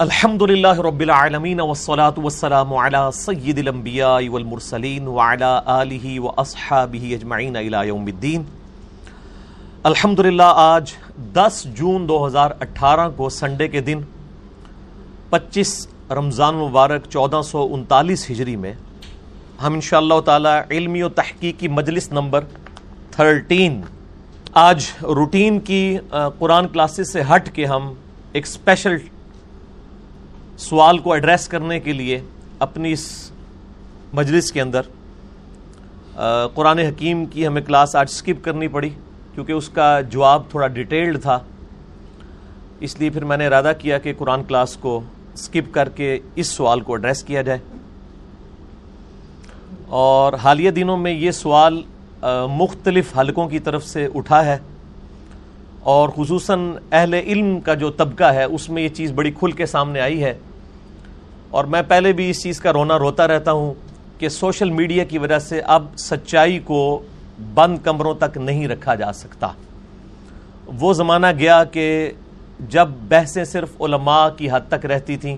الحمد للہ رب العالمین والصلاة والسلام على سید الانبیاء والمرسلین وعلى آلہ واصحابہ اجمعین الى یوم الدین الحمد للہ آج دس جون دو ہزار اٹھارہ کو سنڈے کے دن پچیس رمضان مبارک چودہ سو انتالیس ہجری میں ہم انشاءاللہ تعالی علمی و تحقیقی مجلس نمبر تھرٹین آج روٹین کی قرآن کلاسز سے ہٹ کے ہم ایک اسپیشل سوال کو ایڈریس کرنے کے لیے اپنی اس مجلس کے اندر قرآن حکیم کی ہمیں کلاس آج سکپ کرنی پڑی کیونکہ اس کا جواب تھوڑا ڈیٹیلڈ تھا۔ اس لیے پھر میں نے ارادہ کیا کہ قرآن کلاس کو سکپ کر کے اس سوال کو ایڈریس کیا جائے۔ اور حالیہ دنوں میں یہ سوال مختلف حلقوں کی طرف سے اٹھا ہے۔ اور خصوصاً اہل علم کا جو طبقہ ہے، اس میں یہ چیز بڑی کھل کے سامنے آئی ہے۔ اور میں پہلے بھی اس چیز کا رونا روتا رہتا ہوں کہ سوشل میڈیا کی وجہ سے اب سچائی کو بند کمروں تک نہیں رکھا جا سکتا۔ وہ زمانہ گیا کہ جب بحثیں صرف علماء کی حد تک رہتی تھیں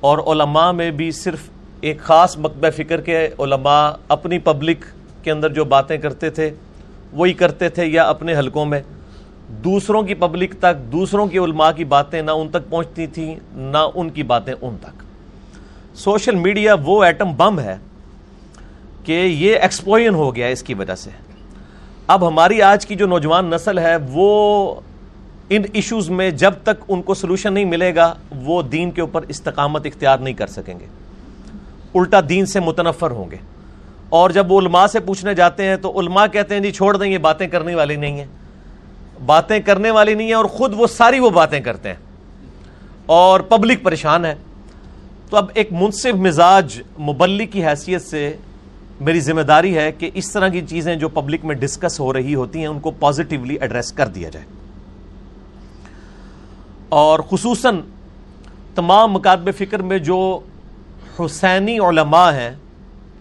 اور علماء میں بھی صرف ایک خاص مکبہ فکر کے علماء اپنی پبلک کے اندر جو باتیں کرتے تھے، وہی کرتے تھے یا اپنے حلقوں میں۔ دوسروں کی پبلک تک، دوسروں کی علماء کی باتیں نہ ان تک پہنچتی تھیں، نہ ان کی باتیں ان تک۔ سوشل میڈیا وہ ایٹم بم ہے کہ یہ ایکسپوئن ہو گیا اس کی وجہ سے۔ اب ہماری آج کی جو نوجوان نسل ہے، وہ ان ایشوز میں جب تک ان کو سلوشن نہیں ملے گا، وہ دین کے اوپر استقامت اختیار نہیں کر سکیں گے۔ الٹا دین سے متنفر ہوں گے۔ اور جب وہ علماء سے پوچھنے جاتے ہیں تو علماء کہتے ہیں جی چھوڑ دیں، یہ باتیں کرنے والی نہیں ہیں۔ باتیں کرنے والی نہیں ہیں اور خود وہ ساری وہ باتیں کرتے ہیں۔ اور پبلک پریشان ہے تو اب ایک منصف مزاج مبلی کی حیثیت سے میری ذمہ داری ہے کہ اس طرح کی چیزیں جو پبلک میں ڈسکس ہو رہی ہوتی ہیں، ان کو پازیٹیولی ایڈریس کر دیا جائے۔ اور خصوصاً تمام مکاتب فکر میں جو حسینی علماء ہیں،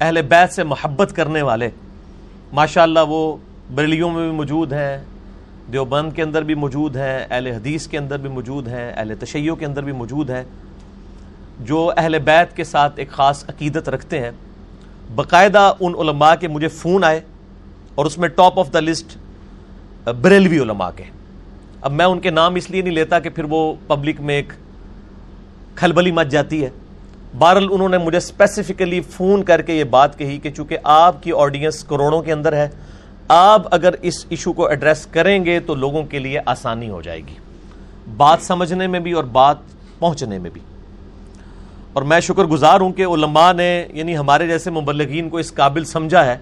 اہل بیت سے محبت کرنے والے ماشاء اللہ وہ بریلیوں میں بھی موجود ہیں، دیوبند کے اندر بھی موجود ہیں، اہل حدیث کے اندر بھی موجود ہیں، اہل تشیعوں کے اندر بھی موجود ہیں۔ جو اہل بیت کے ساتھ ایک خاص عقیدت رکھتے ہیں، باقاعدہ ان علماء کے مجھے فون آئے اور اس میں top of the list Barelvi علماء کے اب میں ان کے نام اس لیے نہیں لیتا کہ پھر وہ پبلک میں ایک کھلبلی مچ جاتی ہے۔ بہرحال انہوں نے مجھے اسپیسیفکلی فون کر کے یہ بات کہی کہ چونکہ آپ کی آڈینس کروڑوں کے اندر ہے، آپ اگر اس ایشو کو ایڈریس کریں گے تو لوگوں کے لیے آسانی ہو جائے گی۔ بات سمجھنے میں بھی اور بات پہنچنے میں بھی۔ اور میں شکر گزار ہوں کہ علماء نے یعنی ہمارے جیسے مبلغین کو اس قابل سمجھا ہے۔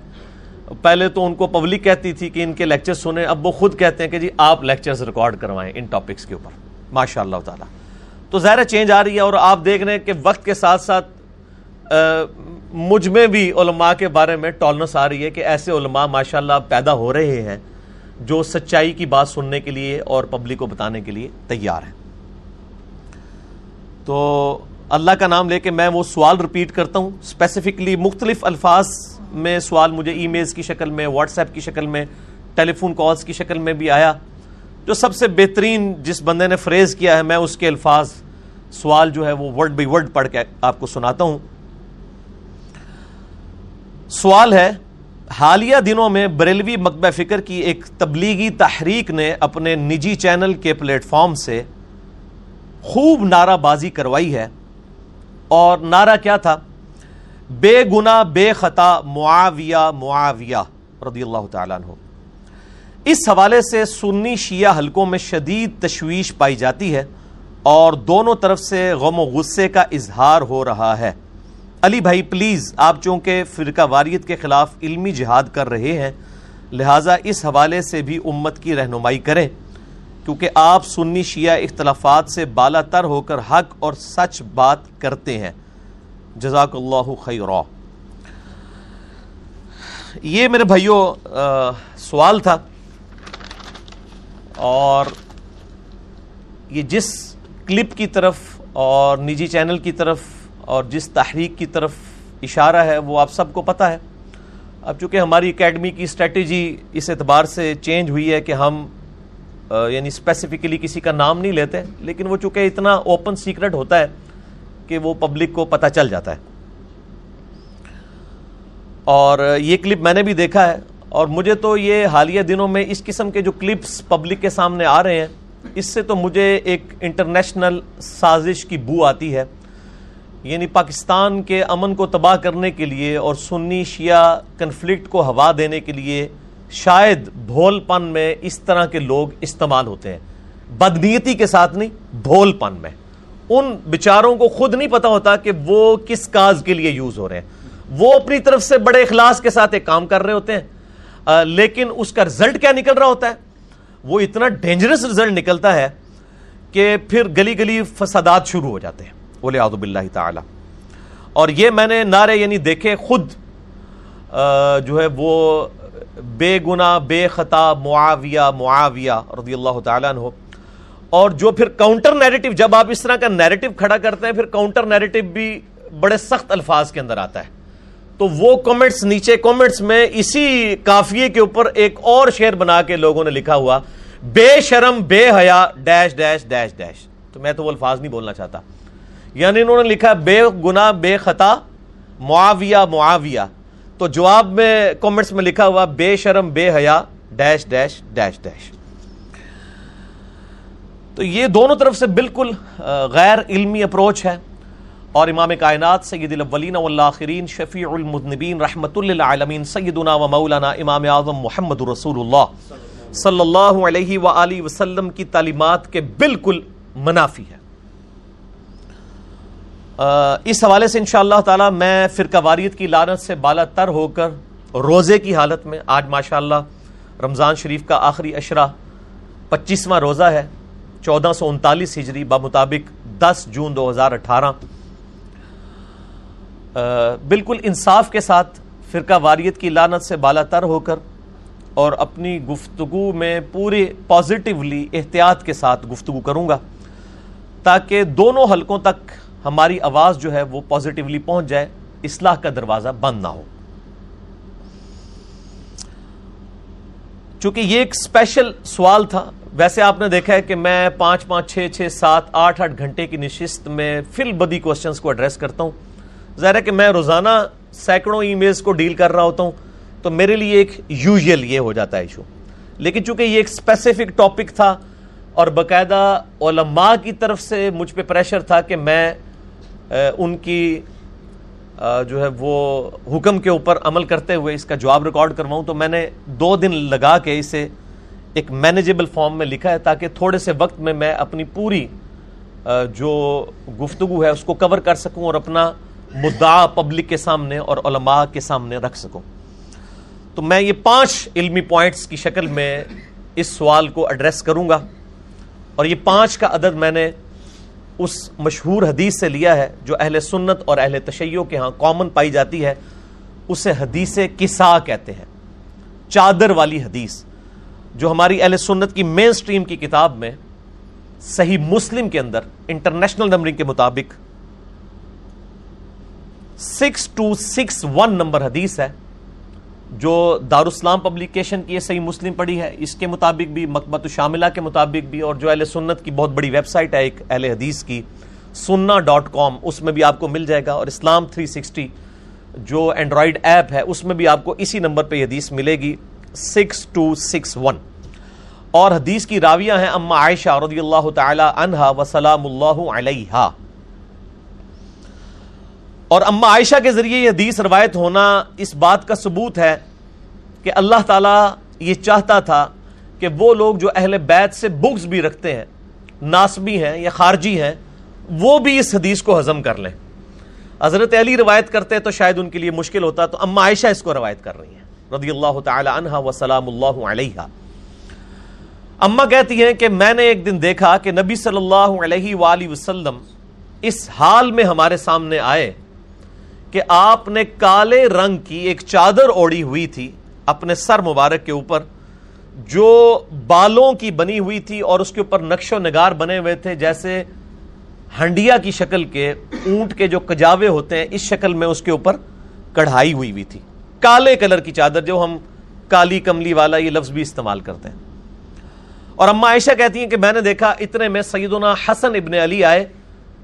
پہلے تو ان کو پبلک کہتی تھی کہ ان کے لیکچر سنیں، اب وہ خود کہتے ہیں کہ جی آپ لیکچرز ریکارڈ کروائیں ان ٹاپکس کے اوپر۔ ماشاء اللہ تعالیٰ۔ تو ظاہر چینج آ رہی ہے اور آپ دیکھ رہے ہیں کہ وقت کے ساتھ ساتھ مجھ میں بھی علماء کے بارے میں ٹالنس آ رہی ہے کہ ایسے علماء ماشاء اللہ پیدا ہو رہے ہیں جو سچائی کی بات سننے کے لیے اور پبلک کو بتانے کے لیے تیار ہیں۔ تو اللہ کا نام لے کے میں وہ سوال رپیٹ کرتا ہوں. اسپیسیفکلی مختلف الفاظ میں سوال مجھے ای میلز کی شکل میں واٹس ایپ کی شکل میں ٹیلی فون کالز کی شکل میں بھی آیا. جو سب سے بہترین جس بندے نے فریز کیا ہے، میں اس کے الفاظ سوال جو ہے وہ ورڈ بائی ورڈ پڑھ کے آپ کو سناتا ہوں. سوال ہے، حالیہ دنوں میں بریلوی مکبہ فکر کی ایک تبلیغی تحریک نے اپنے نجی چینل کے پلیٹ فارم سے خوب نعرہ بازی کروائی ہے. اور نعرہ کیا تھا؟ بے گنا بے خطا، معاویہ معاویہ، رضی اللہ تعالیٰ عنہ۔ اس حوالے سے سنی شیعہ حلقوں میں شدید تشویش پائی جاتی ہے اور دونوں طرف سے غم و غصے کا اظہار ہو رہا ہے۔ علی بھائی، پلیز، آپ چونکہ فرقہ واریت کے خلاف علمی جہاد کر رہے ہیں، لہٰذا اس حوالے سے بھی امت کی رہنمائی کریں۔ کیونکہ آپ سنی شیعہ اختلافات سے بالا تر ہو کر حق اور سچ بات کرتے ہیں۔ جزاک اللہ خیرہ یہ میرے بھائیوں سوال تھا۔ اور یہ جس کلپ کی طرف اور نجی چینل کی طرف اور جس تحریک کی طرف اشارہ ہے، وہ آپ سب کو پتہ ہے۔ اب چونکہ ہماری اکیڈمی کی اسٹریٹجی اس اعتبار سے چینج ہوئی ہے کہ ہم یعنی اسپیسیفکلی کسی کا نام نہیں لیتے، لیکن وہ چونکہ اتنا اوپن سیکرٹ ہوتا ہے کہ وہ پبلک کو پتہ چل جاتا ہے۔ اور یہ کلپ میں نے بھی دیکھا ہے، اور مجھے تو یہ حالیہ دنوں میں اس قسم کے جو کلپس پبلک کے سامنے آ رہے ہیں، اس سے تو مجھے ایک انٹرنیشنل سازش کی بو آتی ہے۔ یعنی پاکستان کے امن کو تباہ کرنے کے لیے اور سنی شیعہ کنفلکٹ کو ہوا دینے کے لیے شاید بھول پن میں اس طرح کے لوگ استعمال ہوتے ہیں۔ بدنیتی کے ساتھ نہیں بھول پن میں۔ ان بچاروں کو خود نہیں پتا ہوتا کہ وہ کس کاز کے لیے یوز ہو رہے ہیں۔ وہ اپنی طرف سے بڑے اخلاص کے ساتھ ایک کام کر رہے ہوتے ہیں۔ لیکن اس کا رزلٹ کیا نکل رہا ہوتا ہے؟ وہ اتنا ڈینجرس رزلٹ نکلتا ہے کہ پھر گلی گلی فسادات شروع ہو جاتے ہیں۔ بولے آدب اللہ تعالی۔ اور یہ میں نے نعرے یعنی دیکھے، خود جو ہے وہ بے گنا بے خطا، معاویہ معاویہ رضی اللہ تعالیٰ عنہ۔ اور جو پھر کاؤنٹر نیریٹو جب آپ اس طرح کا نیریٹو کھڑا کرتے ہیں، پھر کاؤنٹر نیریٹو بھی بڑے سخت الفاظ کے اندر آتا ہے۔ تو وہ کومنٹس نیچے کومنٹس میں اسی کافیے کے اوپر ایک اور شعر بنا کے لوگوں نے لکھا ہوا، بے شرم، بے حیا ڈیش ڈیش ڈیش ڈیش تو میں تو وہ الفاظ نہیں بولنا چاہتا۔ یعنی انہوں نے لکھا بے گنا بے خطا، معاویہ معاویہ۔ تو جواب میں کومنٹس میں لکھا ہوا بے شرم، بے حیا، ڈیش ڈیش ڈیش ڈیش۔ تو یہ دونوں طرف سے بالکل غیر علمی اپروچ ہے اور امام کائنات سید الاولین والآخرین، شفیع المذنبین رحمت للعالمین، سیدنا و مولانا امام اعظم محمد رسول اللہ صلی اللہ علیہ وآلہ وسلم کی تعلیمات کے بالکل منافی ہے اس حوالے سے انشاءاللہ تعالی میں فرقہ واریت کی لانت سے بالا تر ہو کر روزے کی حالت میں آج ماشاءاللہ رمضان شریف کا آخری اشرہ پچیسواں روزہ ہے، چودہ سو انتالیس ہجری بمطابق دس جون دو ہزار اٹھارہ۔ بالکل انصاف کے ساتھ فرقہ واریت کی لانت سے بالا تر ہو کر اور اپنی گفتگو میں پورے پازیٹیولی احتیاط کے ساتھ گفتگو کروں گا تاکہ دونوں حلقوں تک ہماری آواز جو ہے وہ پازیٹیولی پہنچ جائے، اصلاح کا دروازہ بند نہ ہو۔ چونکہ یہ ایک اسپیشل سوال تھا، ویسے آپ نے دیکھا ہے کہ میں پانچ پانچ چھ چھ سات آٹھ آٹھ گھنٹے کی نشست میں فل بدی کوشچنس کو ایڈریس کرتا ہوں۔ ظاہر ہے کہ میں روزانہ سینکڑوں ای میلز کو ڈیل کر رہا ہوتا ہوں، تو میرے لیے ایک یوزل یہ ہو جاتا ہے ایشو لیکن چونکہ یہ ایک اسپیسیفک ٹاپک تھا اور باقاعدہ علماء کی طرف سے مجھ پہ پریشر تھا کہ میں ان کی جو ہے وہ حکم کے اوپر عمل کرتے ہوئے اس کا جواب ریکارڈ کرواؤں تو میں نے دو دن لگا کے اسے ایک مینیجیبل فارم میں لکھا ہے تاکہ تھوڑے سے وقت میں میں اپنی پوری جو گفتگو ہے اس کو کور کر سکوں اور اپنا مدعا پبلک کے سامنے اور علماء کے سامنے رکھ سکوں۔ تو میں یہ پانچ علمی پوائنٹس کی شکل میں اس سوال کو ایڈریس کروں گا اور یہ پانچ کا عدد میں نے اس مشہور حدیث سے لیا ہے جو اہل سنت اور اہل تشیع کے ہاں کامن پائی جاتی ہے، اسے حدیث کسا کہتے ہیں۔ چادر والی حدیث، جو ہماری اہل سنت کی مین سٹریم کی کتاب میں صحیح مسلم کے اندر انٹرنیشنل نمبرنگ کے مطابق six two six one number حدیث ہے۔ جو دارالسلام پبلیکیشن کی صحیح مسلم پڑھی ہے، اس کے مطابق بھی مکبت شاملہ کے مطابق بھی، اور جو اہل سنت کی بہت بڑی ویب سائٹ ہے ایک اہل حدیث کی، سننا ڈاٹ کام اس میں بھی آپ کو مل جائے گا، اور اسلام 360 جو اینڈرائڈ ایپ ہے، اس میں بھی آپ کو اسی نمبر پہ یہ حدیث ملے گی سکس ٹو سکس ون اور حدیث کی راویہ ہیں، اما عائشہ رضی اللہ تعالی عنہا، وسلام اللہ علیہ اور اما عائشہ کے ذریعے یہ حدیث روایت ہونا اس بات کا ثبوت ہے کہ اللہ تعالیٰ یہ چاہتا تھا کہ وہ لوگ جو اہل بیت سے بکس بھی رکھتے ہیں، ناسبی ہیں یا خارجی ہیں، وہ بھی اس حدیث کو ہضم کر لیں۔ حضرت علی روایت کرتے تو شاید ان کے لیے مشکل ہوتا، تو اما عائشہ اس کو روایت کر رہی ہیں۔ رضی اللہ تعالی عنہ وسلام اللہ علیہ۔ اما کہتی ہیں کہ میں نے ایک دن دیکھا کہ نبی صلی اللہ علیہ وآلہ وسلم اس حال میں ہمارے سامنے آئے۔ کہ آپ نے کالے رنگ کی ایک چادر اوڑی ہوئی تھی اپنے سر مبارک کے اوپر، جو بالوں کی بنی ہوئی تھی اور اس کے اوپر نقش و نگار بنے ہوئے تھے، جیسے ہنڈیا کی شکل کے اونٹ کے جو کجاوے ہوتے ہیں، اس شکل میں اس کے اوپر کڑھائی ہوئی ہوئی تھی۔ کالے کلر کی چادر جو ہم کالی کملی والا یہ لفظ بھی استعمال کرتے ہیں۔ اور اما عائشہ کہتی ہیں کہ میں نے دیکھا، اتنے میں سیدنا حسن ابن علی آئے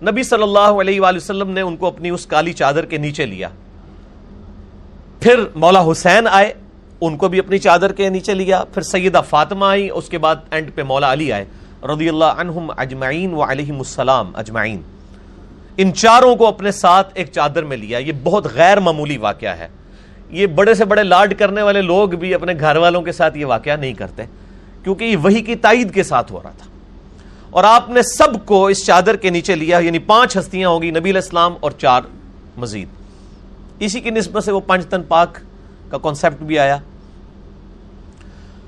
نبی صلی اللہ علیہ وآلہ وسلم نے ان کو اپنی اس کالی چادر کے نیچے لیا۔ پھر مولا حسین آئے، ان کو بھی اپنی چادر کے نیچے لیا۔ پھر سیدہ فاطمہ آئی، اس کے بعد اینڈ پہ مولا علی آئے۔ رضی اللہ عنہم اجمعین و علیہم السلام اجمعین۔ ان چاروں کو اپنے ساتھ ایک چادر میں لیا۔ یہ بہت غیر معمولی واقعہ ہے۔ یہ بڑے سے بڑے لاڈ کرنے والے لوگ بھی اپنے گھر والوں کے ساتھ یہ واقعہ نہیں کرتے، کیونکہ یہ وہی کی تائید کے ساتھ ہو رہا تھا۔ اور آپ نے سب کو اس چادر کے نیچے لیا یعنی پانچ ہستیاں ہوگی نبی علیہ السلام اور چار مزید۔ اسی کی نسبت سے وہ پنج تن پاک کا کانسیپٹ بھی آیا۔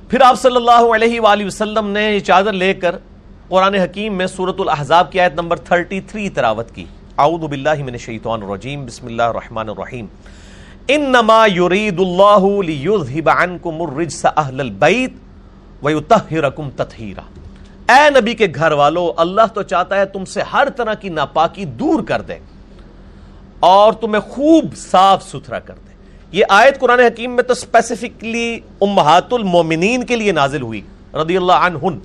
پھر آپ صلی اللہ علیہ وآلہ وسلم نے یہ چادر لے کر قرآن حکیم میں سورت الحضاب کی آیت نمبر 33 تراوت کی۔ اعوذ باللہ من الشیطان الرجیم، بسم اللہ الرحمن الرحیم۔ انما یرید اللہ لیذہب عنکم الرجس اہل البیت ویتہرکم تطہیرا۔ اے نبی کے گھر والو، اللہ تو چاہتا ہے تم سے ہر طرح کی ناپاکی دور کر دے اور تمہیں خوب صاف ستھرا کر دے یہ آیت قرآن حکیم میں تو اسپیسیفکلی امہات المومنین کے لیے نازل ہوئی رضی اللہ عنہن۔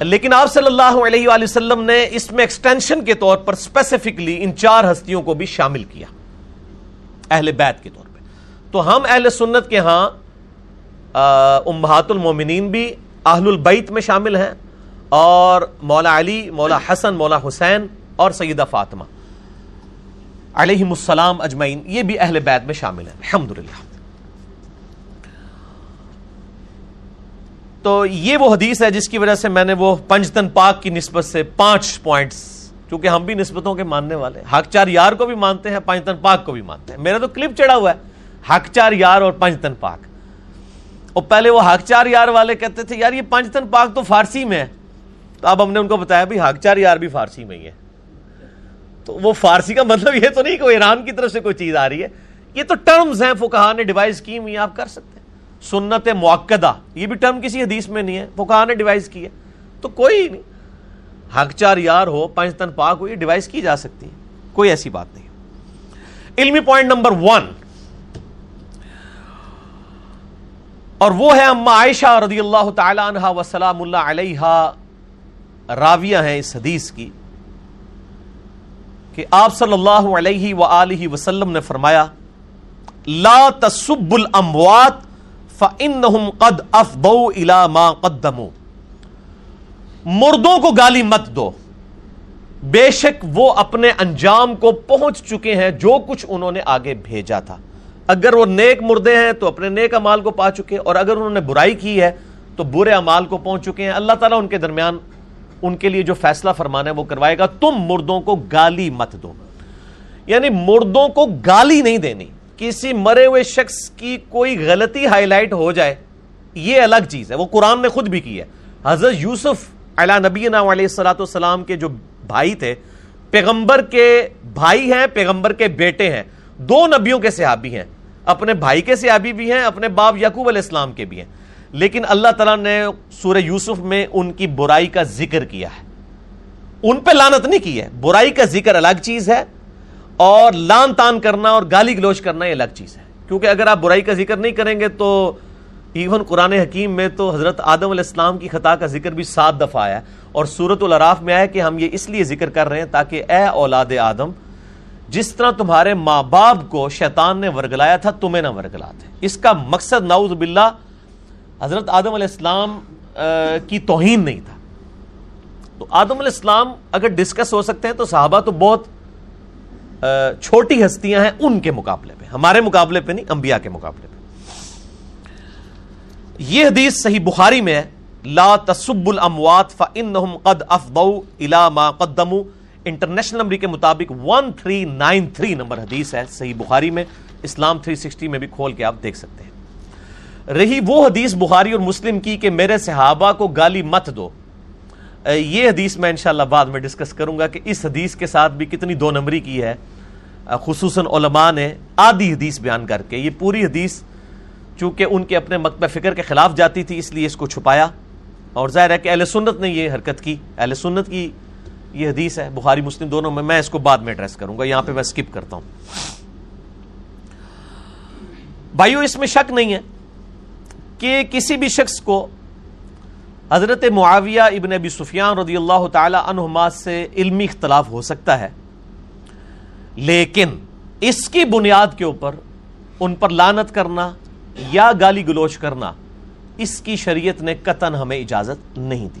لیکن آپ صلی اللہ علیہ وآلہ وسلم نے اس میں ایکسٹینشن کے طور پر اسپیسیفکلی ان چار ہستیوں کو بھی شامل کیا، اہل بیت کے طور پہ۔ تو ہم اہل سنت کے ہاں امہات المومنین بھی اہل البیت میں شامل ہیں اور مولا علی، مولا حسن، مولا حسین اور سیدہ فاطمہ۔ علیہم السلام اجمعین، یہ بھی اہل بیت میں شامل ہیں۔ الحمدللہ۔ تو یہ وہ حدیث ہے جس کی وجہ سے میں نے وہ پنجتن پاک کی نسبت سے پانچ پوائنٹس کیونکہ ہم بھی نسبتوں کے ماننے والے حق چار یار کو بھی مانتے ہیں پنجتن پاک کو بھی مانتے ہیں۔ میرا تو کلپ چڑھا ہوا ہے۔ حق چار یار اور پنجتن پاک۔ اور پہلے وہ حق چار یار والے کہتے تھے، یار یہ پنجتن پاک تو فارسی میں ہے۔ تو اب ہم نے ان کو بتایا بھی حق چار یار بھی فارسی میں ہی ہے۔ تو وہ فارسی کا مطلب یہ تو نہیں کہ وہ ایران کی طرف سے کوئی چیز آ رہی ہے۔ یہ تو ٹرمز ہیں فکہ نے ڈیوائز کی ہوئی آپ کر سکتے ہیں۔ سنت معقدہ یہ بھی ٹرم کسی حدیث میں نہیں ہے فکہ نے ڈیوائز کی ہے۔ تو کوئی نہیں۔ حق چار یار ہو، پانچ تن پاک ہو، یہ ڈیوائز کی جا سکتی ہے۔ کوئی ایسی بات نہیں۔ علمی پوائنٹ نمبر ون اور وہ ہے اما عائشہ رضی اللہ تعالی عنہ وسلام اللہ علیہ راویہ ہیں اس حدیث کی کہ آپ صلی اللہ علیہ وآلہ وسلم نے فرمایا، لا تسب الاموات فانہم قد افضوا الى ما قدموا۔ مردوں کو گالی مت دو۔ بے شک وہ اپنے انجام کو پہنچ چکے ہیں جو کچھ انہوں نے آگے بھیجا تھا۔ اگر وہ نیک مردے ہیں تو اپنے نیک امال کو پا چکے اور اگر انہوں نے برائی کی ہے تو برے امال کو پہنچ چکے ہیں۔ اللہ تعالیٰ ان کے درمیان ان کے لیے جو فیصلہ فرمانا ہے وہ کروائے گا، تم مردوں کو گالی مت دو۔ یعنی مردوں کو گالی نہیں دینی۔ کسی مرے ہوئے شخص کی کوئی غلطی ہائی لائٹ ہو جائے، یہ الگ چیز ہے۔ وہ قرآن نے خود بھی کی ہے۔ حضرت یوسف علیہ نبی علیہ السلاۃ والسلام کے جو بھائی تھے، پیغمبر کے بھائی ہیں، پیغمبر کے بیٹے ہیں۔ دو نبیوں کے صحابی ہیں، اپنے بھائی کے صحابی بھی ہیں، اپنے باپ یعقوب علیہ السلام کے بھی ہیں۔ لیکن اللہ تعالیٰ نے سورہ یوسف میں ان کی برائی کا ذکر کیا ہے۔ ان پہ لانت نہیں کی ہے، برائی کا ذکر الگ چیز ہے اور لان تان کرنا اور گالی گلوچ کرنا یہ الگ چیز ہے۔ کیونکہ اگر آپ برائی کا ذکر نہیں کریں گے تو ایون قرآن حکیم میں تو حضرت آدم علیہ السلام کی خطا کا ذکر بھی سات دفعہ آیا اور سورت العراف میں آیا کہ ہم یہ اس لیے ذکر کر رہے ہیں تاکہ اے اولاد آدم جس طرح تمہارے ماں باپ کو شیطان نے ورگلایا تھا، تمہیں نہ ورگلاتے اس کا مقصد نعوذ باللہ حضرت آدم علیہ السلام کی توہین نہیں تھا۔ تو آدم علیہ السلام اگر ڈسکس ہو سکتے ہیں تو صحابہ تو بہت چھوٹی ہستیاں ہیں ان کے مقابلے پہ۔ ہمارے مقابلے پہ نہیں، انبیاء کے مقابلے پہ۔ یہ حدیث صحیح بخاری میں ہے، لا تصب الاموات فانہم قد افضوا الى ما قدموا۔ انٹرنیشنل نمبر کے مطابق 1393 نمبر حدیث ہے، صحیح بخاری میں، اسلام 360 میں بھی کھول کے آپ دیکھ سکتے ہیں۔ رہی وہ حدیث بخاری اور مسلم کی کہ میرے صحابہ کو گالی مت دو۔ یہ حدیث میں انشاءاللہ بعد میں ڈسکس کروں گا کہ اس حدیث کے ساتھ بھی کتنی دو نمبری کی ہے۔ خصوصاً علماء نے آدھی حدیث بیان کر کے یہ پوری حدیث چونکہ ان کے اپنے مکتب فکر کے خلاف جاتی تھی، اس لیے اس کو چھپایا۔ اور ظاہر ہے کہ اہل سنت نے یہ حرکت کی۔ اہل سنت کی یہ حدیث ہے، بخاری، مسلم دونوں میں میں اس کو بعد میں ایڈریس کروں گا، یہاں پہ میں سکپ کرتا ہوں۔ بھائیو، اس میں شک نہیں ہے کہ کسی بھی شخص کو حضرت معاویہ ابن ابی سفیان رضی اللہ تعالی عنہما سے علمی اختلاف ہو سکتا ہے، لیکن اس کی بنیاد کے اوپر ان پر لانت کرنا یا گالی گلوچ کرنا، اس کی شریعت نے قطن ہمیں اجازت نہیں دی۔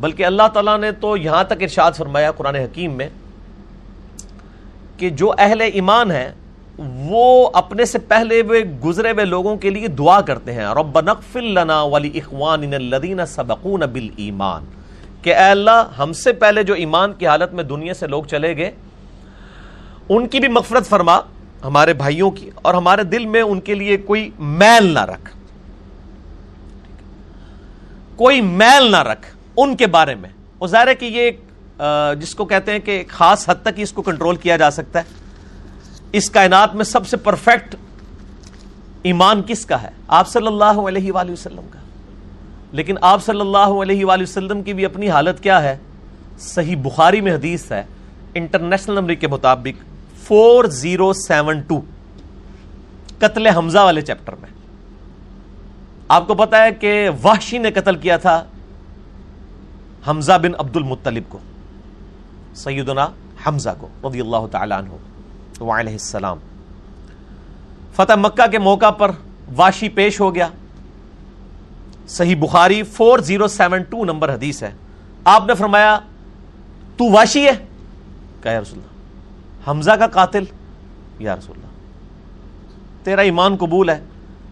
بلکہ اللہ تعالیٰ نے تو یہاں تک ارشاد فرمایا قرآن حکیم میں کہ جو اہل ایمان ہیں، وہ اپنے سے پہلے وہ گزرے ہوئے لوگوں کے لیے دعا کرتے ہیں۔ رب نقفل لنا ولی اخوان الذین سبقون بالایمان۔ کہ اے اللہ، ہم سے پہلے جو ایمان کی حالت میں دنیا سے لوگ چلے گئے، ان کی بھی مغفرت فرما، ہمارے بھائیوں کی، اور ہمارے دل میں ان کے لیے کوئی میل نہ رکھ۔ کوئی میل نہ رکھ۔ ان کے بارے میں۔ وہ ظاہر ہے کہ یہ ایک جس کو کہتے ہیں کہ خاص حد تک ہی اس کو کنٹرول کیا جا سکتا ہے۔ اس کائنات میں سب سے پرفیکٹ ایمان کس کا ہے؟ آپ صلی اللہ علیہ وآلہ وسلم کا۔ لیکن آپ صلی اللہ علیہ وآلہ وسلم کی بھی اپنی حالت کیا ہے؟ صحیح بخاری میں حدیث ہے، انٹرنیشنل نمبر کے مطابق فور زیرو سیون ٹو قتل حمزہ والے چیپٹر میں۔ آپ کو پتا ہے کہ وحشی نے قتل کیا تھا۔ حمزہ بن عبد المطلب کو، سیدنا حمزہ کو، رضی اللہ تعالیٰ عنہ، وعلیہ السلام۔ فتح مکہ کے موقع پر واشی پیش ہو گیا۔ صحیح Bukhari four zero seven two number حدیث ہے۔ آپ نے فرمایا، تو واشی ہے؟ کہا رسول اللہ، حمزہ کا قاتل؟ یا رسول اللہ، تیرا ایمان قبول ہے،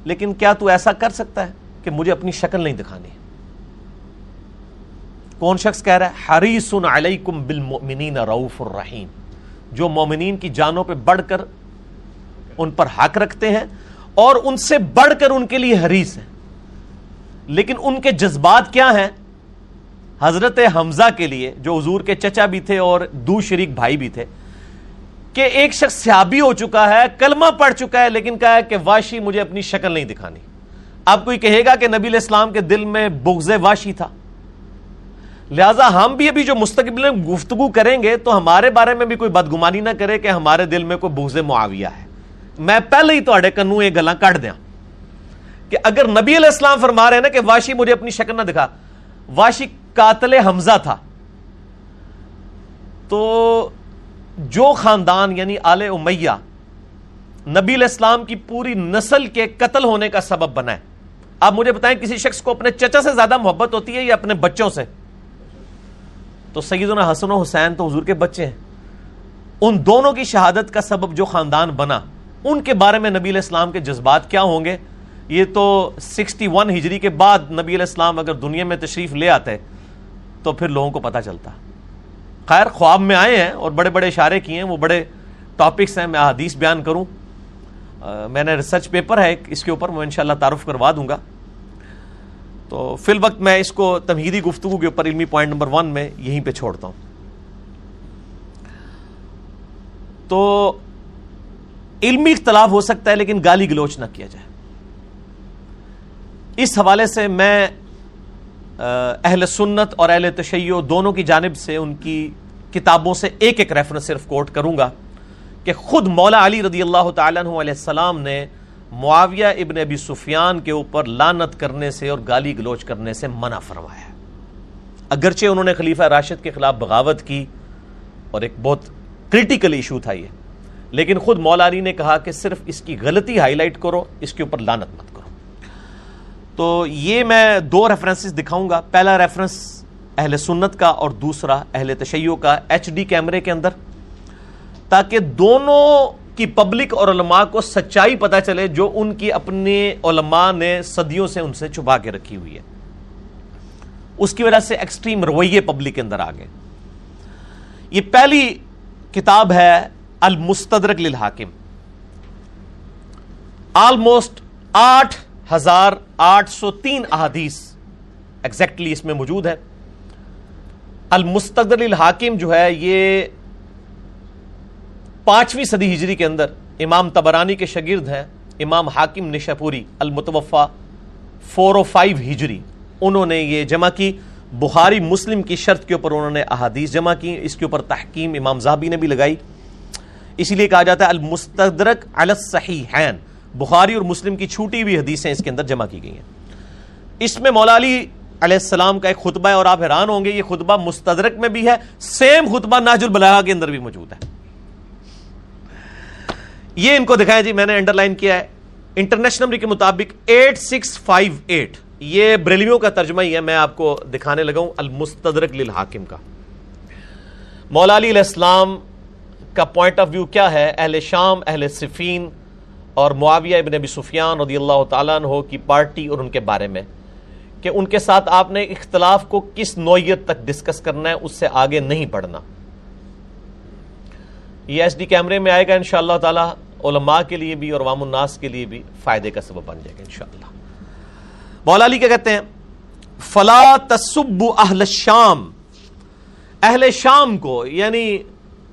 لیکن کیا تو ایسا کر سکتا ہے کہ مجھے اپنی شکل نہیں دکھانی؟ کون شخص کہہ رہا ہے، حریص علیکم بالمؤمنین رعوف الرحیم. جو مومنین کی جانوں پہ بڑھ کر ان پر حق رکھتے ہیں اور ان سے بڑھ کر ان کے لیے حریص ہیں۔ لیکن ان کے جذبات کیا ہیں؟ حضرت حمزہ کے لیے، جو حضور کے چچا بھی تھے اور دو شریک بھائی بھی تھے، کہ ایک شخص سیابی ہو چکا ہے، کلمہ پڑھ چکا ہے، لیکن کہا ہے کہ واشی مجھے اپنی شکل نہیں دکھانی۔ اب کوئی کہے گا کہ نبی الاسلام کے دل میں بغض واشی تھا؟ لہٰذا ہم بھی ابھی جو مستقبل میں گفتگو کریں گے تو ہمارے بارے میں بھی کوئی بدگمانی نہ کرے کہ ہمارے دل میں کوئی بغض معاویہ ہے۔ میں پہلے ہی تو کنو یہ گلا کٹ دیا کہ اگر نبی علیہ السلام فرما رہے ہیں نا کہ واشی مجھے اپنی شکل نہ دکھا، واشی قاتل حمزہ تھا۔ تو جو خاندان یعنی آل امیہ نبی علیہ السلام کی پوری نسل کے قتل ہونے کا سبب بنا ہے۔ آپ مجھے بتائیں کسی شخص کو اپنے چچا سے زیادہ محبت ہوتی ہے یا اپنے بچوں سے؟ تو سیدنا حسن و حسین تو حضور کے بچے ہیں۔ ان دونوں کی شہادت کا سبب جو خاندان بنا، ان کے بارے میں نبی علیہ السلام کے جذبات کیا ہوں گے؟ یہ تو سکسٹی ون ہجری کے بعد نبی علیہ السلام اگر دنیا میں تشریف لے آتے، تو پھر لوگوں کو پتا چلتا۔ خیر، خواب میں آئے ہیں اور بڑے بڑے اشارے کیے ہیں، وہ بڑے ٹاپکس ہیں، میں حدیث بیان کروں۔ میں نے ریسرچ پیپر ہے اس کے اوپر میں انشاءاللہ تعارف کروا دوں گا۔ تو فی الوقت میں اس کو تمہیدی گفتگو کے اوپر علمی پوائنٹ نمبر ون میں یہیں پہ چھوڑتا ہوں۔ تو علمی اختلاف ہو سکتا ہے لیکن گالی گلوچ نہ کیا جائے۔ اس حوالے سے میں اہل سنت اور اہل تشیع دونوں کی جانب سے ان کی کتابوں سے ایک ایک ریفرنس صرف کوٹ کروں گا کہ خود مولا علی رضی اللہ تعالیٰ علیہ السلام نے معاویہ ابن ابی سفیان کے اوپر لانت کرنے سے اور گالی گلوچ کرنے سے منع فرمایا۔ اگرچہ انہوں نے خلیفہ راشد کے خلاف بغاوت کی اور ایک بہت کریٹیکل ایشو تھا یہ، لیکن خود مولا علی نے کہا کہ صرف اس کی غلطی ہائی لائٹ کرو، اس کے اوپر لانت مت کرو۔ تو یہ میں دو ریفرنسز دکھاؤں گا۔ پہلا ریفرنس اہل سنت کا اور دوسرا اہل تشیع کا ایچ ڈی کیمرے کے اندر، تاکہ دونوں کی پبلک اور علماء کو سچائی پتا چلے جو ان کی اپنے علماء نے صدیوں سے ان سے چھپا کے رکھی ہوئی ہے۔ اس کی وجہ سے ایکسٹریم رویے پبلک کے اندر آگے یہ پہلی کتاب ہے المستدرک للحاکم۔ آلموسٹ آٹھ ہزار آٹھ سو تین احادیث ایگزیکٹلی اس میں موجود ہے۔ المستدر للحاکم جو ہے یہ پانچویں صدی ہجری کے اندر امام تبرانی کے شگرد ہیں، امام حاکم نشاپوری المتوفا فور او فائیو ہجری۔ انہوں نے یہ جمع کی۔ بخاری مسلم کی شرط کے اوپر انہوں نے احادیث جمع کی، اس کے اوپر تحکیم امام زہبی نے بھی لگائی۔ اسی لیے کہا جاتا ہے، المستدرک علی الصحیحین۔ بخاری اور مسلم کی چھوٹی ہوئی حدیثیں اس کے اندر جمع کی گئی ہیں۔ اس میں مولا علی علیہ السلام کا ایک خطبہ ہے اور آپ حیران ہوں گے، یہ خطبہ مستدرک میں بھی ہے، سیم خطبہ ناج البلاغا کے اندر بھی موجود ہے۔ یہ ان کو دکھائیں جی میں نے انڈر لائن کیا ہے۔ انٹرنیشنل نمبر کے مطابق ایٹ سکس فائیو ایٹ یہ بریلیوں کا ترجمہ ہی ہے، میں آپ کو دکھانے لگا ہوں، المستدرک للحاکم کا۔ مولا علی علیہ السلام کا پوائنٹ آف ویو کیا ہے؟ اہل شام، اہل صفین اور معاویہ ابن ابی سفیان رضی اللہ تعالیٰ عنہ کی پارٹی اور ان کے بارے میں۔ کہ ان کے ساتھ آپ نے اختلاف کو کس نوعیت تک ڈسکس کرنا ہے، اس سے آگے نہیں پڑھنا یہ ایس ڈی کیمرے میں آئے گا انشاءاللہ تعالی۔ علماء کے لیے بھی اور عوام الناس کے لیے بھی فائدے کا سبب بن جائے گا انشاءاللہ۔ مولا علی کیا کہتے ہیں؟ فلا تصب اہل شام اہل شام کو یعنی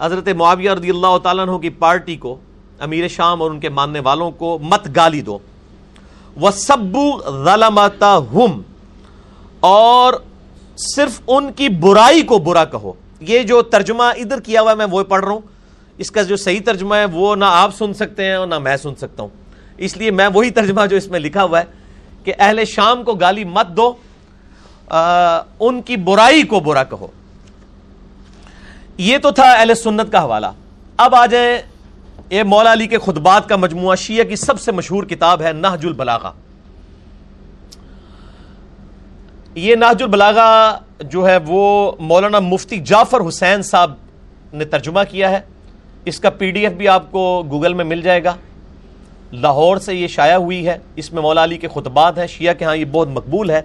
حضرت معاویہ رضی اللہ تعالیٰ عنہ کی پارٹی کو، امیر شام اور ان کے ماننے والوں کو مت گالی دو۔ وہ سبو اور صرف ان کی برائی کو برا کہو۔ یہ جو ترجمہ ادھر کیا ہوا ہے، میں وہ پڑھ رہا ہوں۔ اس کا جو صحیح ترجمہ ہے وہ نہ آپ سن سکتے ہیں اور نہ میں سن سکتا ہوں۔ اس لیے میں وہی ترجمہ جو اس میں لکھا ہوا ہے کہ اہل شام کو گالی مت دو ان کی برائی کو برا کہو۔ یہ تو تھا اہل سنت کا حوالہ۔ اب آ جائیں، یہ مولا علی کے خطبات کا مجموعہ شیعہ کی سب سے مشہور کتاب ہے نہج البلاغہ۔ یہ نہج البلاغہ جو ہے وہ مولانا مفتی جعفر حسین صاحب نے ترجمہ کیا ہے۔ اس کا پی ڈی ایف بھی آپ کو گوگل میں مل جائے گا۔ لاہور سے یہ شائع ہوئی ہے، اس میں مولا علی کے خطبات ہیں، شیعہ کے ہاں یہ بہت مقبول ہے۔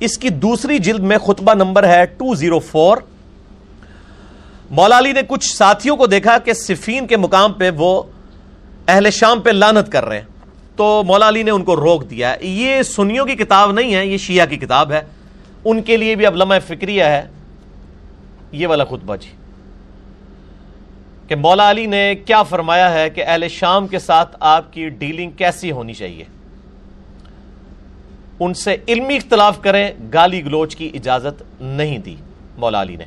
اس کی دوسری جلد میں خطبہ نمبر ہے ٹو زیرو فور۔ مولا علی نے کچھ ساتھیوں کو دیکھا کہ صفین کے مقام پہ وہ اہل شام پہ لانت کر رہے ہیں۔ تو مولا علی نے ان کو روک دیا۔ یہ سنیوں کی کتاب نہیں ہے، یہ شیعہ کی کتاب ہے۔ ان کے لیے بھی اب لمحہ فکریہ ہے۔ یہ والا خطبہ جی۔ کہ مولا علی نے کیا فرمایا ہے کہ اہل شام کے ساتھ آپ کی ڈیلنگ کیسی ہونی چاہیے؟ ان سے علمی اختلاف کریں، گالی گلوچ کی اجازت نہیں دی مولا علی نے۔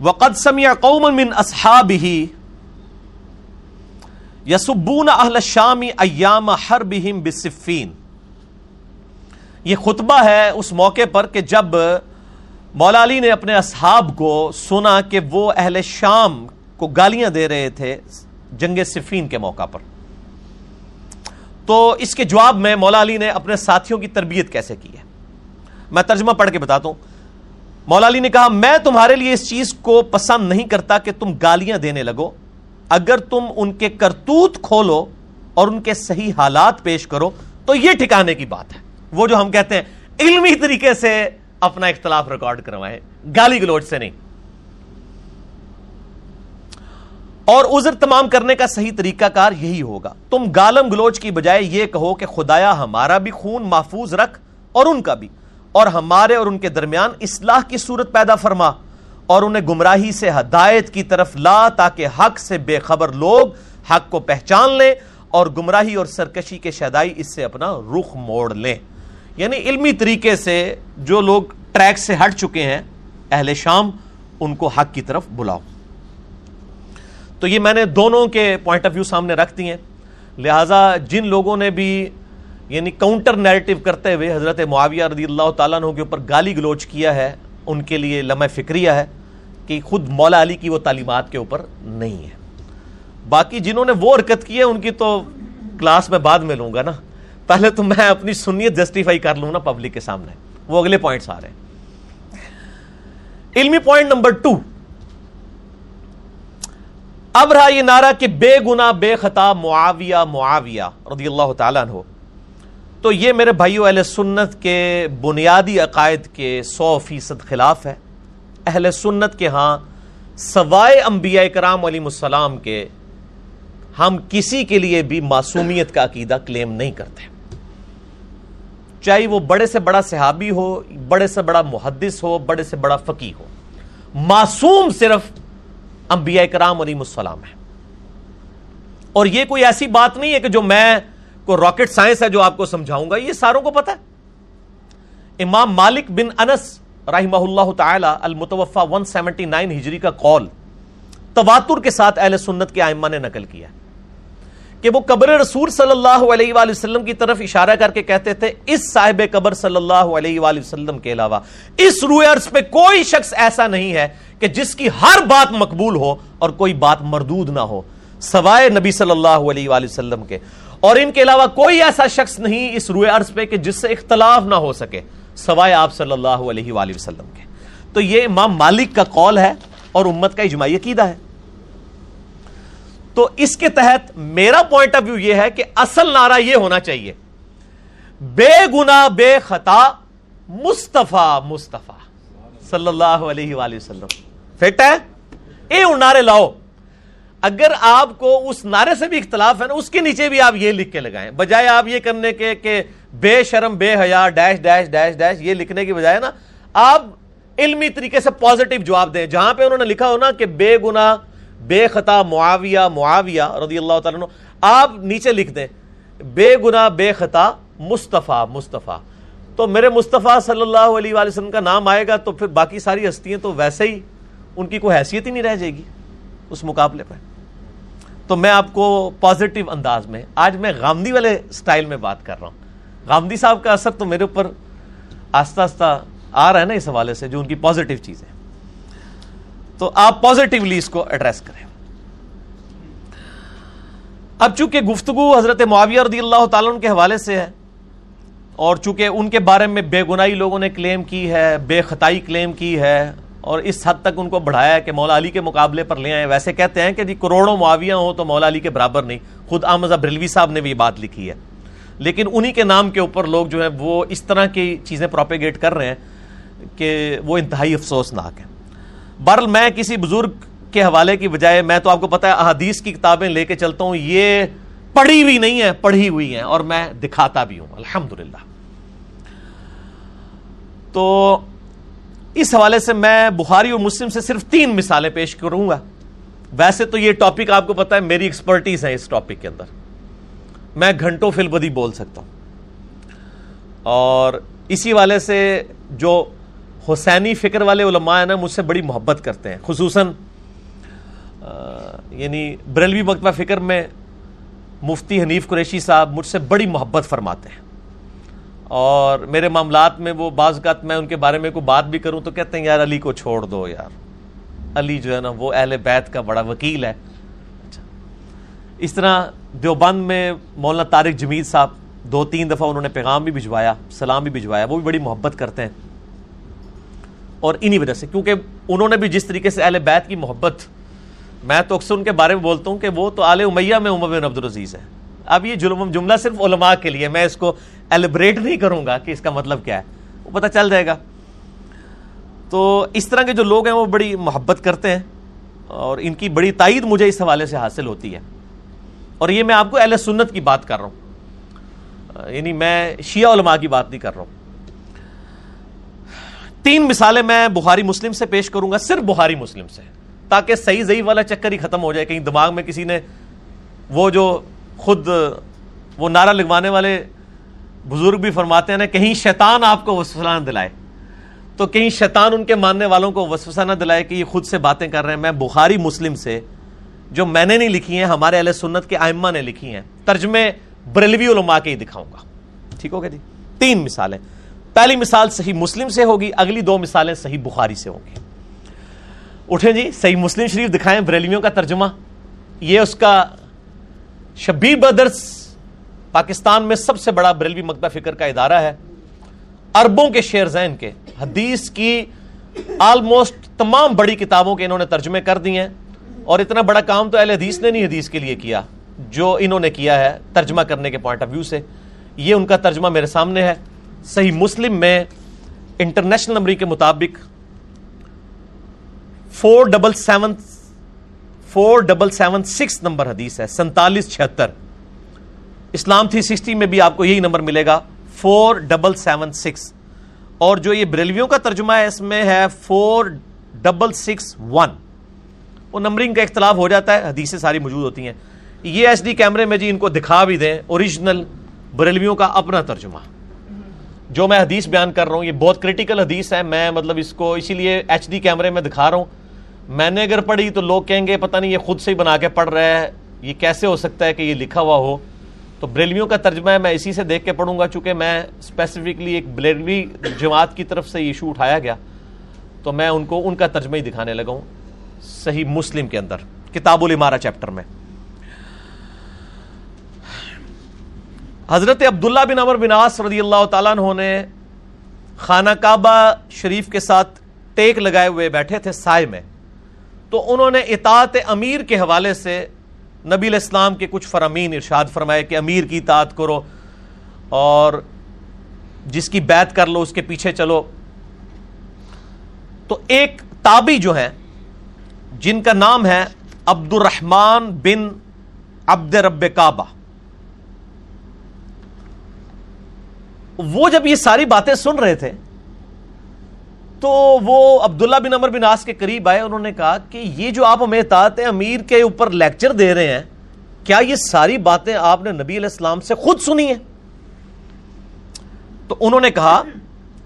وقد سمع قوم من اصحابه یسبون اہل الشام ایام حربهم بصفین یہ خطبہ ہے اس موقع پر کہ جب مولا علی نے اپنے اصحاب کو سنا کہ وہ اہل شام کو گالیاں دے رہے تھے جنگ صفین کے موقع پر۔ تو اس کے جواب میں مولا علی نے اپنے ساتھیوں کی تربیت کیسے کی ہے؟ میں ترجمہ پڑھ کے بتاتا ہوں۔ مولا علی نے کہا، میں تمہارے لیے اس چیز کو پسند نہیں کرتا کہ تم گالیاں دینے لگو۔ اگر تم ان کے کرتوت کھولو اور ان کے صحیح حالات پیش کرو تو یہ ٹھکانے کی بات ہے۔ وہ جو ہم کہتے ہیں، علمی طریقے سے اپنا اختلاف ریکارڈ کروائے گالی گلوچ سے نہیں۔ اور عذر تمام کرنے کا صحیح طریقہ کار یہی ہوگا۔ تم گالم گلوچ کی بجائے یہ کہو کہ خدایا ہمارا بھی خون محفوظ رکھ اور ان کا بھی۔ اور ہمارے اور ان کے درمیان اصلاح کی صورت پیدا فرما۔ اور انہیں گمراہی سے ہدایت کی طرف لا تاکہ حق سے بے خبر لوگ حق کو پہچان لیں اور گمراہی اور سرکشی کے شدائی اس سے اپنا رخ موڑ لیں۔ یعنی علمی طریقے سے جو لوگ ٹریک سے ہٹ چکے ہیں، اہل شام، ان کو حق کی طرف بلاؤ۔ تو یہ میں نے دونوں کے پوائنٹ آف ویو سامنے رکھ دی ہیں۔ لہٰذا جن لوگوں نے بھی یعنی کاؤنٹر نیریٹو کرتے ہوئے حضرت معاویہ رضی اللہ تعالیٰ عنہ کے اوپر گالی گلوچ کیا ہے، ان کے لیے لمحہ فکریہ ہے کہ خود مولا علی کی وہ تعلیمات کے اوپر نہیں ہے۔ باقی جنہوں نے وہ حرکت کی ہے، ان کی تو کلاس میں بعد میں لوں گا نا۔ پہلے تو میں اپنی سنیت جسٹیفائی کر لوں نا پبلک کے سامنے۔ وہ اگلے پوائنٹس آ رہے ہیں۔ علمی پوائنٹ نمبر ٹو اب رہا یہ نعرہ کہ بے گنا بے خطا معاویہ معاویہ رضی اللہ تعالیٰ عنہ۔ تو یہ میرے بھائیو اہل سنت کے بنیادی عقائد کے سو فیصد خلاف ہے۔ اہل سنت کے ہاں سوائے انبیاء کرام علیہ السلام کے ہم کسی کے لیے بھی معصومیت کا عقیدہ کلیم نہیں کرتے۔ چاہے وہ بڑے سے بڑا صحابی ہو، بڑے سے بڑا محدث ہو، بڑے سے بڑا فقی ہو۔ معصوم صرف انبیاء کرام علیہ السلام ہے اور یہ کوئی ایسی بات نہیں ہے کہ جو میں کو راکٹ سائنس ہے جو آپ کو سمجھاؤں گا، یہ ساروں کو پتا ہے۔ امام مالک بن انس رحمہ اللہ تعالی المتوفا 179 ہجری کا قول تواتر کے ساتھ اہل سنت کے آئمہ نے نقل کیا کہ کہ وہ قبر رسول صلی اللہ علیہ وآلہ وسلم کی طرف اشارہ کر کے کہتے تھے، اس صاحب قبر صلی اللہ علیہ وآلہ وسلم کے علاوہ، اس روئے عرض پہ کوئی شخص ایسا نہیں ہے کہ جس کی ہر بات مقبول ہو اور کوئی بات مردود نہ ہو، سوائے نبی صلی اللہ علیہ وآلہ وسلم کے۔ اور ان کے علاوہ کوئی ایسا شخص نہیں اس روئے عرض پہ کہ جس سے اختلاف نہ ہو سکے، سوائے آپ صلی اللہ علیہ وآلہ وسلم کے۔ تو یہ امام مالک کا قول ہے اور امت کا اجماعی عقیدہ ہے۔ تو اس کے تحت میرا پوائنٹ آف ویو یہ ہے کہ اصل نعرہ یہ ہونا چاہیے۔ بے گنا بے خطا، مصطفیٰ مصطفیٰ۔ صلی اللہ علیہ وآلہ وسلم۔ فٹ ہے؟ اے ان نعرے لاؤ۔ اگر آپ کو اس نعرے سے بھی اختلاف ہے نا، اس کے نیچے بھی آپ یہ لکھ کے لگائیں۔ بجائے آپ یہ کرنے کے کہ بے شرم، بے حیا، ڈیش ڈیش ڈیش ڈیش، یہ لکھنے کی بجائے نا، آپ علمی طریقے سے پازیٹو جواب دیں۔ جہاں پہ انہوں نے لکھا ہو نا کہ بے گنا بے خطا معاویہ معاویہ رضی اللہ تعالیٰ آپ نیچے لکھ دیں، بے گنا بے خطا، مصطفیٰ مصطفیٰ۔ تو میرے مصطفیٰ صلی اللہ علیہ وآلہ وسلم کا نام آئے گا تو پھر باقی ساری ہستیاں تو ویسے ہی ان کی کوئی حیثیت ہی نہیں رہ جائے گی اس مقابلے پہ تو میں آپ کو پازیٹو انداز میں، آج میں غامدی والے سٹائل میں بات کر رہا ہوں۔ غامدی صاحب کا اثر تو میرے اوپر آستہ آستہ آ رہا ہے نا اس حوالے سے، جو ان کی پازیٹو چیز ہے تو آپ پازیٹیولی اس کو ایڈریس کریں۔ اب چونکہ گفتگو حضرت معاویہ رضی اللہ تعالیٰ ان کے حوالے سے ہے، اور چونکہ ان کے بارے میں بے گناہی لوگوں نے کلیم کی ہے، بے خطائی کلیم کی ہے، اور اس حد تک ان کو بڑھایا ہے کہ مولا علی کے مقابلے پر لے آئے۔ ویسے کہتے ہیں کہ جی کروڑوں معاویہ ہوں تو مولا علی کے برابر نہیں۔ خود آمزہ بریلوی صاحب نے بھی یہ بات لکھی ہے۔ لیکن انہی کے نام کے اوپر لوگ جو ہیں وہ اس طرح کی چیزیں پروپیگیٹ کر رہے ہیں کہ وہ انتہائی افسوسناک ہے برل، میں کسی بزرگ کے حوالے کی بجائے، میں تو آپ کو پتا ہے، احادیث کی کتابیں لے کے چلتا ہوں، یہ پڑھی ہوئی نہیں ہے پڑھی ہوئی ہیں، اور میں دکھاتا بھی ہوں۔ الحمدللہ۔ تو اس حوالے سے میں بخاری اور مسلم سے صرف تین مثالیں پیش کروں گا۔ ویسے تو یہ ٹاپک آپ کو پتا ہے، میری ایکسپرٹیز ہے اس ٹاپک کے اندر۔ میں گھنٹوں فل بدی بول سکتا ہوں۔ اور اسی والے سے جو حسینی فکر والے علماء ہیں نا، مجھ سے بڑی محبت کرتے ہیں، خصوصاً یعنی بریلوی مکتبہ فکر میں مفتی حنیف قریشی صاحب مجھ سے بڑی محبت فرماتے ہیں۔ اور میرے معاملات میں وہ بعض اوقات میں ان کے بارے میں کوئی بات بھی کروں تو کہتے ہیں، یار علی کو چھوڑ دو یار۔ علی جو ہے نا، وہ اہل بیت کا بڑا وکیل ہے۔ اچھا۔ اس طرح دیوبند میں مولانا طارق جمید صاحب، دو تین دفعہ انہوں نے پیغام بھی بھجوایا، سلام بھی بھجوایا، وہ بھی بڑی محبت کرتے ہیں۔ اور انہی وجہ سے، کیونکہ انہوں نے بھی جس طریقے سے اہل بیت کی محبت، میں تو اکثر ان کے بارے میں بولتا ہوں کہ وہ تو آل امیہ میں عمر بن عبدالعزیز ہے اب یہ جملہ صرف علماء کے لیے، میں اس کو ایلیبریٹ نہیں کروں گا کہ اس کا مطلب کیا ہے۔ وہ پتہ چل جائے گا۔ تو اس طرح کے جو لوگ ہیں، وہ بڑی محبت کرتے ہیں اور ان کی بڑی تائید مجھے اس حوالے سے حاصل ہوتی ہے۔ اور یہ میں آپ کو اہل سنت کی بات کر رہا ہوں۔ یعنی میں شیعہ علماء کی بات نہیں کر رہا ہوں۔ تین مثالیں میں بخاری مسلم سے پیش کروں گا، صرف بخاری مسلم سے، تاکہ صحیح ضعیف والا چکر ہی ختم ہو جائے، کہیں دماغ میں کسی نے وہ جو خود، وہ نعرہ لگوانے والے بزرگ بھی فرماتے ہیں نا، کہیں شیطان آپ کو وسوسہ نہ دلائے۔ تو کہیں شیطان ان کے ماننے والوں کو وسوسہ نہ دلائے کہ یہ خود سے باتیں کر رہے ہیں۔ میں بخاری مسلم سے جو میں نے نہیں لکھی ہیں، ہمارے اہل سنت کے آئمہ نے لکھی ہیں، ترجمے بریلوی علماء کے ہی دکھاؤں گا۔ ٹھیک ہوگا جی؟ تین مثالیں۔ پہلی مثال صحیح مسلم سے ہوگی، اگلی دو مثالیں صحیح بخاری سے ہوں گی۔ اٹھیں جی صحیح مسلم شریف دکھائیں بریلیوں کا ترجمہ۔ یہ اس کا شبیر بدرس پاکستان میں سب سے بڑا بریلوی مکتبہ فکر کا ادارہ ہے۔ اربوں کے شیر زین کے، حدیث کی آلموسٹ تمام بڑی کتابوں کے انہوں نے ترجمے کر دی ہیں۔ اور اتنا بڑا کام تو اہل حدیث نے نہیں حدیث کے لیے کیا، جو انہوں نے کیا ہے ترجمہ کرنے کے پوائنٹ آف ویو سے۔ یہ ان کا ترجمہ میرے سامنے ہے۔ صحیح مسلم میں انٹرنیشنل نمبری کے مطابق four double seven four double seven six number حدیث ہے، سینتالیس چھہتر۔ اسلام تھری سکسٹی میں بھی آپ کو یہی نمبر ملے گا فور ڈبل سیون سکس اور جو یہ بریلویوں کا ترجمہ ہے، اس میں ہے فور ڈبل سکس ون وہ نمبرنگ کا اختلاف ہو جاتا ہے، حدیثیں ساری موجود ہوتی ہیں۔ یہ ایس ڈی کیمرے میں جی ان کو دکھا بھی دیں اوریجنل بریلویوں کا اپنا ترجمہ۔ جو میں حدیث بیان کر رہا ہوں، یہ بہت کریٹیکل حدیث ہے، میں مطلب اس کو اسی لیے ایچ ڈی کیمرے میں دکھا رہا ہوں۔ میں نے اگر پڑھی تو لوگ کہیں گے، پتہ نہیں، یہ خود سے ہی بنا کے پڑھ رہا ہے۔ یہ کیسے ہو سکتا ہے کہ یہ لکھا ہوا ہو؟ تو بریلویوں کا ترجمہ ہے، میں اسی سے دیکھ کے پڑھوں گا، چونکہ میں اسپیسیفکلی ایک بریلوی جماعت کی طرف سے یہ ایشو اٹھایا گیا۔ تو میں ان کو، ان کا ترجمہ ہی دکھانے لگا ہوں، صحیح مسلم کے اندر، کتاب الامارہ چیپٹر میں۔ حضرت عبداللہ بن عمر بن عاص رضی اللہ تعالیٰ عنہ نے خانہ کعبہ شریف کے ساتھ ٹیک لگائے ہوئے بیٹھے تھے سائے میں۔ تو انہوں نے اطاعت امیر کے حوالے سے نبی الاسلام کے کچھ فرامین ارشاد فرمائے کہ امیر کی اطاعت کرو اور جس کی بیعت کر لو اس کے پیچھے چلو۔ تو ایک تابی جو ہیں، جن کا نام ہے عبد الرحمان بن عبد رب کعبہ۔ وہ جب یہ ساری باتیں سن رہے تھے، تو وہ عبداللہ بن عمر بن آس کے قریب آئے، انہوں نے کہا کہ یہ جو آپ ہمیں اطاعت امیر کے اوپر لیکچر دے رہے ہیں، کیا یہ ساری باتیں آپ نے نبی علیہ السلام سے خود سنی ہیں؟ تو انہوں نے کہا،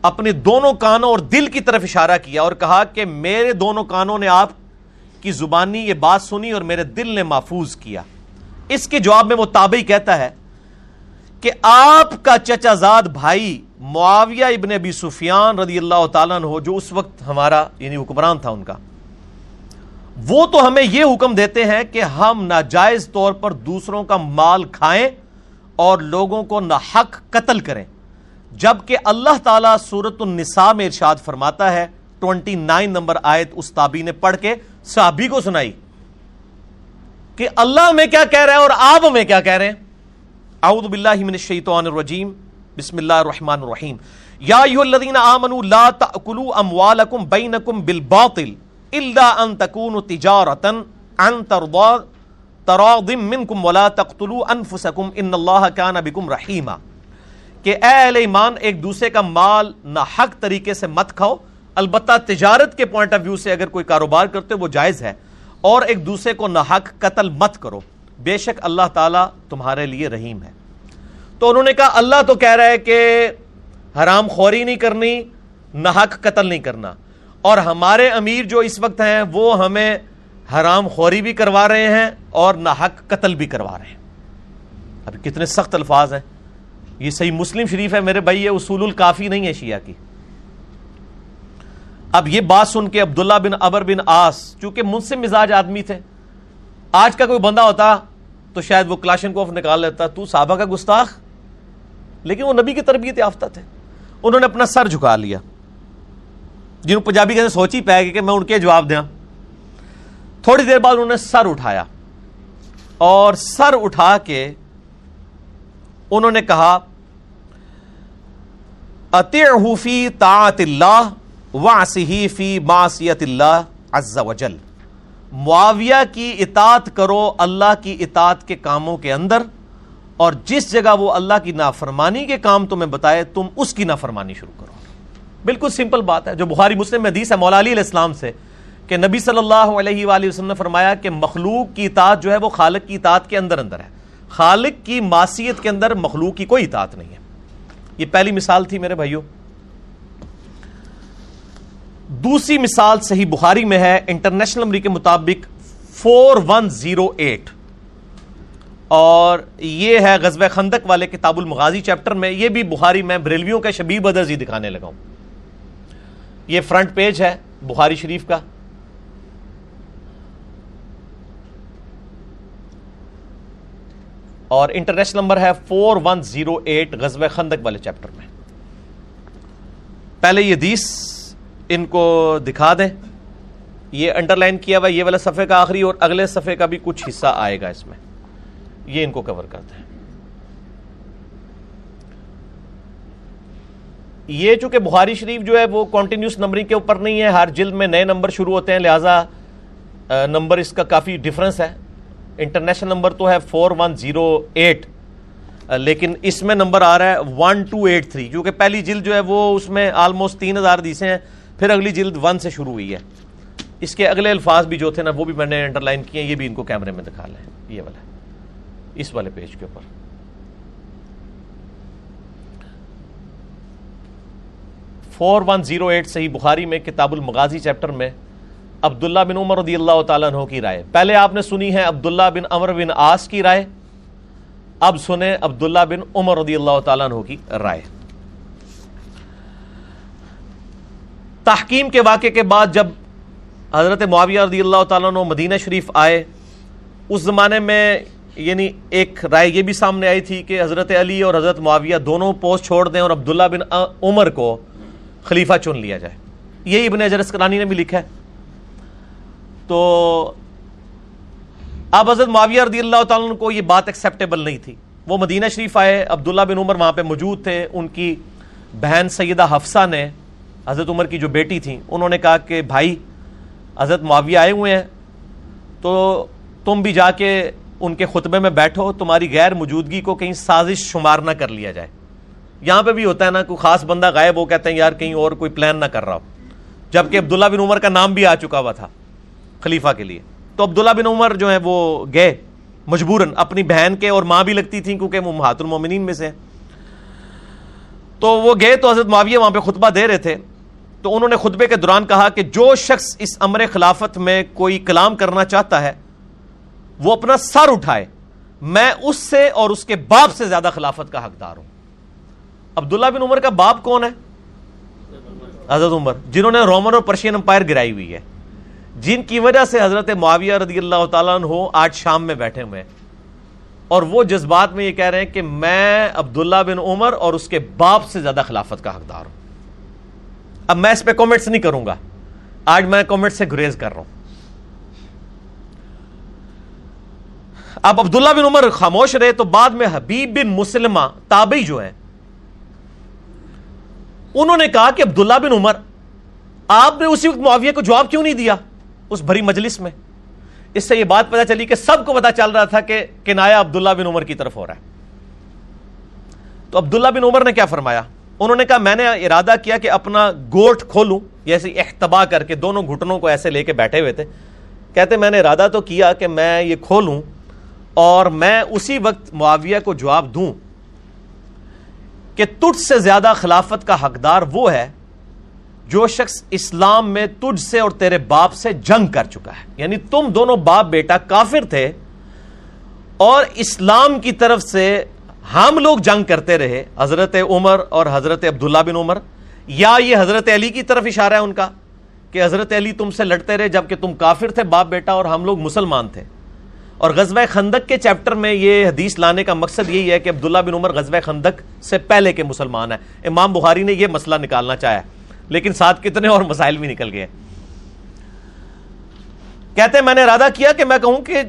اپنے دونوں کانوں اور دل کی طرف اشارہ کیا اور کہا کہ میرے دونوں کانوں نے آپ کی زبانی یہ بات سنی اور میرے دل نے محفوظ کیا۔ اس کے جواب میں وہ تابعی کہتا ہے کہ آپ کا چچا زاد بھائی معاویہ ابن ابی سفیان رضی اللہ تعالیٰ عنہ جو اس وقت ہمارا یعنی حکمران تھا ان کا، وہ تو ہمیں یہ حکم دیتے ہیں کہ ہم ناجائز طور پر دوسروں کا مال کھائیں اور لوگوں کو نہ حق قتل کریں۔ جبکہ اللہ تعالیٰ سورت النساء میں ارشاد فرماتا ہے ٹوینٹی نائن نمبر آیت اس تابی نے پڑھ کے صحابی کو سنائی کہ اللہ میں کیا کہہ رہے ہیں اور آپ میں کیا کہہ رہے ہیں۔ اعوذ باللہ من الشیطان الرجیم، بسم اللہ الرحمن الرحیم۔ یا ایہا الذین آمنوا لا تأکلوا اموالکم بینکم بالباطل الا ان تکونوا تجارتا عن ترضا تراض منکم ولا تقتلوا انفسکم ان اللہ کان بکم رحیما۔ کہ اے اہل ایمان، ایک دوسرے کا مال نہ حق طریقے سے مت کھاؤ۔ البتہ تجارت کے پوائنٹ آف ویو سے اگر کوئی کاروبار کرتے وہ جائز ہے۔ اور ایک دوسرے کو نہ حق قتل مت کرو۔ بے شک اللہ تعالیٰ تمہارے لیے رحیم ہے۔ تو انہوں نے کہا، اللہ تو کہہ رہا ہے کہ حرام خوری نہیں کرنی، نہ حق قتل نہیں کرنا۔ اور ہمارے امیر جو اس وقت ہیں، وہ ہمیں حرام خوری بھی کروا رہے ہیں اور نہ حق قتل بھی کروا رہے ہیں۔ اب کتنے سخت الفاظ ہیں۔ یہ صحیح مسلم شریف ہے، میرے بھائی، یہ اصول الکافی نہیں ہے شیعہ کی۔ اب یہ بات سن کے عبداللہ بن ابر بن آس چونکہ منصف مزاج آدمی تھے، آج کا کوئی بندہ ہوتا تو شاید وہ کلاشن کوف نکال لیتا، تو صحابہ کا گستاخ؟ لیکن وہ نبی کی تربیت یافتہ تھے۔ انہوں نے اپنا سر جھکا لیا۔ جنہوں پنجابی کہتے سوچ ہی پائے گا کہ میں ان کے جواب دیا۔ تھوڑی دیر بعد انہوں نے سر اٹھایا۔ اور سر اٹھا کے انہوں نے کہا فی طاعت اللہ واسحی فی معصیت اللہ عز وجل. معاویہ کی اطاعت کرو، اللہ کی اطاعت کے کاموں کے اندر، اور جس جگہ وہ اللہ کی نافرمانی کے کام تمہیں بتائے، تم اس کی نافرمانی شروع کرو۔ بالکل سمپل بات ہے۔ جو بخاری مسلم حدیث ہے مولا علی علیہ السلام سے، کہ نبی صلی اللہ علیہ وآلہ وسلم نے فرمایا کہ مخلوق کی اطاعت جو ہے وہ خالق کی اطاعت کے اندر اندر ہے۔ خالق کی معصیت کے اندر مخلوق کی کوئی اطاعت نہیں ہے۔ یہ پہلی مثال تھی میرے بھائیوں۔ دوسری مثال صحیح بخاری میں ہے، انٹرنیشنل نمبر کے مطابق فور ون زیرو ایٹ اور یہ ہے غزوہ خندق والے کتاب المغازی چیپٹر میں، یہ بھی بخاری میں بریلویوں کا شبیب بدرز ہی جی دکھانے لگا ہوں۔ یہ فرنٹ پیج ہے بخاری شریف کا۔ اور انٹرنیشنل نمبر ہے فور ون زیرو ایٹ غزوہ خندق والے چیپٹر میں۔ پہلے یہ دیس ان کو دکھا دیں۔ یہ انڈر لائن کیا ہوا، یہ والا صفحے کا آخری اور اگلے صفحے کا بھی کچھ حصہ آئے گا اس میں۔ یہ ان کو کور کرتے ہیں۔ یہ چونکہ بخاری شریف جو ہے وہ کنٹینیوس نمبرنگ کے اوپر نہیں ہے، ہر جلد میں نئے نمبر شروع ہوتے ہیں، لہذا نمبر اس کا کافی ڈفرنس ہے۔ انٹرنیشنل نمبر تو ہے فور ون زیرو ایٹ لیکن اس میں نمبر آ رہا ہے ون ٹو ایٹ تھری کیونکہ پہلی جلد جو ہے وہ اس میں آلموسٹ تین ہزار دیسے ہیں۔ پھر اگلی جلد ون سے شروع ہوئی ہے۔ اس کے اگلے الفاظ بھی جو تھے نا، وہ بھی میں نے انڈر لائن کیے، یہ بھی ان کو کیمرے میں دکھا لیں۔ یہ والا۔ اس والے پیج کے اوپر۔ فور ون زیرو ایٹ صحیح بخاری میں کتاب المغازی چیپٹر میں عبداللہ بن عمر رضی اللہ تعالیٰ عنہ کی رائے۔ پہلے آپ نے سنی ہے عبداللہ بن عمر بن آس کی رائے۔ اب سنیں عبداللہ بن عمر رضی اللہ تعالیٰ عنہ کی رائے۔ تحکیم کے واقعے کے بعد جب حضرت معاویہ رضی اللہ تعالیٰ عنہ مدینہ شریف آئے، اس زمانے میں یعنی ایک رائے یہ بھی سامنے آئی تھی کہ حضرت علی اور حضرت معاویہ دونوں پوسٹ چھوڑ دیں اور عبداللہ بن عمر کو خلیفہ چن لیا جائے۔ یہی ابن اجرس کرانی نے بھی لکھا ہے۔ تو اب حضرت معاویہ رضی اللہ تعالیٰ کو یہ بات ایکسیپٹیبل نہیں تھی۔ وہ مدینہ شریف آئے، عبداللہ بن عمر وہاں پہ موجود تھے، ان کی بہن سیدہ حفصہ نے حضرت عمر کی جو بیٹی تھیں، انہوں نے کہا کہ بھائی، حضرت معاویہ آئے ہوئے ہیں، تو تم بھی جا کے ان کے خطبے میں بیٹھو، تمہاری غیر موجودگی کو کہیں سازش شمار نہ کر لیا جائے۔ یہاں پہ بھی ہوتا ہے نا، کوئی خاص بندہ غائب ہو، کہتے ہیں یار کہیں اور کوئی پلان نہ کر رہا ہو۔ جبکہ عبداللہ بن عمر کا نام بھی آ چکا ہوا تھا خلیفہ کے لیے۔ تو عبداللہ بن عمر جو ہے وہ گئے مجبوراً اپنی بہن کے اور ماں بھی لگتی تھی کیونکہ وہ محات المومنین میں سے تو وہ گئے تو حضرت معاویہ وہاں پہ خطبہ دے رہے تھے۔ تو انہوں نے خطبے کے دوران کہا کہ جو شخص اس امر خلافت میں کوئی کلام کرنا چاہتا ہے، وہ اپنا سر اٹھائے۔ میں اس سے اور اس کے باپ سے زیادہ خلافت کا حقدار ہوں۔ عبداللہ بن عمر کا باپ کون ہے؟ حضرت عمر، جنہوں نے رومن اور پرشین امپائر گرائی ہوئی ہے۔ جن کی وجہ سے حضرت معاویہ رضی اللہ تعالیٰ عنہ آج شام میں بیٹھے ہوئے اور وہ جذبات میں یہ کہہ رہے ہیں کہ میں عبداللہ بن عمر اور اس کے باپ سے زیادہ خلافت کا حقدار ہوں۔ اب میں اس پہ کامنٹس نہیں کروں گا۔ آج میں کامنٹ سے گریز کر رہا ہوں۔ اب عبداللہ بن عمر خاموش رہے تو بعد میں حبیب بن مسلمہ تابعی جو ہیں، انہوں نے کہا کہ عبداللہ بن عمر، آپ نے اسی وقت معاویہ کو جواب کیوں نہیں دیا اس بھری مجلس میں؟ اس سے یہ بات پتا چلی کہ سب کو پتا چل رہا تھا کہ کنایا عبداللہ بن عمر کی طرف ہو رہا ہے۔ تو عبداللہ بن عمر نے کیا فرمایا؟ انہوں نے کہا، میں نے ارادہ کیا کہ اپنا گوٹ کھولوں یعنی جیسے احتبا کر کے دونوں گھٹنوں کو ایسے لے کے بیٹھے ہوئے تھے۔ کہتے، میں نے ارادہ تو کیا کہ میں یہ کھولوں اور میں اسی وقت معاویہ کو جواب دوں کہ تجھ سے زیادہ خلافت کا حقدار وہ ہے جو شخص اسلام میں تجھ سے اور تیرے باپ سے جنگ کر چکا ہے۔ یعنی تم دونوں باپ بیٹا کافر تھے اور اسلام کی طرف سے ہم لوگ جنگ کرتے رہے، حضرت عمر اور حضرت عبداللہ بن عمر، یا یہ حضرت علی کی طرف اشارہ ہے ان کا کہ حضرت علی تم سے لڑتے رہے جبکہ تم کافر تھے، باپ بیٹا اور ہم لوگ مسلمان تھے۔ اور غزوہ خندق کے چیپٹر میں یہ حدیث لانے کا مقصد یہی ہے کہ عبداللہ بن عمر غزوہ خندق سے پہلے کے مسلمان ہیں۔ امام بخاری نے یہ مسئلہ نکالنا چاہا لیکن ساتھ کتنے اور مسائل بھی نکل گئے۔ کہتے ہیں، میں نے ارادہ کیا کہ میں کہوں کہ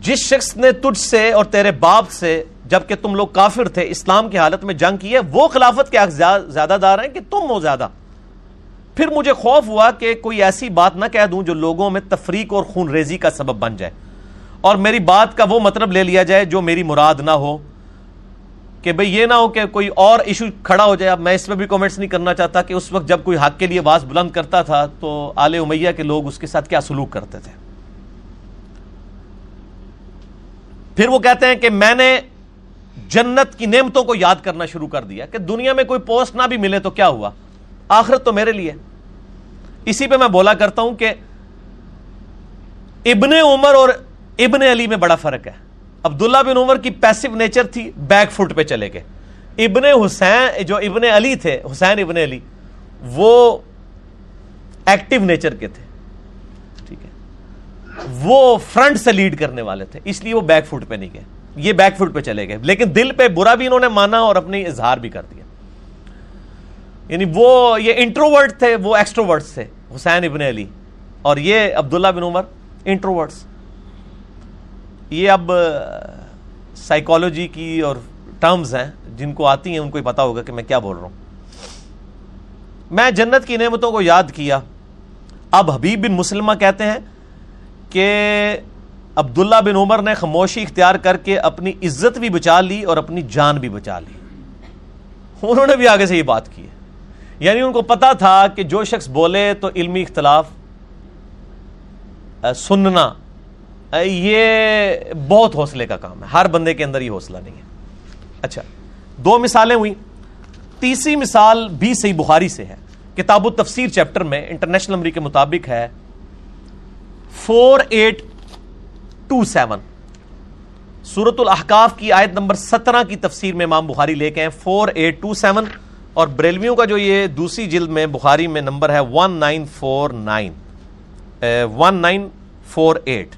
جس شخص نے تجھ سے اور تیرے باپ سے جبکہ تم لوگ کافر تھے، اسلام کی حالت میں جنگ کی ہے، وہ خلافت کے زیادہ دار ہیں کہ تم ہو زیادہ۔ پھر مجھے خوف ہوا کہ کوئی ایسی بات نہ کہہ دوں جو لوگوں میں تفریق اور خون ریزی کا سبب بن جائے۔ اور میری بات کا وہ مطلب لے لیا جائے جو میری مراد نہ ہو۔ کہ بھئی یہ نہ ہو کہ کوئی اور ایشو کھڑا ہو جائے۔ اب میں اس میں بھی کومنٹس نہیں کرنا چاہتا کہ اس وقت جب کوئی حق کے لیے آواز بلند کرتا تھا تو آل امیہ کے لوگ اس کے ساتھ کیا سلوک کرتے تھے۔ پھر وہ کہتے ہیں کہ میں نے جنت کی نعمتوں کو یاد کرنا شروع کر دیا کہ دنیا میں کوئی پوسٹ نہ بھی ملے تو کیا ہوا؟ آخرت تو میرے لیے۔ اسی پہ میں بولا کرتا ہوں کہ ابن عمر اور ابن علی میں بڑا فرق ہے۔ عبداللہ بن عمر کی پیسو نیچر تھی بیک فٹ پہ چلے گئے۔ ابن حسین، جو ابن علی تھے، حسین ابن علی، وہ ایکٹیو نیچر کے تھے۔ ٹھیک ہے۔ وہ فرنٹ سے لیڈ کرنے والے تھے، اس لیے وہ بیک فٹ پہ نہیں گئے۔ یہ بیک فٹ پہ چلے گئے۔ لیکن دل پہ برا بھی انہوں نے مانا اور اپنی اظہار بھی کر دیا یعنی وہ یہ انٹروورٹ تھے، وہ ایکسٹروورٹس تھے، حسین ابن علی۔ اور یہ عبداللہ بن عمر انٹروورٹس یہ اب سائیکالوجی کی اور ٹرمز ہیں، جن کو آتی ہیں، ان کو ہی پتا ہوگا کہ میں کیا بول رہا ہوں۔ میں جنت کی نعمتوں کو یاد کیا۔ اب حبیب بن مسلمہ کہتے ہیں کہ عبداللہ بن عمر نے خاموشی اختیار کر کے اپنی عزت بھی بچا لی اور اپنی جان بھی بچا لی۔ انہوں نے بھی آگے سے یہ بات کی ہے۔ یعنی ان کو پتا تھا کہ جو شخص بولے تو علمی اختلاف سننا یہ بہت حوصلے کا کام ہے۔ ہر بندے کے اندر یہ حوصلہ نہیں ہے۔ اچھا دو مثالیں ہوئی تیسری مثال بھی صحیح بخاری سے ہے۔ کتاب و چیپٹر میں انٹرنیشنل نمبر کے مطابق ہے۔ Four eight two seven. سورت الحکاف کی آیت نمبر سترہ کی تفسیر میں امام بخاری لے کے ہیں فور ایٹ ٹو سیون اور بریلویوں کا جو یہ دوسری جلد میں بخاری میں نمبر ہے one nine four nine one nine four eight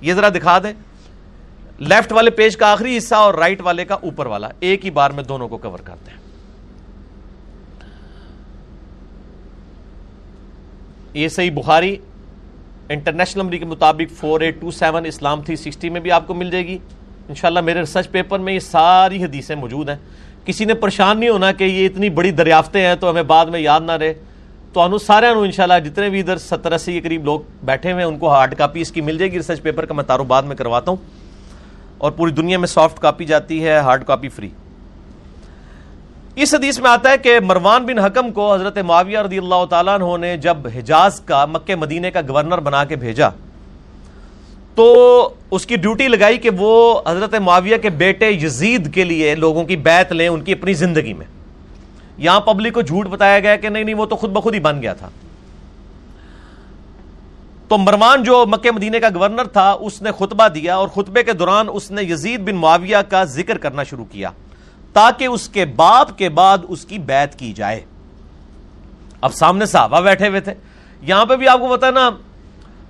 یہ ذرا دکھا دیں۔ لیفٹ والے پیج کا آخری حصہ اور رائٹ والے کا اوپر والا، ایک ہی بار میں دونوں کو کور کرتے ہیں۔ یہ صحیح بخاری۔ انٹرنیشنل نمبر کے مطابق four eight two seven Islam three sixty میں بھی آپ کو مل جائے گی۔ انشاءاللہ میرے ریسرچ پیپر میں یہ ساری حدیثیں موجود ہیں۔ کسی نے پریشان نہیں ہونا کہ یہ اتنی بڑی دریافتیں ہیں تو ہمیں بعد میں یاد نہ رہے۔ تو انو سارے انو انشاءاللہ جتنے بھی ادھر ستر اسی کے قریب لوگ بیٹھے ہوئے ہیں، ان کو ہارڈ کاپی اس کی مل جائے گی ریسرچ پیپر کا، میں تارو بعد میں کرواتا ہوں۔ اور پوری دنیا میں سافٹ کاپی جاتی ہے ہارڈ کاپی فری اس حدیث میں آتا ہے کہ مروان بن حکم کو حضرت معاویہ رضی اللہ تعالیٰ عنہ نے جب حجاز کا مکہ مدینے کا گورنر بنا کے بھیجا، تو اس کی ڈیوٹی لگائی کہ وہ حضرت معاویہ کے بیٹے یزید کے لیے لوگوں کی بیت لیں ان کی اپنی زندگی میں۔ یہاں پبلک کو جھوٹ بتایا گیا کہ نہیں نہیں، وہ تو خود بخود ہی بن گیا تھا۔ تو مروان جو مکہ مدینے کا گورنر تھا، اس نے خطبہ دیا اور خطبے کے دوران اس نے یزید بن معاویہ کا ذکر کرنا شروع کیا۔ تاکہ اس کے باپ کے بعد اس کی بیعت کی جائے۔ اب سامنے صحابہ بیٹھے ہوئے تھے۔ یہاں پہ بھی آپ کو پتا نا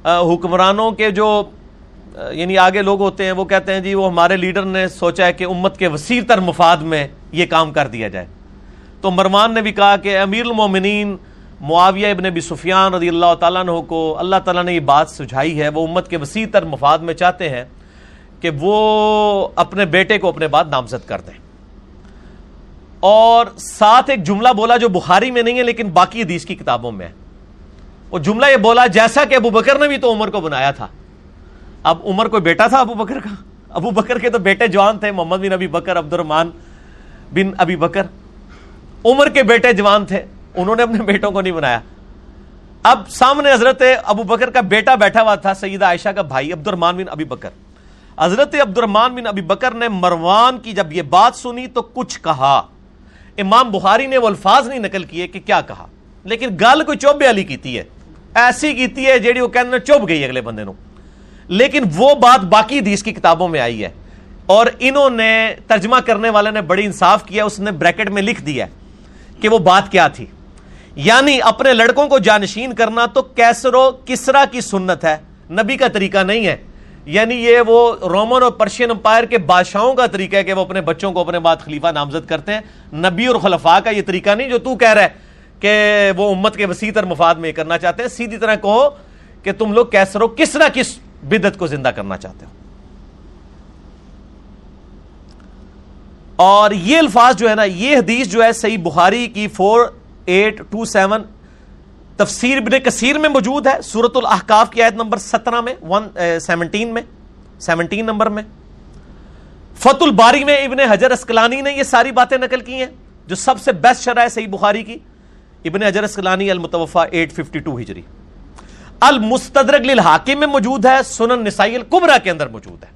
حکمرانوں کے جو یعنی آگے لوگ ہوتے ہیں، وہ کہتے ہیں جی وہ ہمارے لیڈر نے سوچا ہے کہ امت کے وسیع تر مفاد میں یہ کام کر دیا جائے۔ تو مروان نے بھی کہا کہ امیر المومنین معاویہ ابن ابی سفیان رضی اللہ تعالیٰ عنہ کو اللہ تعالیٰ نے یہ بات سجھائی ہے، وہ امت کے وسیع تر مفاد میں چاہتے ہیں کہ وہ اپنے بیٹے کو اپنے بعد نامزد کر دیں۔ اور ساتھ ایک جملہ بولا جو بخاری میں نہیں ہے لیکن باقی حدیث کی کتابوں میں ہے۔ وہ جملہ یہ بولا، جیسا کہ ابو بکر نے بھی تو عمر کو بنایا تھا۔ اب عمر کوئی بیٹا تھا ابو بکر کا؟ ابو بکر کے تو بیٹے جوان تھے، محمد بن ابی بکر عبد الرحمان بن ابی بکر۔ عمر کے بیٹے جوان تھے، انہوں نے اپنے بیٹوں کو نہیں بنایا۔ اب سامنے حضرت ابو بکر کا بیٹا بیٹھا ہوا تھا، سیدہ عائشہ کا بھائی عبد الرحمان بن ابی بکر۔ حضرت عبد الرحمان بن ابی بکر نے مروان کی جب یہ بات سنی تو کچھ کہا۔ امام بخاری نے وہ الفاظ نہیں نقل کیے کہ کیا کہا۔ لیکن گل کوئی چوبے علی کیتی ہے۔ ایسی کیتی ہے جیڑی وہ کہنے چوب گئی اگلے بندے نو لیکن وہ بات باقی حدیث کی کتابوں میں آئی ہے۔ اور انہوں نے ترجمہ کرنے والے نے بڑی انصاف کیا، اس نے بریکٹ میں لکھ دیا کہ وہ بات کیا تھی۔ یعنی اپنے لڑکوں کو جانشین کرنا تو کیسرو کسرا کی سنت ہے، نبی کا طریقہ نہیں ہے۔ یعنی یہ وہ رومن اور پرشین امپائر کے بادشاہوں کا طریقہ ہے کہ وہ اپنے بچوں کو اپنے بعد خلیفہ نامزد کرتے ہیں۔ نبی اور خلفاء کا یہ طریقہ نہیں جو تو کہہ رہا ہے کہ وہ امت کے وسیع تر مفاد میں کرنا چاہتے ہیں۔ سیدھی طرح کہو کہ تم لوگ کیسرو کسرا کس بدت کو زندہ کرنا چاہتے ہو۔ اور یہ الفاظ جو ہے نا، یہ حدیث جو ہے صحیح بخاری کی فور ایٹ ٹو سیون تفسیر ابن کثیر میں موجود ہے سورت الاحقاف کی آیت نمبر سترہ میں ون سیونٹین uh, میں سیونٹین نمبر میں۔ فت الباری میں ابن حجر اسکلانی نے یہ ساری باتیں نقل کی ہیں، جو سب سے بیسٹ شرح ہے صحیح بخاری کی۔ ابن حجر اسکلانی المتوفا 852 ہجری۔ المستدرک للحاکم میں موجود ہے، سنن نسائی القبرہ کے اندر موجود ہے۔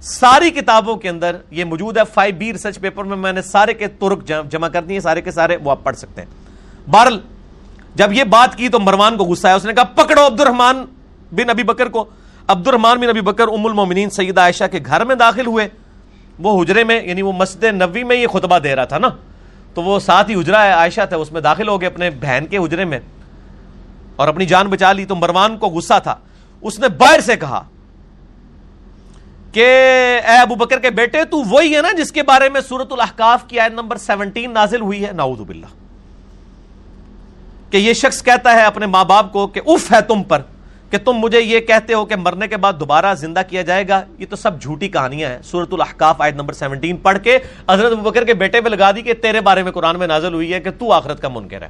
ساری کتابوں کے اندر یہ موجود ہے فائیو بی ریسرچ پیپر میں میں نے سارے کے ترک جمع کر دیے، سارے کے سارے وہ آپ پڑھ سکتے ہیں۔ بارل جب یہ بات کی تو مروان کو غصہ ہے اس نے کہا، پکڑو عبد الرحمان بن ابی بکر کو۔ عبد الرحمان بن ابی بکر ام المومنین سیدہ عائشہ کے گھر میں داخل ہوئے۔ وہ حجرے میں یعنی وہ مسجد نبی میں یہ خطبہ دے رہا تھا نا۔ تو وہ ساتھ ہی حجرہ ہے عائشہ تھا، اس میں داخل ہو گئے اپنے بہن کے حجرے میں۔ اور اپنی جان بچا لی تو مروان کو غصہ تھا۔ اس نے باہر سے کہا کہ، اے ابو بکر کے بیٹے، تو وہی ہے نا جس کے بارے میں سورت الحقاف کی آیت نمبر سیونٹین نازل ہوئی ہے۔ نعوذ باللہ۔ کہ یہ شخص کہتا ہے اپنے ماں باپ کو کہ اف ہے تم پر، کہ تم مجھے یہ کہتے ہو کہ مرنے کے بعد دوبارہ زندہ کیا جائے گا۔ یہ تو سب جھوٹی کہانیاں ہیں۔ سورت الحقاف آیت نمبر سیونٹین پڑھ کے حضرت بکر کے بیٹے پہ لگا دی کہ تیرے بارے میں قرآن میں نازل ہوئی ہے کہ تو آخرت کا منکر ہے۔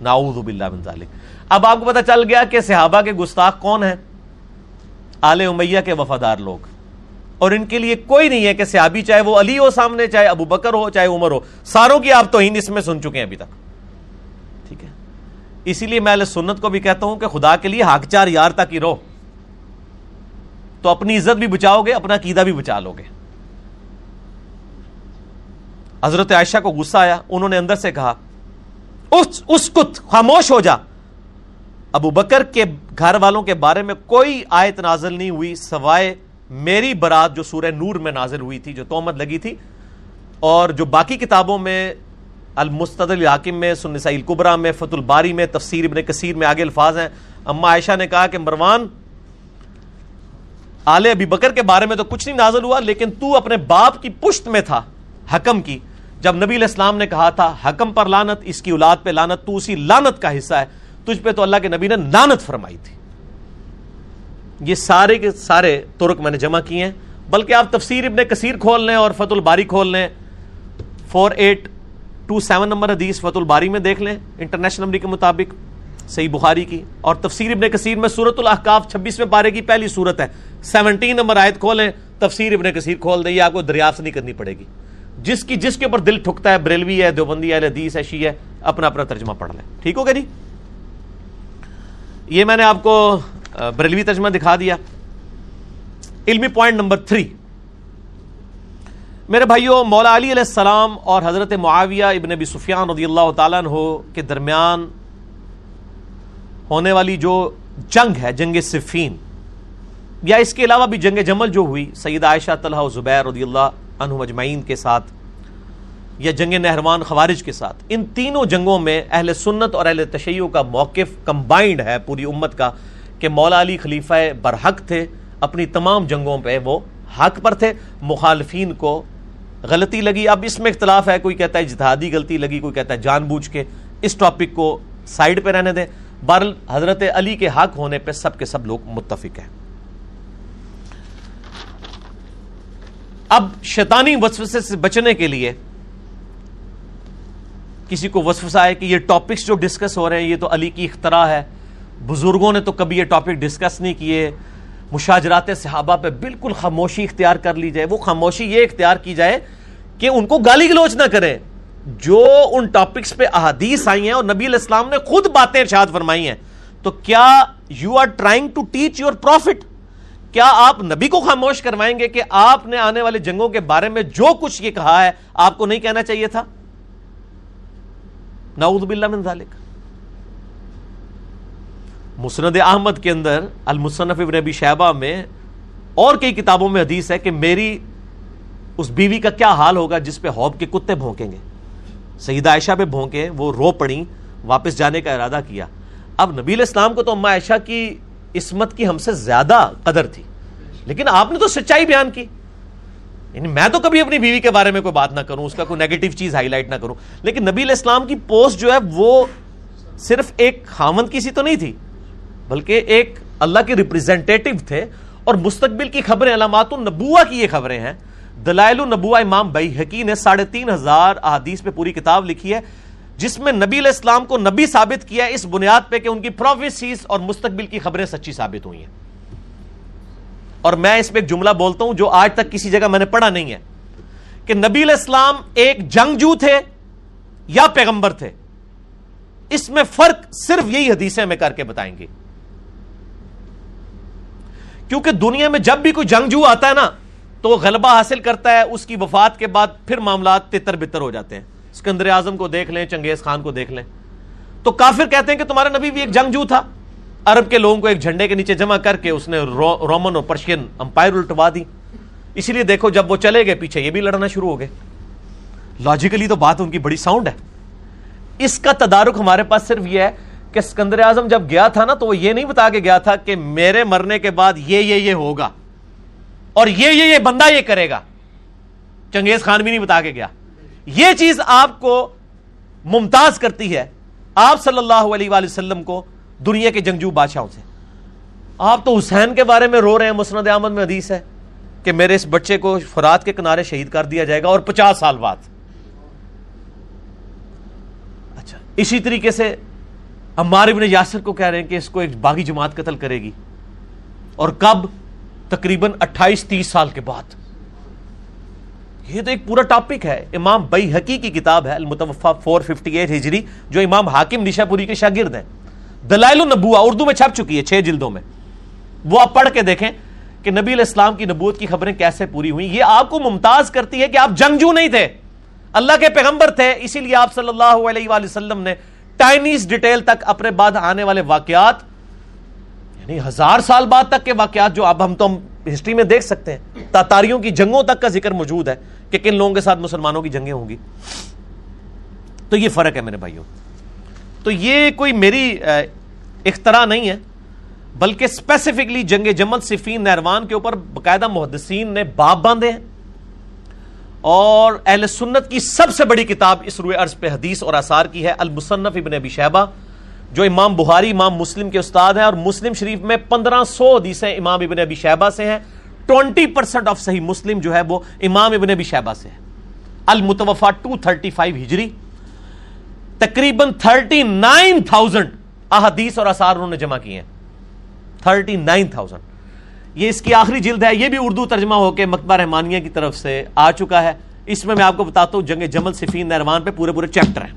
نعوذ باللہ من ذالک۔ اب آپ کو پتا چل گیا کہ صحابہ کے گستاخ کون ہیں؟ آل امیہ کے وفادار لوگ۔ اور ان کے لیے کوئی نہیں ہے کہ صحابی چاہے وہ علی ہو، سامنے چاہے ابو بکر ہو، چاہے عمر ہو۔ ساروں کی آپ تو اس میں سن چکے ہیں ابھی تک۔ اسی لیے میں سنت کو بھی کہتا ہوں کہ خدا کے لیے حق چار یار تک ہی رہو۔ تو اپنی عزت بھی بچاؤ گے، اپنا قیدہ بھی بچا لو گے۔ حضرت عائشہ کو غصہ آیا، انہوں نے اندر سے کہا اس کت، خاموش ہو جا۔ ابو بکر کے گھر والوں کے بارے میں کوئی آیت نازل نہیں ہوئی، سوائے میری برات جو سورہ نور میں نازل ہوئی تھی، جو تومت لگی تھی، اور جو باقی کتابوں میں المستد الحاکم میں سنسائی القبرہ میں فت الباری میں، تفسیر ابن کثیر میں آگے الفاظ ہیں۔ اما عائشہ نے کہا کہ مروان، آل ابی بکر کے بارے میں تو کچھ نہیں نازل ہوا، لیکن تو اپنے باپ کی پشت میں تھا، حکم کی۔ جب نبی علیہ السلام نے کہا تھا، حکم پر لانت اس کی اولاد پہ لانت تو اسی لانت کا حصہ ہے۔ تجھ پہ تو اللہ کے نبی نے لانت فرمائی تھی۔ یہ سارے کے سارے ترک میں نے جمع کیے ہیں، بلکہ آپ تفسیر ابن کثیر کھول لیں اور فت الباری کھول لیں۔ Four eight two seven number حدیث فت الباری میں دیکھ لیں، انٹرنیشنل نمبر کے مطابق صحیح بخاری کی، اور تفسیر ابن کثیر میں سورت الحقاف چھبیس میں پارے کی پہلی صورت ہے۔ سیونٹین نمبر آیت کھولیں، تفسیر ابن کثیر کھول دیں یہ آپ کو دریافت نہیں کرنی پڑے گی۔ جس کی، جس کے اوپر دل ٹھکتا ہے، بریلوی ہے، دیوبندی ہے، حدیث ہے شی ہے، اپنا اپنا ترجمہ پڑھ لیں۔ ٹھیک ہوگا جی؟ یہ میں نے آپ کو بریلوی ترجمہ دکھا دیا۔ علمی پوائنٹ نمبر تھری۔ میرے بھائیوں مولا علی علیہ السلام اور حضرت معاویہ ابن ابی سفیان رضی اللہ تعالیٰ عنہ کے درمیان ہونے والی جو جنگ ہے، جنگ صفین، یا اس کے علاوہ بھی جنگ جمل جو ہوئی سید عائشہ طلحہ زبیر رضی اللہ عنہ مجمعین کے ساتھ، یا جنگ نہروان خوارج کے ساتھ، ان تینوں جنگوں میں اہل سنت اور اہل تشیع کا موقف کمبائنڈ ہے پوری امت کا، کہ مولا علی خلیفہ برحق تھے، اپنی تمام جنگوں پہ وہ حق پر تھے، مخالفین کو غلطی لگی۔ اب اس میں اختلاف ہے، کوئی کہتا ہے جہادی غلطی لگی، کوئی کہتا ہے جان بوجھ کے اس ٹاپک کو سائڈ پہ رہنے دیں۔ بہرحال، حضرت علی کے حق ہونے پہ سب کے سب لوگ متفق ہیں۔ اب شیطانی وسوسے سے بچنے کے لیے کسی کو وسوسہ ہے کہ یہ ٹاپکس جو ڈسکس ہو رہے ہیں، یہ تو علی کی اختراع ہے۔ بزرگوں نے تو کبھی یہ ٹاپک ڈسکس نہیں کیے۔ مشاجرات صحابہ پہ بالکل خاموشی اختیار کر لی جائے، وہ خاموشی یہ اختیار کی جائے کہ ان کو گالی گلوچ نہ کریں۔ جو ان ٹاپکس پہ احادیث آئی ہیں اور نبی علیہ السلام نے خود باتیں ارشاد فرمائی ہیں، تو کیا you are trying to teach your prophet کیا آپ نبی کو خاموش کروائیں گے کہ آپ نے آنے والے جنگوں کے بارے میں جو کچھ یہ کہا ہے، آپ کو نہیں کہنا چاہیے تھا؟ نعوذ باللہ من ذالک۔ مسند احمد کے اندر المصنف ابن ابی شہبہ میں اور کئی کتابوں میں حدیث ہے کہ میری اس بیوی کا کیا حال ہوگا جس پہ ہوب کے کتے بھونکیں گے۔ سیدہ عائشہ پہ بھونکے وہ رو پڑی واپس جانے کا ارادہ کیا۔ اب نبی علیہ السلام کو تو اما عائشہ کی عصمت کی ہم سے زیادہ قدر تھی۔ لیکن آپ نے تو سچائی بیان کی۔ یعنی میں تو کبھی اپنی بیوی کے بارے میں کوئی بات نہ کروں، اس کا کوئی نیگیٹو چیز ہائی لائٹ نہ کروں۔ لیکن نبی علیہ السلام کی پوسٹ جو ہے وہ صرف ایک خامند کی سی تو نہیں تھی۔ بلکہ ایک اللہ کے ریپرزینٹیٹو تھے اور مستقبل کی خبریں، علامات النبوہ کی یہ خبریں ہیں۔ دلائل النبوہ امام بئی حقی نے ساڑھے تین ہزار احادیث پہ پوری کتاب لکھی ہے، جس میں نبی علیہ السلام کو نبی ثابت کیا ہے، اس بنیاد پہ کہ ان کی پروفیسیز اور مستقبل کی خبریں سچی ثابت ہوئی ہیں۔ اور میں اس پہ ایک جملہ بولتا ہوں جو آج تک کسی جگہ میں نے پڑھا نہیں ہے۔ کہ نبی علیہ السلام ایک جنگجو تھے یا پیغمبر تھے۔ اس میں فرق صرف یہی حدیثیں میں کر کے بتائیں گے۔ کیونکہ دنیا میں جب بھی کوئی جنگجو آتا ہے نا، تو وہ غلبہ حاصل کرتا ہے، اس کی وفات کے بعد پھر معاملات تتر بتر ہو جاتے ہیں۔ اسکندر اعظم کو دیکھ لیں، چنگیز خان کو دیکھ لیں۔ تو کافر کہتے ہیں کہ تمہارا نبی بھی ایک جنگجو تھا۔ عرب کے لوگوں کو ایک جھنڈے کے نیچے جمع کر کے اس نے رومن اور پرشین امپائر الٹوا دی۔ اسی لیے دیکھو جب وہ چلے گئے پیچھے، یہ بھی لڑنا شروع ہو گئے۔ لاجیکلی تو بات ان کی بڑی ساؤنڈ ہے۔ اس کا تدارک ہمارے پاس صرف یہ ہے کہ سکندر اعظم جب گیا تھا نا تو وہ یہ نہیں بتا کے گیا تھا کہ میرے مرنے کے بعد یہ یہ یہ ہوگا اور یہ یہ یہ بندہ یہ کرے گا۔ چنگیز خان بھی نہیں بتا کے گیا۔ یہ چیز آپ کو ممتاز کرتی ہے۔ آپ صلی اللہ علیہ وآلہ وسلم کو دنیا کے جنگجو بادشاہوں سے۔ آپ تو حسین کے بارے میں رو رہے ہیں، مسند احمد میں حدیث ہے کہ میرے اس بچے کو فرات کے کنارے شہید کر دیا جائے گا اور پچاس سال بعد۔ اچھا اسی طریقے سے عمار ابن یاسر کو کہہ رہے ہیں کہ اس کو ایک باغی جماعت قتل کرے گی۔ اور کب؟ تقریباً اٹھائیس تیس سال کے بعد۔ یہ تو ایک پورا ٹاپک ہے۔ امام بئی حقی کی کتاب ہے المتوفا 458 ہجری، جو امام حاکم نشا پوری کے شاگرد ہیں۔ دلائل النبوہ اردو میں چھپ چکی ہے چھ جلدوں میں۔ وہ آپ پڑھ کے دیکھیں کہ نبی علیہ السلام کی نبوت کی خبریں کیسے پوری ہوئی یہ آپ کو ممتاز کرتی ہے کہ آپ جنگجو نہیں تھے۔ اللہ کے پیغمبر تھے، اسی لیے آپ صلی اللہ علیہ وآلہ وسلم نے ٹائنیز ڈیٹیل تک اپنے بعد آنے والے واقعات یعنی ہزار سال بعد تک کے واقعات جو اب ہم تو ہم ہسٹری میں دیکھ سکتے ہیں، تاتاریوں کی جنگوں تک کا ذکر موجود ہے کہ کن لوگوں کے ساتھ مسلمانوں کی جنگیں ہوں گی۔ تو یہ فرق ہے میرے بھائیوں۔ تو یہ کوئی میری اختراع نہیں ہے، بلکہ اسپیسیفکلی جنگ جمل صفین نہروان کے اوپر باقاعدہ محدثین نے باب باندھے ہیں۔ اور اہل سنت کی سب سے بڑی کتاب اس روئے عرض پہ حدیث اور آثار کی ہے، المصنف ابن ابی شہبہ جو امام بہاری امام مسلم کے استاد ہیں اور مسلم شریف میں پندرہ سو حدیثیں امام ابن ابی شہبہ سے ہیں۔ ٹوینٹی پرسنٹ آف صحیح مسلم جو ہے وہ امام ابن ابی شہبہ سے ہے المتوفا ٹو تھرٹی فائیو ہجری، تقریباً تھرٹی نائن تھاؤزینڈ احادیث اور آثار انہوں نے جمع کیے ہیں۔ تھرٹی نائن تھاؤزینڈ یہ اس کی آخری جلد ہے، یہ بھی اردو ترجمہ ہو کے مکبہ رحمانیہ کی طرف سے آ چکا ہے۔ اس میں میں آپ کو بتاتا ہوں، جنگ جمل صفین نہروان پہ پورے پورے چیپٹر ہیں۔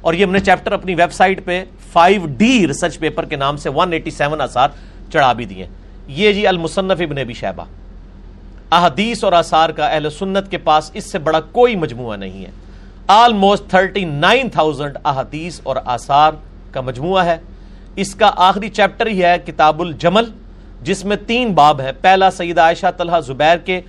اور یہ ہم نے چیپٹر اپنی ویب سائٹ پہ فائیو ڈی ریسرچ پیپر کے نام سے ون ایٹی سیون آثار چڑھا بھی دیے۔ یہ جی المصنف ابن ابی شہبہ احادیث اور آثار کا اہل سنت کے پاس اس سے بڑا کوئی مجموعہ نہیں ہے۔ آلموسٹ تھرٹی نائن تھاؤزینڈ احادیث اور آثار کا مجموعہ ہے۔ اس کا آخری چیپٹر ہی ہے کتاب الجمل۔ جس میں تین باب ہیں۔ پہلا سید عائشہ طلحہ زبیر کے،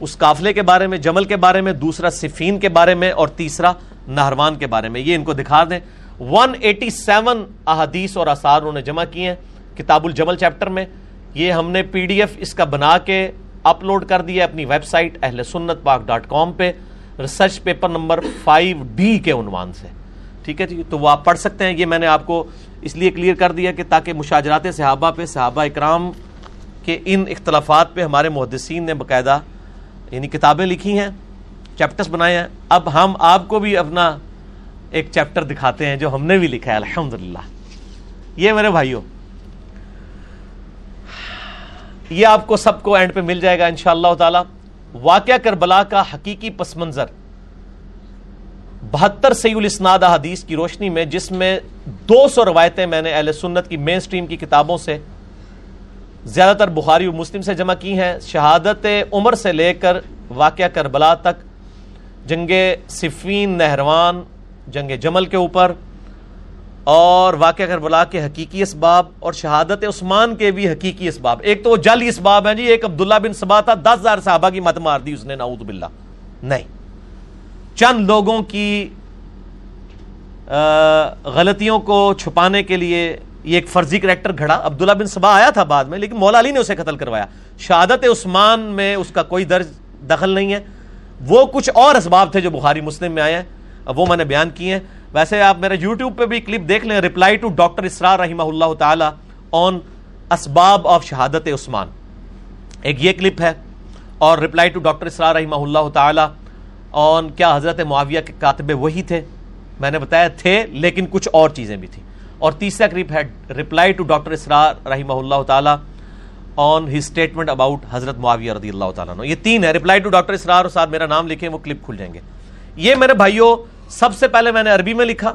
اس قافلے کے بارے میں، جمل کے بارے میں، دوسرا صفین کے بارے میں، اور تیسرا نہروان کے بارے میں۔ یہ ان کو دکھا دیں۔ ون ایٹی سیون احادیث اور آثار انہوں نے جمع کیے ہیں کتاب الجمل چیپٹر میں۔ یہ ہم نے پی ڈی ایف اس کا بنا کے اپلوڈ کر دیا اپنی ویب سائٹ اہل سنت پاک ڈاٹ کام پہ۔ Research paper number five D کے عنوان سے۔ ٹھیک ہے جی؟ تو وہ آپ پڑھ سکتے ہیں۔ یہ میں نے آپ کو اس لیے کلیئر کر دیا کہ تاکہ مشاجرات صحابہ پہ، صحابہ اکرام کہ ان اختلافات پہ ہمارے محدثین نے باقاعدہ یعنی کتابیں لکھی ہیں چیپٹرز بنائے ہیں۔ اب ہم آپ کو بھی اپنا ایک چیپٹر دکھاتے ہیں جو ہم نے بھی لکھا ہے، الحمدللہ۔ یہ میرے بھائیوں، یہ آپ کو سب کو اینڈ پہ مل جائے گا انشاءاللہ تعالی۔ واقعہ کربلا کا حقیقی پس منظر۔ بہتر سی الاسناد حدیث کی روشنی میں، جس میں دو سو روایتیں میں نے اہل سنت کی مین سٹریم کی کتابوں سے زیادہ تر بخاری و مسلم سے جمع کی ہیں۔ شہادت عمر سے لے کر واقعہ کربلا تک، جنگ صفین نہروان، جنگ جمل کے اوپر، اور واقعہ کربلا کے حقیقی اسباب، اور شہادت عثمان کے بھی حقیقی اسباب۔ ایک تو وہ جعلی اسباب ہیں جی ایک عبداللہ بن سبا تھا دس ہزار صحابہ کی مت مار دی اس نے، نعوذ باللہ۔ نہیں۔ چند لوگوں کی غلطیوں کو چھپانے کے لیے یہ ایک فرضی کریکٹر گھڑا۔ عبداللہ بن سبا آیا تھا بعد میں، لیکن مولا علی نے اسے قتل کروایا۔ شہادت عثمان میں اس کا کوئی درج دخل نہیں ہے۔ وہ کچھ اور اسباب تھے جو بخاری مسلم میں آئے ہیں۔ وہ میں نے بیان کیے ہیں۔ ویسے آپ میرے یوٹیوب پہ بھی کلپ دیکھ لیں۔ ریپلائی ٹو ڈاکٹر اسرار رحمہ اللہ تعالی آن اسباب آف شہادت عثمان۔ ایک یہ کلپ ہے۔ اور ریپلائی ٹو ڈاکٹر اسرار رحمہ اللہ تعالی آن کیا حضرت معاویہ کے کاتب وہی تھے؟ میں نے بتایا تھے، لیکن کچھ اور چیزیں بھی تھیں۔ اور تیسرا کلپ ہے ریپلائی ٹو ڈاکٹر اسرار رحمہ اللہ تعالی آن ہز اسٹیٹمنٹ اباؤٹ حضرت معاویہ رضی اللہ تعالیٰ یہ تین ہے ریپلائی ٹو ڈاکٹر اسرار اور ساتھ میرا نام لکھیں، وہ کلپ کھل جائیں گے. یہ میرے بھائیوں سب سے پہلے میں نے عربی میں لکھا،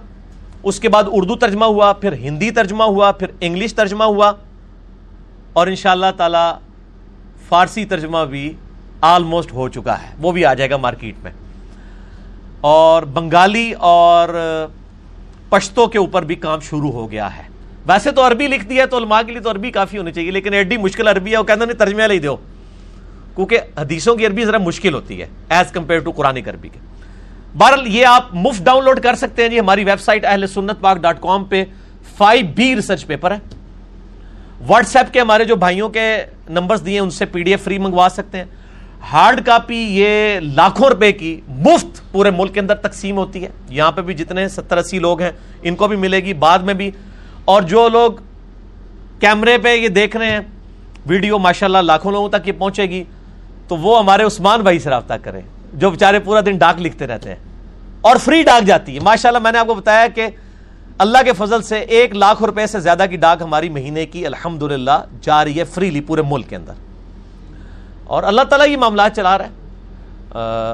اس کے بعد اردو ترجمہ ہوا، پھر ہندی ترجمہ ہوا، پھر انگلش ترجمہ ہوا، اور ان شاء اللہ تعالی فارسی ترجمہ بھی آلموسٹ ہو چکا ہے۔ وہ بھی آ جائے گا مارکیٹ میں۔ اور بنگالی اور پشتوں کے اوپر بھی کام شروع ہو گیا ہے۔ ویسے تو عربی لکھ دیا تو علماء کے لیے تو عربی کافی ہونی چاہیے، لیکن ایڈی مشکل عربی ہے وہ کہتے ہیں ترجمہ لے دو کیونکہ حدیثوں کی عربی ذرا مشکل ہوتی ہے ایز کمپیئر ٹو قرآن عربی کے۔ بہرحال یہ آپ مفت ڈاؤن لوڈ کر سکتے ہیں جی ہماری ویب سائٹ اہل سنت پاک ڈاٹ کام پہ۔ فائیو بی ریسرچ پیپر ہے۔ واٹس ایپ کے ہمارے جو بھائیوں کے نمبرز دیے ان سے پی ڈی ایف فری منگوا سکتے ہیں۔ ہارڈ کاپی یہ لاکھوں روپے کی مفت پورے ملک کے اندر تقسیم ہوتی ہے۔ یہاں پہ بھی جتنے ستر اسی لوگ ہیں، ان کو بھی ملے گی بعد میں بھی۔ اور جو لوگ کیمرے پہ یہ دیکھ رہے ہیں، ویڈیو ماشاءاللہ لاکھوں لوگوں تک یہ پہنچے گی، تو وہ ہمارے عثمان بھائی سے رابطہ کریں، جو بیچارے پورا دن ڈاک لکھتے رہتے ہیں۔ اور فری ڈاک جاتی ہے۔ ماشاءاللہ میں نے آپ کو بتایا کہ اللہ کے فضل سے ایک لاکھ روپے سے زیادہ کی ڈاک ہماری مہینے کی الحمدللہ جا رہی ہے فریلی پورے ملک کے اندر۔ اور اللہ تعالیٰ یہ معاملات چلا رہا ہے۔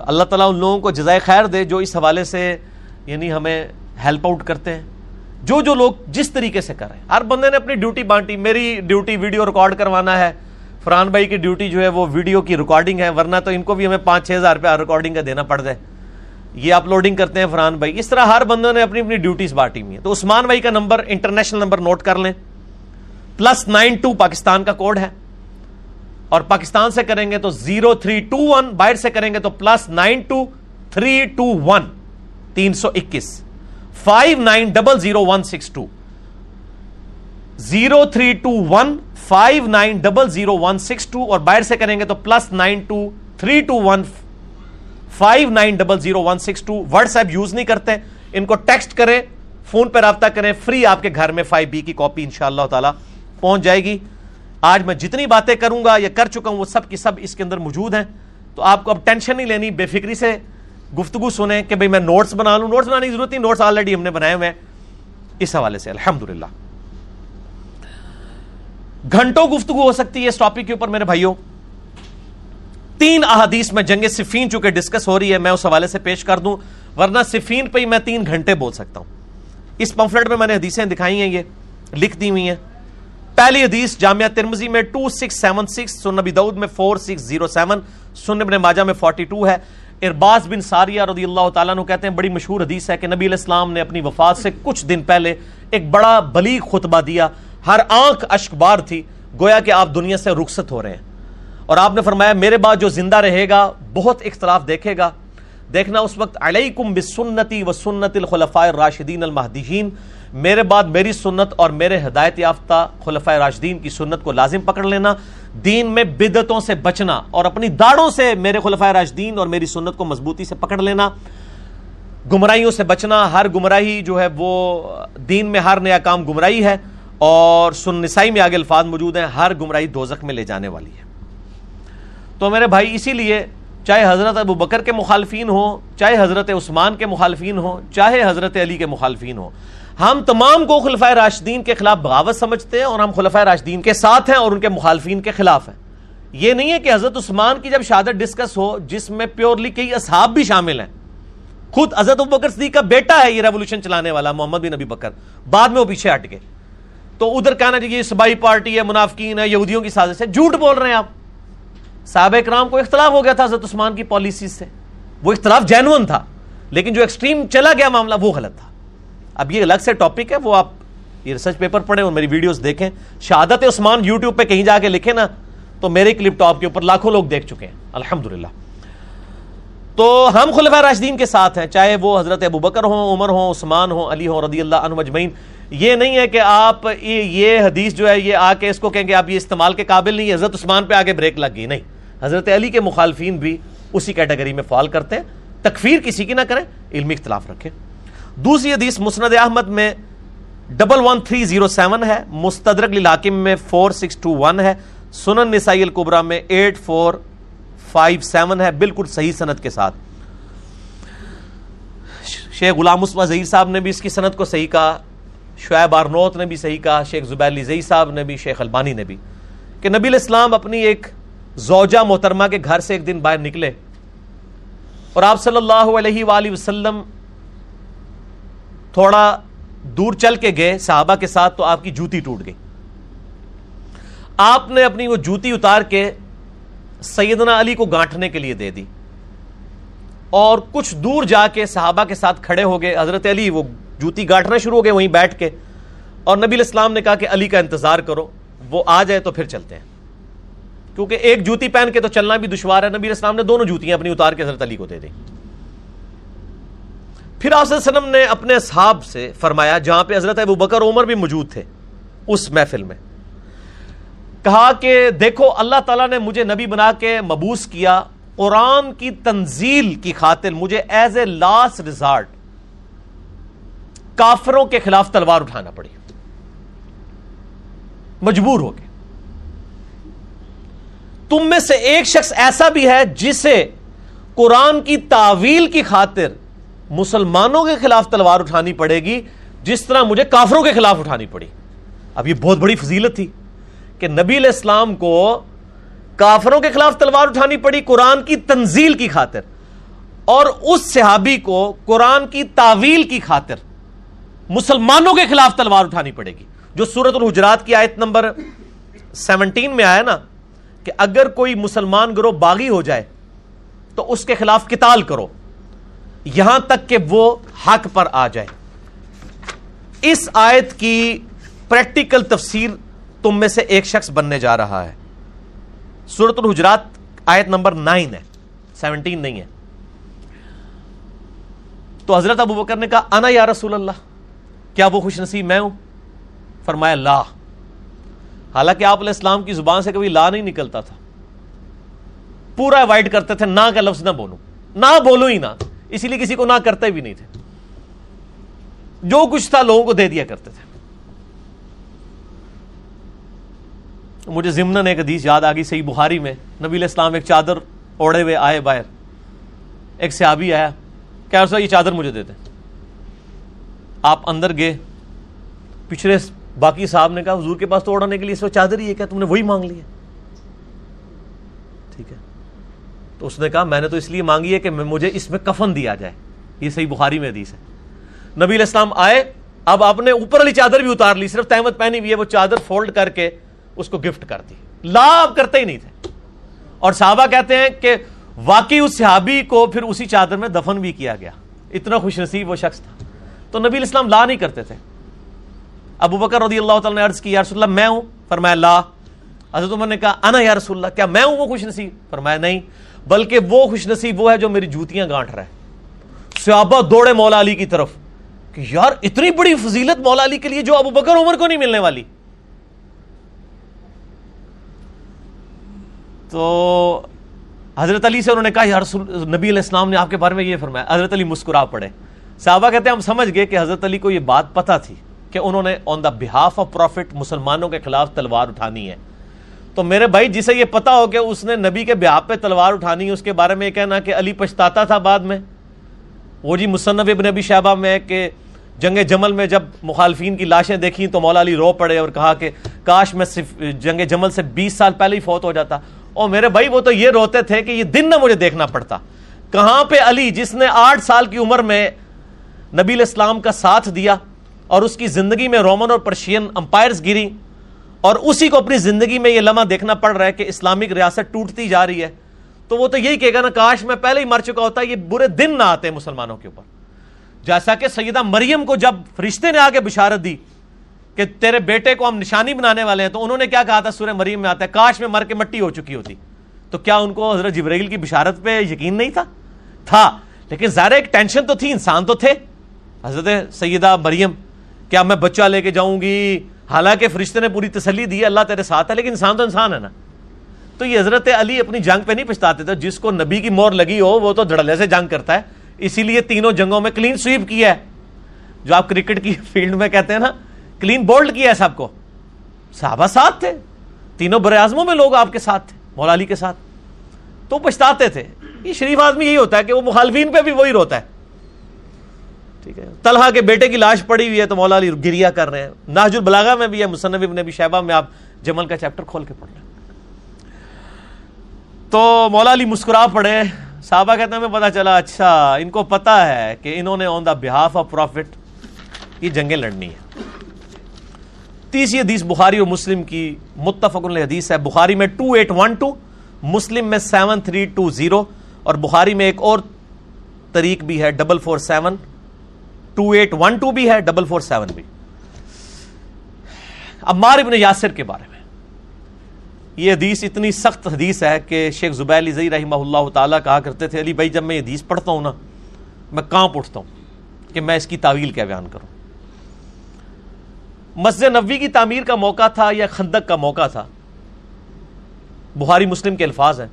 اللہ تعالیٰ ان لوگوں کو جزائے خیر دے جو اس حوالے سے یعنی ہمیں ہیلپ آؤٹ کرتے ہیں۔ جو جو لوگ جس طریقے سے کر رہے ہیں۔ ہر بندے نے اپنی ڈیوٹی بانٹی۔ میری ڈیوٹی ویڈیو ریکارڈ کروانا ہے۔ فران بھائی کی ڈیوٹی جو ہے وہ ویڈیو کی ریکارڈنگ ہے۔ ورنہ تو ان کو بھی ہمیں پانچ چھ ہزار روپیہ ریکارڈنگ کا دینا پڑ جائے یہ اپلوڈنگ کرتے ہیں فرحان بھائی۔ اس طرح ہر بندوں نے اپنی اپنی ڈیوٹیز بانٹی ہوئی ہیں۔ تو عثمان بھائی کا نمبر انٹرنیشنل نمبر نوٹ کر لیں۔ پلس نائن ٹو پاکستان کا کوڈ ہے۔ اور پاکستان سے کریں گے تو زیرو تھری ٹو ون باہر سے کریں گے تو plus nine two three two one, تین سو اکیس۔ Five nine double zero one six two. Zero three two one, five nine double zero one six two. اور باہر سے کریں گے تو plus nine two three two one. Five nine double zero one six two. WhatsApp use نہیں کرتے، ان کو text کریں، فون پہ رابطہ کریں، فری آپ کے گھر میں فائیو بی کی کاپی ان شاء اللہ تعالی پہنچ جائے گی۔ آج میں جتنی باتیں کروں گا یا کر چکا ہوں، وہ سب کی سب اس کے اندر موجود ہیں۔ تو آپ کو اب ٹینشن نہیں لینی، بے فکری سے گفتگو سنیں کہ بھئی میں نوٹس بنا لوں۔ نوٹس بنانے کی ضرورت نہیں نوٹس آلریڈی ہم نے بنائے ہوئے اس حوالے سے، الحمدللہ۔ گھنٹوں گفتگو ہو سکتی ہے اس ٹاپک کے اوپر، میرے بھائیوں۔ تین احادیث میں جنگ صفین چونکہ ڈسکس ہو رہی ہے، میں اس حوالے سے پیش کر دوں۔ ورنہ صفین پہ ہی میں تین گھنٹے بول سکتا ہوں۔ اس پمفلٹ میں میں نے حدیثیں دکھائی ہیں، یہ لکھ دی ہوئی ہیں۔ پہلی حدیث جامعہ ترمزی میں 2676 سن نبی دعود میں 4607 سن ابن ماجہ میں 42 ہے۔ ارباز بن ساریہ رضی اللہ تعالیٰ نے کہتے ہیں، بڑی مشہور حدیث ہے کہ نبی علیہ السلام نے اپنی وفات سے کچھ دن پہلے ایک بڑا بلیغ خطبہ دیا۔ ہر آنکھ اشک بار تھی، گویا کہ آپ دنیا سے رخصت ہو رہے ہیں۔ اور آپ نے فرمایا، میرے بعد جو زندہ رہے گا، بہت اختلاف دیکھے گا۔ دیکھنا اس وقت علیکم بسنتی و سنت الخلفاء الراشدین المہدیین۔ میرے بعد میری سنت اور میرے ہدایت یافتہ خلفۂ راشدین کی سنت کو لازم پکڑ لینا، دین میں بدتوں سے بچنا اور اپنی داڑوں سے میرے خلفۂ راشدین اور میری سنت کو مضبوطی سے پکڑ لینا، گمراہیوں سے بچنا، ہر گمراہی جو ہے وہ دین میں ہر نیا کام گمراہی ہے اور سن نسائی میں آگے الفاظ موجود ہیں، ہر گمراہی دوزخ میں لے جانے والی ہے۔ تو میرے بھائی، اسی لیے چاہے حضرت ابو بکر کے مخالفین ہوں، چاہے حضرت عثمان کے مخالفین ہوں، چاہے حضرت علی کے مخالفین ہوں ہم تمام کو خلفۂ راشدین کے خلاف بغاوت سمجھتے ہیں اور ہم خلفۂ راشدین کے ساتھ ہیں اور ان کے مخالفین کے خلاف ہیں۔ یہ نہیں ہے کہ حضرت عثمان کی جب شہادت ڈسکس ہو، جس میں پیورلی کئی اصحاب بھی شامل ہیں۔ خود حضرت بکر صدیق کا بیٹا ہے یہ ریولوشن چلانے والا، محمد بن نبی بکر۔ بعد میں وہ پیچھے ہٹ گئے۔ تو ادھر کہنا چاہیے سبائی پارٹی ہے، منافقین ہے یہودیوں کی سازش ہے۔ جھوٹ بول رہے ہیں آپ۔ صحابہ کرام کو اختلاف ہو گیا تھا حضرت عثمان کی پالیسی سے۔ وہ اختلاف جینون تھا، لیکن جو ایکسٹریم چلا گیا معاملہ وہ غلط تھا۔ اب یہ الگ سے ٹاپک ہے، وہ آپ یہ ریسرچ پیپر پڑھیں اور میری ویڈیوز دیکھیں۔ شہادت عثمان یوٹیوب پہ کہیں جا کے لکھیں نا، تو میرے کلپ ٹاپ کے اوپر لاکھوں لوگ دیکھ چکے ہیں۔ الحمدللہ۔ تو ہم خلفہ راشدین کے ساتھ ہیں، چاہے وہ حضرت ابو بکر ہوں، عمر ہوں، عثمان ہوں، علی ہوں، رضی اللہ عنہ مجمعین یہ نہیں ہے کہ آپ یہ حدیث جو ہے، یہ آ کے اس کو کہیں گے آپ یہ استعمال کے قابل نہیں حضرت عثمان پہ آگے بریک لگ گئی۔ نہیں، حضرت علی کے مخالفین بھی اسی کیٹیگری میں فال کرتے ہیں۔ تکفیر کسی کی نہ کریں علمی اختلاف رکھیں۔ دوسری حدیث مسند احمد میں double one three zero seven ہے، مستدرک للاکم میں فور سکس ٹو ون ہے، سنن نسائی القبرا میں ایٹ فور فائیو سیون ہے، بالکل صحیح صنعت کے ساتھ۔ شیخ غلام مسما ظہیر صاحب نے بھی اس کی صنعت کو صحیح کہا، شعیب آرنوت نے بھی صحیح کہا، شیخ زبیر علی زئی صاحب نے بھی، شیخ البانی نے بھی۔ کہ نبی الاسلام اپنی ایک زوجہ محترمہ کے گھر سے ایک دن باہر نکلے اور آپ صلی اللہ علیہ وآلہ وسلم تھوڑا دور چل کے گئے صحابہ کے ساتھ تو آپ کی جوتی ٹوٹ گئی۔ آپ نے اپنی وہ جوتی اتار کے سیدنا علی کو گانٹنے کے لیے دے دی۔ اور کچھ دور جا کے صحابہ کے ساتھ کھڑے ہو گئے۔ حضرت علی وہ جوتی گاٹنا شروع ہو گئے وہیں بیٹھ کے۔ اور نبی الاسلام نے کہا کہ علی کا انتظار کرو، وہ آ جائے تو پھر چلتے ہیں۔ کیونکہ ایک جوتی پہن کے تو چلنا بھی دشوار ہے۔ نبی الاسلام نے دونوں جوتیاں اپنی اتار کے حضرت علی کو دے دی پھر آپ وسلم نے اپنے اصحاب سے فرمایا، جہاں پہ حضرت ابو بکر عمر بھی موجود تھے، اس محفل میں۔ کہا کہ، دیکھو، اللہ تعالیٰ نے مجھے نبی بنا کے مبوس کیا، قرآن کی تنزیل کی خاطر مجھے ایز اے لاسٹ ریزارٹ کافروں کے خلاف تلوار اٹھانا پڑی۔ مجبور ہو گئے۔ تم میں سے ایک شخص ایسا بھی ہے جسے قرآن کی تعویل کی خاطر مسلمانوں کے خلاف تلوار اٹھانی پڑے گی جس طرح مجھے کافروں کے خلاف اٹھانی پڑی۔ اب یہ بہت بڑی فضیلت تھی کہ نبی علیہ السلام کو کافروں کے خلاف تلوار اٹھانی پڑی قرآن کی تنزیل کی خاطر اور اس صحابی کو قرآن کی تعویل کی خاطر مسلمانوں کے خلاف تلوار اٹھانی پڑے گی۔ جو سورت الحجرات کی آیت نمبر سیونٹین میں آیا نا کہ اگر کوئی مسلمان گروہ باغی ہو جائے تو اس کے خلاف کتال کرو۔ یہاں تک کہ وہ حق پر آ جائے۔ اس آیت کی پریکٹیکل تفسیر تم میں سے ایک شخص بننے جا رہا ہے۔ سورت الحجرات آیت نمبر نائن ہے، سیونٹین نہیں ہے۔ تو حضرت ابو بکر نے کہا، انا یا رسول اللہ؟ کیا وہ خوش نصیب میں ہوں؟ فرمایا، لا۔ حالانکہ آپ علیہ السلام کی زبان سے کبھی لا نہیں نکلتا تھا۔ پورا اوائڈ کرتے تھے، نہ کا لفظ نہ بولوں۔ نہ بولو ہی نہ۔ اسی لیے کسی کو نہ کرتے بھی نہیں تھے۔ جو کچھ تھا لوگوں کو دے دیا کرتے تھے۔ مجھے ضمن ایک حدیث یاد آ گئی صحیح بخاری میں۔ نبی علیہ السلام ایک چادر اوڑے ہوئے آئے باہر۔ ایک صحابی آیا کیا یہ چادر مجھے دیتے آپ اندر گئے، پچھلے باقی صاحب نے کہا، حضور کے پاس تو اوڑھنے کے لیے اس وقت چادر ہی ہے، کیا تم نے وہی مانگ لی ہے؟ تو اس نے کہا، میں نے تو اس لیے مانگی ہے کہ مجھے اس میں کفن دیا جائے۔ یہ صحیح بخاری میں حدیث ہے۔ نبی علیہ السلام آئے، اب آپ نے اوپر والی چادر بھی اتار لی، صرف تحمد پہنی ہوئی ہے، وہ چادر فولڈ کر کے اس کو گفٹ کر دی لا آپ کرتے ہی نہیں تھے۔ اور صحابہ کہتے ہیں کہ واقعی اس صحابی کو پھر اسی چادر میں دفن بھی کیا گیا۔ اتنا خوش نصیب وہ شخص تھا۔ تو نبی الاسلام لا نہیں کرتے تھے۔ ابو بکر رضی اللہ تعالیٰ نے عرض کی، یا رسول اللہ، میں ہوں؟ فرمایا، لا۔ حضرت عمر نے کہا، انا یا رسول اللہ؟ کیا میں ہوں وہ خوش نصیب؟ فرمایا، نہیں۔ بلکہ وہ خوش نصیب وہ ہے جو میری جوتیاں گانٹ رہا ہے۔ صحابہ دوڑے مولا علی کی طرف۔ کہ یار، اتنی بڑی فضیلت مولا علی کے لیے جو ابو بکر عمر کو نہیں ملنے والی۔ تو حضرت علی سے انہوں نے کہا، یار نبی علیہ السلام نے آپ کے بارے میں یہ فرمایا، حضرت علی مسکرا پڑے۔ صحابہ کہتے ہیں، ہم سمجھ گئے کہ حضرت علی کو یہ بات پتا تھی کہ انہوں نے آن دا بہاف آف پروفٹ مسلمانوں کے خلاف تلوار اٹھانی ہے۔ تو میرے بھائی، جسے یہ پتا ہو کہ اس نے نبی کے بہاف پہ تلوار اٹھانی ہے اس کے بارے میں یہ کہنا کہ علی پچھتاتا تھا بعد میں۔ وہ جی مصنف ابن ابی شہبہ میں کہ جنگ جمل میں جب مخالفین کی لاشیں دیکھیں تو مولا علی رو پڑے اور کہا کہ کاش میں صرف جنگ جمل سے بیس سال پہلے ہی فوت ہو جاتا۔ اور میرے بھائی، وہ تو یہ روتے تھے کہ یہ دن نہ مجھے دیکھنا پڑتا۔ کہاں پہ علی، جس نے آٹھ سال کی عمر میں نبی الاسلام کا ساتھ دیا اور اس کی زندگی میں رومن اور پرشین امپائرز گری اور اسی کو اپنی زندگی میں یہ لمحہ دیکھنا پڑ رہا ہے کہ اسلامک ریاست ٹوٹتی جا رہی ہے۔ تو وہ تو یہی کہے گا نا، کاش میں پہلے ہی مر چکا ہوتا، یہ برے دن نہ آتے مسلمانوں کے اوپر۔ جیسا کہ سیدہ مریم کو جب فرشتے نے آگے بشارت دی کہ تیرے بیٹے کو ہم نشانی بنانے والے ہیں، تو انہوں نے کیا کہا تھا؟ سورہ مریم میں آتا ہے، کاش میں مر کے مٹی ہو چکی ہوتی۔ تو کیا ان کو حضرت جبرائیل کی بشارت پہ یقین نہیں تھا؟ تھا، لیکن ظاہر ایک ٹینشن تو تھی، انسان تو تھے۔ حضرت سیدہ مریم، کیا میں بچہ لے کے جاؤں گی؟ حالانکہ فرشتے نے پوری تسلی دی اللہ تیرے ساتھ ہے، لیکن انسان تو انسان ہے نا۔ تو یہ حضرت علی اپنی جنگ پہ نہیں پچھتاتے تھے، جس کو نبی کی مور لگی ہو، وہ تو دھڑلے سے جنگ کرتا ہے۔ اسی لیے تینوں جنگوں میں کلین سویپ کیا ہے۔ جو آپ کرکٹ کی فیلڈ میں کہتے ہیں نا، کلین بولڈ کیا ہے سب کو۔ صحابہ ساتھ تھے۔ تینوں بر اعظموں میں لوگ آپ کے ساتھ تھے، مولا علی کے ساتھ۔ تو پچھتاتے تھے۔ یہ شریف آدمی یہی ہوتا ہے کہ وہ مخالفین پہ بھی وہی روتا ہے۔ ٹھیک ہے۔ طلحہ کے بیٹے کی لاش پڑی ہوئی ہے تو مولا علی گریا کر رہے ہیں۔ ناج البلاغا میں بھی ہے، مصنف ابن ابی شہبہ میں آپ جمل کا چیپٹر کھول کے پڑھ رہے ہیں تو مولا علی مسکرا پڑے۔ صحابہ کہتے ہیں، ہمیں پتا چلا اچھا ان کو پتا ہے کہ انہوں نے آن دا بہاف آف پروفٹ یہ جنگیں لڑنی ہے تیسری حدیث بخاری اور مسلم کی متفق حدیث ہے۔ بخاری میں two eight one two Muslim میں سیون تھری ٹو زیرو اور بخاری میں ایک اور طریق بھی ہے double four seven two eight one two بھی ہے، ڈبل فور سیون بھی۔ عمار ابن یاسر کے بارے میں۔ یہ حدیث اتنی سخت حدیث ہے کہ شیخ زبیر علی رحمہ اللہ تعالیٰ کہا کرتے تھے، علی بھائی، جب میں یہ حدیث پڑھتا ہوں نا، میں کانپ اٹھتا ہوں کہ میں اس کی تعویل کیا بیان کروں۔ مسجد نبوی کی تعمیر کا موقع تھا یا خندق کا موقع تھا؟ بخاری مسلم کے الفاظ ہیں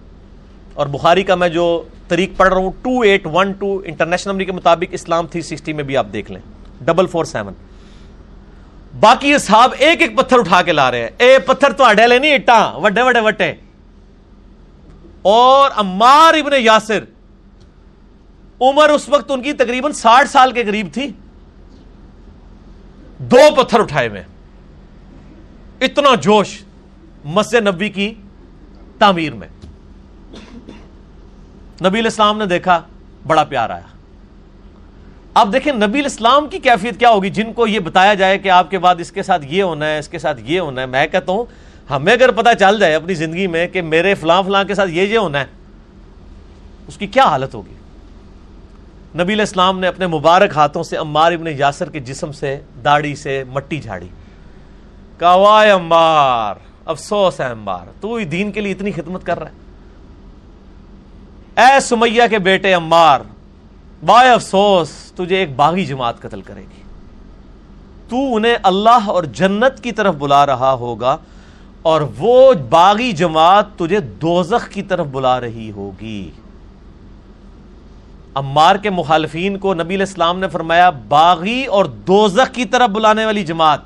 اور بخاری کا میں جو طریق پڑھ رہا ہوں two eight one two international کے مطابق اسلام تھری سکسٹی میں بھی آپ دیکھ لیں۔ ڈبل فور سیون باقی اصحاب ایک ایک پتھر اٹھا کے لا رہے ہیں۔ اے پتھر تو اڈے لے نہیں اٹا وڈے وڈے وٹے۔ اور امار ابن یاسر، عمر اس وقت ان کی تقریباً ساٹھ سال کے قریب تھی۔ دو پتھر اٹھائے میں اتنا جوش مسجد نبی کی تعمیر میں۔ نبی الاسلام نے دیکھا بڑا پیار آیا۔ اب دیکھیں نبی الاسلام کی کیفیت کیا ہوگی؟ جن کو یہ بتایا جائے کہ آپ کے بعد اس کے ساتھ یہ ہونا ہے، اس کے ساتھ یہ ہونا ہے، میں کہتا ہوں، ہمیں اگر پتا چل جائے اپنی زندگی میں کہ میرے فلاں فلاں کے ساتھ یہ یہ ہونا ہے، اس کی کیا حالت ہوگی؟ نبی علیہ السلام نے اپنے مبارک ہاتھوں سے عمار ابن یاسر کے جسم سے داڑھی سے مٹی جھاڑی۔ کہا عمار، افسوس ہے عمار، تو ہی دین کے لیے اتنی خدمت کر رہا ہے۔ اے سمیہ کے بیٹے عمار، بائے افسوس، تجھے ایک باغی جماعت قتل کرے گی۔ تو انہیں اللہ اور جنت کی طرف بلا رہا ہوگا اور وہ باغی جماعت تجھے دوزخ کی طرف بلا رہی ہوگی۔ عمار کے مخالفین کو نبی علیہ السلام نے فرمایا، باغی اور دوزخ کی طرف بلانے والی جماعت۔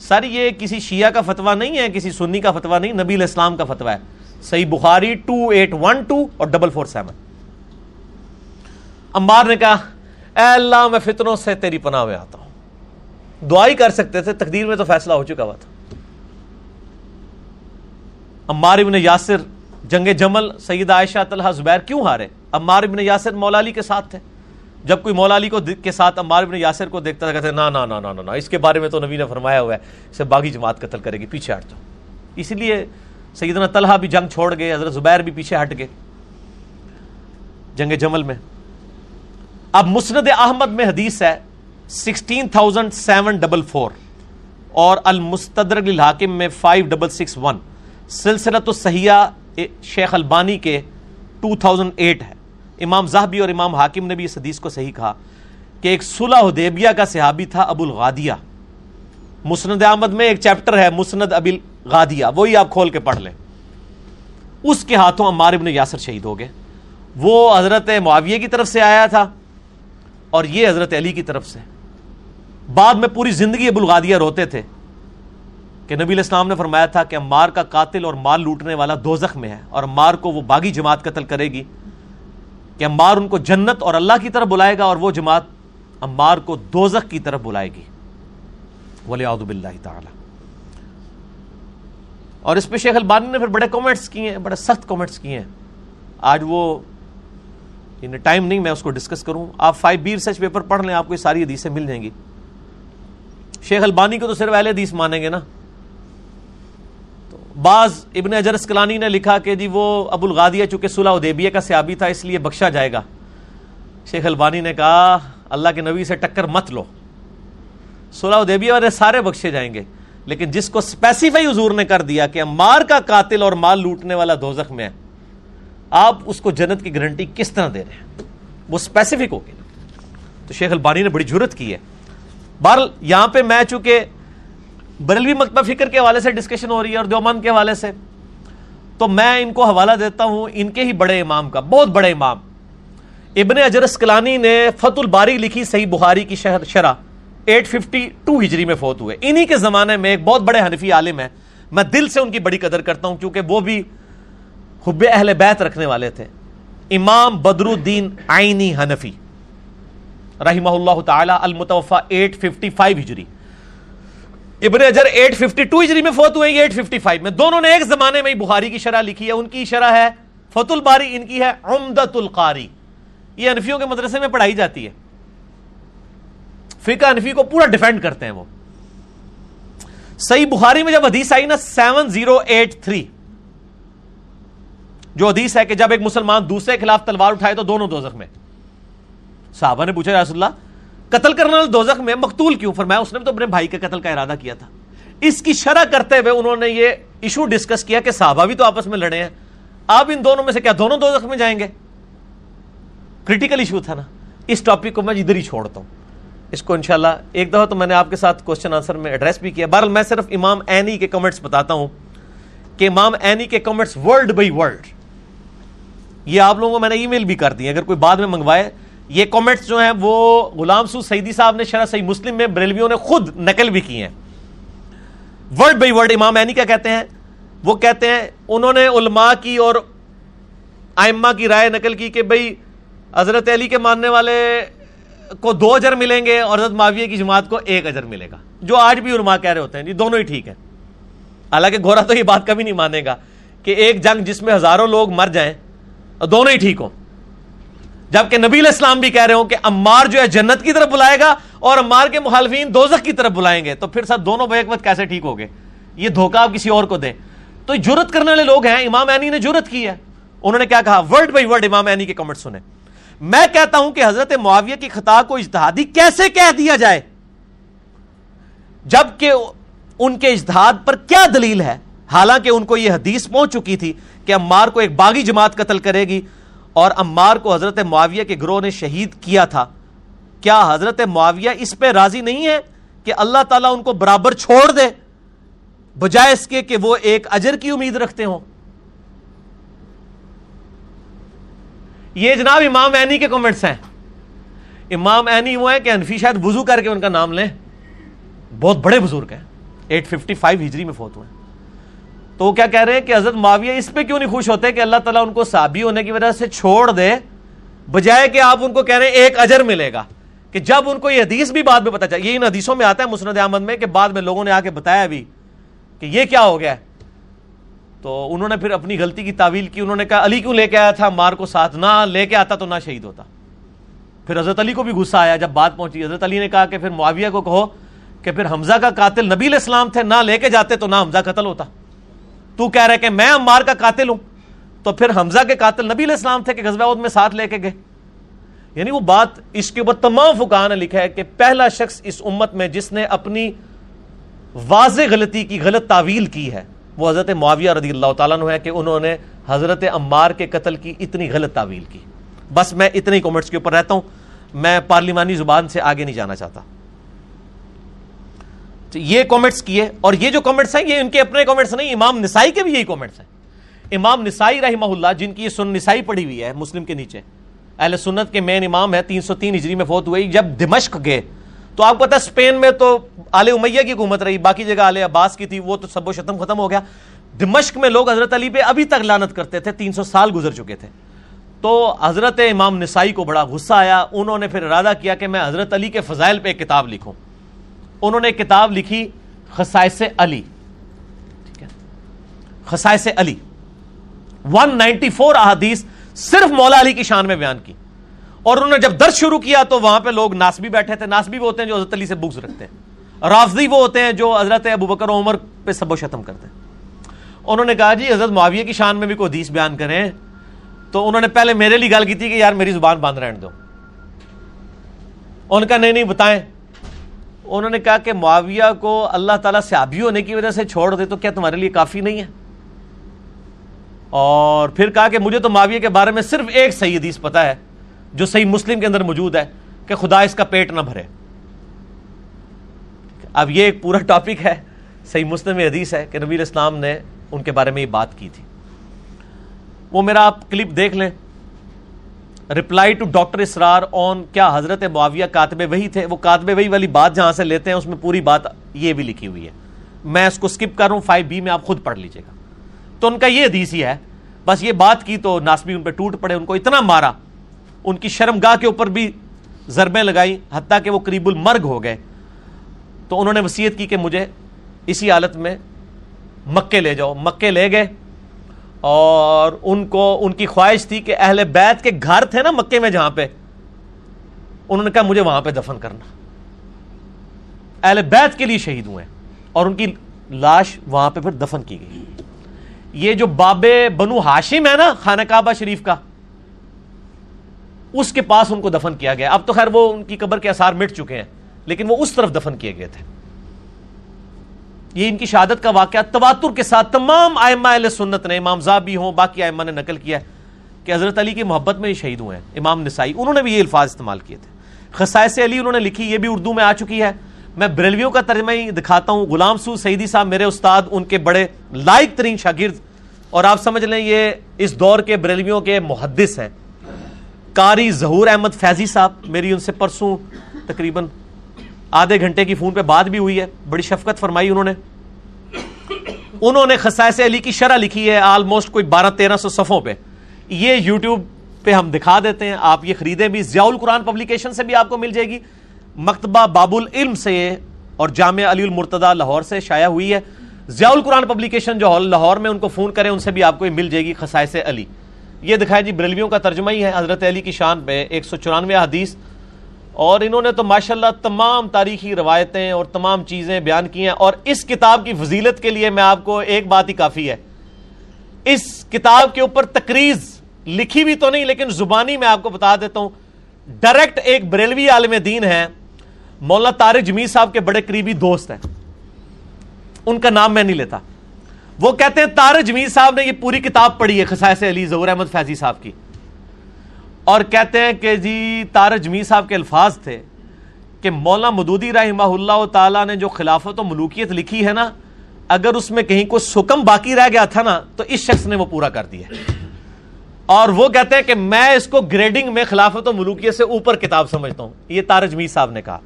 سر، یہ کسی شیعہ کا فتویٰ نہیں ہے، کسی سنی کا فتویٰ نہیں، نبی علیہ السلام کا فتویٰ ہے۔ صحیح Bukhari two eight one two اور ڈبل فور سیون۔ عمار نے کہا، اے اللہ، میں فتنوں سے تیری پناہ میں آتا ہوں۔ دعائی کر سکتے تھے، تقدیر میں تو فیصلہ ہو چکا ہوا تھا۔ عمار ابن یاسر، جنگ جمل سید عائشہ، طلحہ زبیر کیوں ہارے؟ عمار ابن یاسر مولا علی کے ساتھ تھے۔ جب کوئی مولا علی کو کے ساتھ عمار ابن یاسر کو دیکھتا تھا، کہتے نا نا نا نا نا، اس کے بارے میں تو نبی نے فرمایا ہوا ہے، اسے باغی جماعت قتل کرے گی، پیچھے ہٹ جاؤ۔ اس لیے سیدنا طلحہ بھی جنگ چھوڑ گئے، حضرت زبیر بھی پیچھے ہٹ گئے۔ جنگ جمل میں۔ اب مسند احمد میں حدیث ہے، sixteen thousand seven double four. اور المستدرک الحاکم میں فائیو ڈبل سکس ون۔ سلسلت الصحیہ شیخ البانی کے ٹو تھاؤزینڈ ایٹ ہے۔ امام زہبی اور امام حاکم نے بھی اس حدیث کو صحیح کہا کہ ایک صلح حدیبیہ کا صحابی تھا ابو الغادیہ مسند احمد میں ایک چیپٹر ہے، مسند ابی الغادیہ وہی آپ کھول کے پڑھ لیں۔ اس کے ہاتھوں عمار ابن یاسر شہید ہو گئے۔ وہ حضرت معاویہ کی طرف سے آیا تھا اور یہ حضرت علی کی طرف سے۔ بعد میں پوری زندگی ابو الغادیہ روتے تھے کہ نبی علیہ السلام نے فرمایا تھا کہ عمار کا قاتل اور مال لوٹنے والا دوزخ میں ہے اور عمار کو وہ باغی جماعت قتل کرے گی کہ عمار ان کو جنت اور اللہ کی طرف بلائے گا اور وہ جماعت عمار کو دوزخ کی طرف بلائے گی۔ ولی باللہ تعالی۔ اور اس پہ شیخ البانی نے پھر بڑے کومنٹس کیے ہیں، بڑے سخت کومنٹس کیے ہیں۔ آج وہ یعنی ٹائم نہیں، میں اس کو ڈسکس کروں۔ آپ فائیو بی ریسرچ پیپر پڑھ لیں، آپ کو یہ ساری حدیثیں مل جائیں گی۔ شیخ البانی کو تو صرف اہل حدیث مانیں گے نا۔ تو بعض ابن اجر اسکلانی نے لکھا کہ جی وہ ابو الغادیہ چونکہ صلح ادیبیہ کا سیابی تھا، اس لیے بخشا جائے گا۔ شیخ البانی نے کہا، اللہ کے نبی سے ٹکر مت لو۔ صلح ادیبیہ والے سارے بخشے جائیں گے۔ لیکن جس کو اسپیسیفائی حضور نے کر دیا کہ مار کا قاتل اور مال لوٹنے والا دوزخ میں ہے آپ اس کو جنت کی گارنٹی کس طرح دے رہے ہیں؟ وہ اسپیسیفک ہوگی۔ تو شیخ البانی نے بڑی ضرورت کی ہے۔ بہرحال، یہاں پہ میں چونکہ بریلوی مکتبہ فکر کے حوالے سے ڈسکشن ہو رہی ہے اور دیومن کے حوالے سے، تو میں ان کو حوالہ دیتا ہوں ان کے ہی بڑے امام کا، بہت بڑے امام۔ ابن اجر اسکلانی نے فت الباری لکھی صحیح بخاری کی شرح۔ شہر شرح 852 ہجری میں فوت ہوئے۔ انہی کے زمانے میں ایک بہت بڑے حنفی عالم ہیں۔ میں دل سے ان کی بڑی قدر کرتا ہوں کیونکہ وہ بھی حب اہل بیت رکھنے والے تھے۔ امام بدر الدین آئینی حنفی، رحمہ اللہ تعالی المتوفا 855 ہجری۔ ابن اجر 852 ہجری میں فوت ہوئے 855 میں دونوں نے ایک زمانے میں ہی بخاری کی شرح لکھی ہے۔ ان کی شرح ہے فت الباری، ان کی ہے عمدت القاری۔ یہ انفیوں کے مدرسے میں پڑھائی جاتی ہے۔ فقہ انفی کو پورا ڈیفینڈ کرتے ہیں وہ۔ صحیح بخاری میں جب حدیث آئی نا سیون زیرو ایٹ تھری جو حدیث ہے کہ جب ایک مسلمان دوسرے کے خلاف تلوار اٹھائے تو دونوں دوزخ میں۔ صحابہ نے پوچھا رسول اللہ، قتل کرنے والے دوزخ میں مقتول کیوں؟ فرمایا، اس نے تو اپنے بھائی کے قتل کا ارادہ کیا تھا۔ اس کی شرح کرتے ہوئے انہوں نے یہ ایشو ڈسکس کیا کہ صحابہ بھی تو آپس میں لڑے ہیں۔ آپ ان دونوں میں سے کیا دونوں دوزخ میں جائیں گے؟ کریٹیکل ایشو تھا نا۔ اس ٹاپک کو میں ادھر ہی چھوڑتا ہوں۔ اس کو انشاءاللہ ایک دفعہ تو میں نے آپ کے ساتھ کوشچن آنسر میں ایڈریس بھی کیا. بہرحال میں صرف امام اینی کے کمنٹس بتاتا ہوں کہ امام اینی کے کمنٹس ورلڈ بائی ورلڈ یہ آپ لوگوں کو میں نے ای میل بھی کر دی. اگر کوئی بعد میں منگوائے، یہ کامنٹس جو ہیں وہ غلام سو سعیدی صاحب نے شرح صحیح مسلم میں بریلویوں نے خود نقل بھی کی ہیں. ورڈ بائی ورڈ امام اینی کیا کہتے ہیں؟ وہ کہتے ہیں، انہوں نے علماء کی اور آئمہ کی رائے نقل کی کہ بھئی حضرت علی کے ماننے والے کو دو اجر ملیں گے اور حضرت معاویہ کی جماعت کو ایک اجر ملے گا، جو آج بھی علماء کہہ رہے ہوتے ہیں جی دونوں ہی ٹھیک ہیں۔ حالانکہ گورا تو یہ بات کبھی نہیں مانے گا کہ ایک جنگ جس میں ہزاروں لوگ مر جائیں اور دونوں ہی ٹھیک ہوں۔ جبکہ نبی علیہ السلام بھی کہہ رہے ہوں کہ امار جو ہے جنت کی طرف بلائے گا اور امار کے مخالفین دوزخ کی طرف بلائیں گے، تو پھر ساتھ دونوں بیک وقت کیسے ٹھیک ہو گئے؟ یہ دھوکہ آپ کسی اور کو دیں۔ تو جرت کرنے والے لوگ ہیں، امام اینی نے جرت کی ہے۔ انہوں نے کیا کہا؟ ورڈ بائی ورڈ امام اینی کے کمنٹ سنے میں کہتا ہوں کہ حضرت معاویہ کی خطا کو اجتہادی کیسے کہہ دیا جائے؟ جبکہ ان کے اجتہاد پر کیا دلیل ہے؟ حالانکہ ان کو یہ حدیث پہنچ چکی تھی کہ امار کو ایک باغی جماعت قتل کرے گی اور امار کو حضرت معاویہ کے گروہ نے شہید کیا تھا۔ کیا حضرت معاویہ اس پہ راضی نہیں ہے کہ اللہ تعالیٰ ان کو برابر چھوڑ دے؟ بجائے اس کے کہ وہ ایک اجر کی امید رکھتے ہوں۔ یہ جناب امام اینی کے کومنٹس ہیں۔ امام اینی وہ ہیں کہ انفی شاید وضو کر کے ان کا نام لیں۔ بہت بڑے بزرگ ہیں۔ ایٹ ففٹی فائیو ہجری میں فوت ہوئے تو وہ کیا کہہ رہے ہیں کہ حضرت معاویہ اس پہ کیوں نہیں خوش ہوتے کہ اللہ تعالیٰ ان کو صحابی ہونے کی وجہ سے چھوڑ دے، بجائے کہ آپ ان کو کہہ رہے ہیں ایک اجر ملے گا۔ کہ جب ان کو یہ حدیث بھی بعد میں پتا چلا یہ ان حدیثوں میں آتا ہے مسند احمد میں کہ بعد میں لوگوں نے آ کے بتایا بھی کہ یہ کیا ہو گیا تو انہوں نے پھر اپنی غلطی کی تعویل کی، انہوں نے کہا، علی کیوں لے کے آیا تھا؟ مار کو ساتھ نہ لے کے آتا تو نہ شہید ہوتا۔ پھر حضرت علی کو بھی غصہ آیا جب بات پہنچی۔ حضرت علی نے کہا کہ پھر معاویہ کو کہو کہ پھر حمزہ کا قاتل نبی علیہ السلام تھے، نہ لے کے جاتے تو نہ حمزہ قتل ہوتا۔ تو کہہ رہے کہ میں عمار کا قاتل ہوں۔ تو پھر حمزہ کے قاتل نبی علیہ السلام تھے کہ غزوہ میں ساتھ لے کے گئے۔ یعنی وہ بات اس کے اوپر تمام فقہ نے لکھا ہے کہ پہلا شخص اس امت میں جس نے اپنی واضح غلطی کی، غلط تعویل کی ہے وہ حضرت معاویہ رضی اللہ تعالیٰ عنہ ہے کہ انہوں نے حضرت عمار کے قتل کی اتنی غلط تعویل کی۔ بس میں اتنے کومنٹس کے اوپر رہتا ہوں۔ میں پارلیمانی زبان سے آگے نہیں جانا چاہتا۔ یہ کومنٹس کیے اور یہ جو کومنٹس ہیں، یہ ان کے اپنے کومنٹس نہیں، امام نسائی کے بھی یہی کومنٹس ہیں۔ امام نسائی رحمہ اللہ، جن کی یہ سن نسائی پڑھی ہوئی ہے، مسلم کے نیچے۔ اہل سنت کے مین امام ہے تین سو تین ہجری میں فوت ہوئی جب دمشق گئے۔ تو آپ کو پتا اسپین میں تو آل امیہ کی حکومت رہی، باقی جگہ آل عباس کی تھی، وہ تو سب و شتم ختم ہو گیا۔ دمشق میں لوگ حضرت علی پہ ابھی تک لانت کرتے تھے، تین سو سال گزر چکے تھے۔ تو حضرت امام نسائی کو بڑا غصہ آیا، انہوں نے پھر ارادہ کیا کہ میں حضرت علی کے فضائل پہ ایک کتاب لکھوں۔ انہوں نے ایک کتاب لکھی خسائس علی۔ ٹھیک ہے۔ علی۔ ون نائنٹی فور احادیث صرف مولا علی کی شان میں بیان کی۔ اور انہوں نے جب درد شروع کیا تو وہاں پہ لوگ ناسبی بیٹھے تھے۔ ناسبی وہ ہوتے ہیں جو حضرت علی سے بغض رکھتے ہیں۔ رافضی وہ ہوتے ہیں جو حضرت ابو بکر و عمر پہ سب و شتم کرتے ہیں۔ انہوں نے کہا جی حضرت معاویہ کی شان میں بھی کوئی حدیث بیان کریں۔ تو انہوں نے پہلے میرے لیے گل کی تھی کہ یار میری زبان باندھ رہنے دو۔ ان کا نہیں نہیں، بتائیں۔ انہوں نے کہا کہ معاویہ کو اللہ تعالیٰ سے ہونے کی وجہ سے چھوڑ دے تو کیا تمہارے لیے کافی نہیں ہے؟ اور پھر کہا کہ مجھے تو معاویہ کے بارے میں صرف ایک صحیح حدیث پتا ہے۔ جو صحیح مسلم کے اندر موجود ہے کہ خدا اس کا پیٹ نہ بھرے۔ اب یہ ایک پورا ٹاپک ہے، صحیح مسلم حدیث ہے کہ نبی الاسلام نے ان کے بارے میں یہ بات کی تھی۔ وہ میرا آپ کلپ دیکھ لیں۔ Reply to doctor Israr on کیا حضرت معاویہ کاتب وہی تھے؟ وہ کاتب وہی والی بات جہاں سے لیتے ہیں، اس میں پوری بات یہ بھی لکھی ہوئی ہے۔ میں اس کو سکپ کر رہا ہوں فائیو بی میں آپ خود پڑھ لیجیے گا۔ تو ان کا یہ حدیث ہی ہے، بس یہ بات کی تو ناسبی ان پہ ٹوٹ پڑے، ان کو اتنا مارا۔ ان کی شرم گاہ کے اوپر بھی ضربیں لگائی، حتیٰ کہ وہ قریب المرگ ہو گئے۔ تو انہوں نے وسیعت کی کہ مجھے اسی حالت میں مکے لے جاؤ۔ مکے لے گئے اور ان کو، ان کی خواہش تھی کہ اہل بیت کے گھر تھے نا مکے میں جہاں پہ، انہوں نے کہا مجھے وہاں پہ دفن کرنا۔ اہل بیت کے لیے شہید ہوئے اور ان کی لاش وہاں پہ پھر دفن کی گئی۔ یہ جو بابے بنو ہاشم ہے نا، خانہ کعبہ شریف کا اس کے پاس ان کو دفن کیا گیا۔ اب تو خیر وہ ان کی قبر کے اثار مٹ چکے ہیں، لیکن وہ اس طرف دفن کیے گئے تھے۔ یہ ان کی شہادت کا واقعہ تواتر کے ساتھ تمام آئمہ اہل سنت نے، امام زابی ہوں، باقی آئمہ نے نقل کیا کہ حضرت علی کی محبت میں شہید ہوئے ہیں۔ امام نسائی، انہوں نے بھی یہ الفاظ استعمال کیے تھے۔ خصائص علی انہوں نے لکھی، یہ بھی اردو میں آ چکی ہے۔ میں بریلویوں کا ترجمہ ہی دکھاتا ہوں۔ غلام سو سعیدی صاحب میرے استاد، ان کے بڑے لائق ترین شاگرد۔ اور آپ سمجھ لیں، یہ اس دور کے بریلویوں کے محدث ہیں۔ کاری ظہور احمد فیضی صاحب، میری ان سے پرسوں تقریباً آدھے گھنٹے کی فون پہ بات بھی ہوئی ہے، بڑی شفقت فرمائی انہوں نے۔ انہوں نے خصائص علی کی شرح لکھی ہے آلموسٹ کوئی بارہ تیرہ سو صفوں پہ۔ یہ یوٹیوب پہ ہم دکھا دیتے ہیں، آپ یہ خریدیں بھی، ضیاء القرآن پبلیکیشن سے بھی آپ کو مل جائے گی۔ مکتبہ باب العلم سے اور جامعہ علی المرتدہ لاہور سے شائع ہوئی ہے۔ ضیاء القرآن پبلیکیشن جو لاہور میں ان کو فون کریں، ان سے بھی آپ کو یہ مل جائے گی خصائص علی۔ یہ دکھایا جی بریلویوں کا ترجمہ ہی ہے، حضرت علی کی شان پہ ایک سو چورانوے حدیث۔ اور انہوں نے تو ماشاءاللہ تمام تاریخی روایتیں اور تمام چیزیں بیان کی ہیں۔ اور اس کتاب کی فضیلت کے لیے میں آپ کو ایک بات ہی کافی ہے۔ اس کتاب کے اوپر تقریز لکھی بھی تو نہیں، لیکن زبانی میں آپ کو بتا دیتا ہوں۔ ڈائریکٹ ایک بریلوی عالم دین ہے مولانا تارک جمیل صاحب کے بڑے قریبی دوست ہیں۔ ان کا نام میں نہیں لیتا۔ وہ کہتے ہیں تارک جمیل صاحب نے یہ پوری کتاب پڑھی ہے خسائس علی ظہور احمد فیضی صاحب کی۔ اور کہتے ہیں کہ جی تارک جمیل صاحب کے الفاظ تھے کہ مولانا مدودی رحمہ اللہ تعالیٰ نے جو خلافت و ملوکیت لکھی ہے نا، اگر اس میں کہیں کوئی سکم باقی رہ گیا تھا نا، تو اس شخص نے وہ پورا کر دیا اور وہ کہتے ہیں کہ میں اس کو گریڈنگ میں خلافت و ملوکیت سے اوپر کتاب سمجھتا ہوں۔ یہ تارج میر صاحب نے کہا۔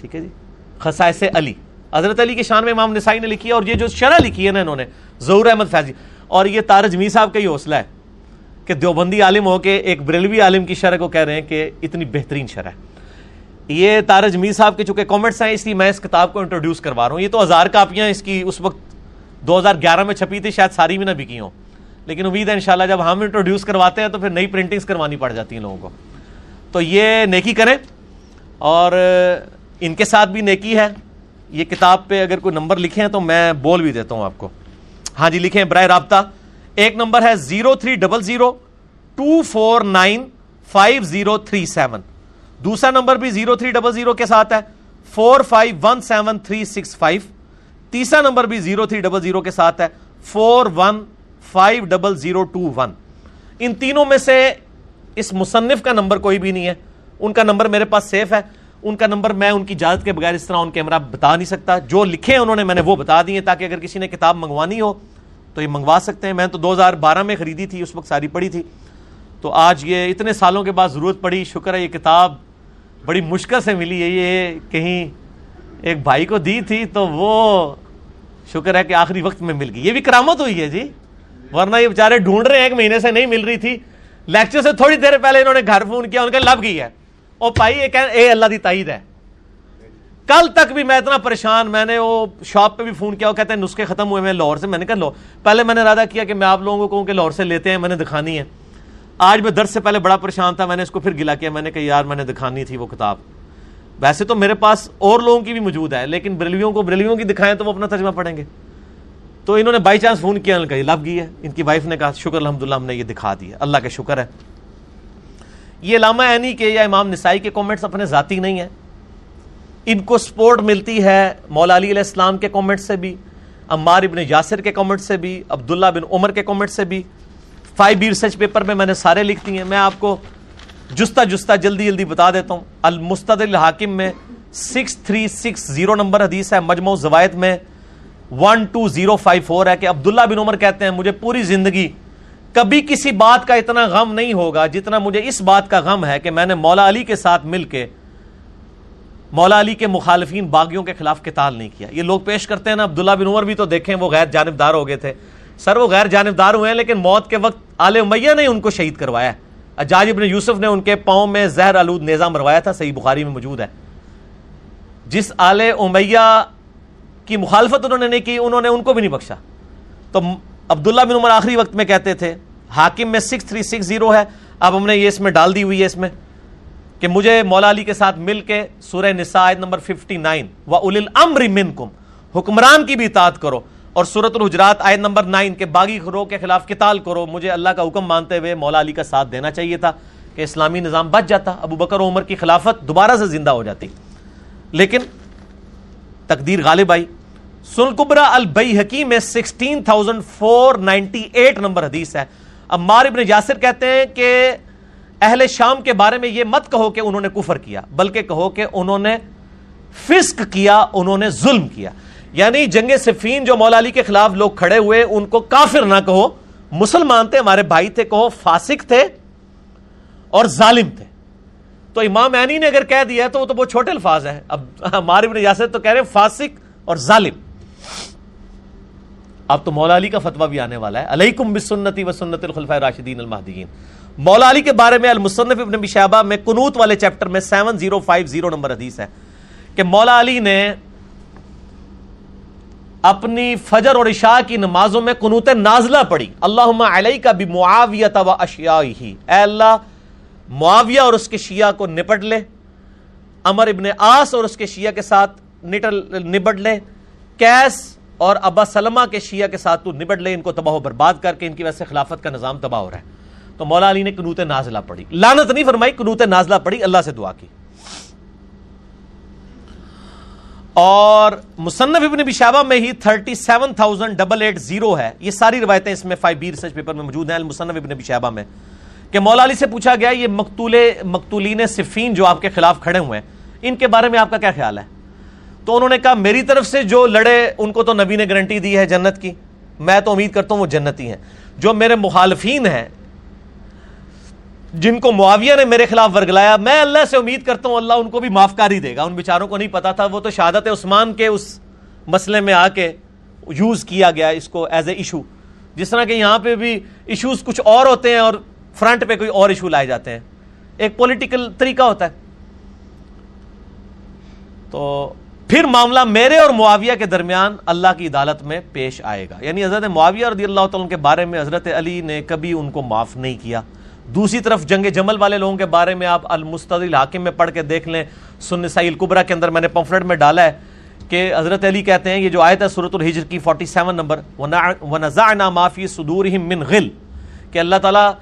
ٹھیک ہے جی؟ خسائس علی۔ حضرت علی کی شان میں امام نسائی نے لکھی ہے اور یہ جو شرح لکھی ہے نا انہوں نے، ظہور احمد فیضی۔ اور یہ تارج میر صاحب کا ہی حوصلہ ہے کہ دیوبندی عالم ہو کے ایک بریلوی عالم کی شرح کو کہہ رہے ہیں کہ اتنی بہترین شرح ہے۔ یہ تارج میر صاحب کے چونکہ کامنٹس ہیں، اس لیے میں اس کتاب کو انٹروڈیوس کروا رہا ہوں۔ یہ تو ہزار کاپیاں اس کی اس وقت دو ہزار گیارہ میں چھپی تھی، شاید ساری بھی نہ بکی ہوں۔ لیکن امید ہے انشاءاللہ جب ہم انٹروڈیوس کرواتے ہیں تو پھر نئی پرنٹنگز کروانی پڑ جاتی ہیں لوگوں کو۔ تو یہ نیکی کریں اور ان کے ساتھ بھی نیکی ہے۔ یہ کتاب پہ اگر کوئی نمبر لکھیں تو میں بول بھی دیتا ہوں آپ کو۔ ہاں جی لکھیں برائے رابطہ۔ ایک نمبر ہے zero three double zero two four nine five zero three seven. دوسرا نمبر بھی زیرو تھری ڈبل زیرو کے ساتھ ہے، four five one seven three six five. تیسرا نمبر بھی زیرو تھری ڈبل زیرو کے ساتھ ہے، four one five double zero two one. ان تینوں میں سے اس مصنف کا نمبر کوئی بھی نہیں ہے، ان کا نمبر میرے پاس سیف ہے۔ ان کا نمبر میں ان کی اجازت کے بغیر اس طرح ان کیمرہ بتا نہیں سکتا۔ جو لکھے ہیں انہوں نے میں نے وہ بتا دیے تاکہ اگر کسی نے کتاب منگوانی ہو تو یہ منگوا سکتے ہیں۔ میں تو دو ہزار بارہ میں خریدی تھی، اس وقت ساری پڑھی تھی۔ تو آج یہ اتنے سالوں کے بعد ضرورت پڑی۔ شکر ہے، یہ کتاب بڑی مشکل سے ملی۔ ہے یہ کہیں ایک بھائی کو دی تھی تو وہ شکر ہے کہ آخری وقت میں مل گئی۔ یہ بھی کرامت ہوئی ہے جی۔ ورنہ یہ بےچارے ڈھونڈ رہے ہیں، ایک مہینے سے نہیں مل رہی تھی۔ لیکچر سے تھوڑی دیر پہلے انہوں نے گھر فون کیا، ان کے لب گئی ہے۔ اور پائی اے اللہ دی تائید ہے۔ کل تک بھی میں اتنا پریشان، میں نے وہ شاپ پہ بھی فون کیا، وہ کہتے ہیں نسخے ختم ہوئے میں لاہور سے۔ میں نے کہا، لو پہلے میں نے ارادہ کیا کہ میں آپ لوگوں کو کہوں کہ لاہور سے لیتے ہیں، میں نے دکھانی ہے۔ آج میں درد سے پہلے بڑا پریشان تھا، میں نے اس کو پھر گلا کیا، میں نے کہا، یار، میں نے دکھانی تھی وہ کتاب۔ ویسے تو میرے پاس اور لوگوں کی بھی موجود ہے، لیکن بریلویوں کو بریلویوں کی دکھائیں تو وہ اپنا ترجمہ پڑھیں گے۔ تو انہوں نے بائی چانس فون کیا لب گئی ہے۔ ان کی وائف نے کہا، شکر الحمد للہ ہم نے یہ دکھا دیا۔ اللہ کا شکر ہے۔ یہ علامہ عینی کے یا امام نسائی کے کامنٹس اپنے ذاتی نہیں ہیں۔ ان کو سپورٹ ملتی ہے مولا علی علیہ السلام کے کامنٹ سے بھی، عمار ابن یاسر کے کامنٹ سے بھی، عبداللہ بن عمر کے کامنٹ سے بھی۔ فائیو بی ریسرچ پیپر میں میں نے سارے لکھ دیے میں آپ کو جستا جستا جلدی جلدی بتا دیتا ہوں۔ المستد الحاکم میں six three six zero number حدیث ہے، مجموع زوایت میں one two zero five four ہے کہ عبداللہ بن عمر کہتے ہیں، مجھے پوری زندگی کبھی کسی بات کا اتنا غم نہیں ہوگا جتنا مجھے اس بات کا غم ہے کہ میں نے مولا علی کے ساتھ مل کے مولا علی کے مخالفین باغیوں کے خلاف قتال نہیں کیا۔ یہ لوگ پیش کرتے ہیں نا، عبداللہ بن عمر بھی تو دیکھیں وہ غیر جانبدار ہو گئے تھے۔ سر، وہ غیر جانبدار ہوئے ہیں لیکن موت کے وقت آل امیہ نے ان کو شہید کروایا اجاج ابن یوسف نے ان کے پاؤں میں زہر آلود نیزہ مروایا تھا، صحیح بخاری میں موجود ہے۔ جس آل امیہ کی مخالفت انہوں نے نہیں کی، انہوں نے ان کو بھی نہیں بخشا۔ تو عبداللہ بن عمر آخری وقت میں کہتے تھے، حاکم میں سکس تھری سکس زیرو ہے، اب ہم نے یہ اس میں ڈال دی ہوئی ہے اس میں کہ مجھے مولا علی کے ساتھ مل کے سورہ نساء نمبر 59 و اول الامر منکم حکمران کی بھی اطاعت کرو، اور صورت الحجرات آیت نمبر نائن کے باغی خرو کے خلاف قتال کرو، مجھے اللہ کا حکم مانتے ہوئے مولا علی کا ساتھ دینا چاہیے تھا کہ اسلامی نظام بچ جاتا، ابو بکر عمر کی خلافت دوبارہ سے زندہ ہو جاتی۔ لیکن تقدیر غالب آئی۔ سلقبرا البئی حکیم میں sixteen thousand four ninety eight number حدیث ہے۔ اب ابن یاسر کہتے ہیں کہ اہل شام کے بارے میں یہ مت کہو کہ انہوں نے کفر کیا، بلکہ کہو کہ انہوں نے فسق کیا، انہوں نے ظلم کیا۔ یعنی جنگ صفین جو مولا علی کے خلاف لوگ کھڑے ہوئے، ان کو کافر نہ کہو۔ مسلمان تھے، ہمارے بھائی تھے، کہو فاسق تھے اور ظالم تھے۔ تو امام عینی نے اگر کہہ دیا تو وہ تو بہت چھوٹے الفاظ ہیں۔ اب ہمارے ابن یاسر تو کہہ رہے ہیں فاسق اور ظالم۔ اب تو مولا علی کا فتویٰ بھی آنے والا ہے۔ علیکم بسنتی و سنت الخلفاء راشدین المہدیین۔ مولا علی کے بارے میں المصنف ابن بشابہ میں کنوت والے چیپٹر میں seven zero five zero number حدیث ہے کہ مولا علی نے اپنی فجر اور عشاء کی نمازوں میں قنوت نازلہ پڑی اللہ علیہ کا بھی معاویت و اشیا ہی اے اللہ، معاویہ اور اس کے شیعہ کو نپٹ لے امر ابن آس اور اس کے شیعہ کے ساتھ نپٹ لے۔ کیس اور ابا سلمہ کے شیعہ کے ساتھ تو نپٹ لے ان کو تباہ و برباد کر کے ان کی وجہ سے خلافت کا نظام تباہ ہو رہا ہے۔ تو مولا علی نے کنوت نازلہ پڑھی۔ لانت نہیں فرمائی کنوت نازلہ پڑھی اللہ سے دعا کی۔ اور مصنف ابن بشابہ میں ہی 37,880 ہے۔ یہ ساری روایتیں اس میں فائیو بی ریسرچ پیپر میں موجود ہیں المصنف ابن بشابہ میں۔ کہ مولا علی سے پوچھا گیا یہ مقتول مقتولین صفین جو آپ کے خلاف کھڑے ہوئے ہیں ان کے بارے میں آپ کا کیا خیال ہے؟ تو انہوں نے کہا، میری طرف سے جو لڑے ان کو تو نبی نے گارنٹی دی ہے جنت کی۔ میں تو امید کرتا ہوں وہ جنتی ہیں۔ جو میرے مخالفین ہیں، جن کو معاویہ نے میرے خلاف ورگلایا، میں اللہ سے امید کرتا ہوں اللہ ان کو بھی معاف کر ہی دے گا۔ ان بیچاروں کو نہیں پتا تھا، وہ تو شہادت عثمان کے اس مسئلے میں آ کے یوز کیا گیا اس کو ایز اے ایشو جس طرح کہ یہاں پہ بھی ایشوز کچھ اور ہوتے ہیں اور فرنٹ پہ کوئی اور ایشو لائے جاتے ہیں۔ ایک پولیٹیکل طریقہ ہوتا ہے۔ تو پھر معاملہ میرے اور معاویہ کے درمیان اللہ کی عدالت میں پیش آئے گا۔ یعنی حضرت معاویہ رضی اللہ تعالیٰ کے بارے میں حضرت علی نے کبھی ان کو معاف نہیں کیا۔ دوسری طرف جنگ جمل والے لوگوں کے بارے میں آپ المستد الحاکم میں پڑھ کے دیکھ لیں۔ سن سائی القبرہ کے اندر میں نے پمفلٹ میں ڈالا ہے کہ حضرت علی کہتے ہیں یہ جو آیت ہے صورت الحجر کی 47 نمبر وَنَزَعْنَا مَا فِي صُدُورِهِم مِّن غِل کہ اللہ تعالیٰ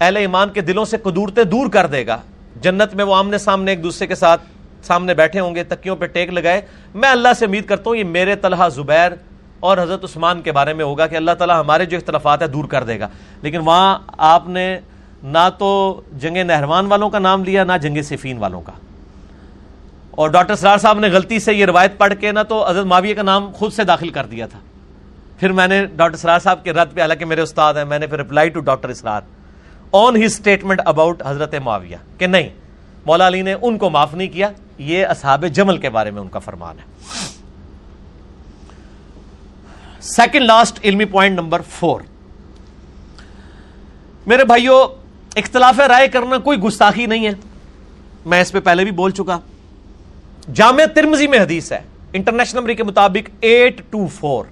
اہل ایمان کے دلوں سے قدورتے دور کر دے گا۔ جنت میں وہ آمنے سامنے ایک دوسرے کے ساتھ سامنے بیٹھے ہوں گے، تکیوں پہ ٹیک لگائے۔ میں اللہ سے امید کرتا ہوں، یہ میرے طلحہ زبیر اور حضرت عثمان کے بارے میں ہوگا کہ اللہ تعالیٰ ہمارے جو اختلافات ہیں دور کر دے گا۔ لیکن وہاں آپ نے نہ تو جنگ نہروان والوں کا نام لیا، نہ جنگ صفین والوں کا۔ اور ڈاکٹر سرار صاحب نے غلطی سے یہ روایت پڑھ کے نہ تو حضرت معاویہ کا نام خود سے داخل کر دیا تھا۔ پھر میں نے ڈاکٹر سرار صاحب کے رد پہ، حالانکہ میرے استاد ہیں، میں نے پھر reply to doctor Israr on he statement about حضرت معاویہ کہ نہیں مولا علی نے ان کو معاف نہیں کیا، یہ اصحاب جمل کے بارے میں ان کا فرمان ہے۔ سیکنڈ لاسٹ علمی پوائنٹ نمبر فور میرے بھائیوں اختلاف رائے کرنا کوئی گستاخی نہیں ہے۔ میں اس پہ پہلے بھی بول چکا۔ جامع ترمزی میں حدیث ہے، انٹرنیشنل نمبر کے مطابق eight two four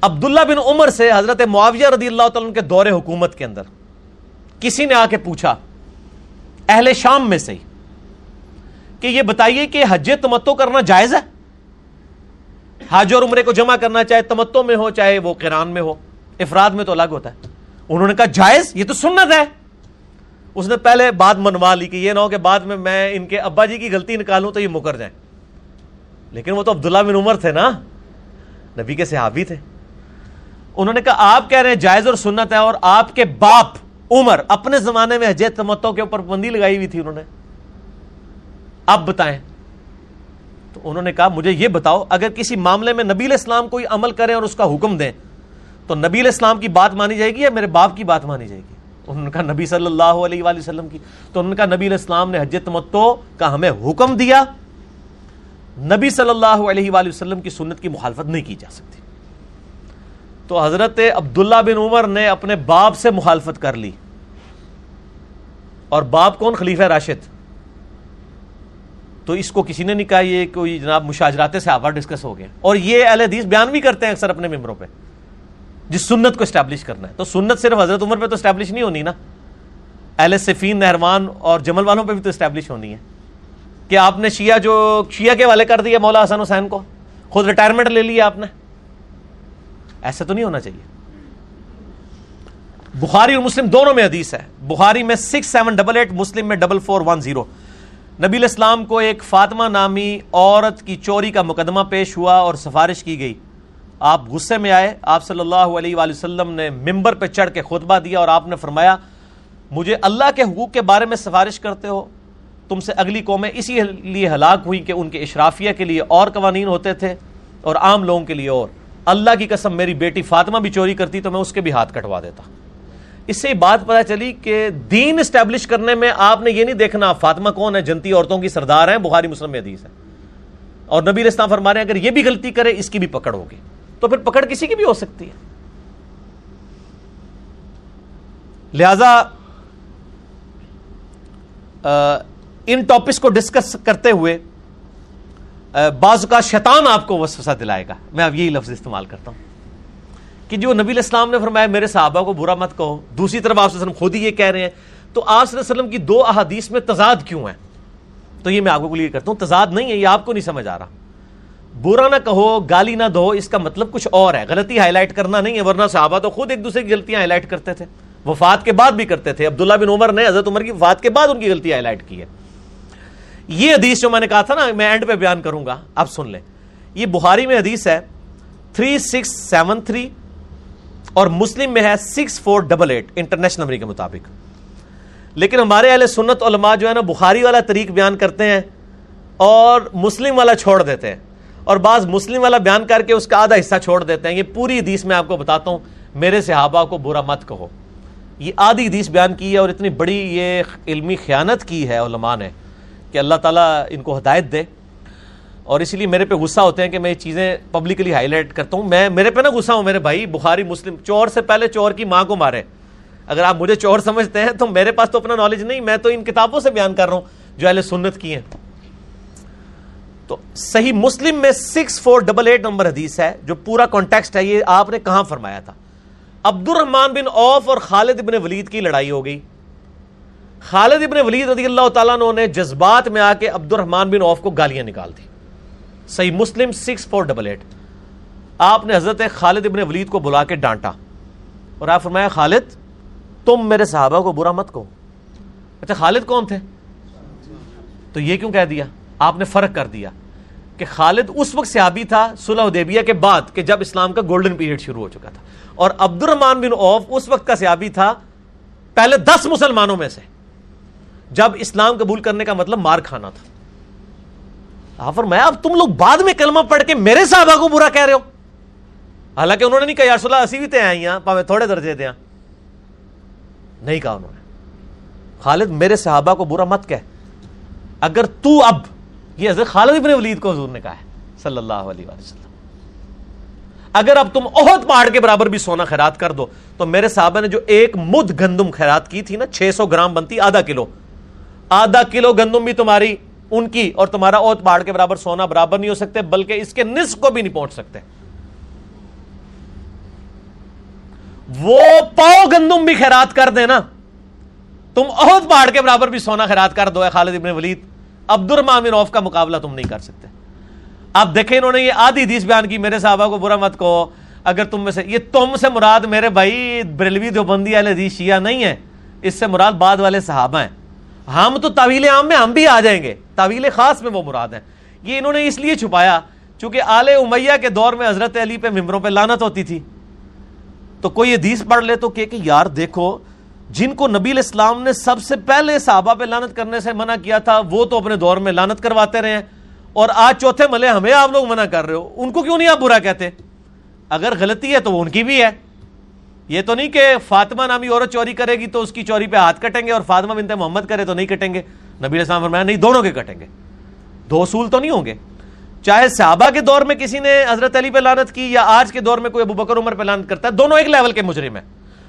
Abdullah bin Umar سے حضرت معاویہ رضی اللہ تعالیٰ کے دور حکومت کے اندر کسی نے آ کے پوچھا اہل شام میں سے کہ یہ بتائیے کہ حج تمتو کرنا جائز ہے؟ حج اور عمرے کو جمع کرنا چاہے تمتو میں ہو، چاہے وہ قرآن میں ہو، افراد میں تو الگ ہوتا ہے۔ انہوں نے کہا، جائز؟ یہ تو سنت ہے۔ اس نے پہلے بات منوا لی کہ یہ نہ ہو کہ بعد میں میں ان کے ابا جی کی غلطی نکالوں تو یہ مکر جائیں۔ لیکن وہ تو عبداللہ بن عمر تھے نا، نبی کے صحابی تھے۔ انہوں نے کہا، آپ کہہ رہے ہیں جائز اور سنت ہے اور آپ کے باپ عمر اپنے زمانے میں حجیت تمتوں کے اوپر پابندی لگائی ہوئی تھی انہوں نے۔ اب بتائیں۔ تو انہوں نے کہا، مجھے یہ بتاؤ، اگر کسی معاملے میں نبی اسلام کوئی عمل کریں اور اس کا حکم دیں، تو نبی علیہ السلام کی بات مانی جائے گی یا میرے باپ کی بات مانی جائے گی؟ انہوں نے کہا، نبی صلی اللہ علیہ وآلہ وسلم کی۔ تو انہوں نے کہا، نبی علیہ السلام نے حج تمتو کا ہمیں حکم دیا، نبی صلی اللہ علیہ وآلہ وسلم کی سنت کی مخالفت نہیں کی جا سکتی۔ تو حضرت عبداللہ بن عمر نے اپنے باپ سے مخالفت کر لی۔ اور باپ کون؟ خلیفہ راشد۔ تو اس کو کسی نے نہیں کہا یہ کوئی جناب مشاجراتے سے آور ڈسکس ہو گئے۔ اور یہ اہل حدیث بیان بھی کرتے ہیں اکثر اپنے ممبروں پہ۔ جس سنت کو اسٹیبلش کرنا ہے۔ تو سنت صرف حضرت عمر پہ تو اسٹیبلش نہیں ہونی نا۔ اہل صفین، نہروان اور جمل والوں پہ بھی تو اسٹیبلش ہونی ہے۔ کہ آپ نے شیعہ جو شیعہ کے والے کر دیا مولا حسن حسین کو۔ خود ریٹائرمنٹ لے لیا آپ نے۔ ایسا تو نہیں ہونا چاہیے۔ بخاری اور مسلم دونوں میں حدیث ہے۔ بخاری میں six seven double eight Muslim میں ڈبل فور ون زیرو نبی الاسلام کو ایک فاطمہ نامی عورت کی چوری کا مقدمہ پیش ہوا اور سفارش کی گئی۔ آپ غصے میں آئے۔ آپ صلی اللہ علیہ وآلہ وسلم نے ممبر پہ چڑھ کے خطبہ دیا اور آپ نے فرمایا، مجھے اللہ کے حقوق کے بارے میں سفارش کرتے ہو۔ تم سے اگلی قومیں اسی لیے ہلاک ہوئی کہ ان کے اشرافیہ کے لیے اور قوانین ہوتے تھے اور عام لوگوں کے لیے اور۔ اللہ کی قسم میری بیٹی فاطمہ بھی چوری کرتی تو میں اس کے بھی ہاتھ کٹوا دیتا۔ اس سے بات پتا چلی کہ دین اسٹیبلش کرنے میں آپ نے یہ نہیں دیکھنا فاطمہ کون ہے، جنتی عورتوں کی سردار ہیں، بخاری، مسلم میں حدیث ہے۔ اور نبی رستان فرما رہے ہیں، اگر یہ بھی غلطی کرے، اس کی بھی پکڑ ہوگی تو پھر پکڑ کسی کی بھی ہو سکتی ہے۔ لہذا ان ٹاپکس کو ڈسکس کرتے ہوئے بعض کا شیطان آپ کو وسوسہ دلائے گا۔ میں اب یہی لفظ استعمال کرتا ہوں کہ جو نبی الاسلام نے فرمایا، میرے صحابہ کو برا مت کہو۔ دوسری طرف آپ وسلم خود ہی یہ کہہ رہے ہیں۔ تو آپ صلی اللہ علیہ وسلم کی دو احادیث میں تضاد کیوں ہے تو یہ میں آپ کو کلیئر کرتا ہوں، تضاد نہیں ہے، یہ آپ کو نہیں سمجھ آ رہا۔ برا نہ کہو، گالی نہ دو اس کا مطلب کچھ اور ہے۔ غلطی ہائی لائٹ کرنا نہیں ہے، ورنہ صحابہ تو خود ایک دوسرے کی غلطیاں ہائی لائٹ کرتے تھے۔ وفات کے بعد بھی کرتے تھے۔ عبداللہ بن عمر نے حضرت عمر کی وفات کے بعد ان کی غلطی ہائی لائٹ کی ہے۔ یہ حدیث جو میں نے کہا تھا نا، میں اینڈ پہ بیان کروں گا، اب سن لیں۔ یہ بخاری میں حدیث ہے تھری سکس سیون تھری اور مسلم میں ہے six four double eight international number کے مطابق۔ لیکن ہمارے اہل سنت علماء جو ہے نا، بخاری والا طریق بیان کرتے ہیں اور مسلم والا چھوڑ دیتے ہیں۔ اور بعض مسلم والا بیان کر کے اس کا آدھا حصہ چھوڑ دیتے ہیں۔ یہ پوری حدیث میں آپ کو بتاتا ہوں، میرے صحابہ کو برا مت کہو۔ یہ آدھی حدیث بیان کی ہے اور اتنی بڑی یہ علمی خیانت کی ہے علماء نے۔ کہ اللہ تعالیٰ ان کو ہدایت دے۔ اور اسی لیے میرے پہ غصہ ہوتے ہیں کہ میں یہ چیزیں پبلکلی ہائی لائٹ کرتا ہوں۔ میں میرے پہ نا غصہ ہوں، میرے بھائی، بخاری، مسلم، چور سے پہلے چور کی ماں کو مارے۔ اگر آپ مجھے چور سمجھتے ہیں تو میرے پاس تو اپنا نالج نہیں، میں تو ان کتابوں سے بیان کر رہا ہوں جو اہل سنت کی ہیں۔ تو صحیح مسلم میں six four double eight number حدیث ہے جو پورا کانٹیکسٹ ہے، یہ آپ نے کہاں فرمایا تھا؟ عبد الرحمان بن اوف اور خالد ابن ولید کی لڑائی ہو گئی۔ خالد ابن ولید رضی اللہ تعالیٰ نے جذبات میں آ کے عبد الرحمان بن اوف کو گالیاں نکال دی صحیح Muslim six four double eight. آپ نے حضرت خالد ابن ولید کو بلا کے ڈانٹا اور آپ فرمایا، خالد، تم میرے صحابہ کو برا مت کہو۔ اچھا خالد کون تھے؟ تو یہ کیوں کہہ دیا؟ آپ نے فرق کر دیا کہ خالد اس وقت صحابی تھا صلح حدیبیہ کے بعد کہ جب اسلام کا گولڈن پیریڈ شروع ہو چکا تھا۔ اور عبد الرحمان بن اوف اس وقت کا صحابی تھا پہلے دس مسلمانوں میں سے۔ جب اسلام قبول کرنے کا مطلب مار کھانا تھا۔ فرمایا، اب تم لوگ بعد میں کلمہ پڑھ کے میرے صحابہ کو برا کہہ رہے ہو۔ حالانکہ انہوں نے نہیں کہا، یار صلاح، اسی بھی تے آئی ہیں پاوے تھوڑے درجے دیا نہیں کہا انہوں نے۔ خالد، میرے صحابہ کو برا مت کہہ۔ اگر تو اب، یہ حضرت خالد ابن ولید کو حضور نے کہا ہے، صلی اللہ علیہ وسلم۔ اگر اب تم عہد پہاڑ کے برابر بھی سونا خیرات کر دو، تو میرے صحابہ نے جو ایک مد گندم خیرات کی تھی نا، چھ سو گرام بنتی آدھا کلو آدھا کلو گندم بھی تمہاری، ان کی اور تمہارا اوت پہاڑ کے برابر سونا برابر نہیں ہو سکتے، بلکہ اس کے نصف کو بھی نہیں پہنچ سکتے۔ وہ پاؤ گندم بھی خیرات کر دینا تم عہد پہاڑ کے برابر بھی سونا خیرات کر دو خالد ابن ولید۔ عبد الرحمان کا مقابلہ تم نہیں کر سکتے۔ اب دیکھیں انہوں نے یہ آدھی حدیث بیان کی، میرے صحابہ کو برا مت کہو۔ اگر تم میں سے، یہ تم سے مراد میرے بھائی بریلوی دیوبندی والے حدیث شیعہ نہیں ہے اس سے مراد بعد والے صحابہ ہیں۔ ہم تو طویل عام میں ہم بھی آ جائیں گے۔ طویل خاص میں وہ مراد ہیں۔ یہ انہوں نے اس لیے چھپایا چونکہ آل امیہ کے دور میں حضرت علی پہ ممبروں پہ لانت ہوتی تھی۔ تو کوئی حدیث پڑھ لے تو کہ یار دیکھو، جن کو نبی الاسلام نے سب سے پہلے صحابہ پہ لانت کرنے سے منع کیا تھا، وہ تو اپنے دور میں لانت کرواتے رہے ہیں۔ اور آج چوتھے ملے ہمیں آپ لوگ منع کر رہے ہو۔ ان کو کیوں نہیں آپ برا کہتے؟ اگر غلطی ہے تو وہ ان کی بھی ہے۔ یہ تو نہیں کہ فاطمہ نامی عورت چوری کرے گی تو اس کی چوری پہ ہاتھ کٹیں گے اور فاطمہ بنت محمد کرے تو نہیں کٹیں گے؟ نبی السلام فرمایا، نہیں، دونوں کے کٹیں گے۔ دو اصول تو نہیں ہوں گے۔ چاہے صحابہ کے دور میں کسی نے حضرت علی پہ لانت کی یا آج کے دور میں کوئی ابو بکر عمر پہ لانت کرتا ہے، دونوں ایک لیول کے مجرم ہیں۔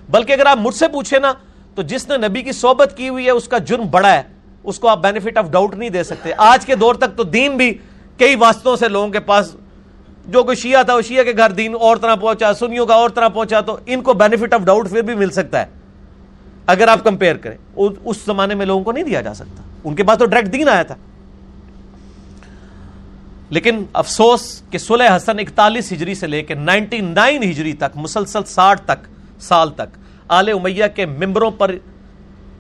بلکہ اگر آپ مجھ سے پوچھیں نا، تو جس نے نبی کی صحبت کی ہوئی ہے، اس کا جرم بڑا ہے۔ اس کو آپ بینیفٹ آف ڈاؤٹ نہیں دے سکتے۔ آج کے دور تک تو دین بھی کئی واسطوں سے لوگوں کے پاس جو کوئی شیعہ تھا، وہ شیعہ کے گھر دین اور طرح پہنچا، سنیوں کا اور طرح پہنچا، تو ان کو بینیفٹ آف ڈاؤٹ پھر بھی مل سکتا ہے۔ اگر آپ کمپیئر کریں، اس زمانے میں لوگوں کو نہیں دیا جا سکتا۔ ان کے پاس تو ڈائریکٹ دین آیا تھا۔ لیکن افسوس کہ سلح حسن اکتالیس ہجری سے لے کے نائنٹی نائن ہجری تک، مسلسل ساٹھ تک، سال تک، آل امیہ کے ممبروں پر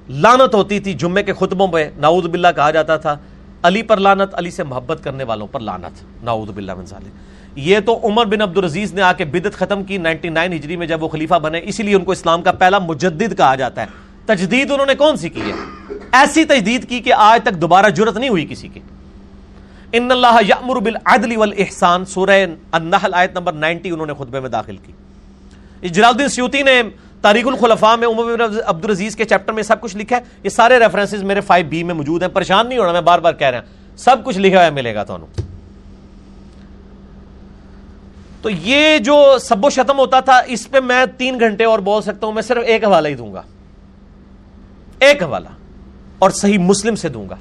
لانت ہوتی تھی۔ جمعے کے خطبوں پہ ناؤد باللہ کہا جاتا تھا، علی پر لانت علی سے محبت کرنے والوں پر لانت ناؤد باللہ منظال یہ تو عمر بن عبد العزیز نے آ کے بدت ختم کی نائنٹی نائن ہجری میں جب وہ خلیفہ بنے، اسی لیے ان کو اسلام کا پہلا مجدد کہا جاتا ہے۔ تجدید انہوں نے کون سی کی ہے؟ ایسی تجدید کی کہ آج تک دوبارہ جرت نہیں ہوئی کسی کی۔ ان اللہ یامر بالعدل والاحسان سورہ النحل آیت نمبر 90 انہوں نے خطبے میں داخل کی۔ جلال الدین سیوتی نے تاریخ الخلفاء میں عمر بن عبد العزیز کے چیپٹر میں سب کچھ لکھا ہے۔ یہ سارے ریفرنسز میرے 5 بی میں موجود ہیں، پریشان نہیں ہونا، میں بار بار کہہ رہا ہوں۔ سب کچھ لکھا ہوا ملے گا تو تو یہ جو سب و شتم ہوتا تھا، اس پہ میں تین گھنٹے اور بول سکتا ہوں، میں صرف ایک حوالہ ہی دوں گا۔ ایک حوالہ، اور صحیح مسلم سے دوں گا۔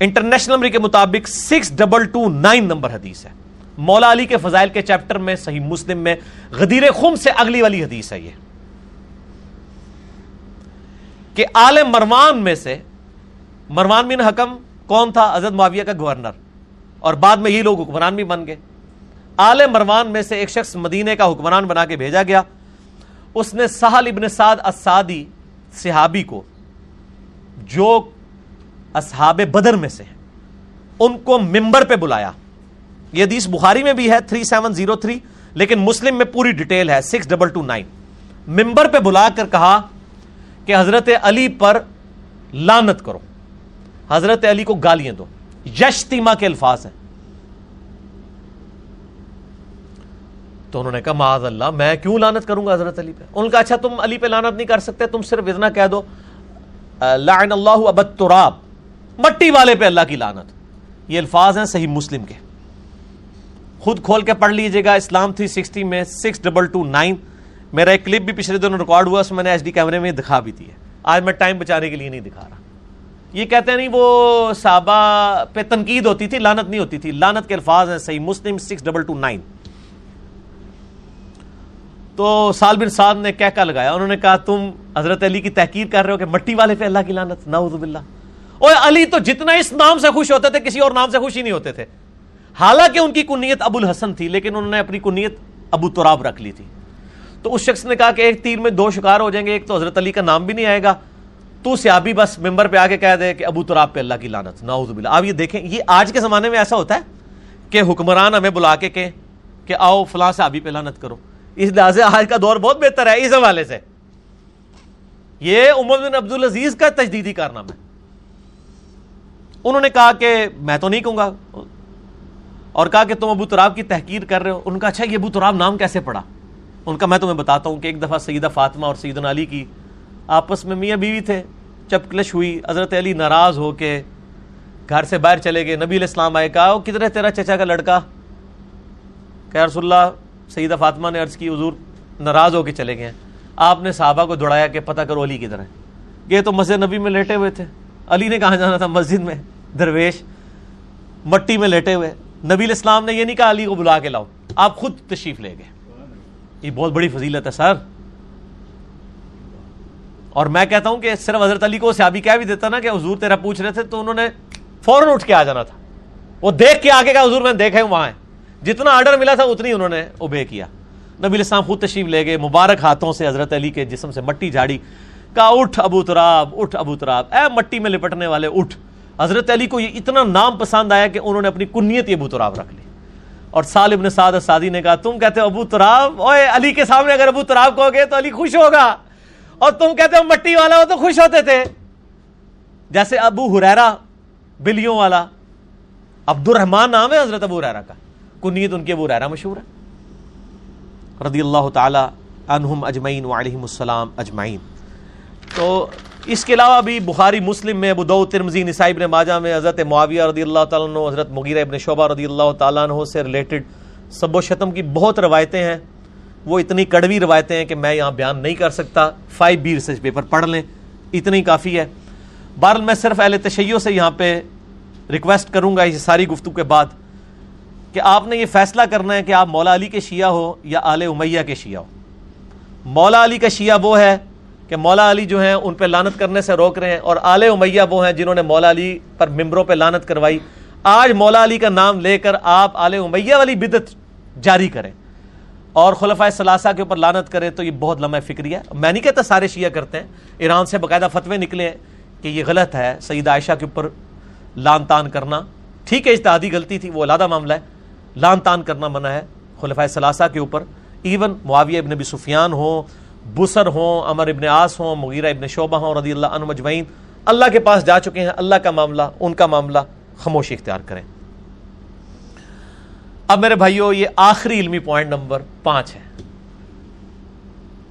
انٹرنیشنل نمبر کے مطابق six double two nine number حدیث ہے۔ مولا علی کے فضائل کے چیپٹر میں، صحیح مسلم میں، غدیر خم سے اگلی والی حدیث ہے یہ۔ کہ آل مروان میں سے، مروان بن حکم کون تھا؟ حضرت معاویہ کا گورنر۔ اور بعد میں یہ لوگ حکمران بھی بن گئے۔ آل مروان میں سے ایک شخص مدینے کا حکمران بنا کے بھیجا گیا۔ اس نے سہل ابن سعد اسادی صحابی کو، جو اصحاب بدر میں سے ان کو ممبر پہ بلایا۔ یہ حدیث بخاری میں بھی ہے 3703 لیکن مسلم میں پوری ڈیٹیل ہے 6229 ممبر پہ بلا کر کہا کہ حضرت علی پر لانت کرو۔ حضرت علی کو گالیاں دو۔ یشتیما کے الفاظ ہیں۔ تو انہوں نے کہا، معاذ اللہ، میں کیوں لانت کروں گا حضرت علی پہ؟ ان کا اچھا تم علی پہ لانت نہیں کر سکتے، تم صرف اتنا کہہ دو لعن اللہ ابت تراب مٹی والے پہ اللہ کی لانت یہ الفاظ ہیں صحیح مسلم کے۔ خود کھول کے پڑھ لیجیے گا، اسلام 360 میں 6229 میرا ایک کلپ بھی پچھلے دنوں ریکارڈ ہوا، اس میں نے ایچ ڈی کیمرے میں دکھا بھی دی ہے۔ آج میں ٹائم بچانے کے لیے نہیں دکھا رہا۔ یہ کہتے ہیں نہیں، وہ صحابہ پہ تنقید ہوتی تھی لانت نہیں ہوتی تھی۔ لانت کے الفاظ ہیں، صحیح مسلم 6229 تو سال بن سعد نے کیا کہا لگایا، انہوں نے کہا، تم حضرت علی کی تحقیر کر رہے ہو کہ مٹی والے پہ اللہ کی لانت نعوذ باللہ۔ اوے علی تو جتنا اس نام سے خوش ہوتے تھے، کسی اور نام سے خوش ہی نہیں ہوتے تھے۔ حالانکہ ان کی کنیت ابو الحسن تھی، لیکن انہوں نے اپنی کنیت ابو تراب رکھ لی تھی۔ تو اس شخص نے کہا کہ ایک تیر میں دو شکار ہو جائیں گے، ایک تو حضرت علی کا نام بھی نہیں آئے گا تو سیابی بس ممبر پہ آ کے کہہ دے کہ ابو تراب پہ اللہ کی لانت نعوذ باللہ۔ آپ یہ دیکھیں، یہ آج کے زمانے میں ایسا ہوتا ہے کہ حکمران ہمیں بلا کے کہ کہ آؤ فلاں صحابی پہ لانت کرو۔ اس لحاظ آج کا دور بہت بہتر ہے اس حوالے سے۔ یہ عمر بن عبد العزیز کا تجدیدی کارنامہ ہے۔ انہوں نے کہا کہ میں تو نہیں کہوں گا۔ اور کہا کہ تم ابو تراب کی تحقیر کر رہے ہو۔ ان کا اچھا یہ ابو تراب نام کیسے پڑا ان کا میں تمہیں بتاتا ہوں کہ ایک دفعہ سیدہ فاطمہ اور سیدن علی کی آپس میں میاں بیوی تھے چپ کلش ہوئی، حضرت علی ناراض ہو کے گھر سے باہر چلے گئے۔ نبی علیہ السلام آئے، کہا وہ کدھر ہے تیرا چچا کا لڑکا؟ کہ رسول اللہ، سیدہ فاطمہ نے عرض کی، حضور ناراض ہو کے چلے گئے آپ نے صحابہ کو دوڑایا کہ پتہ کرو علی کدھر ہے۔ یہ تو مسجد نبی میں لیٹے ہوئے تھے۔ علی نے کہاں جانا تھا؟ مسجد میں۔ درویش، مٹی میں لیٹے ہوئے۔ نبی علیہ السلام نے یہ نہیں کہا، علی کو بلا کے لاؤ، آپ خود تشریف لے گئے۔ یہ بہت بڑی فضیلت ہے، سر۔ اور میں کہتا ہوں کہ صرف حضرت علی کو سیابی کہہ بھی دیتا نا کہ حضور تیرا پوچھ رہے تھے تو انہوں نے فوراً اٹھ کے آ جانا تھا۔ وہ دیکھ کے آگے کا حضور میں دیکھے وہاں ہے۔ جتنا آرڈر ملا تھا اتنی انہوں نے اوبے کیا۔ نبی الاسلام خود تشریف لے گئے، مبارک ہاتھوں سے حضرت علی کے جسم سے مٹی جھاڑی۔ کہا، اٹھ ابو تراب، اٹھ ابو تراب۔ اے مٹی میں لپٹنے والے، اٹھ۔ حضرت علی کو یہ اتنا نام پسند آیا کہ انہوں نے اپنی کنیت ابو تراب رکھ لی۔ اور سال ابن سعد سادی نے کہا، تم کہتے ہو ابو تراب؟ اوے علی کے سامنے اگر ابو تراب کہو گے تو علی خوش ہوگا۔ اور تم کہتے ہو مٹی والا ہو تو خوش ہوتے تھے۔ جیسے ابو ہریرا بلیوں والا۔ عبد الرحمان نام ہے حضرت ابو ہریرا کا۔ کنیت ان کے ابو ہریرا مشہور ہے رضی اللہ تعالی عنہم اجمعین وعلیہم السلام اجمعین۔ تو اس کے علاوہ بھی بخاری مسلم میں، ابو دو ترمزی نسائی ابن ماجہ میں حضرت معاویہ رضی اللہ تعالیٰ عنہ، حضرت مغیرہ ابن شعبہ رضی اللہ تعالیٰ عنہ سے ریلیٹڈ سب و شتم کی بہت روایتیں ہیں۔ وہ اتنی کڑوی روایتیں ہیں کہ میں یہاں بیان نہیں کر سکتا۔ فائیو بی ریسرچ پیپر پڑھ لیں۔ اتنی کافی ہے۔ بہرحال میں صرف اہل تشیعوں سے یہاں پہ ریکویسٹ کروں گا اس ساری گفتگو کے بعد کہ آپ نے یہ فیصلہ کرنا ہے کہ آپ مولا علی کے شیعہ ہو یا آل امیہ کے شیعہ ہو۔ مولا علی کا شیعہ وہ ہے کہ مولا علی جو ہیں ان پہ لانت کرنے سے روک رہے ہیں اور آل امیہ وہ ہیں جنہوں نے مولا علی پر ممبروں پہ لانت کروائی۔ آج مولا علی کا نام لے کر آپ آل امیہ والی بدت جاری کریں۔ اور خلفۂ ثلاثہ کے اوپر لانت کرے تو یہ بہت لمحہ فکری ہے۔ میں نہیں کہتا سارے شیعہ کرتے ہیں۔ ایران سے باقاعدہ فتوے نکلے کہ یہ غلط ہے سعید عائشہ کے اوپر لان تان کرنا۔ ٹھیک ہے، اجتہادی غلطی تھی، وہ علیحدہ معاملہ ہے۔ لان تان کرنا منع ہے۔ خلفۂ ثلاثہ کے اوپر ایون معاویہ ابن ابی سفیان ہوں، بسر ہوں امر ابن آس ہوں، مغیرہ ابن شعبہ ہوں، رضی اللہ عنہ مجمعین اللہ کے پاس جا چکے ہیں، اللہ کا معاملہ، ان کا معاملہ خاموشی اختیار کریں۔ اب میرے بھائیو، یہ آخری علمی پوائنٹ نمبر پانچ ہے۔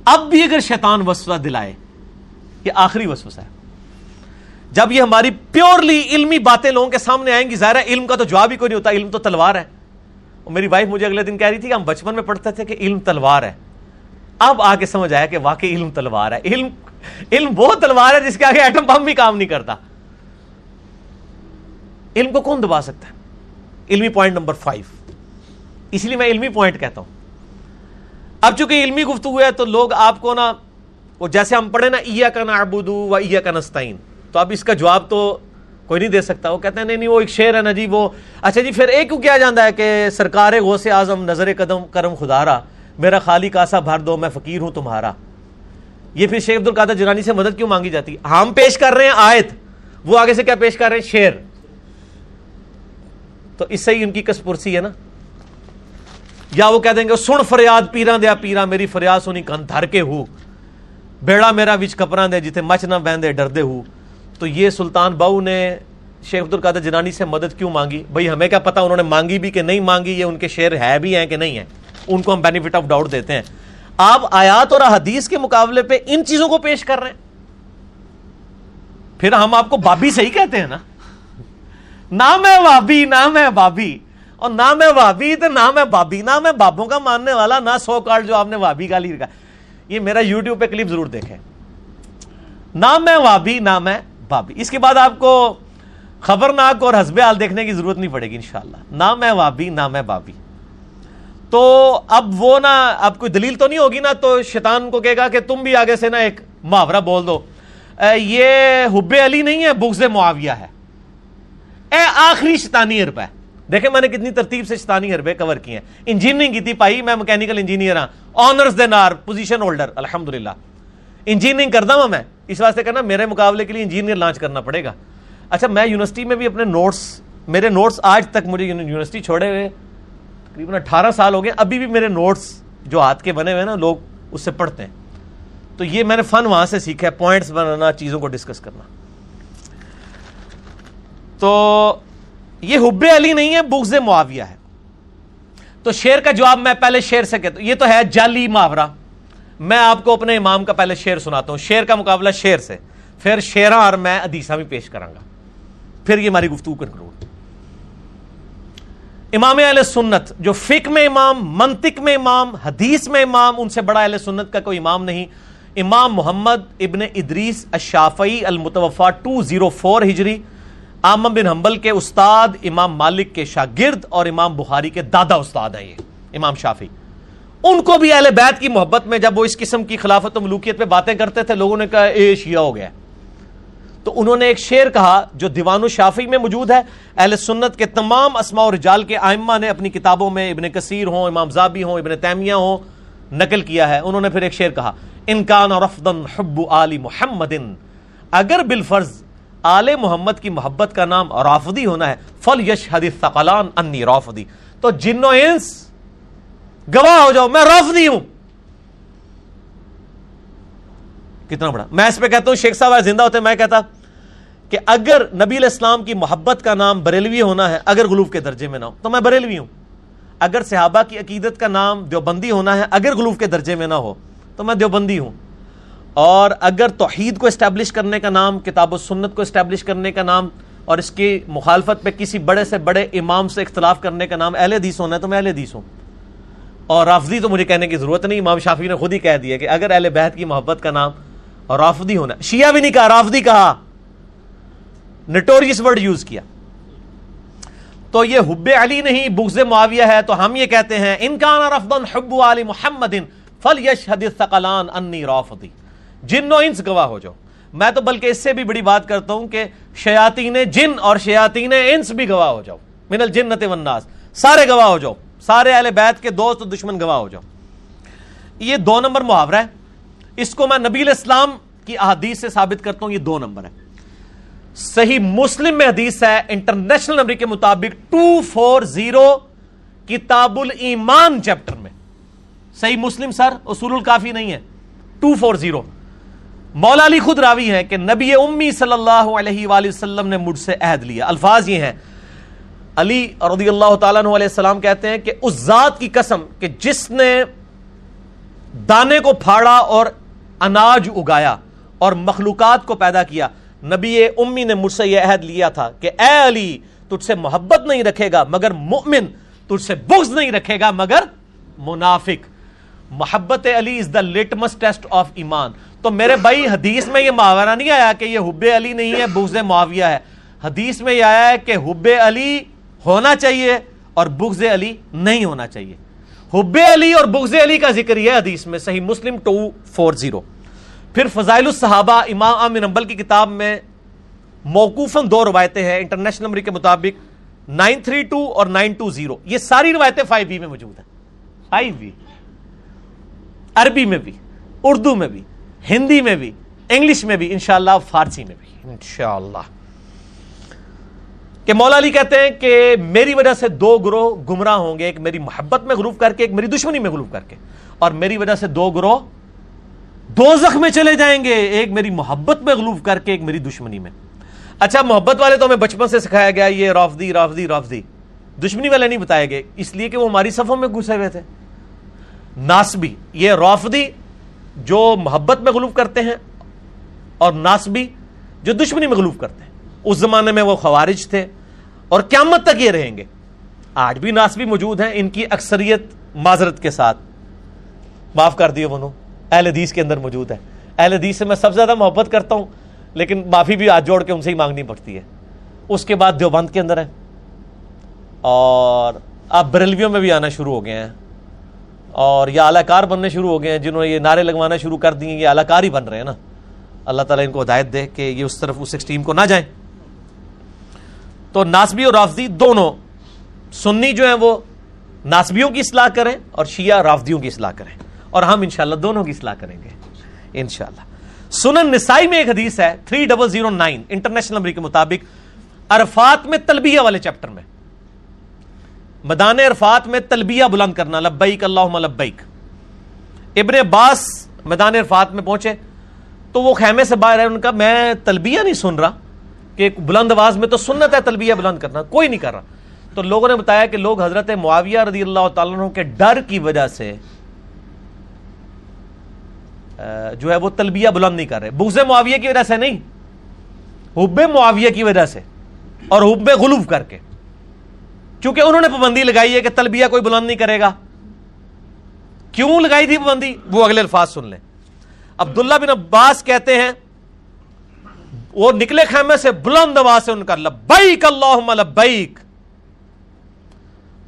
اب بھی اگر شیطان وسوسہ دلائے، یہ آخری وسوسہ ہے۔ جب یہ ہماری پیورلی علمی باتیں لوگوں کے سامنے آئیں گی، ظاہر علم کا تو جواب ہی کوئی نہیں ہوتا، علم تو تلوار ہے۔ اور میری وائف مجھے اگلے دن کہہ رہی تھی کہ ہم بچپن میں پڑھتے تھے کہ علم تلوار ہے۔ اب آ کے سمجھ آیا کہ واقعی علم تلوار ہے۔ علم علم وہ تلوار ہے جس کے آگے ایٹم بم بھی کام نہیں کرتا۔ علم کو کون دبا سکتا ہے؟ علمی پوائنٹ نمبر فائیو اس لیے میں علمی پوائنٹ کہتا ہوں۔ اب چونکہ علمی گفتگو ہے تو لوگ آپ کو نا، وہ جیسے ہم پڑھے نا ایا کا نا ابودو و ایا کا نستعین تو اب اس کا جواب تو کوئی نہیں دے سکتا۔ وہ کہتے ہیں، نہیں نہیں، وہ ایک شعر ہے نا جی وہ اچھا جی پھر ایک کیا جانا ہے کہ سرکار غوث اعظم نظر قدم کرم خدا را میرا خالی کاسا بھر دو، میں فقیر ہوں تمہارا یہ پھر شیخ عبد القادر جنانی سے مدد کیوں مانگی جاتی؟ ہے ہم پیش کر رہے ہیں آیت۔ وہ آگے سے کیا پیش کر رہے ہیں؟ شیر تو اس سے ہی ان کی کس پرسی ہے نا؟ یا وہ کہہ دیں گے، سن فریاد پیرا دیا پیرا میری فریاد سنی، کن دھر کے ہو۔ بیڑا میرا وچ کپڑا دے جتنے مچ نہ بہندے ڈردے ہو۔ تو یہ سلطان باؤ نے شیخ عبد القادر جنانی سے مدد کیوں مانگی؟ بھائی ہمیں کیا پتا انہوں نے مانگی بھی کہ نہیں مانگی؟ یہ ان کے شعر ہے بھی ہیں کہ نہیں ہے ان کو ہم بینیفٹ آف ڈاؤٹ دیتے ہیں۔ آپ آیات اور حدیث کے مقابلے پہ ان چیزوں کو پیش کر رہے ہیں۔ پھر ہم آپ کو بابی صحیح کہتے ہیں نا؟ نام ہے بابی، نام ہے بابی۔ اور نام ہے وابی تو نام ہے بابی نام ہے بابوں کا ماننے والا، نہ سو کارڈ جو آپ نے وابی کا لی رکھا یہ میرا یوٹیوب پہ کلپ ضرور دیکھیں۔ نام ہے وابی نام ہے بابی۔ اس کے بعد آپ کو خبرناک اور حسب حال دیکھنے کی ضرورت نہیں پڑے گی انشاءاللہ۔ نام ہے وابی نام ہے بابی۔ تو اب وہ نا اب کوئی دلیل تو نہیں ہوگی نا تو شیطان کو کہے گا کہ تم بھی آگے سے نا ایک محاورہ بول دو۔ یہ حب علی نہیں ہے، بغض معاویہ ہے۔ اے، آخری شیطانی عرب ہے۔ دیکھیں میں نے کتنی ترتیب سے شیطانی عربے کور کی ہیں۔ انجینئرنگ کی تھی پائی میں مکینیکل انجینئر ہاں۔ آنرز دے نار پوزیشن ہولڈر الحمدللہ۔ انجینئرنگ کرتا ہوں میں۔ اس واسطے کرنا میرے مقابلے کے لیے انجینئر لانچ کرنا پڑے گا۔ اچھا میں یونیورسٹی میں بھی اپنے نوٹس میرے نوٹس آج تک مجھے یونیورسٹی چھوڑے ہوئے۔ تقریباً اٹھارہ سال ہو گئے۔ ابھی بھی میرے نوٹس جو ہاتھ کے بنے ہوئے ہیں نا، لوگ اس سے پڑھتے ہیں۔ تو یہ میں نے فن وہاں سے سیکھا ہے پوائنٹس بنانا، چیزوں کو ڈسکس کرنا۔ تو یہ حب علی نہیں ہے، بغض معاویہ ہے۔ تو شیر کا جواب میں پہلے شیر سے کہتا ہوں۔ یہ تو ہے جعلی محاورہ۔ میں آپ کو اپنے امام کا پہلے شیر سناتا ہوں۔ شیر کا مقابلہ شیر سے۔ پھر شیراں اور میں ادیسہ بھی پیش کروں گا۔ پھر یہ ہماری گفتگو کنکلوڈ امام اہل سنت، جو فک میں امام، منطق میں امام، حدیث میں امام، ان سے بڑا اہل سنت کا کوئی امام نہیں۔ امام محمد ابن ادریس الشافعی المتوفا ٹو زیرو فور ہجری آمم بن حنبل کے استاد، امام مالک کے شاگرد اور امام بخاری کے دادا استاد ہیں یہ، امام شافی ان کو بھی اہل بیت کی محبت میں جب وہ اس قسم کی خلافت و ملوکیت پہ باتیں کرتے تھے، لوگوں نے کہا، اے شیعہ ہو گیا. تو انہوں نے ایک شعر کہا جو دیوان و شافی میں موجود ہے۔ اہل سنت کے تمام اسماء و رجال کے آئمہ نے اپنی کتابوں میں ابن کثیر ہوں، امام زابی ہوں، ابن تیمیہ ہوں، نقل کیا ہے۔ انہوں نے پھر ایک شعر کہا انکان اور رفدن حب آل محمد اگر بالفرض آل محمد کی محبت کا نام رافدی ہونا ہے۔ فل یش حدیث ثقلان انی رافدی تو جن و انس گواہ ہو جاؤ، میں رافدی ہوں۔ کتنا بڑا۔ میں اس پہ کہتا ہوں، شیخ صاحب زندہ ہوتے میں کہتا کہ اگر نبی الاسلام کی محبت کا نام بریلوی ہونا ہے، اگر غلوف کے درجے میں نہ ہو تو میں بریلوی ہوں۔ اگر صحابہ کی عقیدت کا نام دیوبندی ہونا ہے، اگر غلوف کے درجے میں نہ ہو، تو میں دیوبندی ہوں۔ اور اگر توحید کو اسٹیبلش کرنے کا نام، کتاب و سنت کو اسٹیبلش کرنے کا نام، اور اس کی مخالفت پہ کسی بڑے سے بڑے امام سے اختلاف کرنے کا نام، اہل حدیث ہونا ہے تو میں اہل حدیث ہوں۔ اور رافضی تو مجھے کہنے کی ضرورت نہیں، امام شافی نے خود ہی کہہ دیا کہ اگر اہل بیت کی محبت کا نام اور رافدی ہونا، شیعہ بھی نہیں کہا رافدی کہا۔ نٹوریس ورڈ یوز کیا۔ تو یہ حب علی نہیں، بغض معاویہ ہے، تو ہم یہ کہتے ہیں، ان کا رفدن حب علی محمد فل یش حدیث انی رافدی جن و انس گواہ ہو جاؤ۔ میں تو بلکہ اس سے بھی بڑی بات کرتا ہوں کہ شیاطین جن اور شیاطین انس بھی گواہ ہو جاؤ۔ من الجنت والناس۔ سارے گواہ ہو جاؤ۔ سارے اہل بیت کے دوست دشمن گواہ ہو جاؤ۔ یہ دو نمبر محاورہ ہے۔ اس کو میں نبی اسلام کی احادیث سے ثابت کرتا ہوں، یہ دو نمبر ہے۔ صحیح مسلم میں حدیث ہے، انٹرنیشنل نمبر کے مطابق ٹو فور زیرو کتاب المان چیپٹر میں۔ صحیح مسلم سر، اصول الکافی نہیں ہے۔ Two four zero. مولا علی خود راوی ہے کہ نبی امی صلی اللہ علیہ وآلہ وسلم نے مجھ سے عہد لیا۔ الفاظ یہ ہیں۔ علی رضی اللہ تعالیٰ علیہ السلام کہتے ہیں کہ اس ذات کی قسم کہ جس نے دانے کو پھاڑا اور اناج اگایا اور مخلوقات کو پیدا کیا، نبی امی نے مجھ سے یہ عہد لیا تھا کہ اے علی، تجھ سے محبت نہیں رکھے گا مگر مؤمن تجھ سے بغض نہیں رکھے گا مگر منافق۔ محبت Ali is the litmus test of ایمان۔ تو میرے بھائی، حدیث میں یہ محاورہ نہیں آیا کہ یہ حب علی نہیں ہے، بغض معاویہ ہے۔ حدیث میں یہ آیا ہے کہ حب علی ہونا چاہیے اور بغض علی نہیں ہونا چاہیے۔ حب علی اور بغض علی کا ذکر یہ حدیث میں، صحیح مسلم ٹو فور زیرو۔ پھر فضائل الصحابہ، امام امن امبل کی کتاب میں موقوفاً دو روایتیں ہیں، انٹرنیشنل نمبر کے مطابق نائن تھری ٹو اور نائن ٹو زیرو۔ یہ ساری روایتیں فائیو بی میں موجود ہیں۔ Five B. عربی میں بھی، اردو میں بھی۔ ہندی میں بھی انگلش میں بھی انشاءاللہ فارسی میں بھی۔ انشاءاللہ۔ کہ مولا علی کہتے ہیں کہ میری وجہ سے دو گروہ گمراہ ہوں گے ایک میری محبت میں غروف کر کے ایک میری دشمنی میں غروف کر کے۔ اور میری وجہ سے دو گروہ دو زخم میں چلے جائیں گے ایک میری محبت میں غلوف کر کے ایک میری دشمنی میں۔ اچھا محبت والے تو ہمیں بچپن سے سکھایا گیا یہ رافدی رافدی رافدی دشمنی والے نہیں بتائے گئے اس لیے کہ وہ ہماری صفوں میں گھسے ہوئے تھے۔ ناسبی یہ رافدی جو محبت میں غلوف کرتے ہیں اور ناسبی جو دشمنی میں غلوف کرتے ہیں۔ اس زمانے میں وہ خوارج تھے اور قیامت تک یہ رہیں گے۔ آج بھی ناسبی موجود ہیں ان کی اکثریت معذرت کے ساتھ۔ معاف کر دیے وہ اہل حدیث کے اندر موجود ہے اہل حدیث سے میں سب سے زیادہ محبت کرتا ہوں، لیکن معافی بھی ہاتھ جوڑ کے ان سے ہی مانگنی پڑتی ہے۔ اس کے بعد دیوبند کے اندر ہے اور اب بریلویوں میں بھی آنا شروع ہو گئے ہیں۔ اور یہ اعلی کار بننے شروع ہو گئے ہیں، جنہوں نے یہ نعرے لگوانا شروع کر دیے یہ اعلی کار ہی بن رہے ہیں نا۔ اللہ تعالیٰ ان کو ہدایت دے کہ یہ اس طرف اس ایکسٹریم کو نہ جائیں۔ تو ناسبی اور رافضی دونوں سنی جو ہیں وہ ناسبیوں کی اصلاح کریں اور شیعہ رافدیوں کی اصلاح کریں۔ اور ہم انشاءاللہ دونوں کی اصلاح کریں گے۔ انشاءاللہ۔ سنن نسائی میں ایک حدیث ہے 3009 انٹرنیشنل نمبر کے مطابق عرفات میں تلبیہ والے چیپٹر میں۔ مدان عرفات میں تلبیہ بلند کرنا، لبیک، اللہم لبیک۔ ابن عباس میدان عرفات میں پہنچے، تو وہ خیمے سے باہر ہے ان کا میں تلبیہ نہیں سن رہا کہ بلند آواز میں تو سنت ہے تلبیہ بلند کرنا، کوئی نہیں کر رہا۔ تو لوگوں نے بتایا کہ لوگ حضرت معاویہ رضی اللہ تعالیٰ کے ڈر کی وجہ سے جو ہے وہ تلبیہ بلند نہیں کر رہے۔ بغض معاویہ کی وجہ سے نہیں، حب معاویہ کی وجہ سے اور حب غلوف کر کے۔ چونکہ انہوں نے پابندی لگائی ہے کہ تلبیہ کوئی بلند نہیں کرے گا۔ کیوں لگائی تھی پابندی؟ وہ اگلے الفاظ سن لیں۔ عبداللہ بن عباس کہتے ہیں، وہ نکلے خیمے سے بلند آواز سے ان کا لبیک اللہم لبیک،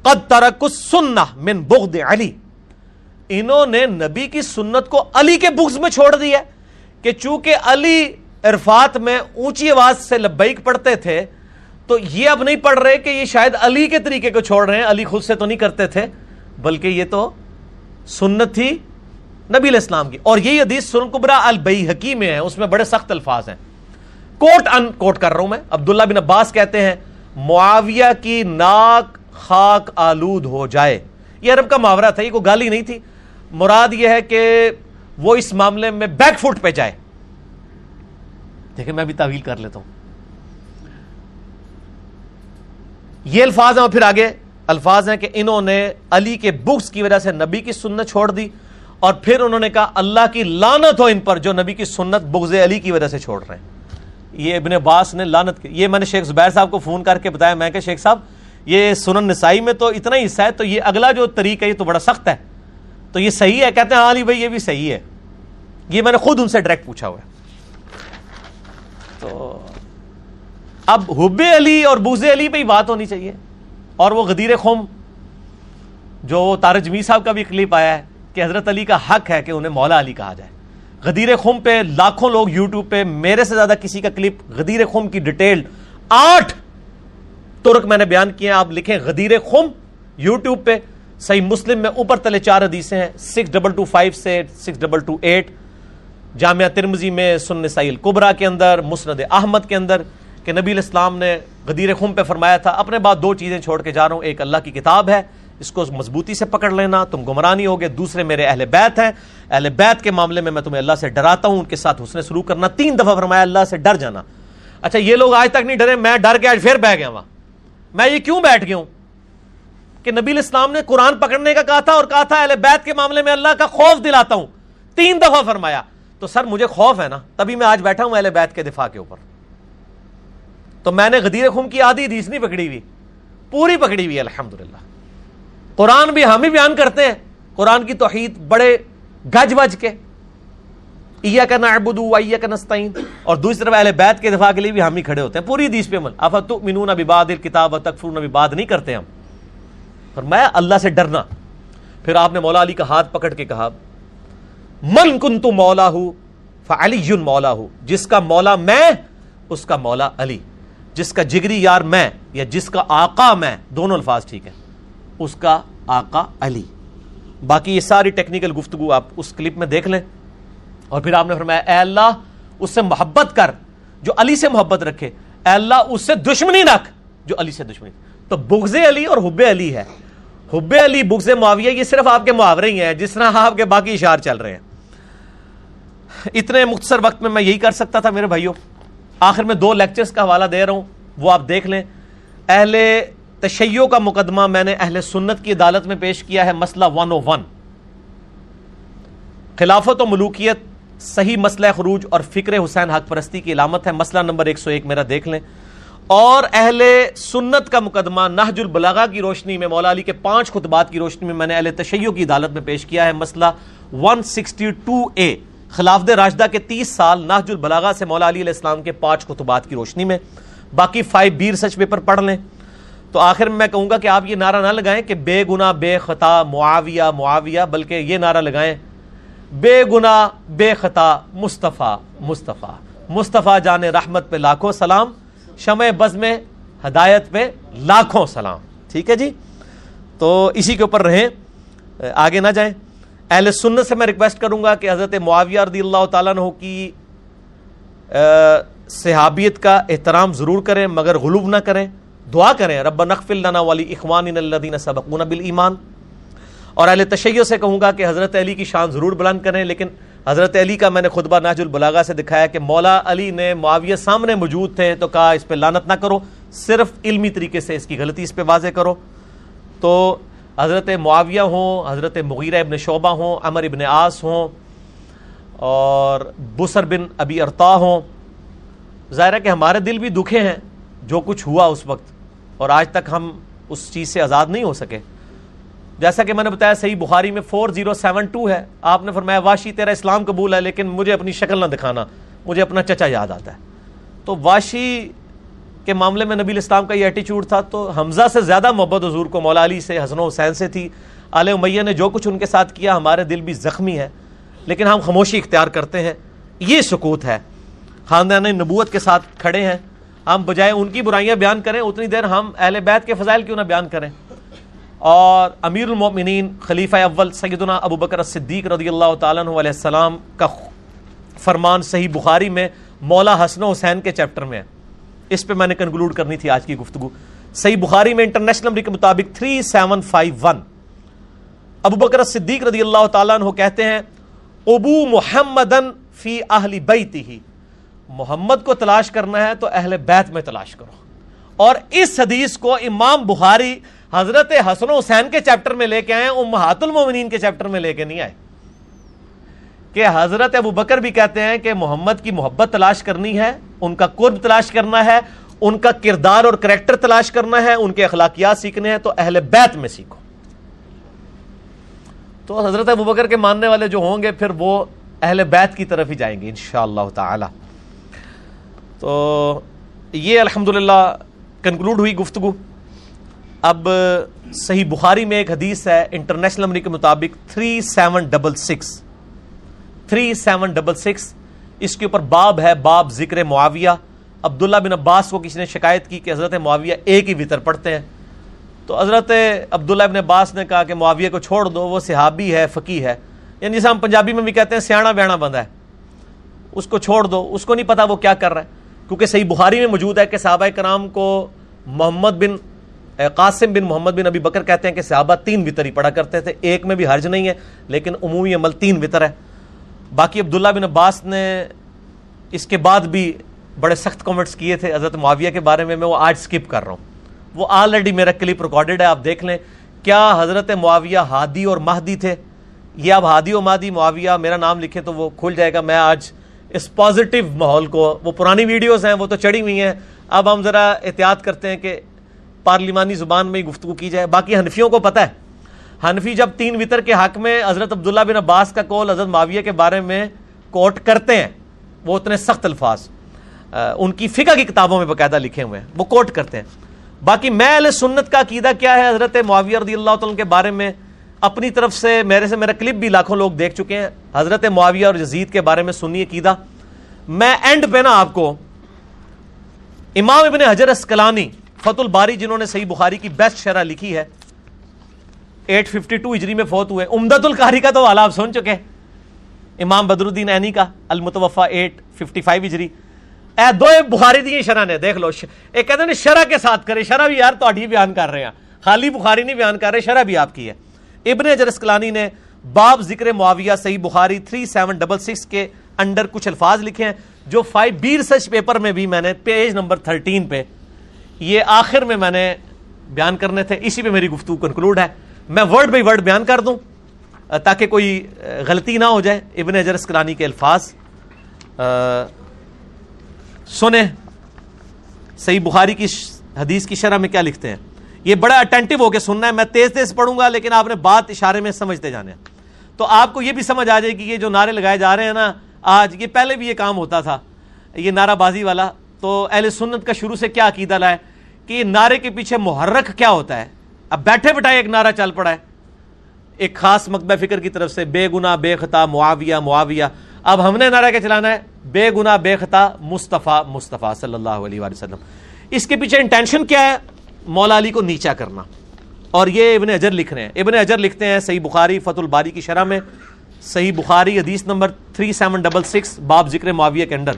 قد ترک السنہ من بغض علی۔ انہوں نے نبی کی سنت کو علی کے بغض میں چھوڑ دیا کہ چونکہ علی عرفات میں اونچی آواز سے لبیک پڑھتے تھے تو یہ اب نہیں پڑھ رہے کہ یہ شاید علی کے طریقے کو چھوڑ رہے ہیں۔ علی خود سے تو نہیں کرتے تھے، بلکہ یہ تو سنت تھی نبی علیہ السلام کی۔ اور یہی حدیث سن قبرا البئی حکیم میں ہے، اس میں بڑے سخت الفاظ ہیں۔ کوٹ ان، کوٹ کر رہا ہوں میں۔ عبداللہ بن عباس کہتے ہیں، معاویہ کی ناک خاک آلود ہو جائے۔ یہ عرب کا محاورہ تھا، یہ کوئی گالی نہیں تھی۔ مراد یہ ہے کہ وہ اس معاملے میں بیک فٹ پہ جائے۔ دیکھیں، میں بھی تعویل کر لیتا ہوں۔ یہ الفاظ ہیں اور پھر آگے الفاظ ہیں کہ انہوں نے علی کے بکس کی وجہ سے نبی کی سنت چھوڑ دی اور پھر انہوں نے کہا اللہ کی لانت ہو ان پر جو نبی کی سنت بغض علی کی وجہ سے چھوڑ رہے ہیں۔ یہ ابن باس نے لانت کی۔ یہ میں نے شیخ زبیر صاحب کو فون کر کے بتایا، میں کہ شیخ صاحب، یہ سنن نسائی میں تو اتنا ہی حصہ ہے، تو یہ اگلا جو طریقہ ہے، یہ تو بڑا سخت ہے۔ تو یہ صحیح ہے؟ کہتے ہیں ہاں علی بھائی، یہ بھی صحیح ہے۔ یہ میں نے خود ان سے ڈائریکٹ پوچھا ہوا ہے۔ تو اب حب علی اور بوز علی پہ ہی بات ہونی چاہیے۔ اور وہ غدیر خم، جو تارج می صاحب کا بھی کلپ آیا ہے کہ حضرت علی کا حق ہے کہ انہیں مولا علی کہا جائے۔ غدیر خم پہ لاکھوں لوگ یوٹیوب پہ میرے سے زیادہ کسی کا کلپ غدیر خم کی ڈیٹیل آٹھ ترک میں نے بیان کیا آپ لکھیں غدیر خم یوٹیوب پہ، صحیح مسلم میں اوپر تلے چار حدیثیں ہیں۔ سکس ڈبل ٹو فائیو سے سکس ڈبل ٹو ایٹ جامعہ ترمزی میں سن سائل کبرا کے اندر، مسند احمد کے اندر۔ کہ نبی الاسلام نے غدیر خم پہ فرمایا تھا، اپنے بعد دو چیزیں چھوڑ کے جا رہا ہوں، ایک اللہ کی کتاب ہے، اس کو مضبوطی سے پکڑ لینا، تم گمرانی ہوگے، دوسرے میرے اہل بیت ہیں، اہل بیت کے معاملے میں میں تمہیں اللہ سے ڈراتا ہوں، ان کے ساتھ حسن سلوک کرنا، تین دفعہ فرمایا اللہ سے ڈر جانا۔ اچھا یہ لوگ آج تک نہیں ڈرے، میں ڈر کے آج پھر بہ گیا وہاں میں یہ کیوں بیٹھ گیا ہوں؟ کہ نبی اسلام نے قرآن پکڑنے کا کہا تھا اور کہا تھا اہل بیت کے معاملے میں اللہ کا خوف دلاتا ہوں۔ تین دفعہ فرمایا۔ تو سر، مجھے خوف ہے نا، تبھی میں آج بیٹھا ہوں اہل بیت کے دفاع کے اوپر۔ تو میں نے غدیر خم کی آدھی حدیث نہیں پکڑی ہوئی، پوری پکڑی ہوئی الحمد للہ قرآن بھی ہم ہی بیان کرتے ہیں، قرآن کی توحید بڑے گج بج کے۔ ایا کا نعبدو ایا کا نستعین۔ اور دوسری طرف اہل بیت کے دفاع کے لیے بھی ہم ہی کھڑے ہوتے ہیں، پوری حدیث پہ عمل۔ افتؤمنون ببعض الکتاب وتکفرون ببعض، نہیں کرتے ہم۔ فرمایا اللہ سے ڈرنا۔ پھر آپ نے مولا علی کا ہاتھ پکڑ کے کہا، من کن تو مولا ہوں فعلی مولا ہوں جس کا مولا میں، اس کا مولا علی۔ جس کا جگری یار میں یا جس کا آقا میں، دونوں الفاظ ٹھیک ہے اس کا آقا علی۔ باقی یہ ساری ٹیکنیکل گفتگو آپ اس کلپ میں دیکھ لیں۔ اور پھر آپ نے فرمایا، اے اللہ، اس سے محبت کر جو علی سے محبت رکھے۔ اے اللہ، اس سے دشمنی رکھ جو علی سے دشمنی۔ تو بغض علی اور حب علی ہے۔ حب علی، بغض معاویہ، یہ صرف آپ کے محاورے ہی ہیں، جس طرح آپ کے باقی اشار چل رہے ہیں۔ اتنے مختصر وقت میں میں یہی کر سکتا تھا میرے بھائیوں۔ آخر میں دو لیکچرز کا حوالہ دے رہا ہوں، وہ آپ دیکھ لیں۔ اہل تشیع کا مقدمہ میں نے اہل سنت کی عدالت میں پیش کیا ہے، مسئلہ ون او ون خلافت و ملوکیت صحیح مسئلہ خروج اور فکر حسین حق پرستی کی علامت ہے۔ مسئلہ نمبر ایک سو ایک میرا دیکھ لیں۔ اور اہل سنت کا مقدمہ نہج البلاغا کی روشنی میں، مولا علی کے پانچ خطبات کی روشنی میں میں نے اہل تشیع کی عدالت میں پیش کیا ہے۔ مسئلہ 162 اے خلاف راشدہ کے تیس سال نہج البلاغا سے مولا علی علیہ السلام کے پانچ خطبات کی روشنی میں۔ باقی فائیو بیر سچ پیپر پڑھ لیں۔ تو آخر میں میں کہوں گا کہ آپ یہ نعرہ نہ لگائیں کہ بے گنا بے خطا، معاویہ معاویہ، بلکہ یہ نعرہ لگائیں۔ بے گنا بے خطا، مصطفیٰ مصطفیٰ۔ مصطفیٰ جان رحمت پہ لاکھوں سلام، شمع بز میں ہدایت پہ لاکھوں سلام۔ ٹھیک ہے جی؟ تو اسی کے اوپر رہیں۔ آگے نہ جائیں۔ اہل سنت سے میں ریکویسٹ کروں گا کہ حضرت معاویہ رضی اللہ تعالیٰ عنہ کی صحابیت کا احترام ضرور کریں، مگر غلوب نہ کریں، دعا کریں، رب نقف لنا والی اخوان الدین سبقون بالایمان۔ اور اہل تشیع سے کہوں گا کہ حضرت علی کی شان ضرور بلند کریں، لیکن حضرت علی کا میں نے خطبہ ناج البلاغا سے دکھایا کہ مولا علی نے معاویہ سامنے موجود تھے، تو کہا اس پہ لانت نہ کرو، صرف علمی طریقے سے اس کی غلطی اس پہ واضح کرو۔ تو حضرت معاویہ ہوں، حضرت مغیرہ ابن شعبہ ہوں، عمر ابن آس ہوں، اور بسر بن ابی ارتا ہوں۔ ظاہر ہے کہ ہمارے دل بھی دکھے ہیں جو کچھ ہوا اس وقت، اور آج تک ہم اس چیز سے آزاد نہیں ہو سکے۔ جیسا کہ میں نے بتایا، صحیح بخاری میں فور زیرو سیون ٹو ہے۔ آپ نے فرمایا واشی تیرا اسلام قبول ہے، لیکن مجھے اپنی شکل نہ دکھانا، مجھے اپنا چچا یاد آتا ہے۔ تو واشی کے معاملے میں نبی الاسلام کا یہ ایٹیچیوڈ تھا، تو حمزہ سے زیادہ محبت حضور کو مولا علی سے، حسن و حسین سے تھی۔ آل امیہ نے جو کچھ ان کے ساتھ کیا، ہمارے دل بھی زخمی ہے۔ لیکن ہم خاموشی اختیار کرتے ہیں۔ یہ سکوت ہے۔ خاندان نبوت کے ساتھ کھڑے ہیں۔ ہم بجائے ان کی برائیاں بیان کریں، اتنی دیر ہم اہل بیت کے فضائل کیوں نہ بیان کریں۔ اور امیر المؤمنین خلیفہ اول سیدنا ابو بکر صدیق رضی اللہ تعالیٰ علیہ السلام کا فرمان صحیح بخاری میں مولا حسن و حسین کے چیپٹر میں ہے۔ اس پہ میں نے کنکلوڈ کرنی تھی آج کی گفتگو۔ صحیح بخاری میں انٹرنیشنل نمبر کے مطابق 3751 ابو بکر صدیق رضی اللہ تعالیٰ عنہ کہتے ہیں، ابو محمدن فی اہل بیتی ہی محمد کو تلاش کرنا ہے تو اہل بیت میں تلاش کرو۔ اور اس حدیث کو امام بخاری حضرت حسن و حسین کے چیپٹر میں لے کے آئے امہات المومنین کے چیپٹر میں لے کے نہیں آئے۔ کہ حضرت ابو بکر بھی کہتے ہیں کہ محمد کی محبت تلاش کرنی ہے، ان کا قرب تلاش کرنا ہے، ان کا کردار اور کریکٹر تلاش کرنا ہے، ان کے اخلاقیات سیکھنے ہیں، تو اہل بیت میں سیکھو۔ تو حضرت ابو بکر کے ماننے والے جو ہوں گے، پھر وہ اہل بیت کی طرف ہی جائیں گے انشاءاللہ تعالی۔ تو یہ الحمدللہ کنکلوڈ ہوئی گفتگو۔ اب صحیح بخاری میں ایک حدیث ہے، انٹرنیشنل نمبر کے مطابق three seven double six. Three seven double six, اس کے اوپر باب ہے، باب ذکر معاویہ۔ عبداللہ بن عباس کو کسی نے شکایت کی کہ حضرت معاویہ ایک ہی وطر پڑھتے ہیں۔ تو حضرت عبداللہ بن عباس نے کہا کہ معاویہ کو چھوڑ دو، وہ صحابی ہے، فقی ہے۔ یعنی جسے ہم پنجابی میں بھی کہتے ہیں، سیاح بیانا بندہ ہے۔ اس کو چھوڑ دو، اس کو نہیں پتا وہ کیا کر رہا ہے۔ کیونکہ صحیح بخاری میں موجود ہے کہ صحابہ کرام کو محمد بن قاسم بن محمد بن ابی بکر کہتے ہیں کہ صحابہ تین وطر ہی پڑھا کرتے تھے۔ ایک میں بھی حرج نہیں ہے، لیکن عمومی عمل تین وطر ہے۔ باقی عبداللہ بن عباس نے اس کے بعد بھی بڑے سخت کامنٹس کیے تھے، حضرت معاویہ کے بارے میں میں وہ آج سکپ کر رہا ہوں۔ وہ آلریڈی میرا کلپ ریکارڈڈ ہے، آپ دیکھ لیں۔ کیا حضرت معاویہ ہادی اور مہدی تھے؟ یہ اب ہادی و مہدی، معاویہ میرا نام لکھیں تو وہ کھل جائے گا۔ میں آج اس پازیٹیو ماحول کو، وہ پرانی ویڈیوز ہیں، وہ تو چڑھی ہوئی ہیں۔ اب ہم ذرا احتیاط کرتے ہیں کہ پارلیمانی زبان میں ہی گفتگو کی جائے۔ باقی حنفیوں کو پتہ ہے۔ حنفی جب تین وطر کے حق میں حضرت عبداللہ بن عباس کا کول حضرت معاویہ کے بارے میں کوٹ کرتے ہیں، وہ اتنے سخت الفاظ ان کی فقہ کی کتابوں میں باقاعدہ لکھے ہوئے ہیں، وہ کوٹ کرتے ہیں۔ باقی میں اہل سنت کا عقیدہ کیا ہے؟ حضرت معاویہ رضی اللہ تعالیٰ کے بارے میں اپنی طرف سے میرے سے میرا کلپ بھی لاکھوں لوگ دیکھ چکے ہیں۔ حضرت معاویہ اور جزید کے بارے میں سنی عقیدہ۔ میں اینڈ پہ نا آپ کو، امام ابن حجر اسکلانی فت الباری، جنہوں نے صحیح بخاری کی بیسٹ شرح لکھی ہے ایٹ ففٹی ٹو ہجری میں فوت ہوئے۔ امدت القاری کا تو والا آپ سن چکے۔ امام بدر الدین عینی کا المتوفا ایٹ ففٹی فائیو اجری اے دو بخاری دی شرح نے، دیکھ لو ایک کہتے ہیں شرح کے ساتھ کرے شرح بھی یار تو بیان کر رہے ہیں۔ خالی بخاری نہیں بیان کر رہے، شرح بھی آپ کی ہے۔ ابن اسکلانی نے باب ذکر معاویہ صحیح بخاری 3766 کے انڈر کچھ الفاظ لکھے ہیں، جو فائیو بی ریسرچ پیپر میں بھی میں نے پیج نمبر 13 پہ، یہ آخر میں میں نے بیان کرنے تھے۔ اسی پہ میری گفتگو کنکلوڈ ہے۔ میں ورڈ بائی ورڈ بیان کر دوں تاکہ کوئی غلطی نہ ہو جائے، ابن اجر اسکلانی کے الفاظ۔ سنیں، صحیح بخاری کی حدیث کی شرح میں کیا لکھتے ہیں؟ یہ بڑا اٹینٹو ہو کے سننا ہے، میں تیز تیز پڑھوں گا، لیکن آپ نے بات اشارے میں سمجھتے جانے تو آپ کو یہ بھی سمجھ آ جائے کہ یہ جو نعرے لگائے جا رہے ہیں نا، آج یہ پہلے بھی یہ کام ہوتا تھا، یہ نعرہ بازی والا۔ تو اہل سنت کا شروع سے کیا عقیدہ لائے؟ کہ یہ نعرے کے پیچھے محرک کیا ہوتا ہے؟ اب بیٹھے بٹھائے ایک نعرہ چل پڑا ہے۔ ایک خاص مکبہ فکر کی طرف سے بے گنا بے خطا، معاویہ معاویہ۔ اب ہم نے نعرہ کیا چلانا ہے؟ بے گنا بے خطا، مصطفیٰ مصطفیٰ صلی اللہ علیہ وسلم۔ اس کے پیچھے انٹینشن کیا ہے؟ مولا علی کو نیچا کرنا۔ اور یہ ابن اجر لکھ رہے ہیں۔ ابن اجر لکھتے ہیں صحیح بخاری فت الباری کی شرح میں۔ صحیح بخاری، حدیث نمبر 3766 باب ذکر معاویہ کے اندر۔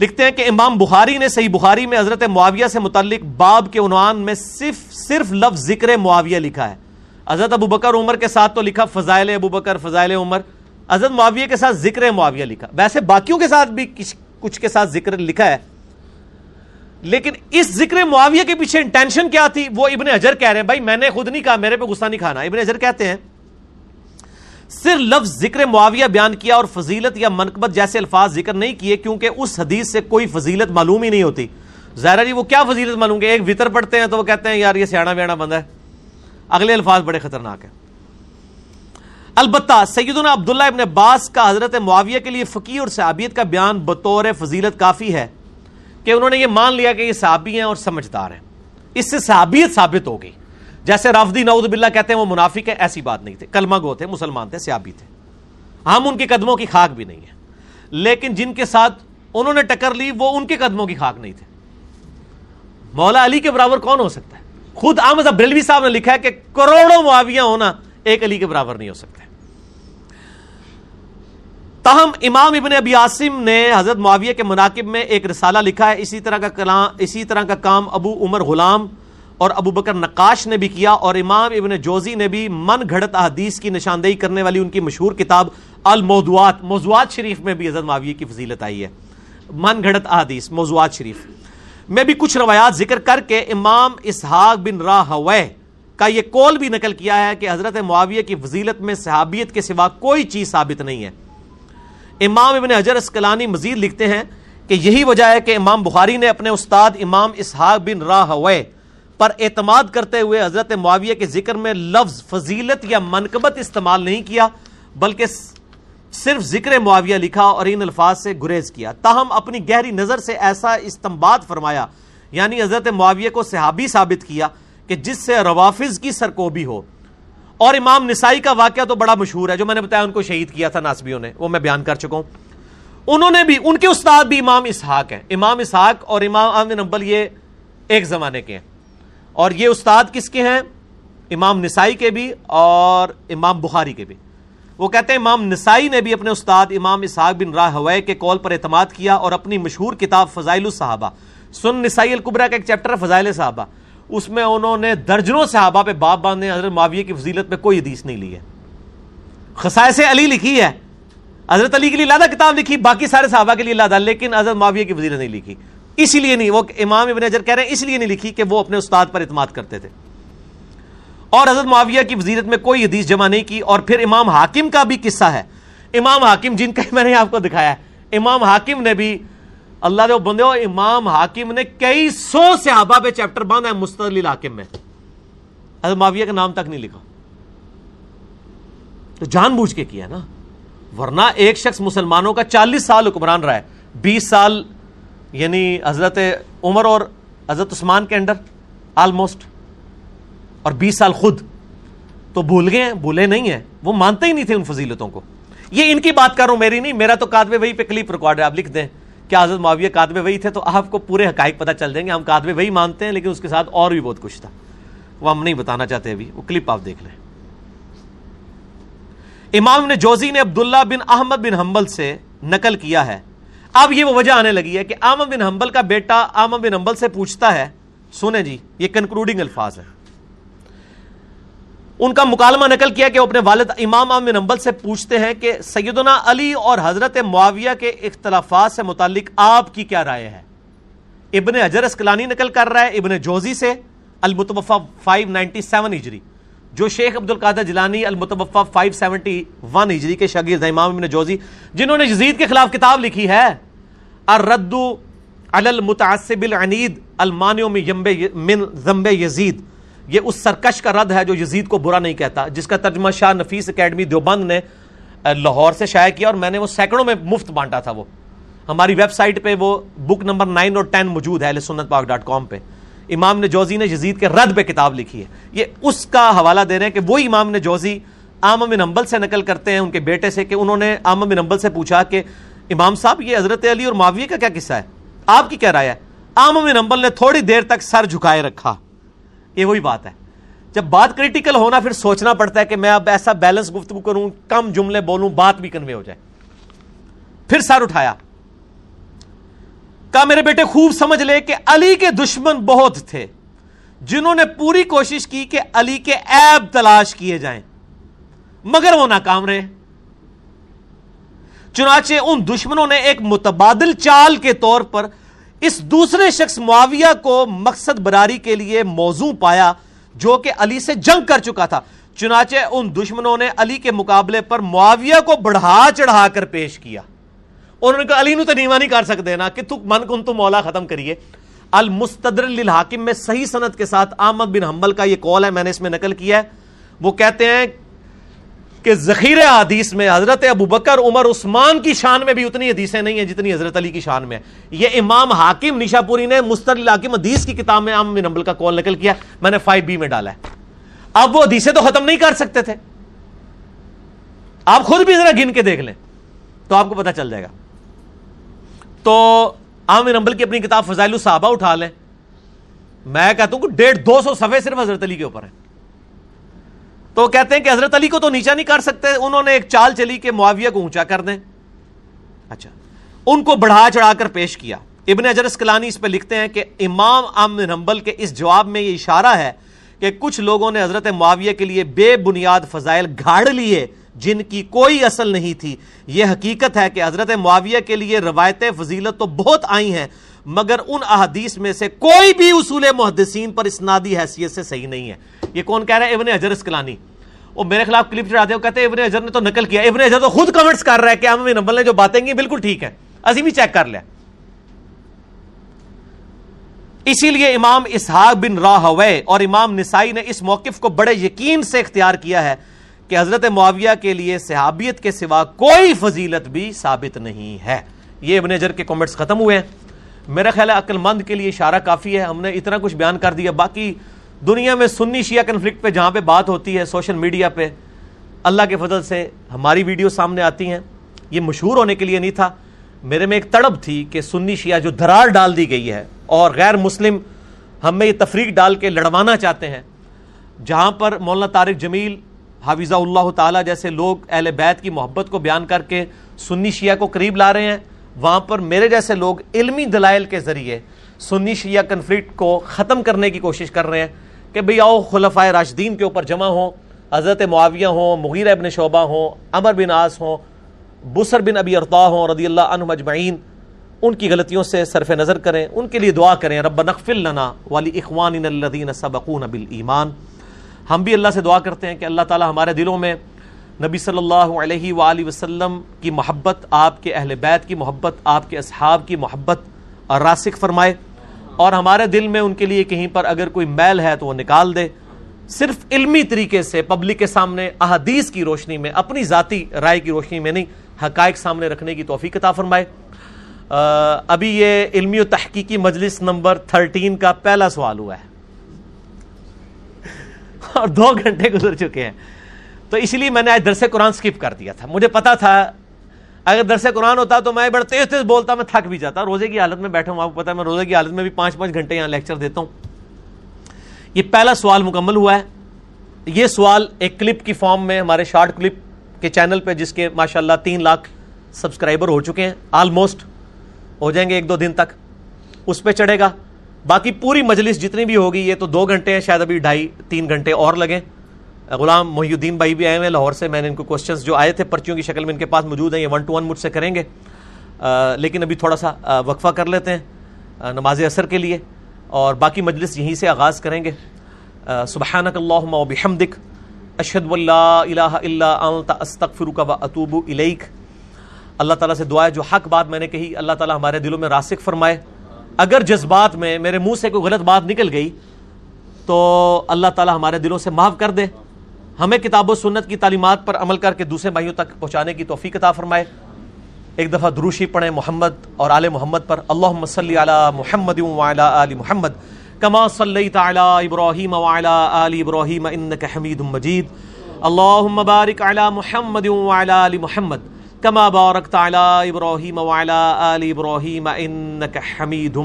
لکھتے ہیں کہ امام بخاری نے صحیح بخاری میں حضرت معاویہ سے متعلق باب کے عنوان میں صرف صرف لفظ ذکر معاویہ لکھا ہے۔ حضرت ابو بکر عمر کے ساتھ تو لکھا فضائل ابو بکر، فضائل عمر۔ حضرت معاویہ کے ساتھ ذکر معاویہ لکھا۔ ویسے باقیوں کے ساتھ بھی کچھ کے ساتھ ذکر لکھا ہے۔ لیکن اس ذکر معاویہ کے پیچھے انٹینشن کیا تھی؟ وہ ابن اجر کہہ رہے ہیں، بھائی میں نے خود نہیں کہا، میرے پہ غصہ نہیں کھانا۔ ابن اجر کہتے ہیں صرف لفظ ذکر معاویہ بیان کیا اور فضیلت یا منقبت جیسے الفاظ ذکر نہیں کیے کیونکہ اس حدیث سے کوئی فضیلت معلوم ہی نہیں ہوتی۔ ظاہرہ جی وہ کیا فضیلت معلوم کہ ایک وطر پڑھتے ہیں تو وہ کہتے ہیں، یار یہ سیاح بیانا بندہ ہے۔ اگلے الفاظ بڑے خطرناک ہیں۔ البتہ سیدنا عبداللہ ابن عباس کا حضرت معاویہ کے لیے فقی اور صحابیت کا بیان بطور فضیلت کافی ہے کہ انہوں نے یہ مان لیا کہ یہ صحابی ہیں اور سمجھدار ہیں۔ اس سے صحابیت ثابت ہو گئی جیسے رافدی نعوذ باللہ کہتے ہیں وہ منافق ہے ایسی بات نہیں تھے کلمہ گو تھے، مسلمان تھے صحابی تھے۔ ہم ان کے قدموں کی خاک بھی نہیں ہے لیکن جن کے ساتھ انہوں نے ٹکر لی، وہ ان کے قدموں کی خاک نہیں تھے۔ مولا علی کے برابر کون ہو سکتا ہے؟ خود احمد بریلوی صاحب نے لکھا ہے کہ کروڑوں معاویہ ہونا ایک علی کے برابر نہیں ہو سکتا تاہم، امام ابن ابی عاصم نے حضرت معاویہ کے مناقب میں ایک رسالہ لکھا ہے۔ اسی طرح کا کلام، اسی طرح کا کام ابو عمر غلام اور ابو بکر نقاش نے بھی کیا اور امام ابن جوزی نے بھی من گھڑت احادیث کی نشاندہی کرنے والی ان کی مشہور کتاب الموضوعات، موضوعات شریف میں بھی حضرت معاویہ کی فضیلت آئی ہے۔ من گھڑت احادیث، موضوعات شریف۔ میں بھی کچھ روایات ذکر کر کے امام اسحاق بن راہ کا یہ کول بھی نقل کیا ہے کہ حضرت معاویہ کی فضیلت میں صحابیت کے سوا کوئی چیز ثابت نہیں ہے۔ امام ابن حجر اسکلانی مزید لکھتے ہیں کہ یہی وجہ ہے کہ امام بخاری نے اپنے استاد امام اسحاق بن راہ پر اعتماد کرتے ہوئے حضرت معاویہ کے ذکر میں لفظ فضیلت یا منقبت استعمال نہیں کیا، بلکہ صرف ذکر معاویہ لکھا اور ان الفاظ سے گریز کیا۔ تاہم، اپنی گہری نظر سے ایسا استمباد فرمایا یعنی حضرت معاویہ کو صحابی ثابت کیا کہ جس سے روافظ کی سرکوبی ہو۔ اور امام نسائی کا واقعہ تو بڑا مشہور ہے، جو میں نے بتایا ان کو شہید کیا تھا ناسبیوں نے، وہ میں بیان کر چکا ہوں۔ انہوں نے بھی، ان کے استاد بھی امام اسحاق ہیں۔ امام اسحاق اور امام نبل یہ ایک زمانے کے ہیں۔ اور یہ استاد کس کے ہیں؟ امام نسائی کے بھی اور امام بخاری کے بھی۔ وہ کہتے ہیں امام نسائی نے بھی اپنے استاد امام اسحاق بن راہ ہوئے کے کال پر اعتماد کیا اور اپنی مشہور کتاب فضائل الصحابہ۔ سن نسائی القبرہ کا ایک چیپٹر فضائل صحابہ۔ اس میں انہوں نے درجنوں صحابہ پہ باپ باندھے حضرت معاویہ کی فضیلت پہ کوئی حدیث نہیں لی ہے۔ خصائص علی لکھی ہے۔ حضرت علی کے لیے لادہ کتاب لکھی، باقی سارے صحابہ کے لیے لادہ لیکن حضرت معاویہ کی فضیلت نہیں لکھی۔ اسی لیے نہیں، وہ امام ابن اجر کہہ رہے ہیں، اس لیے نہیں لکھی کہ وہ اپنے استاد پر اعتماد کرتے تھے۔ اور حضرت معاویہ کی وزیرت میں کوئی حدیث جمع نہیں کی، اور پھر امام حاکم کا بھی قصہ ہے۔ امام حاکم جن کا میں نے آپ کو دکھایا ہے، امام حاکم نے بھی، اللہ دے بندے ہو، امام حاکم نے کئی سو صحابہ پہ چیپٹر باندھا ہے مستقل حاکم میں۔ حضرت معاویہ کا نام تک نہیں لکھا۔ تو جان بوجھ کے کیا نا؟ ورنہ ایک شخص مسلمانوں کا چالیس سال حکمران رہا ہے، بیس سال یعنی حضرت عمر اور حضرت عثمان کے انڈر آلموسٹ اور بیس سال خود تو بھول گئے ہیں، بھولے نہیں ہیں، وہ مانتے ہی نہیں تھے ان فضیلتوں کو۔ یہ ان کی بات کر رہا ہوں، میری نہیں، میرا تو کادوے وہی پہ کلپ ریکارڈ ہے، آپ لکھ دیں۔ کیا حضرت معاویہ کادوے وہی تھے؟ تو آپ کو پورے حقائق پتہ چل جائیں گے، ہم کادوے وہی مانتے ہیں، لیکن اس کے ساتھ اور بھی بہت کچھ تھا۔ وہ ہم نہیں بتانا چاہتے ابھی، وہ کلپ آپ دیکھ لیں۔ امام نے جوزی نے عبداللہ بن احمد بن حنبل سے نقل کیا ہے۔ اب یہ وہ وجہ آنے لگی ہے کہ احمد بن حنبل کا بیٹا احمد بن حنبل سے پوچھتا ہے، سنیں جی یہ کنکلوڈنگ الفاظ ہے ان کا مکالمہ نقل کیا کہ وہ اپنے والد امام احمد بن حنبل سے پوچھتے ہیں کہ سیدنا علی اور حضرت معاویہ کے اختلافات سے متعلق آپ کی کیا رائے ہے؟ ابن حجر اسکلانی نقل کر رہا ہے ابن جوزی سے المتوفہ 597 ہجری۔ جو شیخ عبد القادر جلانی المتوفہ 571 ہجری کے شاگرد امام ابن جوزی، جنہوں نے یزید کے خلاف کتاب لکھی ہے۔ الرد علی المتعصب العنید المانع من ذنب یزید۔ یہ اس سرکش کا رد ہے جو یزید کو برا نہیں کہتا، جس کا ترجمہ شاہ نفیس اکیڈمی دیوبند نے لاہور سے شائع کیا اور میں نے وہ سینکڑوں میں مفت بانٹا تھا وہ۔ ہماری ویب سائٹ پہ وہ بک نمبر نائن اور ٹین موجود ہے سنت پاک ڈاٹ کام پہ۔ امام نے جوزی نے یزید کے رد پہ کتاب لکھی ہے۔ یہ اس کا حوالہ دے رہے ہیں کہ وہی امام نے جوزی عام بن امبل سے نقل کرتے ہیں ان کے بیٹے سے کہ انہوں نے عام بن امبل سے پوچھا کہ امام صاحب، یہ حضرت علی اور معاویہ کا کیا قصہ ہے؟ آپ کی کیا رائے ہے؟ عام بن امبل نے تھوڑی دیر تک سر جھکائے رکھا۔ یہ وہی بات ہے۔ جب بات کریٹیکل ہونا، پھر سوچنا پڑتا ہے کہ میں اب ایسا بیلنس گفتگو کروں، کم جملے بولوں، بات بھی کنوے ہو جائے۔ پھر سر اٹھایا۔ کہا، میرے بیٹے، خوب سمجھ لے کہ علی کے دشمن بہت تھے، جنہوں نے پوری کوشش کی کہ علی کے عیب تلاش کیے جائیں۔ مگر وہ ناکام رہے۔ چنانچہ ان دشمنوں نے ایک متبادل چال کے طور پر اس دوسرے شخص معاویہ کو مقصد براری کے لیے موضوع پایا جو کہ علی سے جنگ کر چکا تھا۔ چنانچہ ان دشمنوں نے علی کے مقابلے پر معاویہ کو بڑھا چڑھا کر پیش کیا۔ انہوں نے کہا، علی نو تو نیوا نہیں کر سکتے نا، کہ تو من کن تو مولا ختم کریے۔ المستدر للحاکم میں صحیح سند کے ساتھ احمد بن حنبل کا یہ کال ہے، میں نے اس میں نقل کیا ہے۔ وہ کہتے ہیں کہ ذخیر حدیث میں حضرت ابو بکر، عمر، عثمان کی شان میں بھی اتنی حدیثیں نہیں ہیں جتنی حضرت علی کی شان میں ہیں۔ یہ امام حاکم نشا پوری نے مستر الحاکم حدیث کی کتاب میں احمد بن حنبل کا کال نقل کیا، میں نے فائیو بی میں ڈالا ہے۔ اب وہ حدیثیں تو ختم نہیں کر سکتے تھے۔ آپ خود بھی ذرا گن کے دیکھ لیں تو آپ کو پتہ چل جائے گا۔ تو عام نمبل کی اپنی کتاب فضائل الصحابہ اٹھا لیں۔ میں کہتا ہوں کہ ڈیڑھ دو سو صفحے صرف حضرت علی کے اوپر ہیں۔ تو کہتے ہیں کہ حضرت علی کو تو نیچا نہیں کر سکتے، انہوں نے ایک چال چلی کہ معاویہ کو اونچا کر دیں۔ اچھا ان کو بڑھا چڑھا کر پیش کیا۔ ابن اجر اسکلانی اس پہ لکھتے ہیں کہ امام عام نمبل کے اس جواب میں یہ اشارہ ہے کہ کچھ لوگوں نے حضرت معاویہ کے لیے بے بنیاد فضائل گھاڑ لیے جن کی کوئی اصل نہیں تھی۔ یہ حقیقت ہے کہ حضرت معاویہ کے لیے روایت فضیلت تو بہت آئی ہیں مگر ان احادیث میں سے کوئی بھی اصول محدثین پر اسنادی حیثیت سے صحیح نہیں ہے۔ یہ کون کہہ رہا ہے؟ ابن اجر اسکلانی۔ وہ میرے خلاف کلپ چڑھاتے ہیں کہتے ہیں، ابن اجر نے تو نقل کیا۔ ابن اجر تو خود کمنٹس کر رہا ہے کہ ہم نبل نے جو باتیں کی بالکل ٹھیک ہے۔ اسی بھی چیک کر لیا اسی لیے امام اسحاق بن راہوے اور امام نسائی نے اس موقف کو بڑے یقین سے اختیار کیا ہے کہ حضرت معاویہ کے لیے صحابیت کے سوا کوئی فضیلت بھی ثابت نہیں ہے۔ یہ ابن اجر کے کومنٹس ختم ہوئے ہیں۔ میرا خیال ہے عقل مند کے لیے اشارہ کافی ہے۔ ہم نے اتنا کچھ بیان کر دیا۔ باقی دنیا میں سنی شیعہ کنفلکٹ پہ جہاں پہ بات ہوتی ہے سوشل میڈیا پہ، اللہ کے فضل سے ہماری ویڈیو سامنے آتی ہیں۔ یہ مشہور ہونے کے لیے نہیں تھا۔ میرے میں ایک تڑپ تھی کہ سنی شیعہ جو دھرار ڈال دی گئی ہے اور غیر مسلم ہمیں یہ تفریق ڈال کے لڑوانا چاہتے ہیں، جہاں پر مولانا طارق جمیل، حافظہ اللہ تعالیٰ جیسے لوگ اہل بیت کی محبت کو بیان کر کے سنی شیعہ کو قریب لا رہے ہیں۔ وہاں پر میرے جیسے لوگ علمی دلائل کے ذریعے سنی شیعہ کنفلکٹ کو ختم کرنے کی کوشش کر رہے ہیں کہ بھئی آؤ خلفۂ راشدین کے اوپر جمع ہوں، حضرت معاویہ ہوں مغیر ابن شعبہ ہوں، عمر بن آس ہوں، بسر بن ابی ارطا ہوں رضی اللہ عنہ مجمعین ان کی غلطیوں سے صرف نظر کریں، ان کے لیے دعا کریں، رب نغفر لنا والی اخوان الذین سبقون بالایمان۔ ہم بھی اللہ سے دعا کرتے ہیں کہ اللہ تعالی ہمارے دلوں میں نبی صلی اللہ علیہ وآلہ وسلم کی محبت آپ کے اہل بیت کی محبت، آپ کے اصحاب کی محبت، اور راسک فرمائے۔ اور ہمارے دل میں ان کے لیے کہیں پر اگر کوئی میل ہے تو وہ نکال دے۔ صرف علمی طریقے سے پبلک کے سامنے احادیث کی روشنی میں، اپنی ذاتی رائے کی روشنی میں نہیں، حقائق سامنے رکھنے کی توفیق عطا فرمائے۔ ابھی یہ علمی و تحقیقی مجلس نمبر تھرٹین کا پہلا سوال ہوا ہے۔ اور دو گھنٹے گزر چکے ہیں۔ تو اس لیے میں نے آج درس قرآن سکپ کر دیا تھا۔ مجھے پتا تھا، اگر درس قرآن ہوتا تو میں بڑا تیز تیز بولتا، میں تھک بھی جاتا۔ روزے کی حالت میں بیٹھا ہوں، آپ کو پتا ہے، میں روزے کی حالت میں بھی پانچ پانچ گھنٹے یہاں لیکچر دیتا ہوں۔ یہ پہلا سوال مکمل ہوا ہے۔ یہ سوال ایک کلپ کی فارم میں، ہمارے شارٹ کلپ کے چینل پہ، جس کے ماشاء اللہ تین لاکھ سبسکرائبر ہو چکے ہیں۔ آلموسٹ ہو جائیں گے ایک دو دن تک۔ اس پہ چڑھے گا۔ باقی پوری مجلس جتنی بھی ہوگی، یہ تو دو گھنٹے ہیں، شاید ابھی ڈھائی، تین گھنٹے اور لگیں۔ غلام محی الدین بھائی بھی آئے ہوئے لاہور سے، میں نے ان کو کوشچنس جو آئے تھے پرچیوں کی شکل میں ان کے پاس موجود ہیں، یہ ون ٹو ون مجھ سے کریں گے۔ لیکن ابھی تھوڑا سا وقفہ کر لیتے ہیں نماز اثر کے لیے، اور باقی مجلس یہیں سے آغاز کریں گے۔ سبحانک اللہم و بحمدک، اشہد واللہ الہ الا انت، استغفرک و اتوب الیک۔ اللہ تعالیٰ سے دعا ہے، جو حق بات میں نے کہی، اللہ تعالیٰ ہمارے دلوں میں راسک فرمائے۔ اگر جذبات میں میرے منہ سے کوئی غلط بات نکل گئی، تو اللہ تعالیٰ ہمارے دلوں سے معاف کر دے۔ ہمیں کتاب و سنت کی تعلیمات پر عمل کر کے دوسرے بھائیوں تک پہنچانے کی توفیق عطا فرمائے۔ ایک دفعہ دروشی پڑھیں محمد اور آل محمد پر۔ اللہم صلی علی محمد وعلی آل محمد، کما صلیت علی ابراہیم وعلی آل ابراہیم، انکا حمید مجید۔ اللہم بارک علی محمد وعلی آل محمد، کما بارکت علی ابراہیم وعلی آل ابراہیم، انکا حمید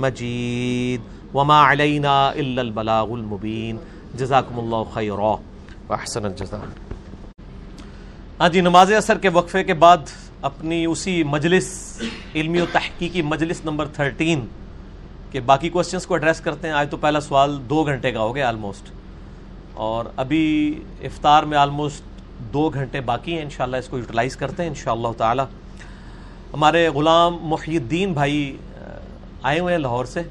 مجید۔ وما علینا الا البلاغ المبین۔ جزاکم اللہ خیرہ وحسن الجزا ہاں جی نماز اثر کے وقفے کے بعد اپنی اسی مجلس، علمی و تحقیقی مجلس نمبر تھرٹین کے باقی کوشچنس کو ایڈریس کرتے ہیں۔ آج تو پہلا سوال دو گھنٹے کا ہو گیا آلموسٹ اور ابھی افطار میں آلموسٹ دو گھنٹے باقی ہیں۔ انشاءاللہ اس کو یوٹیلائز کرتے ہیں، انشاءاللہ تعالی۔ ہمارے غلام محی الدین بھائی آئے ہوئے ہیں لاہور سے۔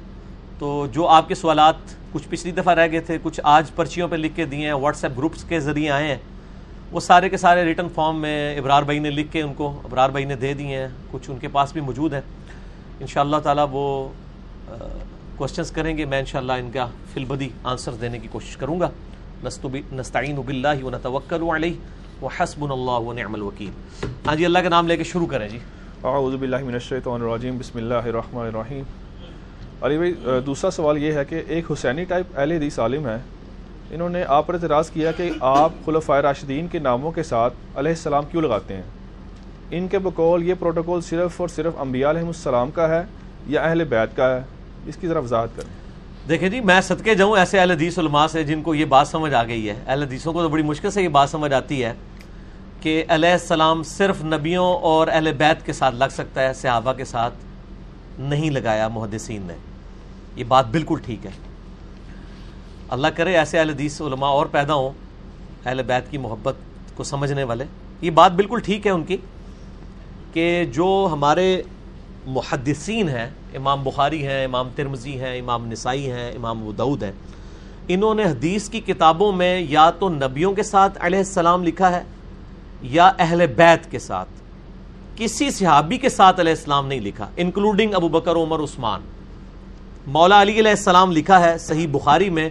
تو جو آپ کے سوالات کچھ پچھلی دفعہ رہ گئے تھے، کچھ آج پرچیوں پہ لکھ کے دیے ہیں واٹس ایپ گروپس کے ذریعے آئے ہیں۔ وہ سارے کے سارے ریٹن فارم میں ابرار بھائی نے لکھ کے ان کو ابرار بھائی نے دے دیے ہیں۔ کچھ ان کے پاس بھی موجود ہیں۔ ان شاء اللہ تعالیٰ وہ کوشچنس کریں گے۔ میں ان شاء اللہ ان کا فلبدی آنسر دینے کی کوشش کروں گا۔ نستعین اب اللہ و نتوکل علیہ و حسب اللہ و نعم الوکیل۔ ہاں جی اللہ کا نام لے کے شروع کریں جی۔ اعوذ باللہ من الشیطان الرجیم۔ بسم اللہ الرحمن الرحیم۔ علی بھائی دوسرا سوال یہ ہے کہ ایک حسینی ٹائپ اہل حدیث عالم ہے انہوں نے آپ پر اعتراض کیا کہ آپ خلفۂ راشدین کے ناموں کے ساتھ علیہ السلام کیوں لگاتے ہیں؟ ان کے بقول یہ پروٹوکول صرف اور صرف انبیاء علیہ السلام کا ہے یا اہل بیت کا ہے؟ اس کی ذرا وضاحت کریں۔ دیکھیں جی میں صدقے جاؤں ایسے اہل حدیث علماء سے جن کو یہ بات سمجھ آ گئی ہے۔ اہل حدیثوں کو تو بڑی مشکل سے یہ بات سمجھ آتی ہے کہ علیہ السلام صرف نبیوں اور اہل بیت کے ساتھ لگ سکتا ہے، صحابہ کے ساتھ نہیں لگایا، محدثین نے۔ یہ بات بالکل ٹھیک ہے۔ اللہ کرے ایسے اہل حدیث علماء اور پیدا ہوں، اہل بیت کی محبت کو سمجھنے والے۔ یہ بات بالکل ٹھیک ہے ان کی کہ جو ہمارے محدثین ہیں، امام بخاری ہیں، امام ترمزی ہیں، امام نسائی ہیں، امام ودعود ہیں، انہوں نے حدیث کی کتابوں میں یا تو نبیوں کے ساتھ علیہ السلام لکھا ہے یا اہل بیت کے ساتھ۔ کسی صحابی کے ساتھ علیہ السلام نہیں لکھا انکلوڈنگ ابو بکر، عمر، عثمان۔ مولا علی علیہ السلام لکھا ہے صحیح بخاری میں،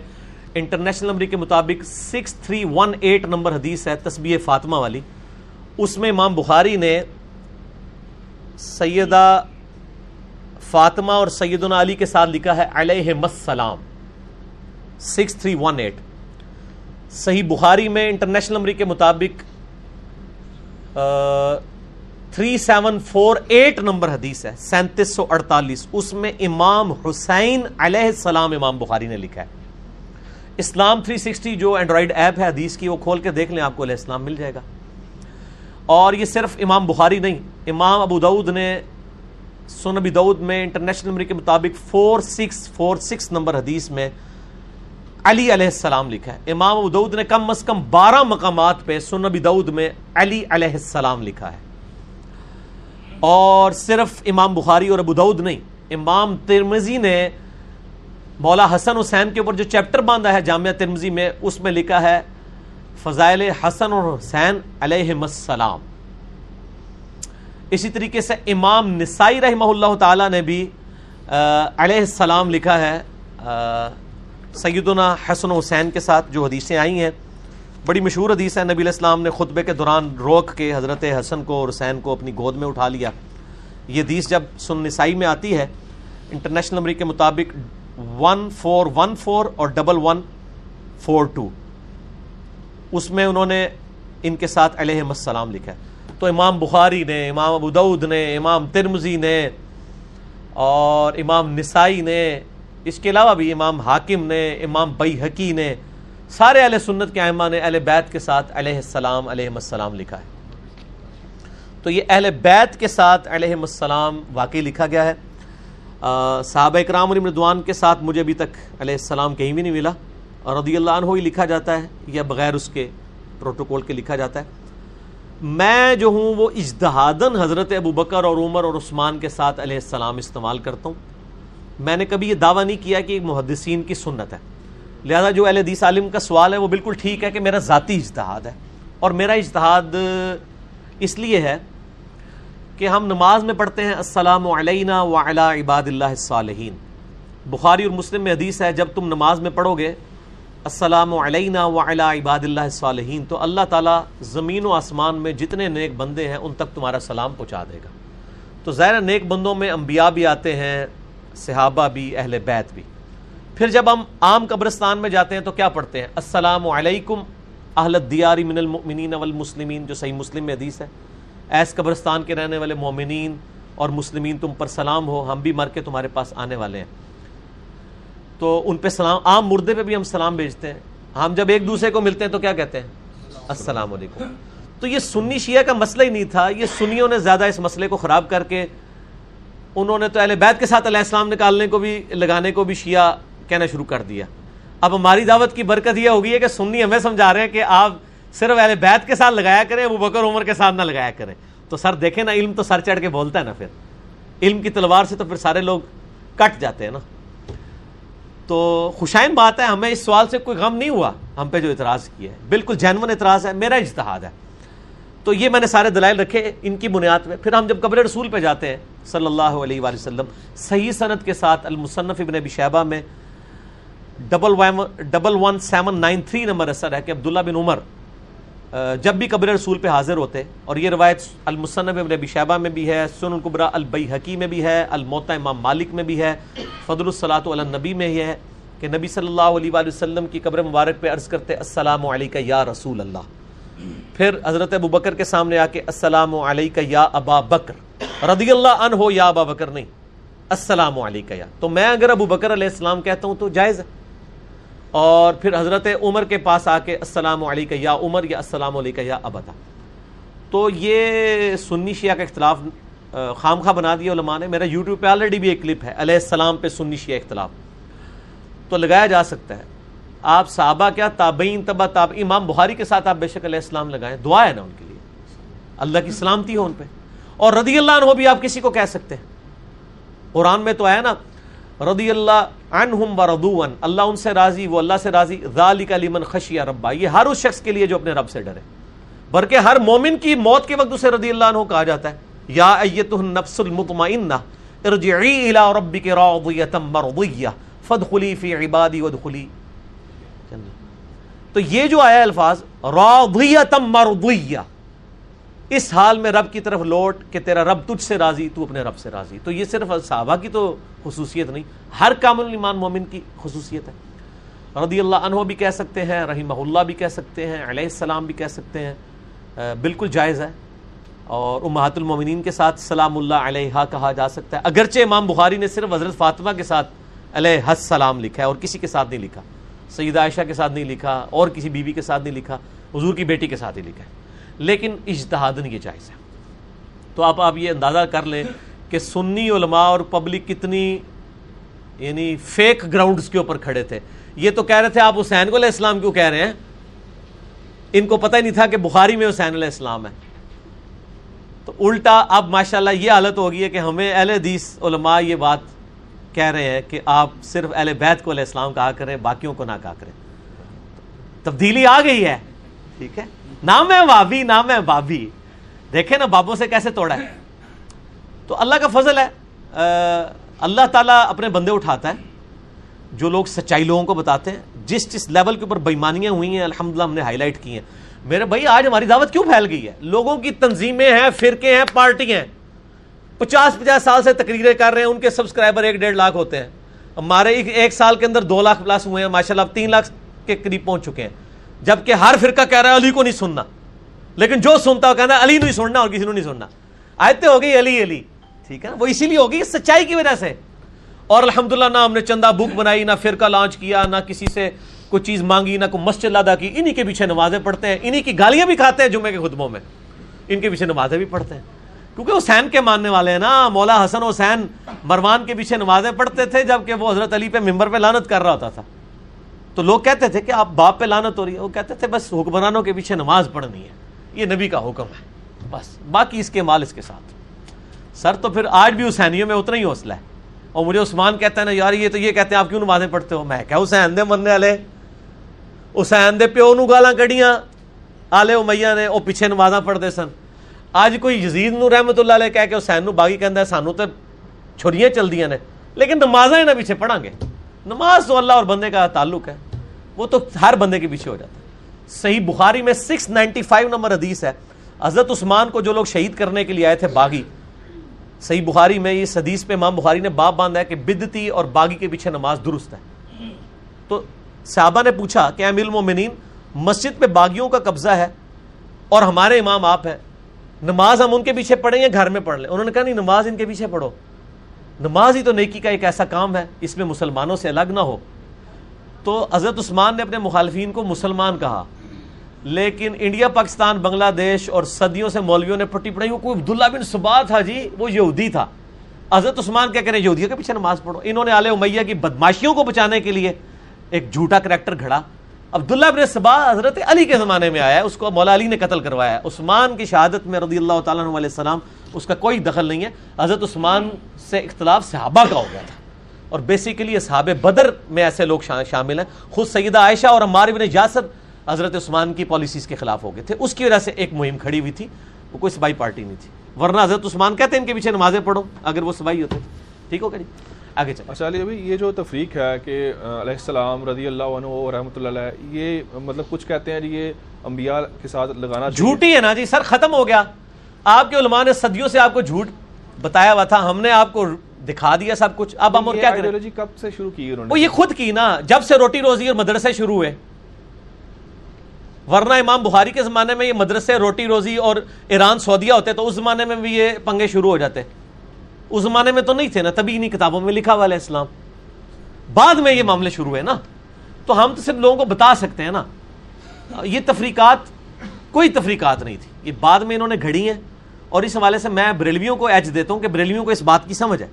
انٹرنیشنل نمبر کے مطابق six three one eight number حدیث ہے تسبیح فاطمہ والی۔ اس میں امام بخاری نے سیدہ فاطمہ اور سیدنا علی کے ساتھ لکھا ہے علیہ السلام۔ Six three one eight. صحیح بخاری میں، انٹرنیشنل نمبر کے مطابق three seven four eight number حدیث ہے، سینتیس سو اڑتالیس۔ اس میں امام حسین علیہ السلام، امام بخاری نے لکھا ہے۔ اسلام 360 جو اینڈرائڈ ایپ ہے، حدیث کی، وہ کھول کے دیکھ لیں، آپ کو علیہ السلام مل جائے گا۔ اور یہ صرف امام بخاری نہیں، امام ابو دعود نے سن ابی دعود میں انٹرنیشنل نمبر کے مطابق four six four six number حدیث میں علی علیہ السلام لکھا ہے۔ امام ابو دعود نے کم از کم بارہ مقامات پہ سن ابی دعود میں علی علیہ السلام لکھا ہے۔ اور صرف امام بخاری اور ابو دعود نہیں، امام ترمزی نے مولا حسن حسین کے اوپر جو چیپٹر باندھا ہے جامعہ ترمزی میں، اس میں لکھا ہے، فضائل حسن اور حسین علیہ السلام۔ اسی طریقے سے امام نسائی رحمہ اللہ تعالی نے بھی علیہ السلام لکھا ہے سیدنا حسن حسین کے ساتھ جو حدیثیں آئی ہیں۔ بڑی مشہور حدیث ہے، نبی الاسلام نے خطبے کے دوران روک کے حضرت حسن کو اور حسین کو اپنی گود میں اٹھا لیا۔ یہ حدیث جب سن نسائی میں آتی ہے، انٹرنیشنل نمبر کے مطابق ون فور ون فور اور ڈبل ون فور ٹو اس میں انہوں نے ان کے ساتھ علیہ السلام لکھا ہے۔ تو امام بخاری نے، امام ابو دعود نے، امام ترمزی نے اور امام نسائی نے، اس کے علاوہ بھی امام حاکم نے، امام بئی حکی نے سارے اہل سنت کے آئمہ نے اہل بیت کے ساتھ علیہ السلام علیہ السلام لکھا ہے۔ تو یہ اہل بیت کے ساتھ علیہ السلام واقعی لکھا گیا ہے۔ صحابہ اکرام علی مردوان کے ساتھ مجھے ابھی تک علیہ السلام کہیں بھی نہیں ملا۔ اور رضی اللہ عنہ ہی لکھا جاتا ہے، یا بغیر اس کے پروٹوکول کے لکھا جاتا ہے۔ میں جو ہوں وہ اجتہادن حضرت ابو بکر اور عمر اور عثمان کے ساتھ علیہ السلام استعمال کرتا ہوں۔ میں نے کبھی یہ دعویٰ نہیں کیا کہ محدثین کی سنت ہے۔ لہذا جو اہل حدیث عالم کا سوال ہے وہ بالکل ٹھیک ہے کہ میرا ذاتی اجتہاد ہے اور میرا اجتہاد اس لیے ہے کہ ہم نماز میں پڑھتے ہیں، السلام علینا وعلا عباد اللہ الصالحین۔ بخاری اور مسلم میں حدیث ہے، جب تم نماز میں پڑھو گے السلام علینا وعلا عباد اللہ الصالحین، تو اللہ تعالیٰ زمین و آسمان میں جتنے نیک بندے ہیں، ان تک تمہارا سلام پہنچا دے گا۔ تو ظاہر نیک بندوں میں انبیاء بھی آتے ہیں، صحابہ بھی، اہل بیت بھی۔ پھر جب ہم عام قبرستان میں جاتے ہیں تو کیا پڑھتے ہیں؟ السلام علیکم اہل دیاری من المؤمنین والمسلمین، جو صحیح مسلم میں حدیث ہے۔ ایس قبرستان کے رہنے والے مومنین اور مسلمین، تم پر سلام ہو، ہم بھی مر کے تمہارے پاس آنے والے ہیں۔ تو ان پہ سلام، عام مردے پہ بھی ہم سلام بھیجتے ہیں۔ ہم جب ایک دوسرے کو ملتے ہیں تو کیا کہتے ہیں؟ السلام علیکم۔ تو یہ سنی شیعہ کا مسئلہ ہی نہیں تھا۔ یہ سنیوں نے زیادہ اس مسئلے کو خراب کر کے انہوں نے تو اہل بیت کے ساتھ علیہ السلام نکالنے کو بھی، لگانے کو بھی شیعہ کہنا شروع کر دیا۔ اب ہماری دعوت کی برکت یہ ہوگی ہے کہ سنی ہمیں سمجھا رہے ہیں کہ آپ صرف اہل بیت کے ساتھ لگایا کریں وہ بکر عمر کے ساتھ نہ لگایا کریں۔ تو سر دیکھیں نا، علم تو سر چڑھ کے بولتا ہے نا پھر۔ علم کی تلوار سے تو پھر سارے لوگ کٹ جاتے ہیں نا۔ تو خوشائن بات ہے، ہمیں اس سوال سے کوئی غم نہیں ہوا۔ ہم پہ جو اعتراض کیا ہے بالکل جینون اعتراض ہے، میرا اجتہاد ہے۔ تو یہ میں نے سارے دلائل رکھے ان کی بنیاد پہ۔ پھر ہم جب قبر رسول پہ جاتے ہیں، صلی اللہ علیہ وآلہ وسلم، صحیح صنعت کے ساتھ المصنف ابن ابی شہبہ میں double double one seven nine three number اثر ہے کہ عبداللہ بن عمر جب بھی قبر رسول پہ حاضر ہوتے، اور یہ روایت المصنف ابن ابی شہبہ میں بھی ہے سن القبرا البئی حکی میں بھی ہے الموتا امام مالک میں بھی ہے، فضل الصلاۃ النبی میں یہ ہے کہ نبی صلی اللہ علیہ وآلہ وسلم کی قبر مبارک پہ عرض کرتے، السلام علیکہ یا رسول اللہ۔ پھر حضرت ابو بکر کے سامنے آ کے، السلام علیکہ یا ابا بکر۔ رضی اللہ عنہ ہو یا ابا بکر نہیں، السلام علیکہ یا۔ تو میں اگر ابو بکر علیہ السلام کہتا ہوں تو جائز ہے۔ اور پھر حضرت عمر کے پاس آ کے السلام علیکہ، یا عمر یا السلام علیکہ یا ابدا۔ تو یہ سنی شیعہ کا اختلاف خام خواہ بنا دیا علماء نے۔ میرا یوٹیوب پہ آلریڈی بھی ایک کلپ ہے، علیہ السلام پہ سنی شیعہ اختلاف۔ تو لگایا جا سکتا ہے، آپ صحابہ کیا، تابعین تبا تاب امام بخاری کے ساتھ آپ بے شک علیہ السلام لگائیں، دعا ہے نا ان کے لیے۔ اللہ کی سلامتی ہو ان پہ۔ اور رضی اللہ عنہ بھی آپ کسی کو کہہ سکتے ہیں۔ قرآن میں تو آیا نا رضی اللہ عنہم و اللہ ان سے راضی، وہ اللہ سے راضی، ذالک لمن خشی ربا، یہ ہر اس شخص کے لیے جو اپنے رب سے ڈرے۔ بلکہ ہر مومن کی موت کے وقت اسے رضی اللہ عنہ کہا جاتا ہے، یا ایتہ النفس المطمئنہ، ارجعی الى ربک راضیتا مرضیہ فدخلی فی عبادی ودخلی تو یہ جو آیا الفاظ، راضیتا مرضیہ اس حال میں رب کی طرف لوٹ کہ تیرا رب تجھ سے راضی، تو اپنے رب سے راضی۔ تو یہ صرف صحابہ کی تو خصوصیت نہیں، ہر کامل ایمان مومن کی خصوصیت ہے۔ رضی اللہ عنہ بھی کہہ سکتے ہیں، رحمہ اللہ بھی کہہ سکتے ہیں، علیہ السلام بھی کہہ سکتے ہیں۔ بالکل جائز ہے۔ اور امہات المومنین کے ساتھ سلام اللہ علیہ کہا جا سکتا ہے۔ اگرچہ امام بخاری نے صرف حضرت فاطمہ کے ساتھ علیہ السلام لکھا ہے اور کسی کے ساتھ نہیں لکھا، سیدہ عائشہ کے ساتھ نہیں لکھا، اور کسی بیوی کے ساتھ نہیں لکھا، حضور کی بیٹی کے ساتھ ہی لکھا ہے۔ لیکن اجتہادن یہ جائز ہے۔ تو آپ آپ یہ اندازہ کر لیں کہ سنی علماء اور پبلک کتنی یعنی فیک گراؤنڈز کے اوپر کھڑے تھے۔ یہ تو کہہ رہے تھے آپ حسین کو علیہ السلام کیوں کہہ رہے ہیں؟ ان کو پتہ ہی نہیں تھا کہ بخاری میں حسین علیہ السلام ہے۔ تو الٹا اب ماشاءاللہ یہ حالت ہوگی ہے کہ ہمیں اہل حدیث علماء یہ بات کہہ رہے ہیں کہ آپ صرف اہل بیت کو علیہ السلام کہا کریں، باقیوں کو نہ کہا کریں۔ تبدیلی آ گئی ہے۔ ٹھیک ہے؟ نام ہے وابی نام ہے بابی دیکھیں نا بابوں سے کیسے توڑا ہے۔ تو اللہ کا فضل ہے۔ اللہ تعالیٰ اپنے بندے اٹھاتا ہے۔ جو لوگ سچائی لوگوں کو بتاتے ہیں، جس جس لیول کے اوپر بےمانیاں ہوئی ہیں، الحمدللہ ہم نے ہائی لائٹ کی ہیں۔ میرے بھائی، آج ہماری دعوت کیوں پھیل گئی ہے؟ لوگوں کی تنظیمیں ہیں، فرقے ہیں، پارٹی ہیں۔ پچاس پچاس سال سے تقریریں کر رہے ہیں، ان کے سبسکرائبر ایک ڈیڑھ لاکھ ہوتے ہیں۔ ہمارے ایک سال کے اندر دو لاکھ پلس ہوئے ہیں ماشاء اللہ اب تین لاکھ کے قریب پہنچ چکے ہیں۔ جبکہ ہر فرقہ کہہ رہا ہے علی کو نہیں سننا۔ لیکن جو سنتا ہو کہنا علی نہیں سننا اور کسی نے نہیں سننا۔ آئے ہو گئی علی علی۔ ٹھیک ہے؟ وہ اسی لیے ہوگی سچائی کی وجہ سے۔ اور الحمدللہ نہ ہم نے چندہ بک بنائی، نہ فرقہ لانچ کیا، نہ کسی سے کوئی چیز مانگی، نہ کوئی مسجد ادا کی۔ انہی کے پیچھے نمازیں پڑھتے ہیں، انہی کی گالیاں بھی کھاتے ہیں جمعے کے خطبوں میں۔ ان کے پیچھے نمازیں بھی پڑھتے ہیں۔ کیونکہ حسین کے ماننے والے ہیں نا، مولا حسن حسین مروان کے پیچھے نمازیں پڑھتے تھے جبکہ وہ حضرت علی پہ ممبر پہ لانت کر رہا ہوتا تھا۔ تو لوگ کہتے تھے کہ آپ باپ پہ لانت ہو رہی ہے، وہ کہتے تھے بس حکمرانوں کے پیچھے نماز پڑھنی ہے، یہ نبی کا حکم ہے، بس، باقی اس کے مال اس کے ساتھ۔ سر تو پھر آج بھی حسینیوں میں اتنا ہی حوصلہ ہے۔ اور مجھے عثمان کہتا ہے نا، یار یہ تو یہ کہتے ہیں، آپ کیوں نمازیں پڑھتے ہو؟ میں کیا حسین دے مرنے والے، حسین دے پیو نو گالاں کڑیاں آلے امیہ نے وہ پیچھے نمازاں پڑھتے سن۔ آج کوئی یزید نو رحمت اللہ علیہ کہہ کے حسین نو باغی کہندا ہے، سانو تو چھریاں چل دیاں نے، لیکن نمازیں نہ پیچھے پڑھاں گے۔ نماز تو اللہ اور بندے کا تعلق ہے، وہ تو ہر بندے کے پیچھے ہو جاتا ہے۔ صحیح بخاری میں سکس نائنٹی فائیو نمبر حدیث ہے، حضرت عثمان کو جو لوگ شہید کرنے کے لیے آئے تھے باغی، صحیح بخاری میں اس حدیث پہ امام بخاری نے باپ باندھا ہے کہ بدتی اور باغی کے پیچھے نماز درست ہے۔ تو صحابہ نے پوچھا کہ امل مومنین مسجد پہ باغیوں کا قبضہ ہے اور ہمارے امام آپ ہیں، نماز ہم ان کے پیچھے پڑھیں یا گھر میں پڑھ لیں؟ انہوں نے کہا نہیں، نماز ان کے پیچھے پڑھو۔ نماز ہی تو نیکی کا ایک ایسا کام ہے، اس میں مسلمانوں سے الگ نہ ہو۔ تو حضرت عثمان نے اپنے مخالفین کو مسلمان کہا۔ لیکن انڈیا، پاکستان، بنگلہ دیش اور صدیوں سے مولویوں نے پٹی پڑھائی۔ کوئی عبداللہ بن صبا تھا جی وہ یہودی تھا۔ حضرت عثمان کیا کریں، یہودیوں کے پیچھے نماز پڑھو۔ انہوں نے آل امیہ کی بدماشیوں کو بچانے کے لیے ایک جھوٹا کریکٹر گھڑا۔ عبداللہ بن صبا حضرت علی کے زمانے میں آیا ہے، اس کو مولا علی نے قتل کروایا ہے۔ عثمان کی شہادت میں رضی اللہ تعالیٰ علیہ السلام، اس کا کوئی دخل نہیں ہے۔ حضرت عثمان سے اختلاف صحابہ کا ہو گیا تھا۔ اور بیسیکلی اصحاب بدر میں ایسے لوگ شامل ہیں۔ خود سیدہ عائشہ اور عمار بن جاسر حضرت عثمان کی پالیسیز کے خلاف ہو گئے تھے۔ اس کی وجہ سے ایک مہم کھڑی ہوئی تھی۔ وہ کوئی سبائی پارٹی نہیں تھی۔ ورنہ حضرت عثمان کہتے ہیں ان کے پیچھے نمازیں پڑھو، اگر وہ سبائی ہوتے۔ ٹھیک ہو جی؟ آگے چلیں۔ اچھا علی ابھی یہ جو تفریق ہے کہ علیہ السلام رضی اللہ عنہ و رحمۃ اللہ علیہ یہ مطلب کچھ کہتے ہیں یہ انبیاء کے ساتھ لگانا جھوٹی ہے نا جی سر ختم ہو گیا۔ آپ کے علماء نے صدیوں سے آپ کو جھوٹ بتایا ہوا تھا ہم نے آپ کو دکھا دیا سب کچھ۔ اب ہم اور کیا کریں؟ کب سے شروع کی انہوں نے؟ وہ یہ خود کی نا جب سے روٹی روزی اور مدرسے شروع ہوئے۔ ورنہ امام بخاری کے زمانے میں یہ مدرسے روٹی روزی اور ایران سعودیہ ہوتے تو اس زمانے میں بھی یہ پنگے شروع ہو جاتے۔ اس زمانے میں تو نہیں تھے نا، تبھی انہیں کتابوں میں لکھا ہوا اسلام بعد میں یہ معاملے شروع ہوئے نا۔ تو ہم تو صرف لوگوں کو بتا سکتے ہیں نا۔ یہ تفریقات، کوئی تفریقات نہیں تھی۔ یہ بعد میں انہوں نے گھڑی ہیں۔ اور اس حوالے سے میں بریلویوں کو ایج دیتا ہوں کہ بریلویوں کو اس بات کی سمجھ ہے۔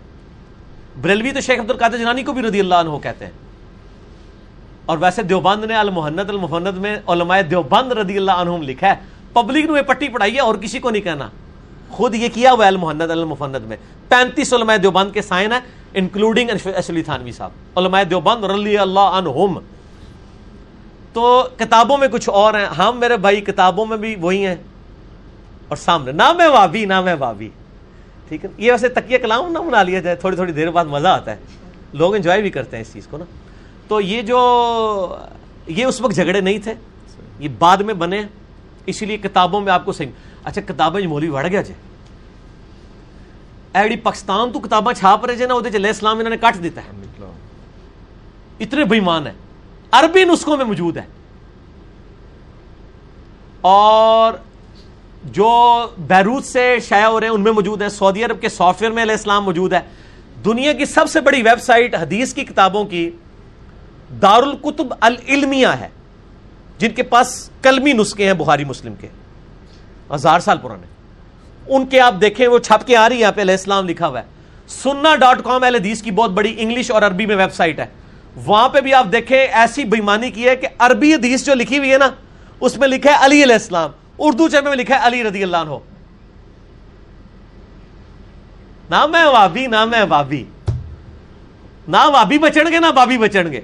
بریلوی تو شیخ عبد القادر جنانی کو بھی رضی اللہ عنہ کہتے ہیں۔ اور ویسے دیوبند نے المحنت المفند میں علماء دیوبند رضی اللہ عنہم لکھا ہے۔ پبلک نے پٹی پڑھائی ہے، اور کسی کو نہیں کہنا۔ خود یہ کیا ہوا ہے المفند میں؟ پینتیس علماء دیوبند کے سائن ہیں انکلوڈنگ اشلی تھانوی صاحب۔ علماء دیوبند رضی اللہ عنہم۔ تو کتابوں میں کچھ اور ہیں۔ ہم میرے بھائی، کتابوں میں بھی وہی ہیں۔ اور سامنے، نہ میں وابی نہ میں وابی ٹھیک ہے؟ یہ ویسے تکیہ کلام نہ بنا لیا جائے، تھوڑی تھوڑی دیر بعد مزہ آتا ہے۔ لوگ انجوائے بھی کرتے ہیں اس چیز کو نا۔ تو یہ جو یہ اس وقت جھگڑے نہیں تھے، یہ بعد میں بنے اسی لیے کتابوں میں آپ کو صحیح اچھا کتابیں مولوی بڑھ گیا جی۔ ایڈی پاکستان تو کتاباں چھاپ رہے جے نا وہ لہ اسلام انہوں نے کٹ دیتا ہے۔ اتنے بےمان ہے عربی نسخوں میں موجود ہے اور جو بیروت سے شائع ہو رہے ہیں ان میں موجود ہیں۔ سعودی عرب کے سافٹ ویئر میں علیہ السلام موجود ہے دنیا کی سب سے بڑی ویب سائٹ حدیث کی کتابوں کی دار القتب العلمیہ ہے جن کے پاس کلمی نسخے ہیں بخاری مسلم کے۔ ہزار سال پرانے۔ ان کے آپ دیکھیں، وہ چھپ کے آ رہی ہے علیہ السلام لکھا ہوا ہے۔ سننا ڈاٹ کام اہل حدیث کی بہت بڑی انگلش اور عربی میں ویب سائٹ ہے۔ وہاں پہ بھی آپ دیکھیں، ایسی بےمانی کی ہے کہ عربی حدیث جو لکھی ہوئی ہے نا، اس میں لکھا ہے علی علیہ السلام، اردو چھ میں لکھا ہے علی رضی اللہ عنہ۔ نہ میں وابی، نہ میں وابی۔ نہ وابی بچن گے، نہ بابی بچن گے۔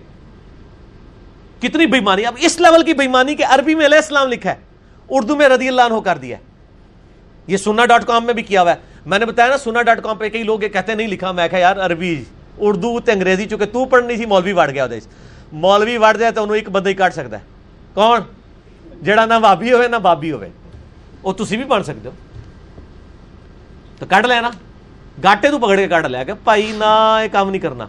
کتنی بےمانی اب اس لیول کی بےمانی کہ عربی میں علیہ السلام لکھا ہے۔ اردو میں رضی اللہ عنہ کر دیا یہ سنا ڈاٹ کام میں بھی کیا ہوا ہے۔ میں نے بتایا نا سنا ڈاٹ کام پہ کئی لوگ یہ کہتے نہیں لکھا۔ میں کہا، یار، عربی، اردو تے انگریزی، چونکہ تو پڑھنی سی مولوی وڑ گیا مولوی وڑ جائے تو انہوں ایک بندہ ہی کاٹ سکتا ہے۔ کون؟ جڑا نہ بابی ہوئے، نہ بابی ہوئے۔ وہ تسی بھی پڑھ سکتے ہو۔ تو کٹ لینا۔ گاٹے تو پکڑ کے کٹ لیا کہ پائی نہ، یہ کام نہیں کرنا۔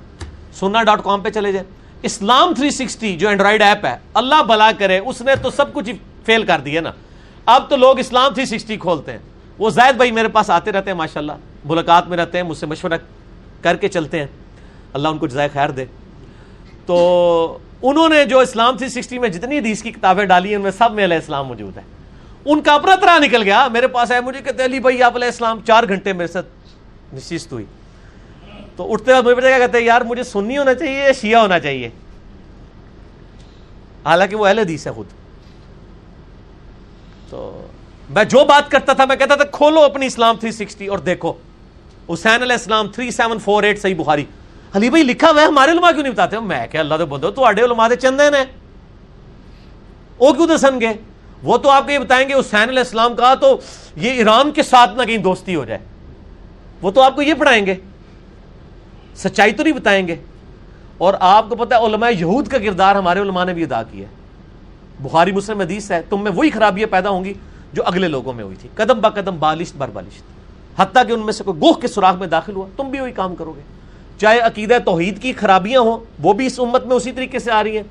سنا ڈاٹ کام پہ چلے جائے۔ اسلام 360 جو اینڈرائڈ ایپ ہے، اللہ بلا کرے، اس نے تو سب کچھ فیل کر دیا نا۔ اب تو لوگ اسلام 360 کھولتے ہیں۔ وہ زائد بھائی میرے پاس آتے رہتے ہیں، ماشاءاللہ۔ ملاقات میں رہتے ہیں، مجھ سے مشورہ کر کے چلتے ہیں۔ اللہ ان کو جزائے خیر دے۔ تو انہوں نے جو اسلام تھری سکسٹی میں جتنی حدیث کی کتابیں ڈالی ہیں، ان میں سب میں علیہ السلام موجود ہے ان کا اپنا طرح نکل گیا۔ میرے پاس ہے مجھے کہتے علی بھائی، آپ علیہ السلام چار گھنٹے میرے ساتھ نشست ہوئی۔ تو اٹھتے وقت مجھے کیا کہتے ہیں، یار، مجھے سنی ہونا چاہیے یا شیعہ ہونا چاہیے؟ حالانکہ وہ اہل حدیث ہے خود۔ تو میں جو بات کرتا تھا، میں کہتا تھا، کھولو اپنی اسلام 360 اور دیکھو، حسین علیہ السلام 3748 صحیح بخاری۔ علی بھائی لکھا ہوا ہے، ہمارے علماء کیوں نہیں بتاتے؟ میں کہ اللہ دے بندو تو آڈے علماء دے چندے نے۔ وہ کیوں دسن گے؟ وہ تو آپ کو یہ بتائیں گے، حسین علیہ السلام کا تو یہ ایران کے ساتھ نہ کہیں دوستی ہو جائے۔ وہ تو آپ کو یہ پڑھائیں گے۔ سچائی تو نہیں بتائیں گے۔ اور آپ کو پتا ہے، علماء یہود کا کردار ہمارے علماء نے بھی ادا کیا ہے۔ بخاری مسلم حدیث ہے، تم میں وہی خرابیاں پیدا ہوں گی جو اگلے لوگوں میں ہوئی تھی۔ قدم با قدم بالشت بر بالشت۔ حتیٰ کہ ان میں سے کوئی گوہ کے سوراخ میں داخل ہوا، تم بھی وہی کام کرو گے۔ چاہے عقیدہ توحید کی خرابیاں ہوں، وہ بھی اس امت میں اسی طریقے سے آ رہی ہیں۔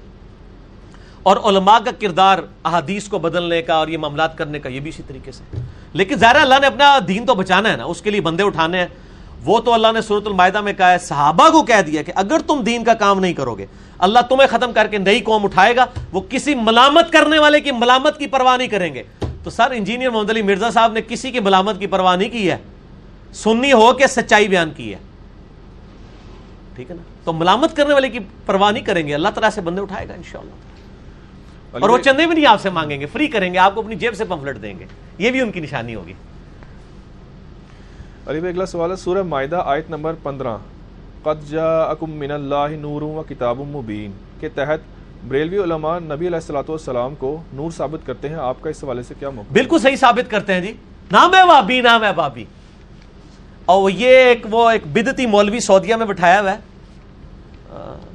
اور علماء کا کردار احادیث کو بدلنے کا اور یہ معاملات کرنے کا، یہ بھی اسی طریقے سے۔ لیکن ظاہر اللہ نے اپنا دین تو بچانا ہے نا، اس کے لیے بندے اٹھانے ہیں۔ وہ تو اللہ نے صورت المائدہ میں کہا ہے صحابہ کو کہہ دیا کہ اگر تم دین کا کام نہیں کرو گے اللہ تمہیں ختم کر کے نئی قوم اٹھائے گا وہ کسی ملامت کرنے والے کی ملامت کی پرواہ نہیں کریں گے۔ تو سر انجینئر محمد علی مرزا صاحب نے کسی کی ملامت کی پرواہ نہیں کی ہے۔ سنی ہو کے سچائی بیان کی ہے۔ ٹھیک ہے نا؟ تو ملامت کرنے والے کی پرواہ نہیں کریں گے۔ اللہ تعالیٰ سے بندے اٹھائے گا انشاءاللہ۔ اور وہ چندے بھی نہیں آپ سے مانگیں گے فری کریں گے آپ کو اپنی جیب سے پمفلٹ دیں گے۔ یہ بھی ان کی نشانی ہوگی۔ علی بھائی اگلا سوال ہے سورہ معدہ آیت نمبر پندرہ۔ قد جاءکم من اللہ نور و کتاب مبین کے تحت بریلوی علماء نبی علیہ السلاۃ والسلام کو نور ثابت کرتے ہیں۔ آپ کا اس حوالے سے کیا موقع؟ بالکل صحیح ثابت کرتے ہیں جی۔ نام ہے بابی نام ہے بابی اور یہ ایک وہ ایک بدتی مولوی سعودیہ میں بٹھایا ہوا ہے۔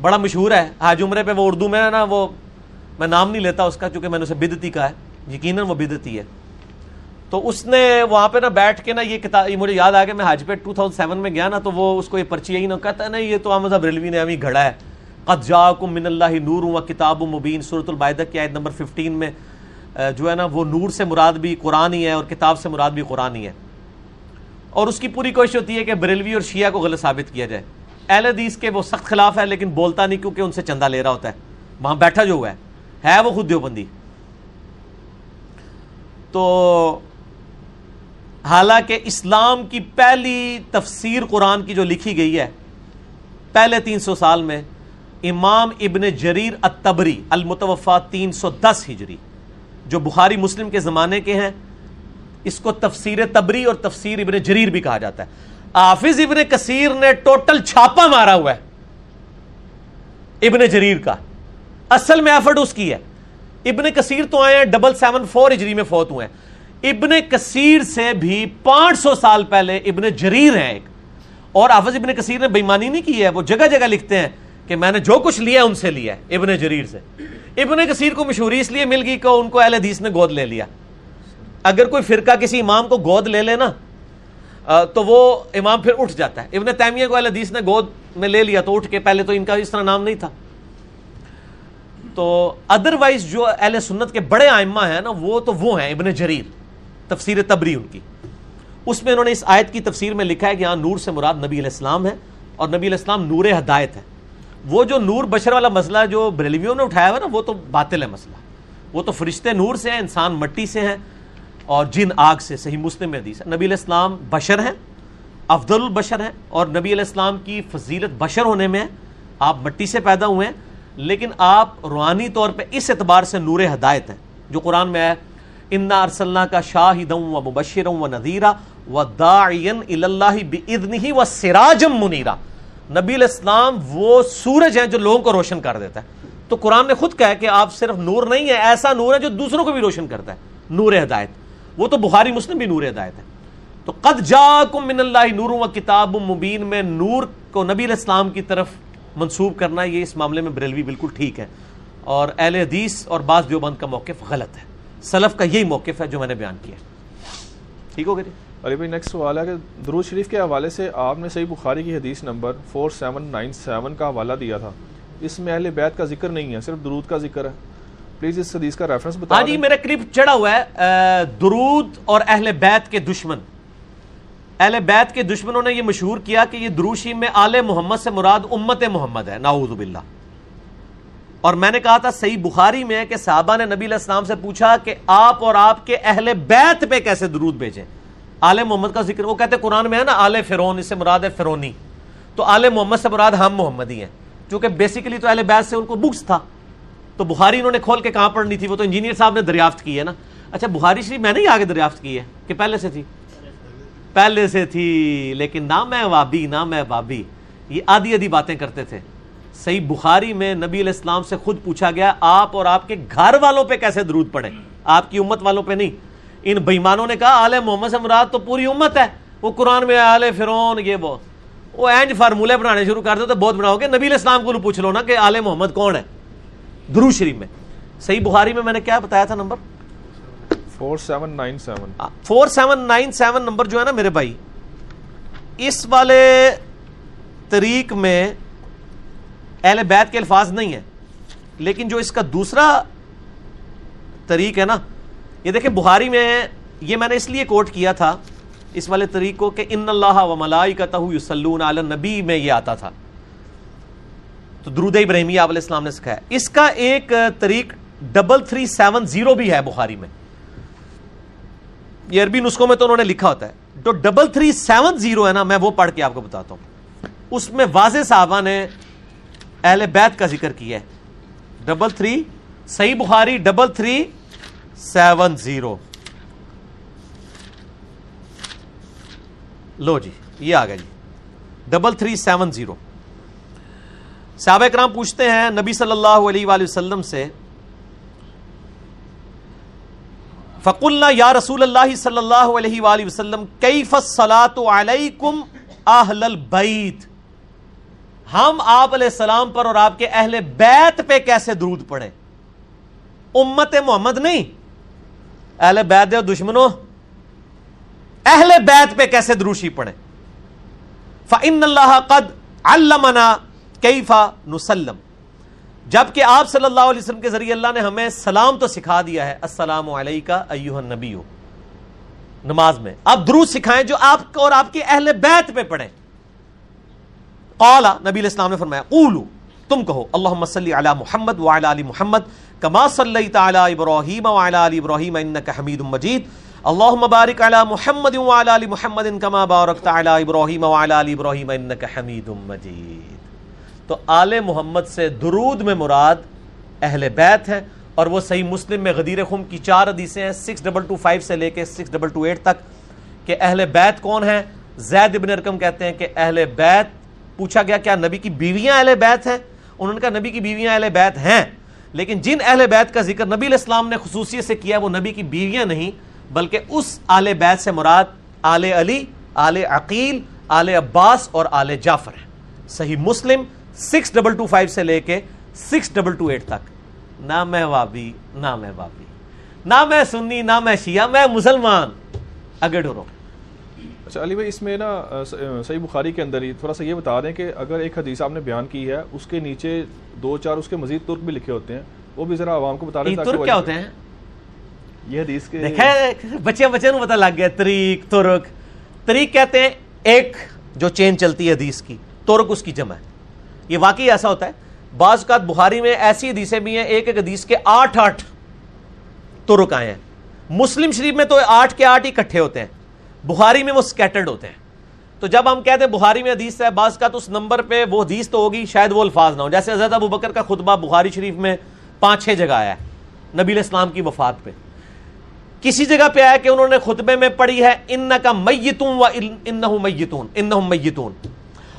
بڑا مشہور ہے۔ حاج عمرے پہ وہ اردو میں ہے نا، وہ میں نام نہیں لیتا اس کا، چونکہ میں نے اسے بدتی کہا ہے۔ یقیناً وہ بدتی ہے۔ تو اس نے وہاں پہ نا بیٹھ کے نا یہ کتاب یہ مجھے یاد آ گیا، میں حاج پہ ٹو تھاؤزینڈ سیون میں گیا نا، تو وہ اس کو یہ پرچی یہی نہ کہتا ہے نا، یہ تو احمد ریلوی نے ابھی گھڑا ہے۔ قد جاکم من اللہ نور و کتاب مبین صورت البائدہ کی آیت نمبر 15 میں جو ہے نا، وہ نور سے مراد بھی قرآن ہی ہے اور کتاب سے مراد بھی قرآن ہی ہے۔ اور اس کی پوری کوشش ہوتی ہے کہ بریلوی اور شیعہ کو غلط ثابت کیا جائے۔ اہل حدیث کے وہ سخت خلاف ہے، لیکن بولتا نہیں کیونکہ ان سے چندہ لے رہا ہوتا ہے۔ وہاں بیٹھا جو ہوا ہے ہے وہ خود دیوبندی۔ تو حالانکہ اسلام کی پہلی تفسیر قرآن کی جو لکھی گئی ہے، پہلے تین سو سال میں امام ابن جریر التبری المتوفا تین سو دس ہجری، جو بخاری مسلم کے زمانے کے ہیں، اس کو تفسیر تبری اور تفسیر ابن جریر بھی کہا جاتا ہے۔ حافظ ابن کثیر نے ٹوٹل چھاپا مارا ہوا ہے ابن جریر کا۔ اصل میں ایفرٹ اس کی ہے۔ ابن کثیر تو آئے ہیں ڈبل سیون فور ہجری میں فوت ہوئے ہیں۔ ابن کثیر سے بھی پانچ سو سال پہلے ابن جریر ہیں ایک۔ اور حافظ ابن کثیر نے بےمانی نہیں کی ہے، وہ جگہ جگہ لکھتے ہیں کہ میں نے جو کچھ لیا ان سے لیا ہے، ابن جریر سے۔ ابن کثیر کو مشہوری اس لیے مل گئی کہ ان کو اہل حدیث نے گود لے لیا۔ اگر کوئی فرقہ کسی امام کو گود لے لے نا تو وہ امام پھر اٹھ جاتا ہے۔ ابن تیمیہ کو اہل حدیث نے گود میں لے لیا تو اٹھ کے پہلے تو ان کا اس طرح نام نہیں تھا۔ تو ادر وائز جو اہل سنت کے بڑے آئمہ ہیں نا، وہ تو وہ ہیں ابن جریر۔ تفسیر تبری ان کی۔ اس میں انہوں نے اس آیت کی تفسیر میں لکھا ہے کہ ہاں نور سے مراد نبی علیہ السلام ہے اور نبی علیہ السلام نور ہدایت ہے۔ وہ جو نور بشر والا مسئلہ جو بریلویوں نے اٹھایا ہوا نا، وہ تو باطل ہے مسئلہ۔ وہ تو فرشتے نور سے ہیں، انسان مٹی سے ہیں اور جن آگ سے، صحیح مسلم حدیث ہے۔ نبی علیہ السلام بشر ہیں، افضل البشر ہیں اور نبی علیہ السلام کی فضیلت بشر ہونے میں آپ مٹی سے پیدا ہوئے ہیں، لیکن آپ روحانی طور پہ اس اعتبار سے نور ہدایت ہیں، جو قرآن میں ہے انا ارسلہ کا شاہدم و مبشرم و ندیرہ و داعین اللہ بِإِذْنِهِ و سراجم منیرہ نبی الاسلام وہ سورج ہیں جو لوگوں کو روشن کر دیتا ہے۔ تو قرآن نے خود کہا کہ آپ صرف نور نہیں ہے ایسا نور ہے جو دوسروں کو بھی روشن کرتا ہے۔ نور ہدایت۔ وہ تو بخاری مسلم بھی نور ہدایت ہے۔ تو قد جاکم من اللہ نور و کتاب مبین میں نور کو نبی الاسلام کی طرف منسوب کرنا، یہ اس معاملے میں بریلوی بالکل ٹھیک ہے۔ اور اہل حدیث اور بعض دیوبند کا موقف غلط ہے۔ سلف کا یہی موقف ہے جو میں نے بیان کیا ٹھیک ہو گیا علی بھائی نیکسٹ سوال ہے کہ درود شریف کے حوالے سے آپ نے صحیح بخاری کی حدیث number four seven nine seven کا حوالہ دیا تھا۔ اس میں اہل بیت کا ذکر نہیں ہے صرف درود کا ذکر ہے۔ پلیز اس حدیث کا ریفرنس بتا ہاں جی میرا کلپ چڑھا ہوا ہے۔ درود اور اہل بیت کے دشمن۔ اہل بیت کے دشمنوں نے یہ مشہور کیا کہ یہ دروشی میں آل محمد سے مراد امت محمد ہے۔ ناؤذ باللہ۔ اور میں نے کہا تھا صحیح بخاری میں کہ صحابہ نے نبی علیہ السلام سے پوچھا کہ آپ اور آپ کے اہل بیت پہ کیسے درود بھیجیں؟ آل محمد کا ذکر وہ کہتے ہیں قرآن میں ہے نا، آل فرون اس سے مراد ہے فرونی تو آل محمد سے مراد ہم محمدی ہیں۔ چونکہ بیسیکلی تو اہل بیت سے ان کو بکس تھا۔ تو بخاری انہوں نے کھول کے کہاں پڑھنی تھی؟ وہ تو انجینئر صاحب نے دریافت کی ہے نا۔ اچھا بخاری شریف میں نے ہی آگے دریافت کی ہے کہ پہلے سے تھی۔ پہلے سے تھی، لیکن نہ میں وابی نہ میں وابی، یہ آدھی آدھی باتیں کرتے تھے۔ صحیح بخاری میں نبی علیہ السلام سے خود پوچھا گیا آپ اور آپ کے گھر والوں پہ کیسے درود پڑے؟ آپ کی امت والوں پہ نہیں۔ ان بےمانوں نے کہا آل محمد سے مراد تو پوری امت ہے۔ وہ قرآن میں آل فرون یہ وہ۔ وہ اینج فارمولے بنانے شروع کر دو تو بہت بناؤ گے نبی علیہ السلام کو پوچھ لو نا کہ آل محمد کون ہے؟ درو شریف میں۔ صحیح بخاری میں میں نے کیا بتایا تھا number? Four seven nine seven. Four seven nine seven number جو ہے نا میرے بھائی اس والے طریق میں اہل بیت کے الفاظ نہیں ہیں۔ لیکن جو اس کا دوسرا طریق ہے نا، یہ دیکھیں بخاری میں یہ میں نے اس لیے کوٹ کیا تھا اس والے طریق کو کہ ان اللہ و ملائی کا تہ یسلون علی نبی میں یہ آتا تھا۔ تو درود ابراہیمی علیہ السلام نے سکھایا۔ اس کا ایک طریق ڈبل تھری سیون زیرو بھی ہے بخاری میں۔ یہ عربی نسخوں میں تو انہوں نے لکھا ہوتا ہے۔ جو ڈبل تھری سیون زیرو ہے نا، میں وہ پڑھ کے آپ کو بتاتا ہوں۔ اس میں واضح صحابہ نے اہل بیت کا ذکر کیا ہے۔ ڈبل تھری، صحیح بخاری، ڈبل تھری، سیون زیرو۔ لو جی یہ آ گیا جی۔ Double three, seven zero. صحابہ کرام پوچھتے ہیں، نبی صلی اللہ علیہ وآلہ وسلم سے، فقلنا یا رسول اللہ صلی اللہ علیہ وآلہ وسلم، کیف الصلاة علیکم اہل البیت؟ ہم آپ علیہ السلام پر اور آپ کے اہل بیت پہ کیسے درود پڑھیں؟ امت محمد نہیں۔ اہل بیت دے دشمنوں، اہل بیت پہ کیسے دروشی پڑھیں؟ فَإِنَّ اللَّهَ قَدْ عَلَّمَنَا كَيْفَ نُسَلَّمْ۔ جبکہ آپ صلی اللہ علیہ وسلم کے ذریعے اللہ نے ہمیں سلام تو سکھا دیا ہے، السلام علیکہ ایوہ النبی نماز میں۔ آپ درود سکھائیں جو آپ اور آپ کے اہل بیت پہ پڑھیں۔ قالا نبی علیہ السلام نے فرمایا، قولو، تم کہو، اللہم صلی علی محمد وعلی علی محمد کما صلیت علی ابراہیم وعلی علی ابراہیم انکا حمید مجید. اللہم بارک علی محمد وعلی علی محمد کما بارکت علی ابراہیم وعلی علی ابراہیم انکا حمید مجید. تو آل محمد سے درود میں مراد اہل بیت ہے اور وہ صحیح مسلم میں غدیر خم کی چار حدیثیں ہیں سکس ڈبل ٹو فائیو سے لے کے سکس ڈبل ٹو ایٹ تک کہ اہل بیت کون ہیں؟ زید ابن ارکم کہتے ہیں کہ اہل بیت پوچھا گیا کیا نبی کی بیویاں اہل بیت ہیں؟ انہوں نے کہا نبی کی بیویاں اہل بیت ہیں۔ لیکن جن اہل بیت کا ذکر نبی علیہ السلام نے خصوصیت سے کیا وہ نبی کی بیویاں نہیں، بلکہ اس آل بیت سے مراد آل علی آل عقیل آل عباس اور آل جعفر ہیں۔ صحیح مسلم سکس ڈبل ٹو فائیو سے لے کے سکس ڈبل ٹو ایٹ تک۔ نہ میں وابی، نہ میں وابی۔ نہ میں سنی، نہ میں شیعہ، میں مسلمان۔ اگے ڈورو اچھا علی بھائی اس میں نا صحیح بخاری کے اندر ہی تھوڑا سا یہ بتا دیں کہ اگر ایک حدیث آپ نے بیان کی ہے اس کے نیچے دو چار اس کے مزید ترک بھی لکھے ہوتے ہیں وہ بھی ذرا عوام کو بتا دیں ترک کیا ہوتے ہیں؟ یہ حدیث کے دیکھیں بچے بچے پتہ لگ گیا طریق ترک۔ طریق کہتے ہیں ایک جو چین چلتی ہے حدیث کی ترک اس کی جمع ہے۔ یہ واقعی ایسا ہوتا ہے۔ بعض اوقات بخاری میں ایسی حدیثیں بھی ہیں ایک ایک حدیث کے آٹھ آٹھ ترک آئے ہیں۔ مسلم شریف میں تو آٹھ کے آٹھ ہی کٹھے ہوتے ہیں۔ بخاری میں وہ سکیٹرڈ ہوتے ہیں۔ تو جب ہم کہتے ہیں بخاری میں حدیث ہے، بعض کا تو اس نمبر پہ وہ حدیث تو ہوگی، شاید وہ الفاظ نہ ہو جیسے حضرت ابو بکر کا خطبہ بخاری شریف میں پانچ چھ جگہ آیا ہے، نبی الاسلام کی وفات پہ۔ کسی جگہ پہ آیا کہ انہوں نے خطبے میں پڑھی ہے ان کا میتون و انہم میتون انہم میتون۔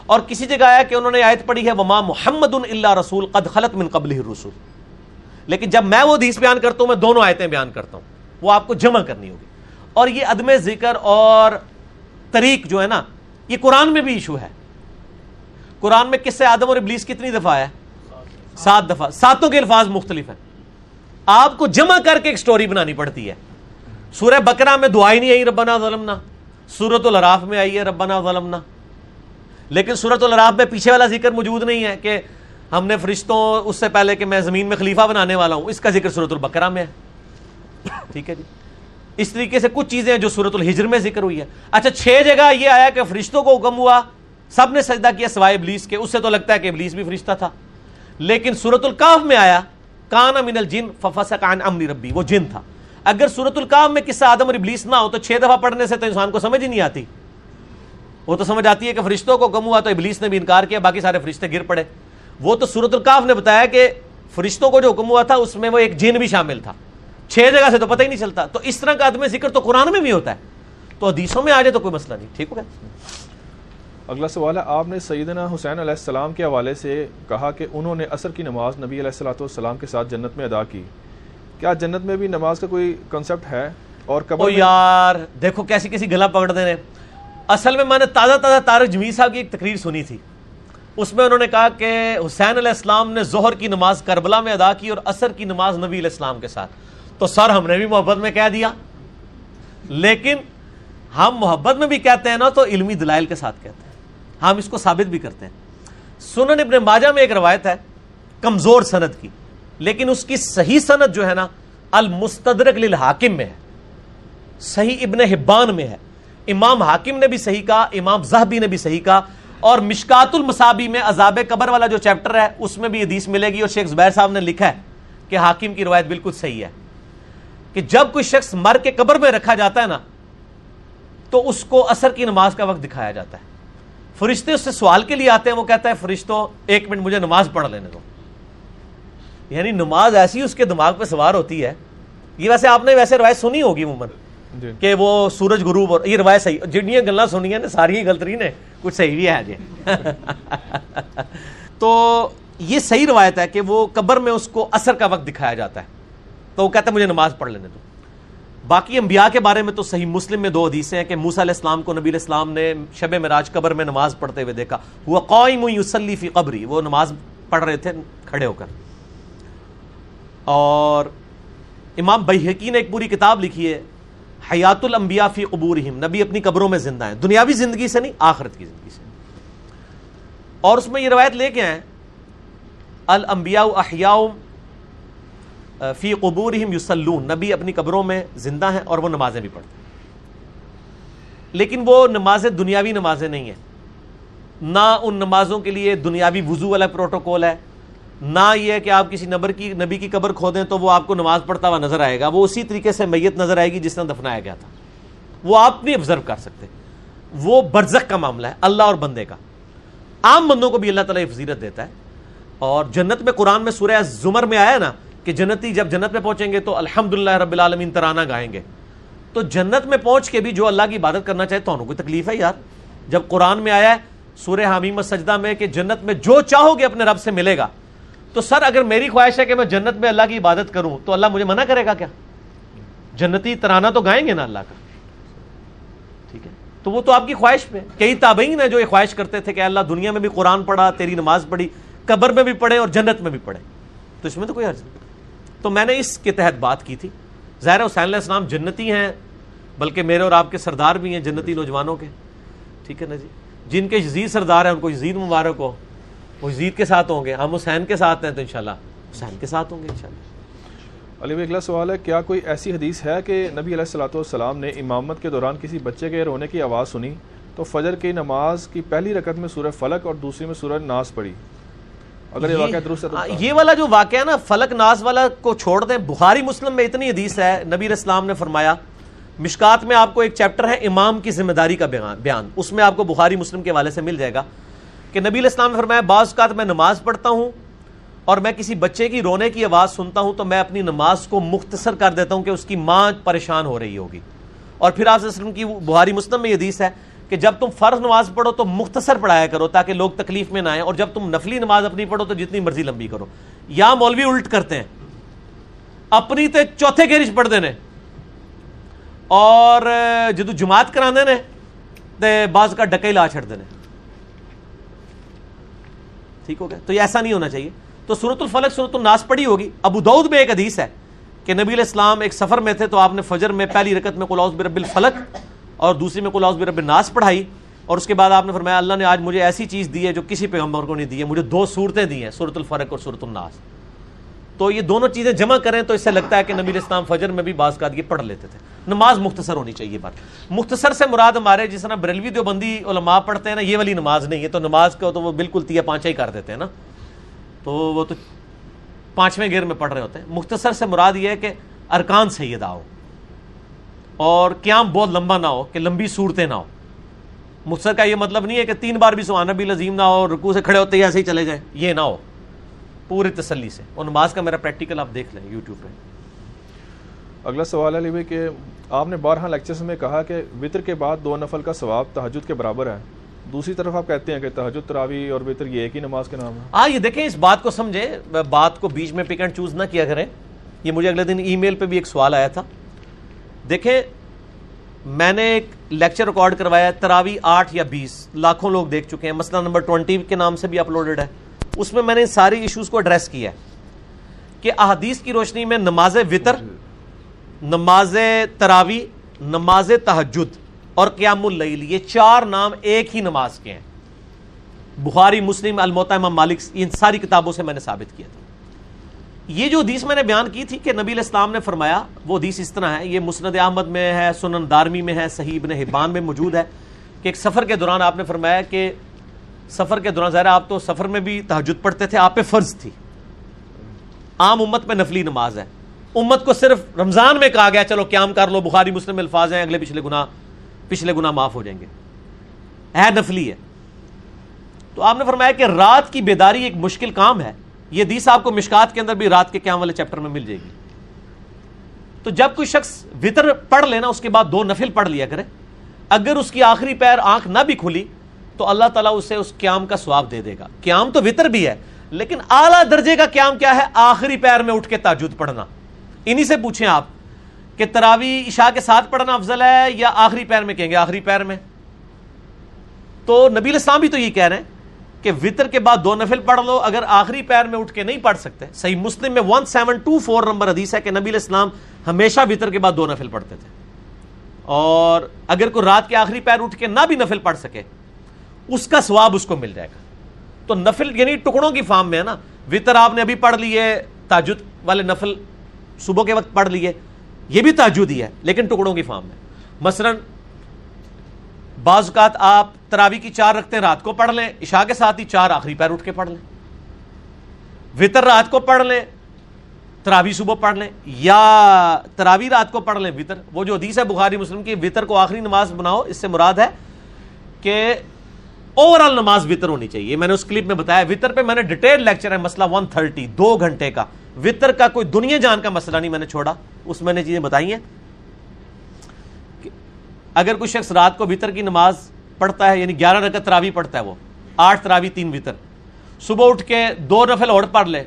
اور کسی جگہ آیا کہ انہوں نے آیت پڑھی ہے، وما محمد اللہ رسول، قد خلط من قبل رسول لیکن جب میں وہ حدیث بیان کرتا ہوں، میں دونوں آیتیں بیان کرتا ہوں، وہ آپ کو جمع کرنی ہوگی۔ اور یہ عدم ذکر اور طریق جو ہے نا، یہ قرآن میں بھی ایشو ہے۔ قرآن میں کس سے آدم اور ابلیس کتنی دفعہ ہے؟ سات دفعہ۔ ساتوں کے الفاظ مختلف ہیں۔ آپ کو جمع کر کے ایک سٹوری بنانی پڑتی ہے۔ سورہ بکرا میں دعائی نہیں آئی، ربنا ظلمنا۔ سورت الراف میں آئی ہے، ربنا ظلمنا۔ لیکن سورت الراف میں پیچھے والا ذکر موجود نہیں ہے کہ ہم نے فرشتوں اس سے پہلے کہ میں زمین میں خلیفہ بنانے والا ہوں۔ اس کا ذکر سورت البکرا میں ہے۔ ٹھیک ہے جی۔ اس طریقے سے کچھ چیزیں جو سورت الحجر میں ذکر ہوئی ہے اچھا چھ جگہ یہ آیا کہ فرشتوں کو حکم ہوا، سب نے سجدہ کیا سوائے ابلیس کے۔ اس سے تو لگتا ہے کہ ابلیس بھی فرشتہ تھا۔ لیکن سورت القاف میں آیا کان من الجن ففسق عن امر ربی، وہ جن تھا۔ اگر سورت القاف میں قصہ آدم اور ابلیس نہ ہو تو چھ دفعہ پڑھنے سے تو انسان کو سمجھ ہی نہیں آتی۔ وہ تو سمجھ آتی ہے کہ فرشتوں کو کم ہوا تو ابلیس نے بھی انکار کیا، باقی سارے فرشتے گر پڑے۔ وہ تو سورت القاف نے بتایا کہ فرشتوں کو جو حکم ہوا تھا، اس میں وہ ایک جن بھی شامل تھا۔ چھ جگہ سے تو پتہ ہی نہیں چلتا۔ تو اس طرح کا عدم ذکر تو قرآن میں بھی ہوتا ہے۔ تو حدیثوں میں آ جائے تو کوئی مسئلہ نہیں ٹھیک ہو گیا؟ اگلا سوال ہے آپ نے سیدنا حسین علیہ السلام کے حوالے سے کہا کہ انہوں نے عصر کی نماز نبی علیہ السلاۃ والسلام کے ساتھ جنت میں ادا کی۔ کیا جنت میں بھی نماز کا کوئی کنسپٹ ہے؟ اور او یار دیکھو کیسی کیسی گلا پکڑ دے رہے اصل میں میں نے تازہ تازہ تارک جمیل صاحب کی ایک تقریر سنی تھی۔ اس میں انہوں نے کہا کہ حسین علیہ السلام نے ظہر کی نماز کربلا میں ادا کی اور عصر کی نماز نبی علیہ السلام کے ساتھ۔ تو سر ہم نے بھی محبت میں کہہ دیا۔ لیکن ہم محبت میں بھی کہتے ہیں نا تو علمی دلائل کے ساتھ کہتے ہیں۔ ہم اس کو ثابت بھی کرتے ہیں۔ سنن ابن ماجہ میں ایک روایت ہے کمزور سند کی، لیکن اس کی صحیح سند جو ہے نا المستدرک للحاکم میں ہے۔ صحیح ابن حبان میں ہے۔ امام حاکم نے بھی صحیح کہا، امام زہبی نے بھی صحیح کہا، اور مشکات المصابی میں عذاب قبر والا جو چیپٹر ہے، اس میں بھی حدیث ملے گی اور شیخ زبیر صاحب نے لکھا ہے کہ حاکم کی روایت بالکل صحیح ہے۔ کہ جب کوئی شخص مر کے قبر میں رکھا جاتا ہے نا تو اس کو اثر کی نماز کا وقت دکھایا جاتا ہے۔ فرشتے اس سے سوال کے لیے آتے ہیں وہ کہتا ہے فرشتوں ایک منٹ مجھے نماز پڑھ لینے دو۔ یعنی نماز ایسی اس کے دماغ پہ سوار ہوتی ہے۔ یہ ویسے آپ نے ویسے روایت سنی ہوگی عموماً جی۔ کہ وہ سورج غروب اور یہ روایت صحیح جنیاں گلا سنی ہیں ساری غلط رہی نے کچھ صحیح بھی ہے جی۔ تو یہ صحیح روایت ہے کہ وہ قبر میں اس کو اثر کا وقت دکھایا جاتا ہے۔ تو وہ کہتا ہے مجھے نماز پڑھ لینے دو۔ باقی انبیاء کے بارے میں تو صحیح مسلم میں دو حدیثیں ہیں کہ موسیٰ علیہ السلام کو نبی علیہ السلام نے شب مراج قبر میں نماز پڑھتے ہوئے دیکھا۔ وہ قائم یصلی فی قبری، وہ نماز پڑھ رہے تھے کھڑے ہو کر۔ اور امام بیہقی نے ایک پوری کتاب لکھی ہے، حیات الانبیاء فی قبورہم۔ نبی اپنی قبروں میں زندہ ہیں۔ دنیاوی زندگی سے نہیں، آخرت کی زندگی سے۔ اور اس میں یہ روایت لے کے آئے، الانبیاء احیاء فی قبورہم یسلون نبی اپنی قبروں میں زندہ ہیں اور وہ نمازیں بھی پڑھتے ہیں۔ لیکن وہ نمازیں دنیاوی نمازیں نہیں ہیں۔ نہ ان نمازوں کے لیے دنیاوی وضو والا پروٹوکول ہے، نہ یہ کہ آپ کسی نبر کی، نبی کی قبر کھودیں تو وہ آپ کو نماز پڑھتا ہوا نظر آئے گا۔ وہ اسی طریقے سے میت نظر آئے گی جس نے دفنایا گیا تھا۔ وہ آپ نہیں آبزرو کر سکتے۔ وہ برزخ کا معاملہ ہے، اللہ اور بندے کا۔ عام بندوں کو بھی اللہ تعالیٰ فضیرت دیتا ہے۔ اور جنت میں قرآن میں سورہ زمر میں آیا نا کہ جنتی جب جنت میں پہنچیں گے تو الحمد رب العالمین ترانہ گائیں گے۔ تو جنت میں پہنچ کے بھی جو اللہ کی عبادت کرنا چاہے تو انہوں کوئی تکلیف ہے یار۔ جب قرآن میں آیا ہے سورہ حمیم سجدہ میں کہ جنت میں جو چاہو گے اپنے رب سے ملے گا۔ تو سر اگر میری خواہش ہے کہ میں جنت میں اللہ کی عبادت کروں تو اللہ مجھے منع کرے گا کیا؟ جنتی ترانہ تو گائیں گے نا اللہ کا۔ ٹھیک ہے؟ تو وہ تو آپ کی خواہش پہ کئی تابعین ہیں جو یہ خواہش کرتے تھے کہ اللہ دنیا میں بھی قرآن پڑھا، تیری نماز پڑھی، قبر میں بھی پڑھے اور جنت میں بھی پڑھے۔ تو اس میں تو کوئی حرض نہیں۔ تو میں نے اس کے تحت بات کی تھی۔ ظاہر حسین علیہ السلام جنتی ہیں، بلکہ میرے اور آپ کے سردار بھی ہیں، جنتی نوجوانوں کے۔ ٹھیک ہے نا جی؟ جن کے یزید سردار ہیں، ان کو یزید مبارک ہو، وہ یزید کے ساتھ ہوں گے، ہم حسین کے ساتھ ہیں تو انشاءاللہ حسین کے ساتھ ہوں گے انشاءاللہ۔ علی بھائی اگلا سوال ہے، کیا کوئی ایسی حدیث ہے کہ نبی علیہ السلاۃ والسلام نے امامت کے دوران کسی بچے کے رونے کی آواز سنی تو فجر کی نماز کی پہلی رکعت میں سورہ فلک اور دوسری میں سورہ ناز پڑھی؟ اگر یہ واقعہ درست ہے۔ یہ والا جو واقعہ ہے نا فلک ناز والا کو چھوڑ دیں۔ بخاری مسلم میں اتنی حدیث ہے نبی علیہ السلام نے فرمایا مشکات میں آپ کو ایک چیپٹر ہے امام کی ذمہ داری کا بیان اس میں آپ کو بخاری مسلم کے حوالے سے مل جائے گا کہ نبی علیہ السلام نے فرمایا بعض اوقات میں نماز پڑھتا ہوں اور میں کسی بچے کی رونے کی آواز سنتا ہوں تو میں اپنی نماز کو مختصر کر دیتا ہوں کہ اس کی ماں پریشان ہو رہی ہوگی۔ اور پھر آپ کی بہاری مسلم میں یہ حدیث ہے کہ جب تم فرض نماز پڑھو تو مختصر پڑھایا کرو تاکہ لوگ تکلیف میں نہ آئیں، اور جب تم نفلی نماز اپنی پڑھو تو جتنی مرضی لمبی کرو۔ یا مولوی الٹ کرتے ہیں۔ اپنی تے چوتھے گیرش پڑھ دینے۔ اور جدو جماعت کرا دینے، تے بعض کا ڈکے لا چھڑ دینے۔ ٹھیک ہو گیا؟ تو یہ ایسا نہیں ہونا چاہیے۔ تو صورت الفلق صورت الناس پڑھی ہوگی۔ ابو دعود میں ایک حدیث ہے کہ نبی علیہ السلام ایک سفر میں تھے تو آپ نے فجر میں پہلی رکت میں قلاؤز برب الفلق اور دوسری میں قلاؤز برب الناس پڑھائی اور اس کے بعد آپ نے فرمایا اللہ نے آج مجھے ایسی چیز دی ہے جو کسی پیغمبر کو نہیں دی ہے، مجھے دو صورتیں دی ہیں صورت الفرق اور صورت الناس۔ تو یہ دونوں چیزیں جمع کریں تو اس سے لگتا ہے کہ نبی علیہ السلام فجر میں بھی بعض کا یہ پڑھ لیتے تھے۔ نماز مختصر ہونی چاہیے بات۔ مختصر سے مراد ہمارے جس طرح بریلوی دیوبندی علماء پڑھتے ہیں نا، یہ والی نماز نہیں ہے۔ تو نماز کو تو وہ بالکل تیا پانچا ہی کر دیتے ہیں نا۔ تو وہ تو پانچویں گیر میں پڑھ رہے ہوتے ہیں۔ مختصر سے مراد یہ ہے کہ ارکان سیدہ ہو اور قیام بہت لمبا نہ ہو کہ لمبی صورتیں نہ ہو۔ مختصر کا یہ مطلب نہیں ہے کہ تین بار بھی سبحان نبی لذیم نہ ہو رکو سے کھڑے ہوتے ہی ایسے ہی چلے جائیں۔ یہ نہ ہو۔ پورے تسلی سے۔ اور نماز کا میرا پریکٹیکل آپ دیکھ لیں یوٹیوب پہ۔ اگلا سوال علی بھائی کہ آپ نے بارہا لیکچرز میں کہا کہ وطر کے بعد دو نفل کا ثواب تحجد کے برابر ہے۔ دوسری طرف آپ کہتے ہیں کہ تحجد تراوی اور وطر یہ ایک ہی نماز کے نام ہے۔ ہاں یہ دیکھیں اس بات کو سمجھے بات کو بیچ میں پک اینڈ چوز نہ کیا کریں۔ یہ مجھے اگلے دن ای میل پہ بھی ایک سوال آیا تھا۔ دیکھیں، میں نے ایک لیکچر ریکارڈ کروایا تراوی آٹھ یا بیس، لاکھوں لوگ دیکھ چکے ہیں۔ مسئلہ نمبر ٹوینٹی کے نام سے بھی اپلوڈڈ ہے۔ اس میں میں نے ان ساری ایشوز کو ایڈریس کیا ہے کہ احادیث کی روشنی میں نماز وطر، نماز تراوی، نماز تحجد اور قیام اللیل، یہ چار نام ایک ہی نماز کے ہیں۔ بخاری، مسلم، الموتا، امام مالک، ان ساری کتابوں سے میں نے ثابت کیا تھا۔ یہ جو حدیث میں نے بیان کی تھی کہ نبی الاسلام نے فرمایا، وہ حدیث اس طرح ہے، یہ مسند احمد میں ہے، سنن دارمی میں ہے، صحیح ابن حبان میں موجود ہے کہ ایک سفر کے دوران آپ نے فرمایا کہ سفر کے دوران، ظاہر آپ تو سفر میں بھی تحجد پڑھتے تھے، آپ پہ فرض تھی۔ عام امت میں نفلی نماز ہے۔ امت کو صرف رمضان میں کہا گیا، چلو قیام کر لو، بخاری، مسلم الفاظ ہیں، اگلے پچھلے گنا پچھلے گنا معاف ہو جائیں گے۔ ہے نفلی ہے۔ تو آپ نے فرمایا کہ رات کی بیداری ایک مشکل کام ہے۔ یہ دیس آپ کو مشکات کے اندر بھی رات کے قیام والے چیپٹر میں مل جائے گی۔ تو جب کوئی شخص وطر پڑھ لینا، اس کے بعد دو نفل پڑھ لیا کرے، اگر اس کی آخری پیر آنکھ نہ بھی کھلی، تو اللہ تعالیٰ اسے اس قیام کا سواب دے دے گا۔ قیام تو وطر بھی ہے، لیکن اعلیٰ درجے کا قیام کیا ہے؟ آخری پیر میں اٹھ کے تاجد پڑھنا۔ انہی سے پوچھیں آپ کہ تراوی عشاء کے ساتھ پڑھنا افضل ہے یا آخری پیر میں کہیں گے؟ آخری پیر میں۔ تو نبی اسلام بھی تو یہ کہہ رہے ہیں۔ کہ وطر کے بعد دو نفل پڑھ لو، اگر آخری پیر میں اٹھ کے نہیں پڑھ سکتے۔ صحیح مسلم میں one seven two four number حدیث ہے کہ نبی اسلام ہمیشہ وطر کے بعد دو نفل پڑھتے تھے۔ اور اگر کوئی رات کے آخری پیر اٹھ کے نہ بھی نفل پڑھ سکے، اس کا سواب اس کو مل جائے گا۔ تو نفل یعنی ٹکڑوں کی فارم میں ہے نا، وطر آپ نے ابھی پڑھ لیے تاجد والے نفل صبح کے وقت پڑھ لیے، یہ بھی تاجد ہی ہے، لیکن ٹکڑوں کی فارم میں۔ مثلا بعض اوقات آپ تراوی کی چار رکھتے ہیں، رات کو پڑھ لیں، عشاء کے ساتھ ہی چار آخری پیر اٹھ کے پڑھ لیں۔ وطر رات کو پڑھ لیں، تراوی صبح پڑھ لیں، یا تراوی رات کو پڑھ لیں وطر۔ وہ جو حدیث ہے بخاری مسلم کی، وطر کو آخری نماز بناؤ، اس سے مراد ہے کہ اوور آل نماز وطر ہونی چاہیے۔ میں نے اس کلپ میں بتایا، وطر پہ میں نے ڈیٹیل لیکچر ہے، مسئلہ ون تھرٹی دو گھنٹے کا۔ وطر کا کوئی دنیا جان کا مسئلہ نہیں میں نے چھوڑا، اس میں نے چیزیں بتائی ہیں اگر کوئی شخص رات کو وطر کی نماز پڑھتا ہے یعنی گیارہ رکعت تراوی پڑھتا ہے وہ، آٹھ تراوی، تین وطر صبح اٹھ کے دو نفل اور پڑھ لے،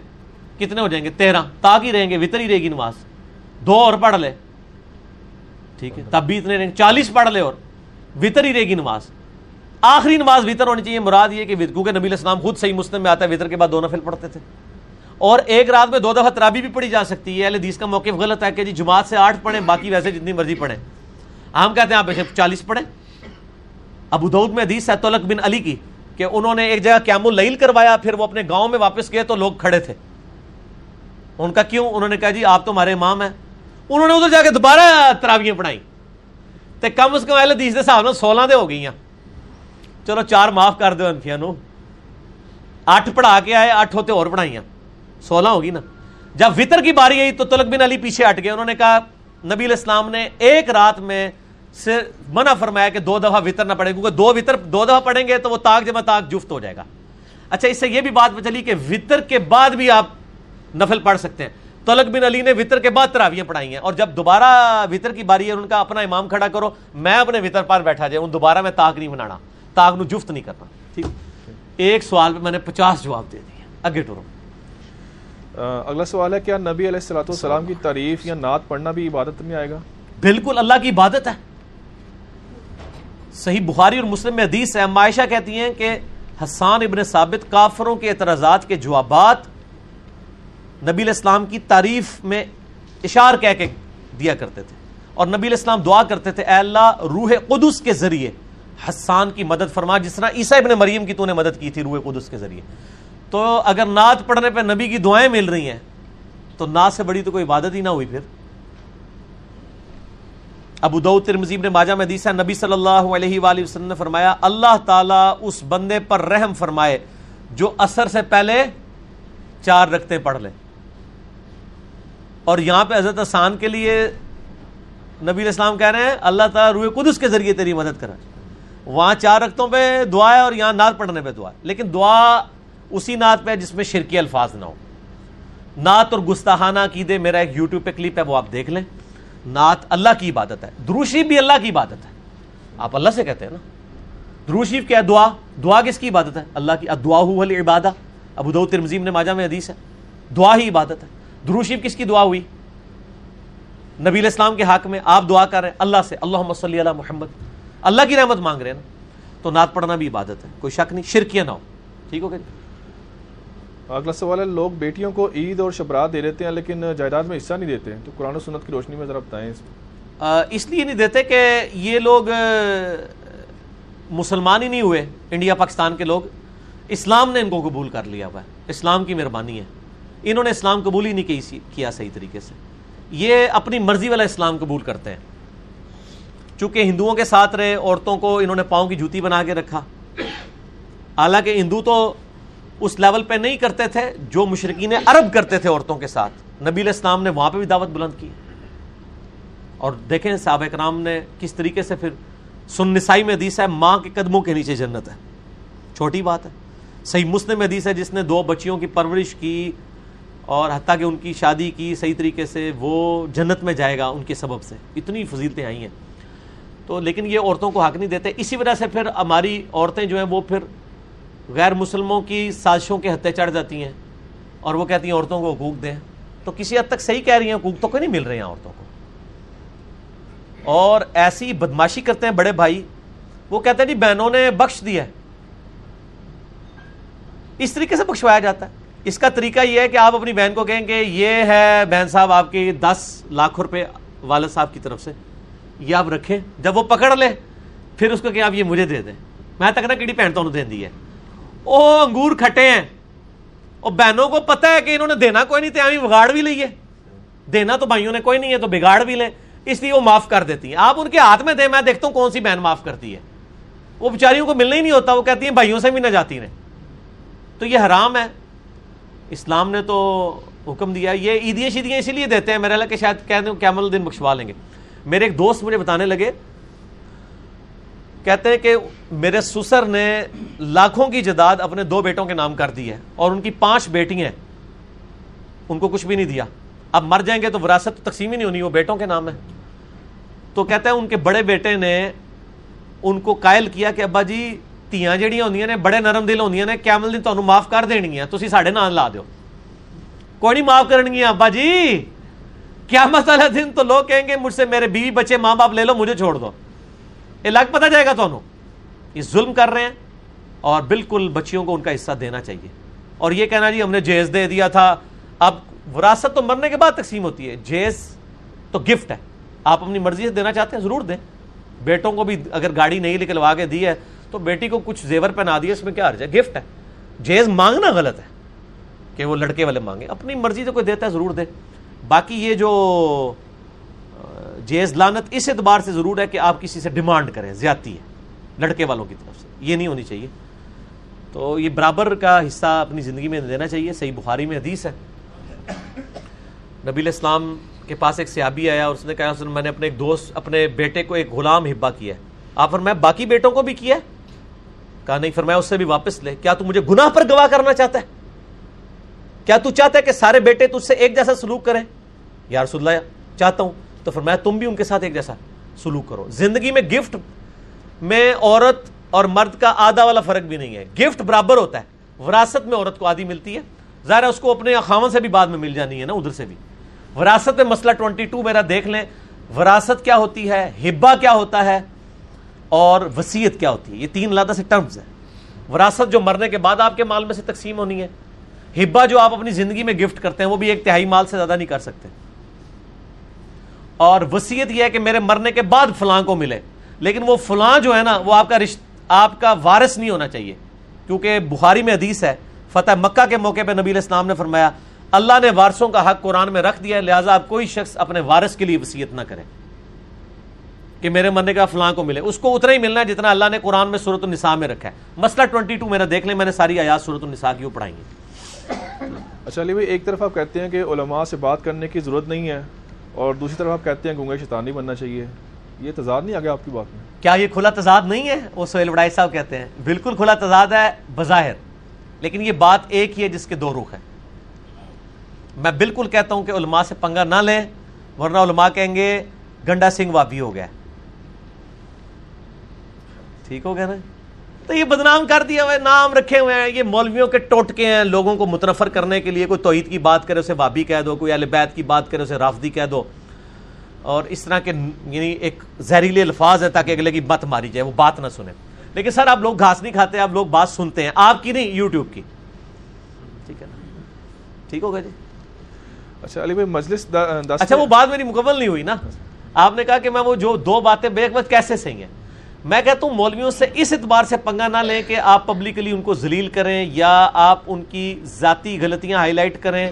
کتنے ہو جائیں گے؟ تیرہ۔ تاک ہی رہیں گے وطر ہی رہے گی نماز۔ دو اور پڑھ لے۔ ٹھیک ہے، تب بھی اتنے رہیں گے۔ چالیس پڑھ لے اور وطر ہی رہے گی نماز۔ آخری نماز وطر ہونی چاہیے۔ مراد یہ کہ کیونکہ نبی السلام خود صحیح مسلم میں آتا ہے وطر کے بعد دو نفل پڑھتے تھے۔ اور ایک رات میں دو دفعہ ترابی بھی پڑھی جا سکتی ہے۔ حدیث کا موقف غلط ہے کہ جی جماعت سے آٹھ پڑھیں، باقی ویسے جتنی مرضی پڑھیں۔ ہم کہتے ہیں آپ چالیس پڑھیں۔ ابو دعود میں حدیث ہے تولک بن علی کی کہ انہوں نے ایک جگہ قیام اللیل کروایا، پھر وہ اپنے گاؤں میں واپس گئے تو لوگ کھڑے تھے۔ ان کا کیوں؟ انہوں نے کہا جی آپ تو ہمارے امام ہیں۔ انہوں نے ادھر جا کے دوبارہ تراویاں پڑھائی تو کم از کم اہل حدیث کے حساب سولہ دے ہو گئی ہیں چلو، چار معاف کر دو انفیا نو۔ اٹھ پڑھا کے آئے، اٹھ ہوتے اور پڑھائیاں۔ سولہ ہوگی نا۔ جب وطر کی باری آئی تو تلک بن علی پیچھے ہٹ گئے۔ انہوں نے کہا، نبی الاسلام نے ایک رات میں سے منع فرمایا کہ دو دفعہ وطر نہ پڑے کیونکہ دو وطر دو دفعہ پڑھیں گے تو وہ تاک جمع تاک جفت ہو جائے گا۔ اچھا اس سے یہ بھی بات چلی کہ وطر کے بعد بھی آپ نفل پڑھ سکتے ہیں۔ تلک بن علی نے وطر کے بعد تراویاں پڑھائی ہیں اور جب دوبارہ وطر کی باری ہے ان کا اپنا امام کھڑا کرو میں اپنے وطر پر بیٹھا جائے ان دوبارہ میں تاک نہیں بنانا تاک نو جفت نہیں کرنا۔ ٹھیک؟ ایک سوال پہ میں نے پچاس جواب دے دیے اگے ٹورو۔ اگلا سوال ہے کیا نبی علیہ السلاۃ والسلام کی تعریف یا نعت پڑھنا بھی عبادت میں آئے گا؟ بالکل اللہ کی عبادت ہے۔ صحیح بخاری اور مسلم میں حدیث ہے معائشہ کہتی ہیں کہ حسان ابن ثابت کافروں کے اعتراضات کے جوابات نبی الاسلام کی تعریف میں اشار کہہ کے دیا کرتے تھے۔ اور نبی الاسلام دعا کرتے تھے، اے اللہ، روح قدس کے ذریعے حسان کی مدد فرما، جس طرح عیسیٰ ابن مریم کی تو نے مدد کی تھی روح قدس کے ذریعے۔ تو اگر نعت پڑھنے پہ نبی کی دعائیں مل رہی ہیں، تو نعت سے بڑی تو کوئی عبادت ہی نہ ہوئی پھر۔ ابو دو ترمزیب نے ماجہ میں دیسا نبی صلی اللہ علیہ وآلہ وسلم نے فرمایا، اللہ تعالیٰ اس بندے پر رحم فرمائے جو اثر سے پہلے چار رکھتے پڑھ لیں اور یہاں پہ حضرت آسان کے لیے نبی علیہ السلام کہہ رہے ہیں، اللہ تعالیٰ روح قدس کے ذریعے تیری مدد کرا۔ وہاں چار رختوں پہ دعا ہے اور یہاں نعت پڑھنے پہ دعا ہے۔ لیکن دعا اسی نعت پہ جس میں شرکی الفاظ نہ ہو نعت اور گستاحانہ عقیدے، میرا ایک یوٹیوب پہ کلپ ہے، وہ آپ دیکھ لیں۔ نعت اللہ کی عبادت ہے۔ دروشی بھی اللہ کی عبادت ہے۔ آپ اللہ سے کہتے ہیں نا۔ دروشیف کیا ہے؟ دعا۔ دعا کس کی عبادت ہے؟ اللہ کی دعا ہوئی عبادہ ابو ترمزیم نے ماجہ میں حدیث ہے۔ دعا ہی عبادت ہے۔ دروشیف کس کی دعا ہوئی؟ نبی علیہ السلام کے حق میں آپ دعا کر رہے ہیں۔ اللہ سے اللہ صلی اللہ محمد۔ اللہ کی رحمت مانگ رہے ہیں نا۔ تو نعت پڑھنا بھی عبادت ہے۔ کوئی شک نہیں شرکیاں نہ ہو۔ ٹھیک ہو گیا جی؟ اگلا سوال ہے، لوگ بیٹیوں کو عید اور شبرات دے دیتے ہیں لیکن جائیداد میں حصہ نہیں دیتے۔ تو قرآن و سنت کی روشنی میں ذرا بتائیں اس لیے نہیں دیتے کہ یہ لوگ مسلمان ہی نہیں ہوئے، انڈیا، پاکستان کے لوگ۔ اسلام نے ان کو قبول کر لیا ہوا ہے۔ اسلام کی مہربانی ہے۔ انہوں نے اسلام قبول ہی نہیں کیا صحیح طریقے سے۔ یہ اپنی مرضی والا اسلام قبول کرتے ہیں۔ چونکہ ہندوؤں کے ساتھ رہے، عورتوں کو انہوں نے پاؤں کی جوتی بنا کے رکھا۔ حالانکہ ہندو تو اس لیول پہ نہیں کرتے تھے جو مشرقین عرب کرتے تھے عورتوں کے ساتھ۔ نبی علیہ السلام نے وہاں پہ بھی دعوت بلند کی۔ اور دیکھیں صحابہ کرام نے کس طریقے سے پھر سن نسائی میں حدیث ہے، ماں کے قدموں کے نیچے جنت ہے۔ چھوٹی بات ہے۔ صحیح مسلم حدیث ہے، جس نے دو بچیوں کی پرورش کی اور حتیٰ کہ ان کی شادی کی، صحیح طریقے سے وہ جنت میں جائے گا ان کے سبب سے۔ اتنی فضیلتیں آئی ہیں۔ تو لیکن یہ عورتوں کو حق نہیں دیتے۔ اسی وجہ سے پھر ہماری عورتیں جو ہیں وہ پھر غیر مسلموں کی سازشوں کے ہتھے چڑھ جاتی ہیں اور وہ کہتی ہیں عورتوں کو حقوق دیں۔ تو کسی حد تک صحیح کہہ رہی ہیں حقوق تو کوئی نہیں مل رہے ہیں عورتوں کو۔ اور ایسی بدماشی کرتے ہیں بڑے بھائی۔ وہ کہتے ہیں جی بہنوں نے بخش دیا اس طریقے سے بخشوایا جاتا ہے۔ اس کا طریقہ یہ ہے کہ آپ اپنی بہن کو کہیں کہ یہ ہے بہن صاحب آپ کی دس لاکھ روپے والد صاحب کی طرف سے۔ یہ آپ رکھیں۔ جب وہ پکڑ لے، پھر اس کو کہ آپ یہ مجھے دے دیں۔ میں تک نہ کیڑی پہن تو انہوں دی ہے۔ او انگور کھٹے ہیں اور بہنوں کو پتہ ہے کہ انہوں نے دینا کوئی نہیں تھے بگاڑ بھی لئیے دینا تو بھائیوں نے کوئی نہیں ہے تو بگاڑ بھی لیں اس لیے وہ معاف کر دیتی ہیں آپ ان کے ہاتھ میں دیں میں دیکھتا ہوں کون سی بہن معاف کرتی ہے وہ بیچاریوں کو ملنا ہی نہیں ہوتا وہ کہتی ہیں بھائیوں سے بھی نہ جاتی ہیں تو یہ حرام ہے اسلام نے تو حکم دیا یہ عیدیاں شیدیاں اسی لیے دیتے ہیں میرے اللہ کہ شاید کہہ دیں کیمل دن بخشوا لیں گے میرے ایک دوست مجھے بتانے لگے کہتے ہیں کہ میرے سسر نے لاکھوں کی جداد اپنے دو بیٹوں کے نام کر دی ہے اور ان کی پانچ بیٹیاں ان کو کچھ بھی نہیں دیا۔ اب مر جائیں گے تو وراثت تقسیم ہی نہیں ہونی، وہ بیٹوں کے نام ہے تو کہتے ہیں ان کے بڑے بیٹے نے ان کو قائل کیا کہ ابا جی تیاں جہاں ہوں نے، بڑے نرم دل ہوں نے کیمل دن تمہیں معاف کر دینی ہے تھی سارے نام لا دو کوئی نہیں معاف کرنگیاں، ابا جی۔ کیا مسئلہ دن تو لوگ کہیں گے، مجھ سے میرے بیوی بچے ماں باپ لے لو، مجھے چھوڑ دو۔ یہ لگ پتہ جائے گا تو یہ ظلم کر رہے ہیں اور بالکل بچیوں کو ان کا حصہ دینا چاہیے۔ اور یہ کہنا جی ہم نے جیز دے دیا تھا۔ اب وراثت تو مرنے کے بعد تقسیم ہوتی ہے۔ جیز تو گفٹ ہے۔ آپ اپنی مرضی سے دینا چاہتے ہیں، ضرور دیں۔ بیٹوں کو بھی اگر گاڑی نہیں نکلوا کے دی ہے تو بیٹی کو کچھ زیور پہنا دیا اس میں کیا ہے؟ گفٹ ہے۔ جیز مانگنا غلط ہے کہ وہ لڑکے والے مانگے اپنی مرضی سے کوئی دیتا ہے، ضرور دے۔ باقی یہ جو جیز لانت اس اعتبار سے ضرور ہے کہ آپ کسی سے ڈیمانڈ کریں، زیادتی ہے، لڑکے والوں کی طرف سے۔ یہ نہیں ہونی چاہیے۔ تو یہ برابر کا حصہ اپنی زندگی میں دینا چاہیے۔ صحیح بخاری میں حدیث ہے۔ نبی الاسلام کے پاس ایک سیابی آیا اور اس نے کہا میں نے اپنے ایک دوست، اپنے بیٹے کو ایک غلام ہبا کیا ہے۔ آپ فرمایا باقی بیٹوں کو بھی کیا ہے؟ کہا، نہیں فرمایا اس سے بھی واپس لے۔ کیا تو مجھے گناہ پر گواہ کرنا چاہتا ہے؟ کیا تو چاہتا ہے کہ سارے بیٹے تجھ سے ایک جیسا سلوک کریں؟ یا رسول اللہ، چاہتا ہوں۔ تو فرمایا تم بھی ان کے ساتھ ایک جیسا سلوک کرو۔ زندگی میں گفٹ میں عورت اور مرد کا آدھا والا فرق بھی نہیں ہے۔ گفٹ برابر ہوتا ہے۔ وراثت میں عورت کو آدھی ملتی ہے۔ ظاہر ہے اس کو اپنے خاون سے بھی بعد میں مل جانی ہے نا، ادھر سے بھی۔ وراثت میں مسئلہ ٹوئنٹی ٹو میرا دیکھ لیں۔ وراثت کیا ہوتی ہے؟ ہبا کیا ہوتا ہے؟ اور وسیعت کیا ہوتی ہے؟ یہ تین لادہ سے ٹرمز ہیں۔ وراثت جو مرنے کے بعد آپ کے مال میں سے تقسیم ہونی ہے۔ ہبا جو آپ اپنی زندگی میں گفٹ کرتے ہیں، وہ بھی ایک تہائی مال سے زیادہ نہیں کر سکتے۔ اور وسیعت یہ ہے کہ میرے مرنے کے بعد فلاں کو ملے۔ لیکن وہ فلاں جو ہے نا، وہ آپ کا رشت، آپ کا وارث نہیں ہونا چاہیے۔ کیونکہ بخاری میں حدیث ہے، فتح مکہ کے موقع پہ نبی علیہ السلام نے فرمایا، اللہ نے وارثوں کا حق قرآن میں رکھ دیا ہے، لہٰذا آپ کوئی شخص اپنے وارث کے لیے وسیعت نہ کرے۔ کہ میرے مرنے کا فلاں کو ملے۔ اس کو اتنا ہی ملنا ہے جتنا اللہ نے قرآن میں صورت النساء میں رکھا ہے۔ مسئلہ ٹوئنٹی ٹو میرا دیکھ لیں، میں نے ساری آیات صورت النساء کی وہ پڑھائیں گے اچھا علی بھائی، ایک طرف آپ کہتے ہیں کہ علماء سے بات کرنے کی ضرورت نہیں ہے۔ اور دوسری طرف آپ کہتے ہیں گنگا شیطان نہیں بننا چاہیے، یہ تضاد نہیں آ گیا آپ کی بات میں؟ کیا یہ کھلا تضاد نہیں ہے؟ وہ سہیل بڑائی صاحب کہتے ہیں، بالکل کھلا تضاد ہے، بظاہر۔ لیکن یہ بات ایک ہی ہے جس کے دو رخ ہیں۔ میں بالکل کہتا ہوں کہ علماء سے پنگا نہ لیں، ورنہ علماء کہیں گے، گنڈا سنگھ وابی ہو گیا۔ ٹھیک ہو گیا نا؟ تو یہ بدنام کر دیا ہوئے نام رکھے ہوئے ہیں یہ مولویوں کے ٹوٹکے ہیں لوگوں کو متنفر کرنے کے لیے کوئی توحید کی بات کرے اسے وابی کہہ دو کوئی اہل بیت کی بات کرے اسے رافدی کہہ دو۔ اور اس طرح کے یعنی ایک زہریلے الفاظ ہے تاکہ اگلے کی بت ماری جائے وہ بات نہ سنیں۔ لیکن سر آپ لوگ گھاس نہیں کھاتے آپ لوگ بات سنتے ہیں آپ کی نہیں یوٹیوب کی۔ ٹھیک ہے نا؟ ٹھیک ہوگا جی؟ اچھا علی بھائی مجلس اچھا وہ بات میری مکمل نہیں ہوئی نا؟ آپ نے کہا کہ میں وہ جو دو باتیں بے وقت کیسے صحیح ہیں میں کہتا ہوں مولویوں سے اس اعتبار سے پنگا نہ لیں کہ آپ پبلکلی ان کو ذلیل کریں یا آپ ان کی ذاتی غلطیاں ہائی لائٹ کریں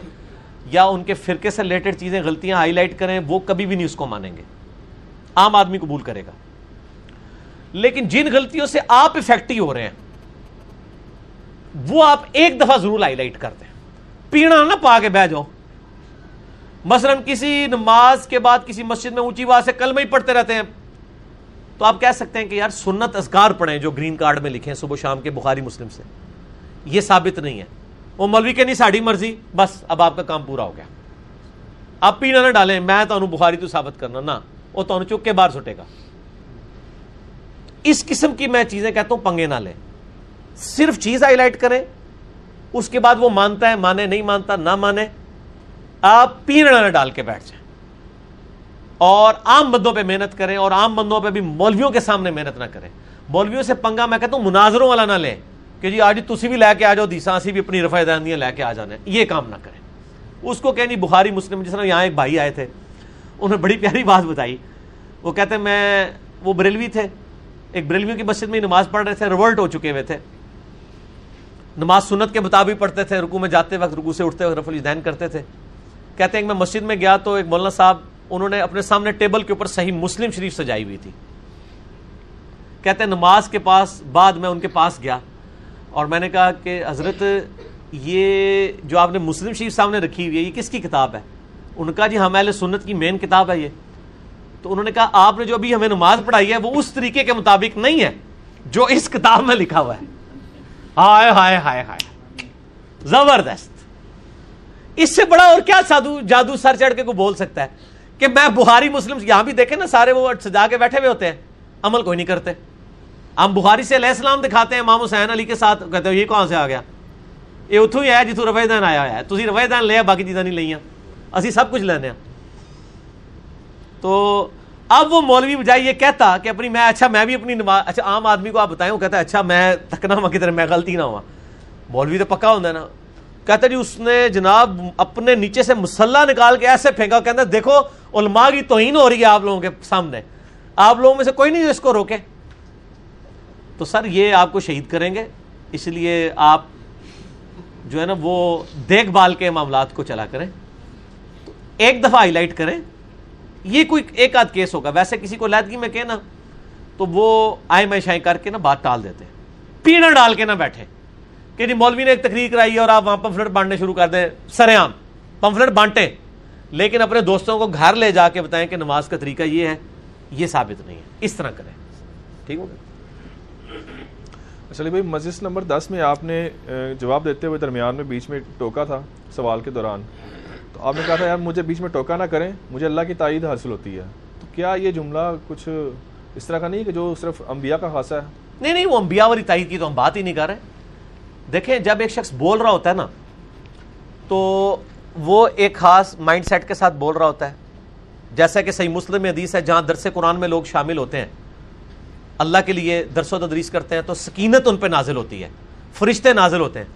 یا ان کے فرقے سے ریلیٹڈ چیزیں غلطیاں ہائی لائٹ کریں، وہ کبھی بھی نہیں اس کو مانیں گے۔ عام آدمی قبول کرے گا۔ لیکن جن غلطیوں سے آپ افیکٹو ہو رہے ہیں، وہ آپ ایک دفعہ ضرور ہائی لائٹ کرتے ہیں پیڑا نہ پا کے بہ جاؤ۔ مثلا کسی نماز کے بعد کسی مسجد میں اونچی بات سے کل میں ہی پڑھتے رہتے ہیں۔ تو آپ کہہ سکتے ہیں کہ یار سنت اذکار پڑھیں جو گرین کارڈ میں لکھیں صبح شام کے بخاری مسلم سے۔ یہ ثابت نہیں ہے۔ وہ مولوی کے نہیں، ساڑھی مرضی، بس اب آپ کا کام پورا ہو گیا۔ آپ پینا نہ ڈالیں، میں تو بخاری تو ثابت کرنا، نہ، وہ تو چک کے باہر سٹے گا۔ اس قسم کی میں چیزیں کہتا ہوں، پنگے نہ لیں۔ صرف چیز ہائی لائٹ کریں، اس کے بعد وہ مانتا ہے، مانے، نہیں مانتا، نہ مانے، آپ پینا نہ ڈال کے بیٹھ جائیں۔ اور عام بندوں پہ محنت کریں اور عام بندوں پہ بھی مولویوں کے سامنے محنت نہ کریں۔ مولویوں سے پنگا میں کہتا ہوں مناظروں والا نہ لیں کہ جی آج تسی بھی لے کے آ جاؤ دیسا اسی بھی اپنی رفا دہندیاں لے کے آ جانا ہے۔ یہ کام نہ کریں۔ اس کو کہنی بخاری مسلم، جس طرح یہاں ایک بھائی آئے تھے، انہوں نے بڑی پیاری بات بتائی۔ وہ کہتے ہیں، میں، وہ بریلوی تھے۔ ایک بریلویوں کی مسجد میں نماز پڑھ رہے تھے ریورٹ ہو چکے ہوئے تھے۔ نماز سنت کے مطابق پڑھتے تھے رکو میں جاتے وقت رکو سے اٹھتے وقت رف الدین کرتے تھے۔ کہتے ہیں کہ میں مسجد میں گیا تو ایک مولانا صاحب انہوں نے اپنے سامنے ٹیبل کے اوپر صحیح مسلم شریف سجائی ہوئی تھی۔ کہتے ہیں نماز کے پاس بعد میں ان کے پاس گیا اور میں نے کہا کہ حضرت یہ جو آپ نے مسلم شریف سامنے رکھی ہوئی ہے، یہ کس کی کتاب ہے؟ ان کا جی ہم اہل سنت کی مین کتاب ہے یہ۔ تو انہوں نے کہا آپ نے جو ابھی ہمیں نماز پڑھائی ہے وہ اس طریقے کے مطابق نہیں ہے جو اس کتاب میں لکھا ہوا ہے۔ ہائے ہائے ہائے ہائے۔ زبردست۔ اس سے بڑا اور کیا سادو جادو سر چڑھ کے کو بول سکتا ہے؟ کہ میں بہاری مسلم یہاں بھی دیکھیں نا سارے وہ سجا کے بیٹھے ہوئے ہوتے ہیں۔ عمل کوئی نہیں کرتے۔ ہم بخاری سے علیہ السلام دکھاتے ہیں، امام حسین علی کے ساتھ کہتے ہیں، یہ کہاں سے آ گیا؟ یہ اتوں ہی ہے جتوں روے دین آیا ہوا ہے تھی روے دین لیا باقی چیزیں نہیں لیا اسی سب کچھ لینے ہیں۔ تو اب وہ مولوی بجائے یہ کہتا کہ اپنی میں اچھا میں بھی اپنی نماز اچھا عام آدمی کو آپ بتائیں، وہ کہتا ہے اچھا میں تھکنا ہوا، کدھر میں غلطی نہ ہوا۔ مولوی تو پکا ہوتا ہے نا۔ کہتا جی اس نے جناب اپنے نیچے سے مسلح نکال کے ایسے پھینکا کہتا دیکھو، علماء کی توہین ہو رہی ہے آپ لوگوں کے سامنے۔ آپ لوگوں میں سے کوئی نہیں جو اس کو روکے۔ تو سر، یہ آپ کو شہید کریں گے۔ اس لیے آپ جو ہے نا، وہ دیکھ بھال کے معاملات کو چلا کریں۔ تو ایک دفعہ ہائی لائٹ کریں۔ یہ کوئی ایک آدھ کیس ہوگا۔ ویسے کسی کو علیحدگی میں کہنا، تو وہ آئے میں شائیں کر کے نا بات ٹال دیتے پیڑا ڈال کے نہ بیٹھے۔ کہ جی مولوی نے ایک تقریر کرائی ہے اور آپ وہاں پمفلٹ بانٹنے شروع کر دیں سر عام پمفلٹ بانٹیں۔ لیکن اپنے دوستوں کو گھر لے جا کے بتائیں کہ نماز کا طریقہ یہ ہے یہ ثابت نہیں ہے۔ اس طرح کریں۔ ٹھیک ہو گیا؟ چلیے بھائی مجلس نمبر دس میں آپ نے جواب دیتے ہوئے درمیان میں بیچ میں ٹوکا تھا سوال کے دوران۔ تو آپ نے کہا تھا یار مجھے بیچ میں ٹوکا نہ کریں مجھے اللہ کی تائید حاصل ہوتی ہے۔ تو کیا یہ جملہ کچھ اس طرح کا نہیں کہ جو صرف انبیاء کا خاصہ ہے؟ نہیں نہیں وہ انبیاء والی تائید کی تو ہم بات ہی نہیں کر رہے۔ دیکھیں، جب ایک شخص بول رہا ہوتا ہے نا، تو وہ ایک خاص مائنڈ سیٹ کے ساتھ بول رہا ہوتا ہے۔ جیسا کہ صحیح مسلم حدیث ہے، جہاں درس قرآن میں لوگ شامل ہوتے ہیں۔ اللہ کے لیے درس و تدریس کرتے ہیں، تو سکینت ان پہ نازل ہوتی ہے۔ فرشتے نازل ہوتے ہیں۔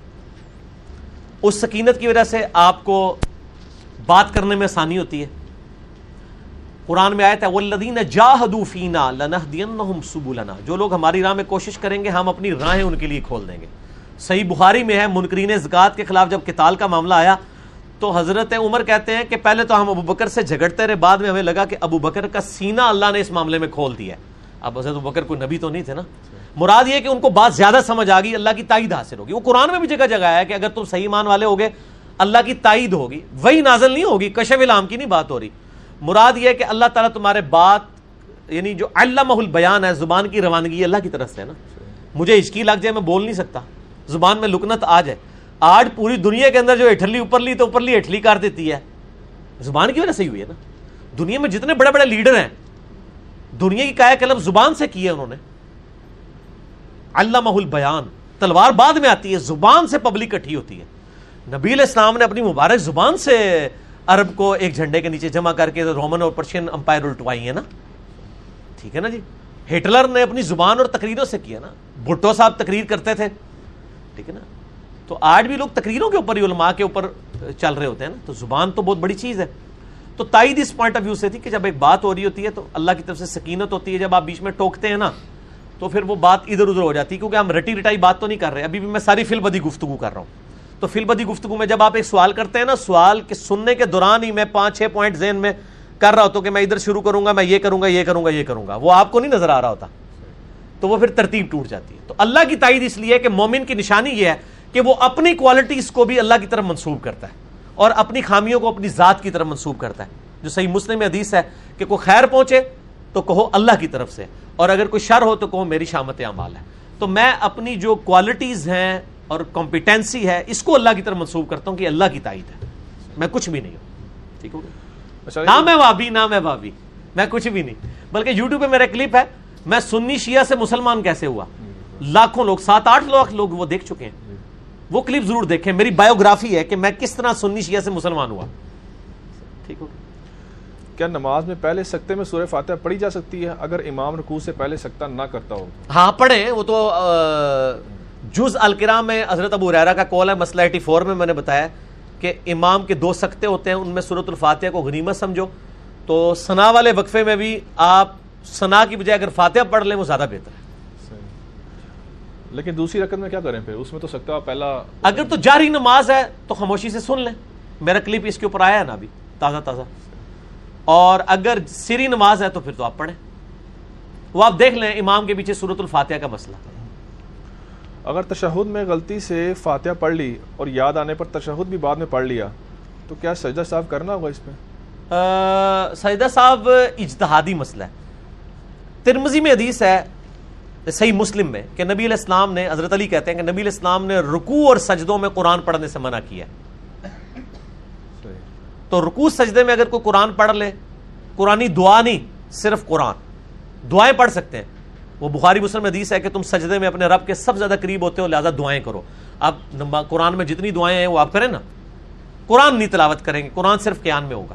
اس سکینت کی وجہ سے آپ کو بات کرنے میں آسانی ہوتی ہے۔ قرآن میں آیا تھا والذین جاہدوا فینا لنہدینہم سبلنا۔ جو لوگ ہماری راہ میں کوشش کریں گے، ہم اپنی راہیں ان کے لیے کھول دیں گے۔ صحیح بخاری میں ہے، منکرین زکات کے خلاف جب قتال کا معاملہ آیا، تو حضرت عمر کہتے ہیں کہ پہلے تو ہم ابو بکر سے جھگڑتے رہے، بعد میں ہمیں لگا کہ ابو بکر کا سینہ اللہ نے اس معاملے میں کھول دیا ہے۔ اب حضرت بکر کوئی نبی تو نہیں تھے نا؟ مراد یہ کہ ان کو بات زیادہ سمجھ آ گئی، اللہ کی تائید حاصل ہوگی۔ وہ قرآن میں بھی جگہ جگہ ہے کہ اگر تم صحیح مان والے ہوگے، اللہ کی تائید ہوگی، وہی نازل نہیں ہوگی، کشف العام کی نہیں بات ہو رہی۔ مراد یہ کہ اللہ تعالیٰ تمہارے بات یعنی جو علامہ البیان ہے، زبان کی روانگی اللہ کی طرف سے ہے نا؟ مجھے ہچکی لگ جائے، میں بول نہیں سکتا۔ زبان میں لکنت آ جائے۔ آج پوری دنیا کے اندر جو اٹھلی اوپر لی تو اوپر لی اٹھلی کر دیتی ہے۔ زبان کی وجہ سے ہی ہوئی ہے نا۔ دنیا میں جتنے بڑے بڑے لیڈر ہیں، دنیا کی کایا کلم زبان سے کی ہے انہوں نے۔ علامہ البیان، تلوار بعد میں آتی ہے، زبان سے پبلک کٹھی ہوتی ہے۔ نبی علیہ السلام نے اپنی مبارک زبان سے عرب کو ایک جھنڈے کے نیچے جمع کر کے رومن اور پرشین امپائر الٹوائی ہے نا۔ ٹھیک ہے نا جی؟ ہٹلر نے اپنی زبان اور تقریروں سے کیا نا۔ بھٹو صاحب تقریر کرتے تھے۔ ٹھیک ہے نا؟ تو آج بھی لوگ تقریروں کے اوپر ہی علماء کے اوپر چل رہے ہوتے ہیں نا، تو زبان تو بہت بڑی چیز ہے۔ تو تائید اس پوائنٹ آف ویو سے تھی کہ جب ایک بات ہو رہی ہوتی ہے تو اللہ کی طرف سے سکینت ہوتی ہے، جب آپ بیچ میں ٹوکتے ہیں نا، تو پھر وہ بات ادھر ادھر ہو جاتی ہے، کیونکہ ہم رٹی رٹائی بات تو نہیں کر رہے۔ ابھی بھی میں ساری فل بدی گفتگو کر رہا ہوں۔ تو فل بدی گفتگو میں جب آپ ایک سوال کرتے ہیں نا، سوال کے سننے کے دوران ہی میں پانچ چھ پوائنٹ ذہن میں کر رہا ہوتا کہ میں ادھر شروع کروں گا، میں یہ کروں گا، یہ کروں گا، یہ کروں گا۔ وہ آپ کو نہیں نظر آ رہا ہوتا۔ تو وہ پھر ترتیب ٹوٹ جاتی ہے۔ تو اللہ کی تائید اس لیے کہ مومن کی نشانی یہ ہے کہ وہ اپنی کوالٹیز کو بھی اللہ کی طرف منسوب کرتا ہے اور اپنی خامیوں کو اپنی ذات کی طرف منسوب کرتا ہے۔ جو صحیح مسلم حدیث ہے کہ کوئی خیر پہنچے تو کہو اللہ کی طرف سے اور اگر کوئی شر ہو تو کہو میری شامت اعمال ہے۔ تو میں اپنی جو کوالٹیز ہیں اور کمپیٹنسی ہے اس کو اللہ کی طرف منسوب کرتا ہوں کہ اللہ کی تائید ہے۔ میں کچھ بھی نہیں ہوں۔ ٹھیک ہو اچھا نہ میں وابی نہ میں وابی۔ میں کچھ بھی نہیں۔ بلکہ یوٹیوب پہ میرا کلپ ہے۔ میں سنی شیعہ سے مسلمان کیسے ہوا؟ لاکھوں لوگ سات آٹھ لاکھ لوگ وہ دیکھ چکے ہیں۔ وہ کلپ ضرور دیکھیں۔ میری بایوگرافی ہے کہ میں کس طرح سنی شیعہ سے مسلمان ہوا۔ ٹھیک ہو کیا نماز میں پہلے سکتے میں سورہ فاتحہ پڑھی جا سکتی ہے؟ اگر امام رکوع سے پہلے سکتا نہ کرتا ہو۔ ہاں پڑھیں۔ وہ تو جز الکرام میں حضرت ابو ریرا کا کال ہے۔ مسئلہ ایٹی فور میں میں نے بتایا کہ امام کے دو سکتے ہوتے ہیں۔ ان میں صورت الفاتحہ کو غنیمت سمجھو۔ تو سنا والے وقفے میں بھی آپ سنا کی بجائے اگر فاتحہ پڑھ لیں وہ زیادہ بہتر ہے۔ لیکن دوسری رقم میں کیا کریں پھر؟ اس میں تو سکتا پہلا اگر تو جاری نماز ہے تو خاموشی سے سن لیں۔ میرا کلپ اس کے اوپر آیا ہے نا ابھی تازہ تازہ۔ اور اگر سری نماز ہے تو پھر تو آپ پڑھیں۔ وہ آپ دیکھ لیں امام کے پیچھے صورت الفاتحہ کا مسئلہ۔ اگر تشہد میں غلطی سے فاتحہ پڑھ لی اور یاد آنے پر تشہد بھی بعد میں پڑھ لیا تو کیا سجدہ صاحب کرنا ہوگا اس پہ سجدہ صاحب اجتہادی مسئلہ ہے۔ ترمزی میں حدیث ہے، صحیح مسلم میں، کہ نبی علیہ السلام نے، حضرت علی کہتے ہیں کہ نبی علیہ السلام نے رکوع اور سجدوں میں قرآن پڑھنے سے منع کیا تو رکوع، سجدے میں اگر کوئی قرآن پڑھ لے قرآن دعا نہیں، صرف قرآن۔ دعائیں پڑھ سکتے ہیں۔ وہ بخاری مسلم حدیث ہے کہ تم سجدے میں اپنے رب کے سب زیادہ قریب ہوتے ہو، لہٰذا دعائیں کرو۔ اب قرآن میں جتنی دعائیں ہیں، وہ آپ کریں نا۔ قرآن نہیں تلاوت کریں گے، قرآن صرف قیان میں ہوگا۔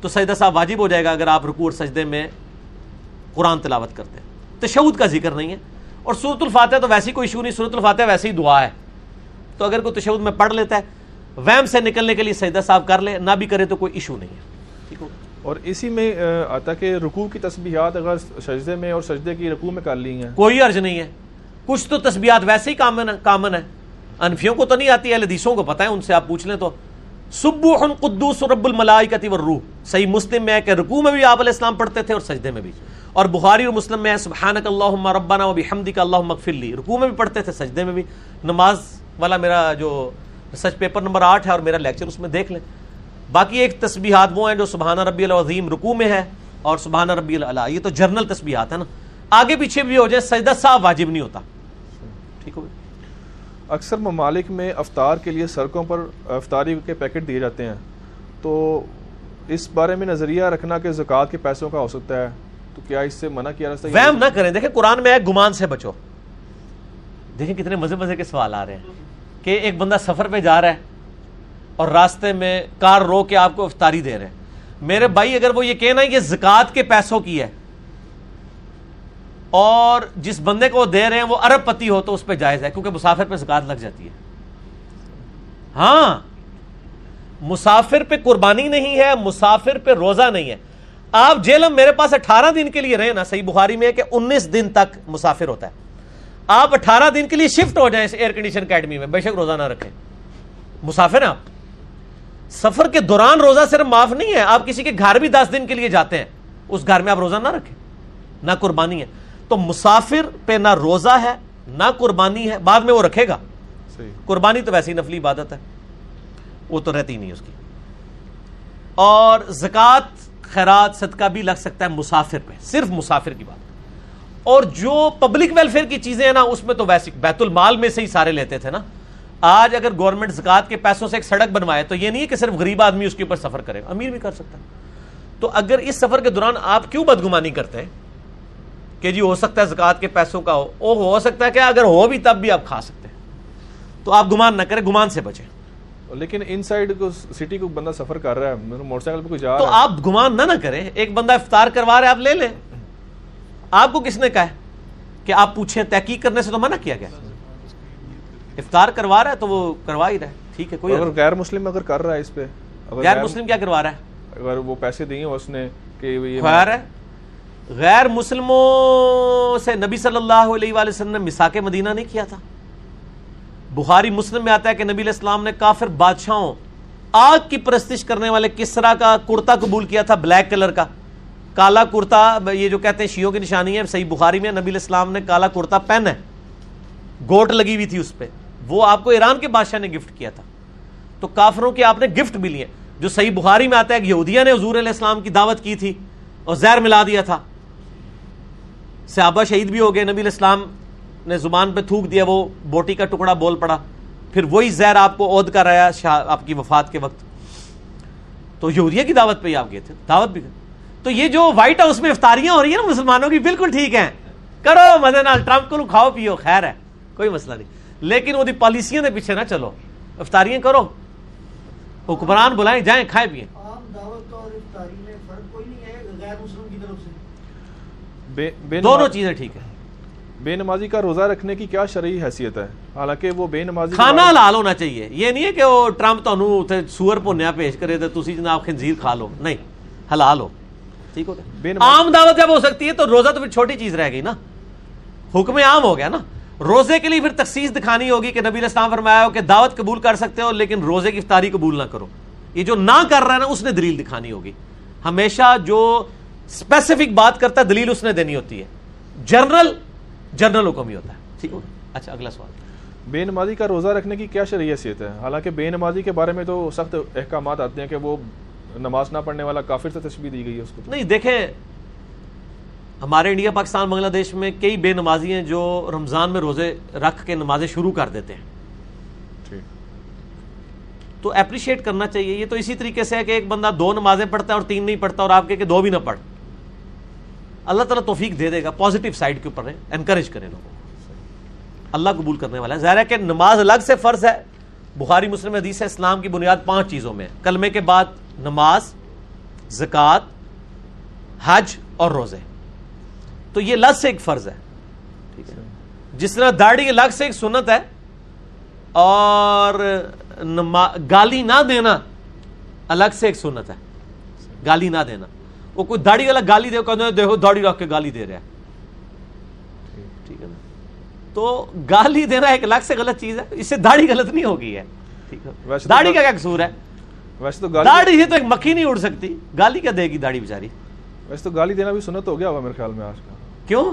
تو سجدہ صاحب واجب ہو جائے گا اگر آپ رکوع اور سجدے میں قرآن تلاوت کرتے ہیں۔ تشود کا ذکر نہیں ہے۔ اور صورت الفاتحہ تو ویسی کوئی ایشو نہیں صورت الفاتحہ ویسی ہی دعا ہے۔ تو اگر کوئی تشود میں پڑھ لیتا ہے ویم سے نکلنے کے لیے سجدہ صاحب کر لے نہ بھی کرے تو کوئی ایشو نہیں ہے۔ ٹھیک ہو؟ اور اسی میں آتا کہ رکوع کی تسبیحات اگر سجدے میں اور سجدے کی رکوع میں کر لی ہیں۔ کوئی عرض نہیں ہے۔ کچھ تو تسبیحات ویسے ہی کامن کامن ہے انفیوں کو تو نہیں آتی ہے حدیثوں کو پتہ ہے ان سے آپ پوچھ لیں تو۔ سبح قدوس رب الملائکتی والروح۔ صحیح مسلم میں ہے کہ رکوع میں بھی آپ علیہ السلام پڑھتے تھے اور سجدے میں بھی۔ اور بخاری اور مسلم میں سبحانک اللہم ربنا و بحمدک اللہم اغفر لی۔ رکوع میں بھی پڑھتے تھے، سجدے میں بھی۔ نماز والا میرا جو سچ پیپر نمبر آٹھ ہے اور میرا لیکچر اس میں دیکھ لیں۔ باقی ایک تسبیحات وہ ہیں جو سبحانہ ربی العظیم رکوع میں ہے اور سبحانہ ربی اللہ یہ تو جرنل تسبیحات ہیں نا۔ آگے پیچھے بھی ہو جائے، سجدہ صاحب واجب نہیں ہوتا۔ ٹھیک ہو اکثر ممالک میں افطار کے لیے سڑکوں پر افطاری کے پیکٹ دیے جاتے ہیں۔ تو اس بارے میں نظریہ رکھنا کہ زکوٰۃ کے پیسوں کا ہو سکتا ہے۔ تو کیا اس سے منع کیا ہے وہم نہ کریں۔ دیکھیں قرآن میں ہے گمان سے بچو۔ دیکھیں کتنے مزے مزے کے سوال آ رہے ہیں کہ ایک بندہ سفر پہ جا رہا ہے اور راستے میں کار رو کے آپ کو افطاری دے رہے ہیں۔ میرے بھائی اگر وہ یہ کہنا ہے کہ زکوٰۃ کے پیسوں کی ہے اور جس بندے کو وہ دے رہے ہیں وہ ارب پتی ہو تو اس پہ جائز ہے، کیونکہ مسافر پہ زکات لگ جاتی ہے۔ ہاں مسافر پہ قربانی نہیں ہے، مسافر پہ روزہ نہیں ہے۔ آپ جیلم میرے پاس اٹھارہ دن کے لیے رہے نا، صحیح بخاری میں کہ انیس دن تک مسافر ہوتا ہے۔ آپ اٹھارہ دن کے لیے شفٹ ہو جائیں اس ایئر کنڈیشن اکیڈمی میں، بے شک روزہ نہ رکھیں۔ مسافر ہیں آپ۔ سفر کے دوران روزہ صرف معاف نہیں ہے، آپ کسی کے گھر بھی دس دن کے لیے جاتے ہیں۔ اس گھر میں آپ روزہ نہ رکھیں، نہ قربانی ہے۔ تو مسافر پہ نہ روزہ ہے نہ قربانی ہے بعد میں وہ رکھے گا۔ قربانی تو ویسی نفلی عبادت ہے وہ تو رہتی نہیں اس کی۔ اور زکوٰۃ خیرات صدقہ بھی لگ سکتا ہے مسافر پہ صرف مسافر کی بات۔ اور جو پبلک ویلفیئر کی چیزیں ہیں نا اس میں تو ویسے بیت المال میں سے ہی سارے لیتے تھے نا۔ آج اگر گورنمنٹ زکات کے پیسوں سے ایک سڑک بنوائے تو یہ نہیں ہے کہ صرف غریب آدمی اس کے اوپر سفر کرے امیر بھی کر سکتا ہے۔ تو اگر اس سفر کے دوران آپ کیوں بدگمانی کرتے ہیں؟ کہ جی ہو سکتا ہے زکات کے پیسوں کا ہو او ہو سکتا ہے کہ اگر ہو بھی تب بھی آپ کھا سکتے ہیں۔ تو آپ گمان نہ کریں گمان سے بچیں۔ لیکن ان سائڈ کو سٹی کو بندہ سفر کر رہا ہے موٹر سائیکل پہ کوئی جا تو رہا ہے۔ آپ گمان نہ نہ کریں ایک بندہ افطار کروا رہا ہے آپ لے لیں۔ آپ کو کس نے کہا ہے کہ آپ پوچھیں تحقیق کرنے سے تو منع کیا گیا؟ افطار کروا رہا ہے تو وہ کروا ہی رہا ہے۔ ٹھیک ہے کوئی اگر غیر مسلم اگر کر رہا ہے اس پہ غیر مسلم کیا کروا رہا ہے؟ اگر وہ پیسے دیے اس نے کہ یہ خیر ہے؟ غیر مسلموں سے نبی صلی اللہ علیہ وآلہ وسلم نے مساک مدینہ نہیں کیا تھا؟ بخاری مسلم میں آتا ہے کہ نبی علیہ السلام نے کافر بادشاہوں، آگ کی پرستش کرنے والے کسرا کا کرتا قبول کیا تھا، بلیک کلر کا۔ کالا کرتا، یہ جو کہتے ہیں شیعوں کی نشانی ہے، صحیح بخاری میں نبی علیہ السلام نے کالا کرتا پہنا ہے۔ گوٹ لگی ہوئی تھی اس پہ۔ وہ آپ کو ایران کے بادشاہ نے گفٹ کیا تھا۔ تو کافروں کے آپ نے گفٹ بھی لیے۔ جو صحیح بخاری میں آتا ہے کہ یہودیہ نے حضور علیہ السلام کی دعوت کی تھی اور زہر ملا دیا تھا۔ صحابہ شہید بھی ہو گئے، نبی علیہ السلام نے زبان پہ تھوک دیا، وہ بوٹی کا ٹکڑا بول پڑا۔ پھر وہی زہر آپ کو عہد کر رہا شاہ، آپ کی وفات کے وقت۔ تو یہودیہ کی دعوت پہ ہی آپ گئے تھے، دعوت بھی۔ تو یہ جو وائٹ ہاؤس میں افطاریاں ہو رہی ہیں نا مسلمانوں کی، بالکل ٹھیک ہیں۔ کرو مزے نال، ٹرمپ کو کھاؤ، پیو، خیر ہے، کوئی مسئلہ نہیں۔ لیکن وہ پالیسیاں دے پیچھے نہ چلو۔ افطاریاں کرو، حکمران بلائیں، جائیں، کھائیں، پیئیں عام دعوت اور افطاری میں فرق کوئی نہیں ہے غیر مسلم کی طرف سے بے بے دونوں نماز- چیزیں ٹھیک ہیں۔ بے نمازی کا روزہ رکھنے کی کیا شرعی حیثیت ہے؟ حالانکہ وہ بے نمازی کھانا حلال ہونا چاہیے۔ یہ نہیں ہے کہ وہ ٹرمپ اتنے سور پونیا پیش کرے تو تسی جناب خنزیر کھا لو۔ نہیں حلال ہو۔ ٹھیک ہو گیا۔ عام دعوت جب ہو سکتی ہے تو روزہ تو پھر چھوٹی چیز رہ گئی نا۔ حکم عام ہو گیا نا۔ روزے کے لیے پھر تخصیص دکھانی ہوگی کہ نبی علیہ السلام فرمایا ہو کہ دعوت قبول کر سکتے ہو لیکن روزے کی افطاری قبول نہ کرو۔ یہ جو نہ کر رہا ہے نا اس نے دلیل دکھانی ہوگی۔ ہمیشہ جو اسپیسیفک بات کرتا ہے دلیل اس نے دینی ہوتی ہے جنرل جنرل حکم ہی ہوتا ہے. ٹھیک ہو اچھا اگلا سوال. بے نمازی کا روزہ رکھنے کی کیا شرعی حیثیت ہے؟ حالانکہ بے نمازی کے بارے میں تو سخت احکامات آتے ہیں کہ وہ نماز نہ پڑھنے والا کافر سے تشبیح دی گئی ہے اس کو. نہیں دیکھیں ہمارے انڈیا پاکستان بنگلہ دیش میں کئی بے نمازی ہیں جو رمضان میں روزے رکھ کے نمازیں شروع کر دیتے ہیں. ٹھیک. تو اپریشیٹ کرنا چاہیے یہ تو اسی طریقے سے ہے کہ ایک بندہ دو نمازیں پڑھتا ہے اور تین نہیں پڑھتا اور آپ کہہ کہ دو بھی نہ پڑھ. اللہ تعالیٰ توفیق دے دے گا پازیٹیو سائڈ کے اوپر انکریج کرے لوگوں اللہ قبول کرنے والا ہے۔ ظاہر ہے کہ نماز الگ سے فرض ہے۔ بخاری، مسلم، حدیث ہے، اسلام کی بنیاد پانچ چیزوں میں ہے۔ کلمے کے بعد نماز، زکوٰۃ، حج اور روزے۔ تو یہ لفظ سے ایک فرض ہے۔ ٹھیک ہے۔ جس طرح داڑھی الگ سے ایک سنت ہے اور نما- گالی نہ دینا الگ سے ایک سنت ہے۔ گالی نہ دینا۔ وہ کوئی داڑھی والا گالی دے ہیں، دیکھو داڑھی رکھ کے گالی دے رہا ہے۔ ٹھیک ہے نا۔ تو گالی دینا ایک الگ سے غلط چیز ہے اس سے داڑھی غلط نہیں ہوگی ہے۔ ٹھیک ہے۔ داڑھی کا کیا قصور ہے؟ ویسے تو داڑھی سے تو ایک مکھی نہیں اڑ سکتی۔ گالی کیا دے گی داڑھی بیچاری؟ ویسے تو گالی دینا بھی سنت ہو گیا ہوگا میرے خیال میں آج کا۔ کیوں؟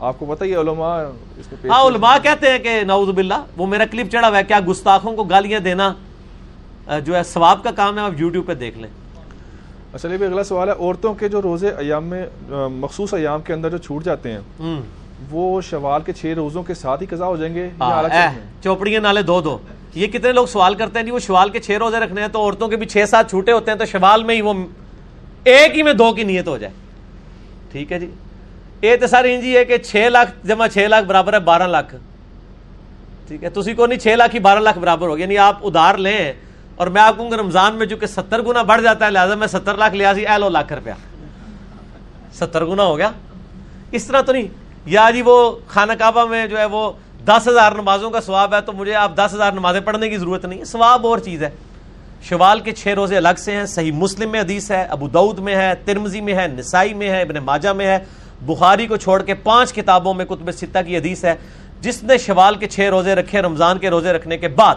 آپ کو پتہ ہی ہے علماء اس پیش ہاں علماء کہتے ہیں کہ نعوذ باللہ وہ میرا کلپ چڑھا ہوا ہے کیا گستاخوں کو گالیاں دینا جو ہے ثواب کا کام ہے آپ یوٹیوب پہ دیکھ لیں۔ اچھا یہ بھی اگلا سوال ہے عورتوں کے جو روزے ایام میں مخصوص ایام کے اندر جو چھوٹ جاتے ہیں وہ شوال کے چھ روزوں کے ساتھ ہی قضا ہو جائیں گے؟ چوپڑیاں نالے دو دو۔ یہ کتنے لوگ سوال کرتے ہیں جی وہ شوال کے چھ روزے رکھنے ہیں تو عورتوں کے بھی چھ سات چھوٹے ہوتے ہیں تو شوال میں ہی وہ ایک ہی میں دو کی نیت ہو جائے۔ ٹھیک ہے جی۔ یہ تو سر انجی ہے کہ چھ لاکھ جمع چھ لاکھ برابر ہے بارہ لاکھ۔ ٹھیک ہے تسی کو نہیں چھ لاکھ ہی بارہ لاکھ برابر ہو یعنی آپ ادھار لیں اور میں آپ کہوں گا رمضان میں جو کہ ستر گنا بڑھ جاتا ہے، لہٰذا میں ستر لاکھ لیا سی، اے لو لاکھ روپیہ۔ ستر گنا ہو گیا۔ اس طرح تو نہیں۔ یا جی وہ خانہ کعبہ میں جو ہے وہ دس ہزار نمازوں کا ثواب ہے تو مجھے آپ دس ہزار نمازیں پڑھنے کی ضرورت نہیں ہے۔ ثواب اور چیز ہے۔ شوال کے چھ روزے الگ سے ہیں، صحیح مسلم میں حدیث ہے، ابو دعود میں ہے ترمزی میں ہے، نسائی میں ہے، ابن ماجہ میں ہے۔ بخاری کو چھوڑ کے پانچ کتابوں میں، کتب ستہ کی حدیث ہے۔ جس نے شوال کے چھ روزے رکھے، رمضان کے روزے رکھنے کے بعد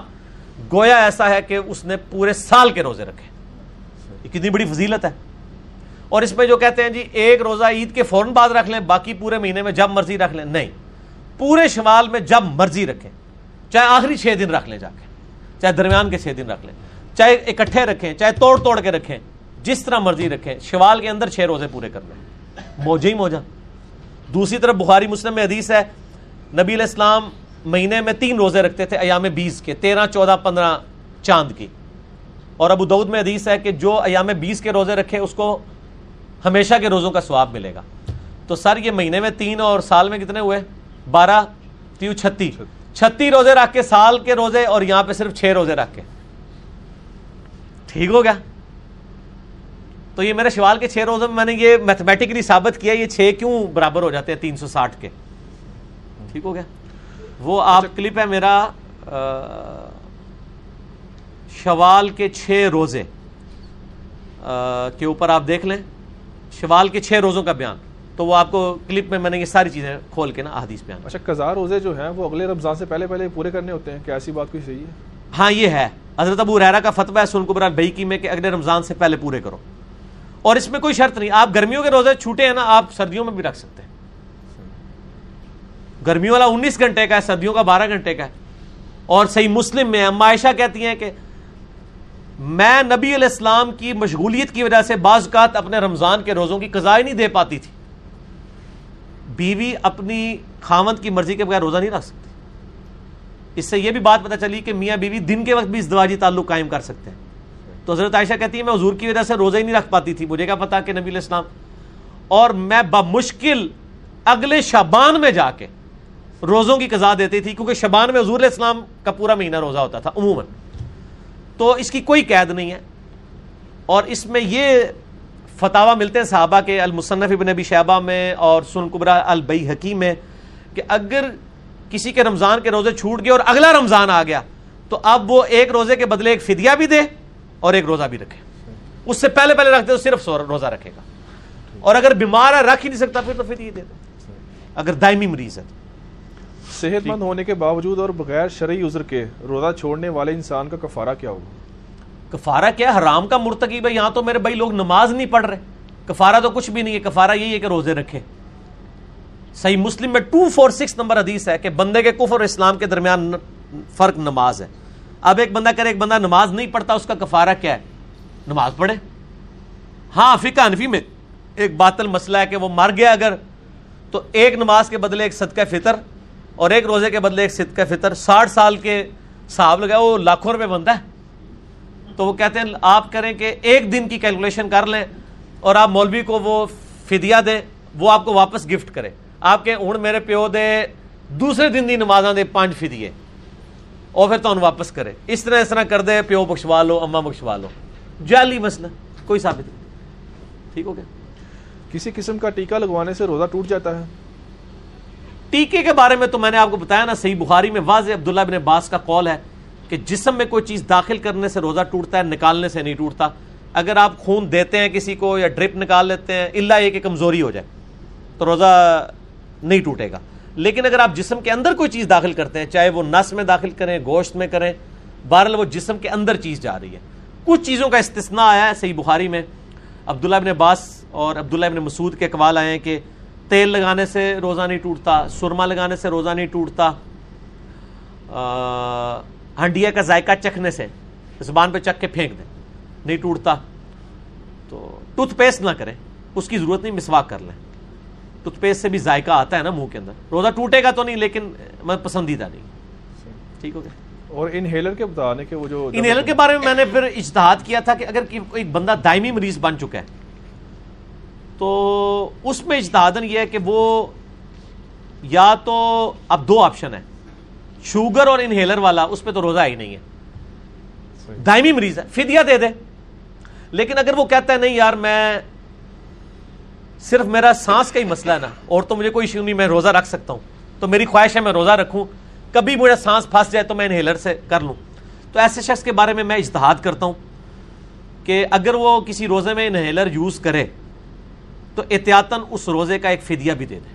گویا ایسا ہے کہ اس نے پورے سال کے روزے رکھے۔ یہ کتنی بڑی فضیلت ہے۔ اور اس میں جو کہتے ہیں جی ایک روزہ عید کے فوراً بعد رکھ لیں، باقی پورے مہینے میں جب مرضی رکھ لیں، نہیں۔ پورے شمال میں جب مرضی رکھیں، چاہے آخری چھ دن رکھ لیں جا کے، چاہے درمیان کے چھ دن رکھ لیں، چاہے اکٹھے رکھیں، چاہے توڑ توڑ کے رکھیں، جس طرح مرضی رکھیں شوال کے اندر چھ روزے پورے کر لیں۔ موجہ ہی موجہ۔ دوسری طرف بخاری مسلم میں حدیث ہے، نبی علیہ السلام مہینے میں تین روزے رکھتے تھے ایام بیس کے، تیرہ، چودہ، پندرہ چاند کی۔ اور ابو دعود میں حدیث ہے کہ جو ایام بیس کے روزے رکھے، اس کو ہمیشہ کے روزوں کا ثواب ملے گا۔ تو سر، یہ مہینے میں تین اور سال میں کتنے ہوئے؟ بارہ، تیو، چھتی۔ چھتی روزے رکھ کے، سال کے روزے اور یہاں پہ صرف چھ روزے رکھ کے۔ ٹھیک ہو گیا؟ تو یہ میرے شوال کے چھ روزوں میں میں نے یہ میتھمیٹکلی ثابت کیا، یہ چھ کیوں برابر ہو جاتے ہیں تین سو ساٹھ کے؟ ٹھیک ہو گیا؟ وہ آپ کلپ ہے میرا شوال کے چھ روزے کے اوپر آپ دیکھ لیں شوال کے چھ روزوں کا بیان تو وہ آپ کو کلپ میں میں نے یہ ساری چیزیں کھول کے نا احادیث بیان اچھا قضا روزے جو ہیں وہ اگلے رمضان سے پہلے پہلے پورے کرنے ہوتے ہیں کیا ایسی بات کوئی صحیح ہے؟ ہاں یہ ہے حضرت ابو ریرا کا فتویٰ ہے سن قبرا بھائی کی میں کہ اگلے رمضان سے پہلے پورے کرو اور اس میں کوئی شرط نہیں آپ گرمیوں کے روزے چھوٹے ہیں نا آپ سردیوں میں بھی رکھ سکتے ہیں۔ گرمیوں والا انیس گھنٹے کا ہے، سردیوں کا بارہ گھنٹے کا ہے۔ اور صحیح مسلم میں اما عائشہ کہتی ہیں کہ میں نبی علیہ السلام کی مشغولیت کی وجہ سے بعض اوقات اپنے رمضان کے روزوں کی قضاء نہیں دے پاتی تھی۔ بیوی اپنی خامند کی مرضی کے بغیر روزہ نہیں رکھ سکتی۔ اس سے یہ بھی بات پتہ چلی کہ میاں بیوی دن کے وقت بھی ازدواجی تعلق قائم کر سکتے ہیں۔ تو حضرت عائشہ کہتی ہے میں حضور کی وجہ سے روزہ ہی نہیں رکھ پاتی تھی، مجھے کیا پتا کہ نبی علیہ السلام۔ اور میں بمشکل اگلے شابان میں جا کے روزوں کی قضا دیتی تھی، کیونکہ شبان میں حضور علیہ السلام کا پورا مہینہ روزہ ہوتا تھا، عموماً۔ تو اس کی کوئی قید نہیں ہے۔ اور اس میں یہ فتوا ملتے ہیں صحابہ کے، المصنف ابن نبی شہبہ میں اور سن قبرا البئی حکیم میں کہ اگر کسی کے رمضان کے روزے چھوٹ گئے اور اگلا رمضان آ گیا، تو اب وہ ایک روزے کے بدلے ایک فدیہ بھی دے اور ایک روزہ بھی رکھے۔ اس سے پہلے پہلے رکھتے تو صرف روزہ رکھے گا۔ اور اگر بیمار ہے، رکھ ہی نہیں سکتا، پھر تو فدیہ دے دے۔ اگر دائمی مریض ہے تو۔ صحت مند ہونے کے باوجود اور بغیر شرعی عذر کے روزہ چھوڑنے والے انسان کا کفارہ کیا ہوگا؟ کفارہ کیا؟ حرام کا مرتکب ہے یہاں تو میرے بھائی لوگ نماز نہیں پڑھ رہے۔ کفارہ تو کچھ بھی نہیں ہے کفارہ یہی ہے کہ روزے رکھے۔ صحیح مسلم میں ٹو فور سکس نمبر حدیث ہے کہ بندے کے کفر اور اسلام کے درمیان فرق نماز ہے۔ اب ایک بندہ کرے ایک بندہ نماز نہیں پڑھتا اس کا کفارہ کیا ہے؟ نماز پڑھے۔ ہاں فقہ انفی میں ایک باطل مسئلہ ہے کہ وہ مر گیا اگر تو ایک نماز کے بدلے ایک صدقہ فطر اور ایک روزے کے بدلے ایک صدقہ فطر، ساٹھ سال کے صاحب لگا وہ لاکھوں روپے بنتا ہے۔ تو وہ کہتے ہیں، آپ کریں کہ ایک دن کی کیلکولیشن کر لیں اور آپ مولوی کو وہ فدیہ دیں، وہ آپ کو واپس گفٹ کرے۔ آپ کے ہوں میرے پیو دے، دوسرے دن دی نمازاں دے پانچ فدیے۔ اور پھر تو واپس کرے۔ اس طرح اس طرح کر دے، پیو بخشوا لو اما بخشوا لو۔ جعلی مسئلہ، کوئی ثابت نہیں۔ ٹھیک ہو گیا؟ کسی قسم کا ٹیکہ لگوانے سے روزہ ٹوٹ جاتا ہے۔ ٹیکے کے بارے میں تو میں نے آپ کو بتایا نا، صحیح بخاری میں واضح عبداللہ بن عباس کا قول ہے کہ جسم میں کوئی چیز داخل کرنے سے روزہ ٹوٹتا ہے، نکالنے سے نہیں ٹوٹتا۔ اگر آپ خون دیتے ہیں کسی کو یا ڈرپ نکال لیتے ہیں اللہ یہ کہ کمزوری ہو جائے، تو روزہ نہیں ٹوٹے گا۔ لیکن اگر آپ جسم کے اندر کوئی چیز داخل کرتے ہیں، چاہے وہ نس میں داخل کریں، گوشت میں کریں، بہرحال وہ جسم کے اندر چیز جا رہی ہے۔ کچھ چیزوں کا استثناء آیا ہے صحیح بخاری میں۔ عبداللہ ابن عباس اور عبداللہ ابن مسعود کے اقوال آئے ہیں کہ تیل لگانے سے روزہ نہیں ٹوٹتا سرما لگانے سے روزہ نہیں ٹوٹتا ہنڈیا کا ذائقہ چکھنے سے زبان پہ چکھ کے پھینک دیں نہیں ٹوٹتا۔ تو ٹوتھ پیسٹ نہ کریں اس کی ضرورت نہیں مسواک کر لیں۔ ٹوتھ پیسٹ سے بھی ذائقہ آتا ہے نا منہ کے اندر۔ روزہ ٹوٹے گا تو نہیں لیکن میں پسندیدہ نہیں۔ ٹھیک ہو گیا۔ اور انہیلر کے بتانے کے وہ جو انہیلر کے بارے میں میں نے پھر اجتہاد کیا تھا کہ اگر ایک بندہ دائمی مریض بن چکا ہے تو اس میں اجتہادن یہ ہے کہ وہ یا تو اب دو آپشن ہے شوگر اور انہیلر والا اس پہ تو روزہ ہی نہیں ہے۔ دائمی مریض ہے فدیہ دے دے۔ لیکن اگر وہ کہتا ہے نہیں یار میں صرف میرا سانس کا ہی مسئلہ ہے نا اور تو مجھے کوئی ایشو نہیں میں روزہ رکھ سکتا ہوں۔ تو میری خواہش ہے میں روزہ رکھوں۔ کبھی مجھے سانس پھنس جائے تو میں انہیلر سے کر لوں۔ تو ایسے شخص کے بارے میں میں اجتہاد کرتا ہوں کہ اگر وہ کسی روزے میں انہیلر یوز کرے تو احتیاطاً اس روزے کا ایک فدیہ بھی دے دے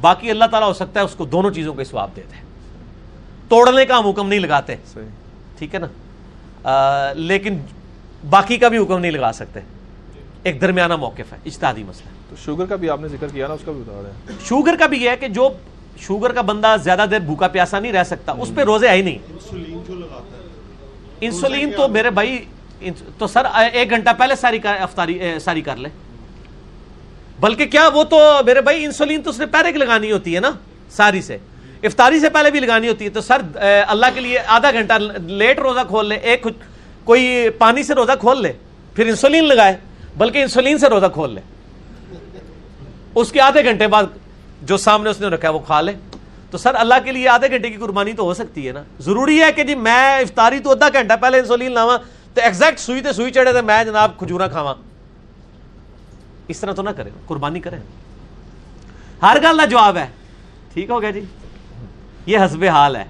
باقی اللہ تعالیٰ ہو سکتا ہے اس کو دونوں چیزوں کا سواب دے دے۔ توڑنے کا ہم حکم نہیں لگاتے۔ ٹھیک ہے نا؟ لیکن باقی کا بھی حکم نہیں لگا سکتے۔ ایک درمیانہ موقف ہے اجتہادی مسئلہ۔ تو شوگر کا بھی آپ نے ذکر کیا نا اس کا بھی بتا رہے ہیں۔ شوگر کا بھی یہ ہے کہ جو شوگر کا بندہ زیادہ دیر بھوکا پیاسا نہیں رہ سکتا اس پہ روزے آئی نہیں۔ انسولین جو لگاتا ہے؟ انسولین تو میرے بھائی تو سر ایک گھنٹہ پہلے ساری افطاری ساری کر لے۔ بلکہ کیا وہ تو میرے بھائی انسولین تو اس نے پہلے کی لگانی ہوتی ہے نا ساری سے افطاری سے پہلے بھی لگانی ہوتی ہے تو سر اللہ کے لیے آدھا گھنٹہ لیٹ روزہ کھول لے، ایک کوئی پانی سے روزہ کھول لے، پھر انسولین لگائے، بلکہ انسولین سے روزہ کھول لے۔ اس کے آدھے گھنٹے بعد جو سامنے اس نے رکھا ہے وہ کھا لے۔ تو سر، اللہ کے لیے آدھے گھنٹے کی قربانی تو ہو سکتی ہے نا۔ ضروری ہے کہ جی میں افطاری تو آدھا گھنٹہ پہلے انسولین لاوا تو ایگزیکٹ سوئی تے سوئی چڑھے تھے میں جناب کھجورا کھاوا اس طرح تو نہ کریں قربانی کریں۔ ہر گل کا جواب ہے۔ ٹھیک ہو گیا جی؟ یہ حسب حال ہے۔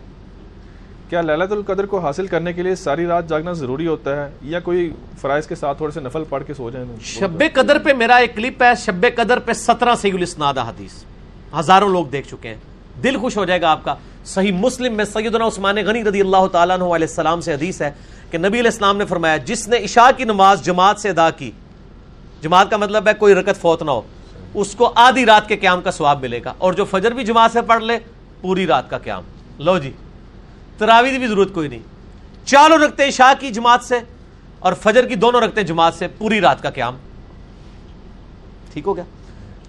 کیا للت القدر کو حاصل کرنے کے لیے ساری رات جاگنا ضروری ہوتا ہے یا کوئی فرائض کے ساتھ تھوڑے سے نفل پڑھ کے سو جائیں؟ شب قدر پہ میرا ایک کلپ ہے شب قدر پہ سترہ سی الاسناد حدیث۔ ہزاروں لوگ دیکھ چکے ہیں۔ دل خوش ہو جائے گا آپ کا۔ صحیح مسلم میں سیدنا عثمان غنی رضی اللہ تعالیٰ عنہ علیہ السلام سے حدیث ہے کہ نبی علیہ السلام نے فرمایا جس نے عشاء کی نماز جماعت سے ادا کی جماعت کا مطلب ہے کوئی رکت فوت نہ ہو۔ اس کو آدھی رات کے قیام کا ثواب ملے گا۔ اور جو فجر بھی جماعت سے پڑھ لے، پوری رات کا قیام۔ لو جی تراوی بھی ضرورت کوئی نہیں۔ چالو رکھتے عشاء کی جماعت سے اور فجر کی دونوں رکھتے جماعت سے، پوری رات کا قیام۔ ٹھیک ہو گیا۔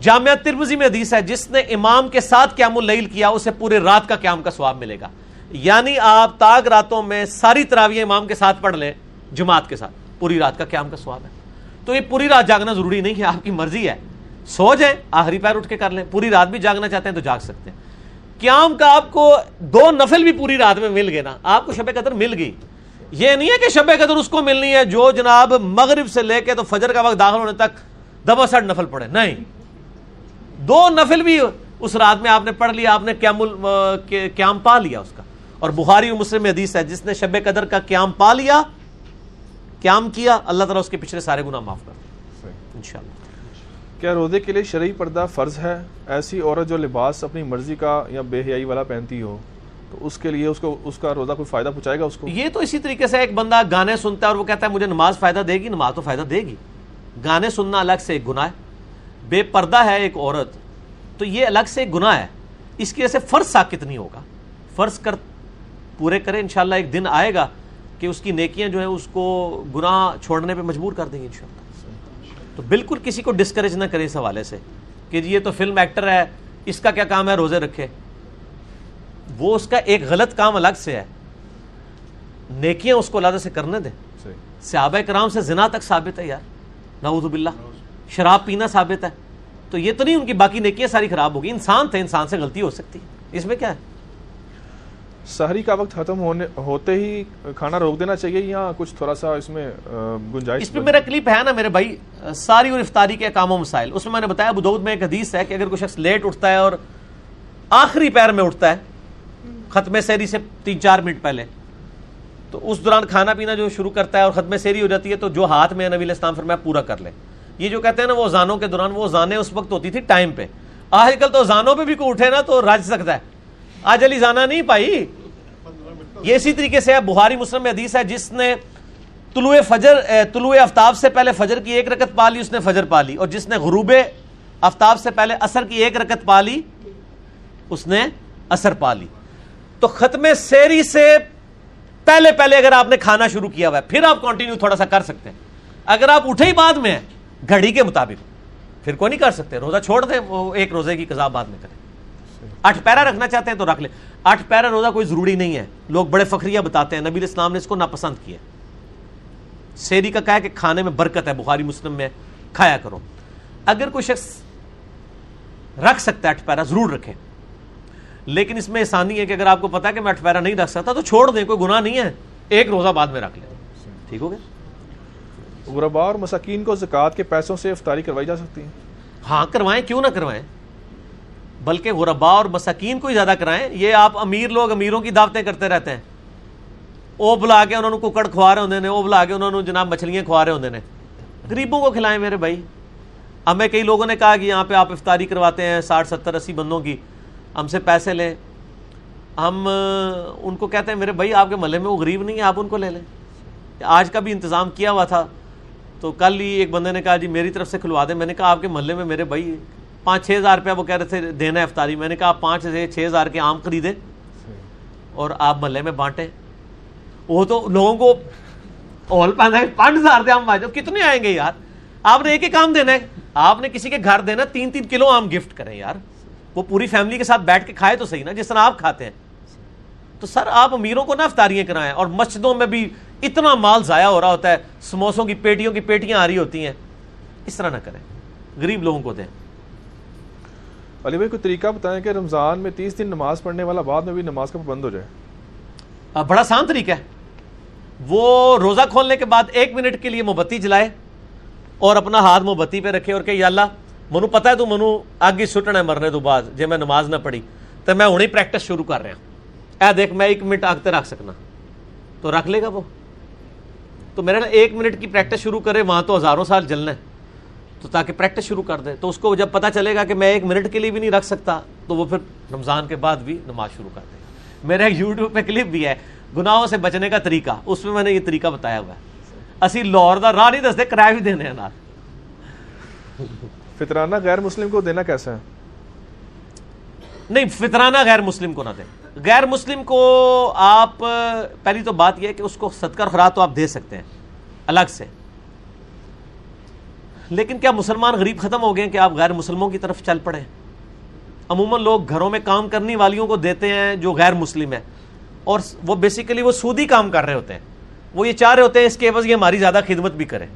جامعہ ترمزی میں حدیث ہے، جس نے امام کے ساتھ قیام اللیل کیا، اسے پورے رات کا قیام کا ثواب ملے گا۔ یعنی آپ تاگ راتوں میں ساری تراویہ امام کے ساتھ پڑھ لیں، جماعت کے ساتھ، پوری رات کا قیام کا ثواب ہے۔ تو یہ پوری رات جاگنا ضروری نہیں ہے آپ کی مرضی ہے۔ سو جائیں، آخری پیر اٹھ کے کر لیں۔ پوری رات بھی جاگنا چاہتے ہیں تو جاگ سکتے ہیں۔ قیام کا آپ کو دو نفل بھی پوری رات میں مل گئے نا۔ آپ کو شب قدر مل گئی۔ یہ نہیں ہے کہ شب قدر اس کو ملنی ہے۔ جو جناب مغرب سے لے کے تو فجر کا وقت داخل ہونے تک دبا سٹ نفل پڑے نہیں۔ دو نفل بھی اس رات میں آپ نے پڑھ لیا، آپ نے قیام قیام پا لیا اس کا۔ اور بخاری و مسلم حدیث ہے، جس نے شب قدر کا قیام پا لیا قیام کیا اللہ تعالیٰ اس کے پچھلے سارے گناہ معاف کر انشاءاللہ۔ کیا روزے کے لیے شرعی پردہ فرض ہے؟ ایسی عورت جو لباس اپنی مرضی کا یا بے حیائی والا پہنتی ہو تو اس کے لیے اس کو اس کا روزہ کوئی فائدہ پہنچائے گا اس کو؟ یہ تو اسی طریقے سے ایک بندہ گانے سنتا ہے اور وہ کہتا ہے مجھے نماز فائدہ دے گی نماز تو فائدہ دے گی۔ گانے سننا الگ سے ایک گناہ ہے۔ بے پردہ ہے ایک عورت تو یہ الگ سے ایک گناہ ہے۔ اس کی وجہ سے فرض ساکت نہیں ہوگا۔ فرض کر پورے کرے انشاءاللہ ایک دن آئے گا کہ اس کی نیکیاں جو ہیں اس کو گناہ چھوڑنے پہ مجبور کر دیں گے انشاءاللہ۔ تو بالکل کسی کو ڈسکریج نہ کرے اس حوالے سے کہ جی یہ تو فلم ایکٹر ہے اس کا کیا کام ہے؟ روزے رکھے۔ وہ اس کا ایک غلط کام الگ سے ہے۔ نیکیاں اس کو اللہ سے کرنے دیں۔ صحابہ کرام سے زنا تک ثابت ہے یار۔ نعوذ باللہ۔ شراب پینا ثابت ہے۔ تو یہ تو نہیں ان کی باقی نیکیاں ساری خراب ہوگی انسان تھے انسان سے غلطی ہو سکتی۔ ہے اس میں کیا ہے؟ سحری کا وقت ختم ہونے ہوتے ہی کھانا روک دینا چاہیے یا کچھ تھوڑا سا اس میں گنجائش اس پہ میرا کلپ ہے نا میرے بھائی، ساری اور افطاری کے کام و مسائل۔ اس میں میں نے بتایا بدود میں ایک حدیث ہے کہ اگر کوئی شخص لیٹ اٹھتا ہے اور آخری پیر میں اٹھتا ہے ختم سیری سے تین چار منٹ پہلے، تو اس دوران کھانا پینا جو شروع کرتا ہے اور ختم سیری ہو جاتی ہے، تو جو ہاتھ میں نبی اسلام فرمایا پورا کر لے۔ یہ جو کہتے ہیں نا وہ زانوں کے دوران، وہ زانے اس وقت ہوتی تھی ٹائم پہ۔ آج کل تو زانوں پہ بھی کوئی اٹھے نا تو رج سکتا ہے۔ آج علی زانا نہیں پائی؟ یہ اسی طریقے سے بہاری مسلم میں حدیث ہے، جس نے طلوع فجر طلوع آفتاب سے پہلے فجر کی ایک رکت پا لی اس نے فجر پا لی اور جس نے غروب آفتاب سے پہلے اثر کی ایک رکت پا لی اس نے اثر پا لی تو ختم سیری سے پہلے پہلے اگر آپ نے کھانا شروع کیا ہوا ہے، پھر آپ کنٹینیو تھوڑا سا کر سکتے ہیں۔ اگر آپ اٹھے ہی بعد میں، گھڑی کے مطابق، پھر کوئی نہیں کر سکتے، روزہ چھوڑ دیں، وہ ایک روزے کی قضا بعد میں کریں۔ اٹھ پیرا رکھنا چاہتے ہیں تو رکھ لیں۔ اٹھ پیرا روزہ کوئی ضروری نہیں ہے۔ لوگ بڑے فخریہ بتاتے ہیں۔ نبی اسلام نے اس کو ناپسند کیا۔ سیری کا کہا کہ کھانے میں برکت ہے بخاری مسلم میں کھایا کرو۔ اگر کوئی شخص رکھ سکتا ہے اٹھ پیرا ضرور رکھیں۔ لیکن اس میں آسانی ہے کہ اگر آپ کو پتا کہ میں اٹھ پیرا نہیں رکھ سکتا تو چھوڑ دیں کوئی گناہ نہیں ہے۔ ایک روزہ بعد میں رکھ لیں۔ ٹھیک ہو گیا؟ غربا اور مساکین کو زکوٰۃ کے پیسوں سے افطاری کروائی جا سکتی ہے۔ ہاں کروائیں کیوں نہ کروائیں؟ بلکہ غربا اور مساکین کو ہی زیادہ کرائیں، یہ آپ امیر لوگ امیروں کی دعوتیں کرتے رہتے ہیں۔ او بلا کے انہوں نے ککڑ کھوا رہے ہوتے ہیں او بلا کے انہوں نے جناب مچھلیاں کھوا رہے ہوتے ہیں غریبوں کو کھلائیں میرے بھائی۔ ہمیں کئی لوگوں نے کہا کہ یہاں پہ آپ افطاری کرواتے ہیں، ساٹھ ستر اسی بندوں کی۔ ہم سے پیسے لیں۔ ہم، ان کو کہتے ہیں، میرے بھائی، آپ کے محلے میں وہ غریب نہیں ہے، آپ ان کو لے لیں۔ آج کا بھی انتظام کیا ہوا تھا۔ تو کل ہی ایک بندے نے کہا جی میری طرف سے کھلوا دیں۔ میں نے کہا، آپ کے محلے میں میرے بھائی پانچ چھ ہزار روپیہ وہ کہہ رہے تھے، دینا ہے افطاری۔ میں نے کہا، آپ پانچ سے چھ ہزار کے آم خریدے اور آپ محلے میں بانٹیں۔ وہ تو لوگوں کو اول ہے، پانچ ہزار دے آم بانٹے کتنے آئیں گے یار؟ آپ نے ایک ایک آم دینا ہے۔ آپ نے کسی کے گھر دینا تین تین کلو آم گفٹ کریں یار۔ وہ پوری فیملی کے ساتھ بیٹھ کے کھائے تو صحیح نا، جس طرح آپ کھاتے ہیں۔ تو سر، آپ امیروں کو نہ افطاریاں کرائیں اور مسجدوں میں بھی اتنا مال ضائع ہو رہا ہوتا ہے، سموسوں کی، پیٹیوں کی پیٹیاں آ رہی ہوتی ہیں۔ اس طرح نہ کریں۔ غریب لوگوں کو دیں۔ علی بھائی، کوئی طریقہ بتائیں کہ رمضان میں تیس دن نماز پڑھنے والا بعد میں بھی نماز کا پابند ہو جائے؟ بڑا آسان طریقہ ہے۔ وہ روزہ کھولنے کے بعد ایک منٹ کے لیے موم بتی جلائے اور اپنا ہاتھ موم بتی پہ رکھے اور کہ یا اللہ، منو پتا ہے تو منو آگے سٹنا ہے مرنے تو بعد، جے میں نماز نہ پڑھی تو میں ہوں پریکٹس شروع کر رہا اے دیکھ، میں ایک منٹ آگتے رکھ سکنا۔ تو رکھ لے گا وہ؟ تو میرا نا ایک منٹ کی پریکٹس شروع کرے، وہاں تو ہزاروں سال جلنا ہے۔ تو تاکہ پریکٹس شروع کر دے تو اس کو جب پتا چلے گا کہ میں ایک منٹ کے لیے بھی نہیں رکھ سکتا تو وہ پھر رمضان کے بعد بھی نماز شروع کر دے گا میرا ایک یوٹیوب پہ کلپ بھی ہے گناہوں سے بچنے کا طریقہ۔ اس میں میں نے یہ طریقہ بتایا ہوا ہے۔ اسی لاہور دا راہ نہیں دستے کرایہ بھی دینے ہیں نال۔ فطرانہ غیر مسلم کو دینا کیسا ہے؟ نہیں فطرانہ غیر مسلم کو نہ دیں۔ غیر مسلم کو آپ پہلی تو بات یہ ہے کہ اس کو صدقہ خراب تو آپ دے سکتے ہیں الگ سے۔ لیکن کیا مسلمان غریب ختم ہو گئے کہ آپ غیر مسلموں کی طرف چل پڑے؟ عموماً لوگ گھروں میں کام کرنے والیوں کو دیتے ہیں جو غیر مسلم ہے اور وہ بیسیکلی وہ سودی کام کر رہے ہوتے ہیں۔ وہ یہ چاہ رہے ہوتے ہیں اس کے عوض یہ ہماری زیادہ خدمت بھی کریں۔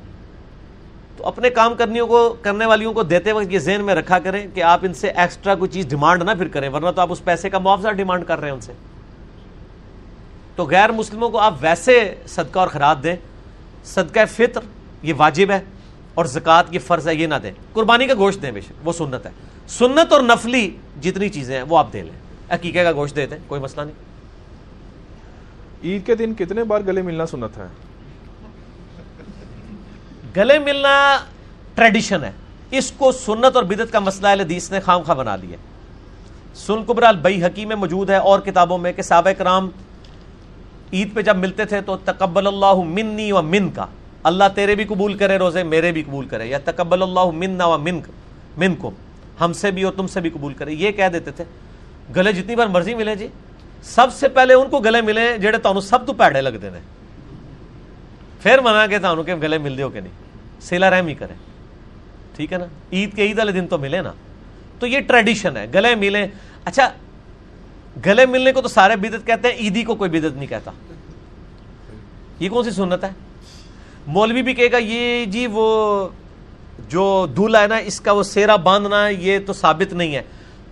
تو اپنے کام کرنیوں کو کرنے والیوں کو دیتے وقت یہ ذہن میں رکھا کریں کہ آپ ان سے ایکسٹرا کوئی چیز ڈیمانڈ نہ پھر کریں، ورنہ تو آپ اس پیسے کا معاوضہ ڈیمانڈ کر رہے ہیں ان سے۔ تو غیر مسلموں کو آپ ویسے صدقہ اور خراب دیں۔ صدقہ فطر یہ واجب ہے۔ اور زکوٰۃ یہ فرض ہے یہ نہ دیں۔ قربانی کا گوشت دیں بے شک وہ سنت ہے۔ سنت اور نفلی جتنی چیزیں ہیں وہ آپ دے لیں۔ عقیقے کا گوشت دے دیں کوئی مسئلہ نہیں۔ عید کے دن کتنے بار گلے ملنا سنت ہے؟ گلے ملنا ٹریڈیشن ہے۔ اس کو سنت اور بدت کا مسئلہ حدیث نے خام خواہ بنا لیا۔ سن قبرا البئی حکیم میں موجود ہے اور کتابوں میں کہ صحابہ کرام عید پہ جب ملتے تھے تو تقبل اللہ منی و من کا اللہ تیرے بھی قبول کرے، روزے میرے بھی قبول کرے۔ یا تقبل اللہ منا و من من کو ہم سے بھی اور تم سے بھی قبول کرے۔ یہ کہہ دیتے تھے۔ گلے جتنی بار مرضی ملے جی سب سے پہلے ان کو گلے ملے جڑے تانوں سب تو پیڑے لگتے ہیں پھر منا کے تانوں گلے مل دیو کہ نہیں۔ سیلا رحم ہی کرے ٹھیک ہے نا؟ عید کے عید والے دن تو ملے نا۔ تو یہ ٹریڈیشن ہے۔ گلے ملے اچھا گلے ملنے کو تو سارے بدت کہتے ہیں، عیدی کو کوئی بدت نہیں کہتا۔ یہ کون سی سنت ہے؟ مولوی بھی کہے گا، یہ جی وہ جو دولہا ہے نا، اس کا وہ سیرا باندھنا یہ تو ثابت نہیں ہے۔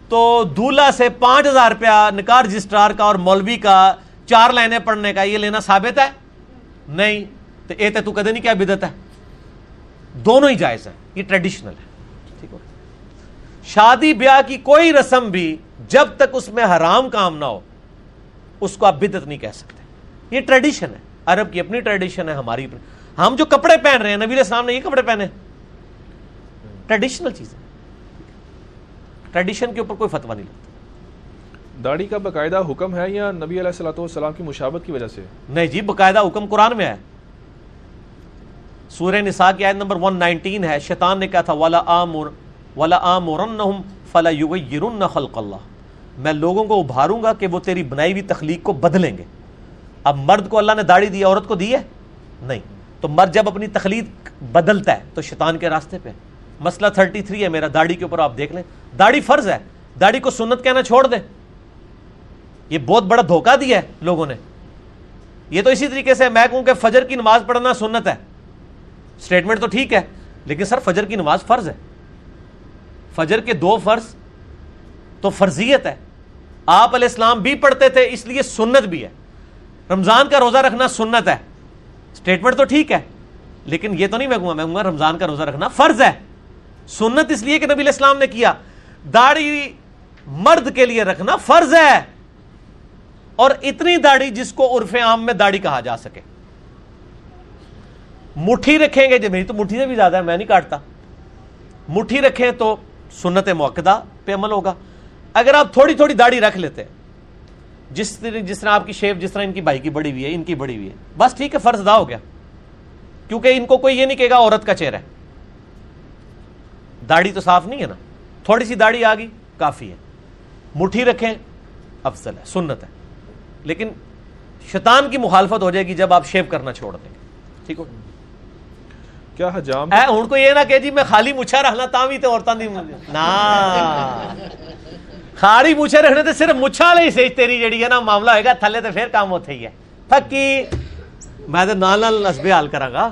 تو دولہا سے پانچ ہزار روپیہ نکاح رجسٹرار کا اور مولوی کا چار لائنیں پڑھنے کا، یہ لینا ثابت ہے؟ نہیں۔ تو اے تو کدے نہیں، کیا بدت ہے؟ دونوں ہی جائز ہیں۔ یہ ٹریڈیشنل ہے۔ ٹھیک ہو۔ شادی بیاہ کی کوئی رسم بھی جب تک اس میں حرام کام نہ ہو، اس کو آپ بدت نہیں کہہ سکتے۔ یہ ٹریڈیشن ہے۔ عرب کی اپنی ٹریڈیشن ہے، ہماری اپنی۔ ہم جو کپڑے پہن رہے ہیں نبی علیہ السلام نے یہ کپڑے پہنے۔ ٹریڈیشنل چیز ہے ٹریڈیشن کے اوپر کوئی فتوا نہیں لگتا۔ داڑھی کا باقاعدہ حکم ہے یا نبی علیہ السلاۃ والسلام کی مشابت کی وجہ سے؟ نہیں جی باقاعدہ حکم قرآن میں ہے۔ سورہ نساء کی آیت نمبر 119 ہے۔ شیطان نے کہا تھا ولا آمر ولا آمرنہم فلا یغیرن خلق اللہ میں لوگوں کو ابھاروں گا کہ وہ تیری بنائی ہوئی تخلیق کو بدلیں گے۔ اب مرد کو اللہ نے داڑھی دی عورت کو دی ہے؟ نہیں۔ تو مرد جب اپنی تخلیق بدلتا ہے تو شیطان کے راستے پہ۔ مسئلہ 33 ہے میرا، داڑھی کے اوپر آپ دیکھ لیں۔ داڑھی فرض ہے۔ داڑھی کو سنت کہنا چھوڑ دیں۔ یہ بہت بڑا دھوکہ دیا ہے لوگوں نے۔ یہ تو اسی طریقے سے میں کہوں کہ فجر کی نماز پڑھنا سنت ہے۔ سٹیٹمنٹ تو ٹھیک ہے، لیکن سر فجر کی نماز فرض ہے۔ فجر کے دو فرض تو فرضیت ہے۔ آپ علیہ السلام بھی پڑھتے تھے، اس لیے سنت بھی ہے۔ رمضان کا روزہ رکھنا سنت ہے۔ سٹیٹمنٹ تو ٹھیک ہے، لیکن یہ تو نہیں میں کہوں گا، میں کہوں گا رمضان کا روزہ رکھنا فرض ہے۔ سنت اس لیے کہ نبی علیہ السلام نے کیا، داڑھی مرد کے لیے رکھنا فرض ہے۔ اور اتنی داڑھی جس کو عرف عام میں داڑھی کہا جا سکے۔ مٹھی رکھیں گے جو میری تو مٹھی سے بھی زیادہ ہے، میں نہیں کاٹتا۔ مٹھی رکھیں تو سنت موقع پہ عمل ہوگا۔ اگر آپ تھوڑی تھوڑی داڑھی رکھ لیتے جس طرح جس طرح آپ کی شیپ جس طرح ان کی بھائی کی بڑی ہوئی ہے ان کی بڑی ہوئی ہے۔ بس ٹھیک ہے فرض ادا ہو گیا۔ کیونکہ ان کو کوئی یہ نہیں کہے گا عورت کا چہرہ ہے۔ داڑھی تو صاف نہیں ہے نا۔ تھوڑی سی داڑھی آ گئی کافی ہے۔ مٹھی رکھیں افضل ہے سنت ہے۔ لیکن شیطان کی مخالفت ہو جائے گی جب آپ شیو کرنا چھوڑ دیں گے۔ ٹھیک ہو کیا حجام؟ اے ہوں کو یہ نہ کہ جی میں خالی مچھا رہنا تا بھی تے عورتاں دی نا رکھنے تے صرف مچھا لے سے تیری جڑی ہے نا معاملہ ہوئے گا تھلے تے پھر کام ہوتے ہی ہے تھکی میں تے نال نال نسبے حال کراں گا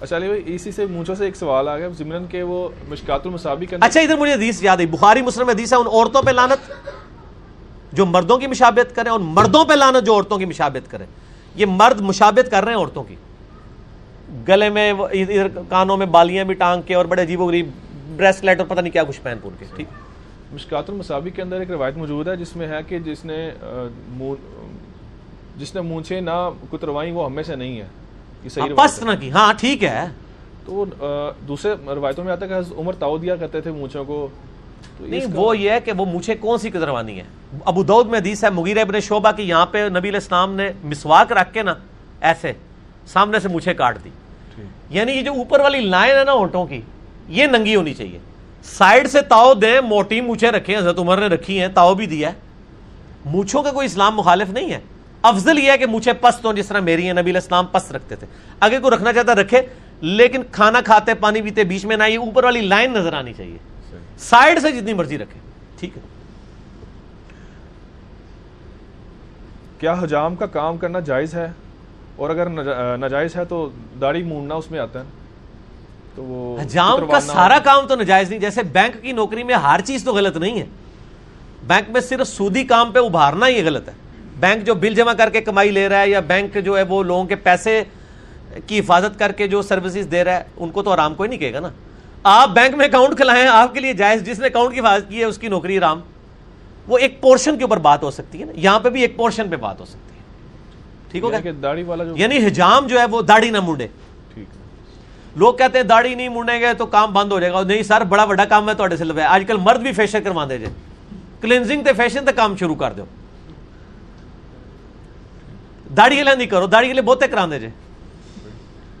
اچھا علی بھائی اسی سے مونچھوں سے ایک سوال آ گیا ضمن کہ وہ مشکات المصابی کے اندر اچھا ادھر مجھے حدیث یاد ہے بخاری مسلم میں حدیث ہے ان عورتوں پہ لانت جو مردوں کی مشابہت کریں اور مردوں پہ لانت جو عورتوں کی مشابہت کریں یہ مرد مشابہت کر رہے ہیں عورتوں کی۔ گلے میں ادھر کانوں میں بالیاں بھی ٹانگ کے اور بڑے عجیب و غریب بریسلیٹ اور پتہ نہیں کیا کچھ پہن پون کے ٹھیک؟ مشکات المصابی کے اندر ایک روایت موجود ہے جس میں ہے کہ جس نے مون- جس نے مونچھیں نہ کتروائیں وہ ہمیں سے نہیں ہے۔ یہ صحیح پست نہ کی۔ ہاں ٹھیک ہے۔ تو دوسرے روایتوں میں آتا ہے کہ عمر تاؤ دیا کرتے تھے مونچھوں کو۔ نہیں وہ یہ ہے کہ وہ مجھے کون سی کدروانی ہے ابو دعود میں حدیث ہے مغیر ابن شعبہ کی یہاں پہ نبی علیہ السلام نے مسواک رکھ کے نا ایسے سامنے سے مجھے کاٹ دی۔ یعنی یہ جو اوپر والی لائن ہے نا اونٹوں کی یہ ننگی ہونی چاہیے۔ سائڈ سے تاؤ دیں موٹی مونچھیں رکھیں، حضرت عمر نے رکھی ہیں، تاؤ بھی دیا ہے۔ مونچھوں کا کوئی اسلام مخالف نہیں ہے۔ افضل یہ ہے کہ مونچھیں پست ہوں، جس طرح میری ہیں، نبی علیہ السلام پست رکھتے تھے۔ اگر کوئی رکھنا چاہتا رکھے، لیکن کھانا کھاتے، پانی پیتے، بیچ میں نہ یہ اوپر والی لائن نظر آنی چاہیے۔ سائڈ سے جتنی مرضی رکھے ٹھیک ہے۔ کیا حجام کا کام کرنا جائز ہے؟ اور اگر نجا- ناجائز ہے تو داڑھی مونڈنا اس میں آتا ہے۔ تو وہ حجام کا سارا کام تو نجائز نہیں جیسے بینک کی نوکری میں ہر چیز تو غلط نہیں ہے۔ بینک میں صرف سودی کام پہ ابھارنا ہی غلط ہے۔ بینک جو بل جمع کر کے کمائی لے رہا ہے یا بینک جو ہے وہ لوگوں کے پیسے کی حفاظت کر کے جو سروسز دے رہا ہے ان کو تو آرام کوئی نہیں کہے گا نا۔ آپ بینک میں اکاؤنٹ کھلائیں آپ کے لیے جائز جس نے اکاؤنٹ کی حفاظت کی ہے اس کی نوکری آرام۔ وہ ایک پورشن کے اوپر بات ہو سکتی ہے نا۔ یہاں پہ بھی ایک پورشن پہ بات ہو سکتی ہے۔ ٹھیک ہو یعنی یعنی حجام جو ہے وہ داڑھی نہ مونڈے۔ لوگ کہتے ہیں داڑھی نہیں مڑنے گے تو کام بند ہو جائے گا۔ نہیں سر بڑا بڑا کام ہے تو سے لگا آج کل مرد بھی فیشن کروا دے جائے کلینزنگ تے فیشن تے کام شروع کر دو داڑھی کے لیے نہیں کرو داڑھی کے لیے بہتے کرا دے جے۔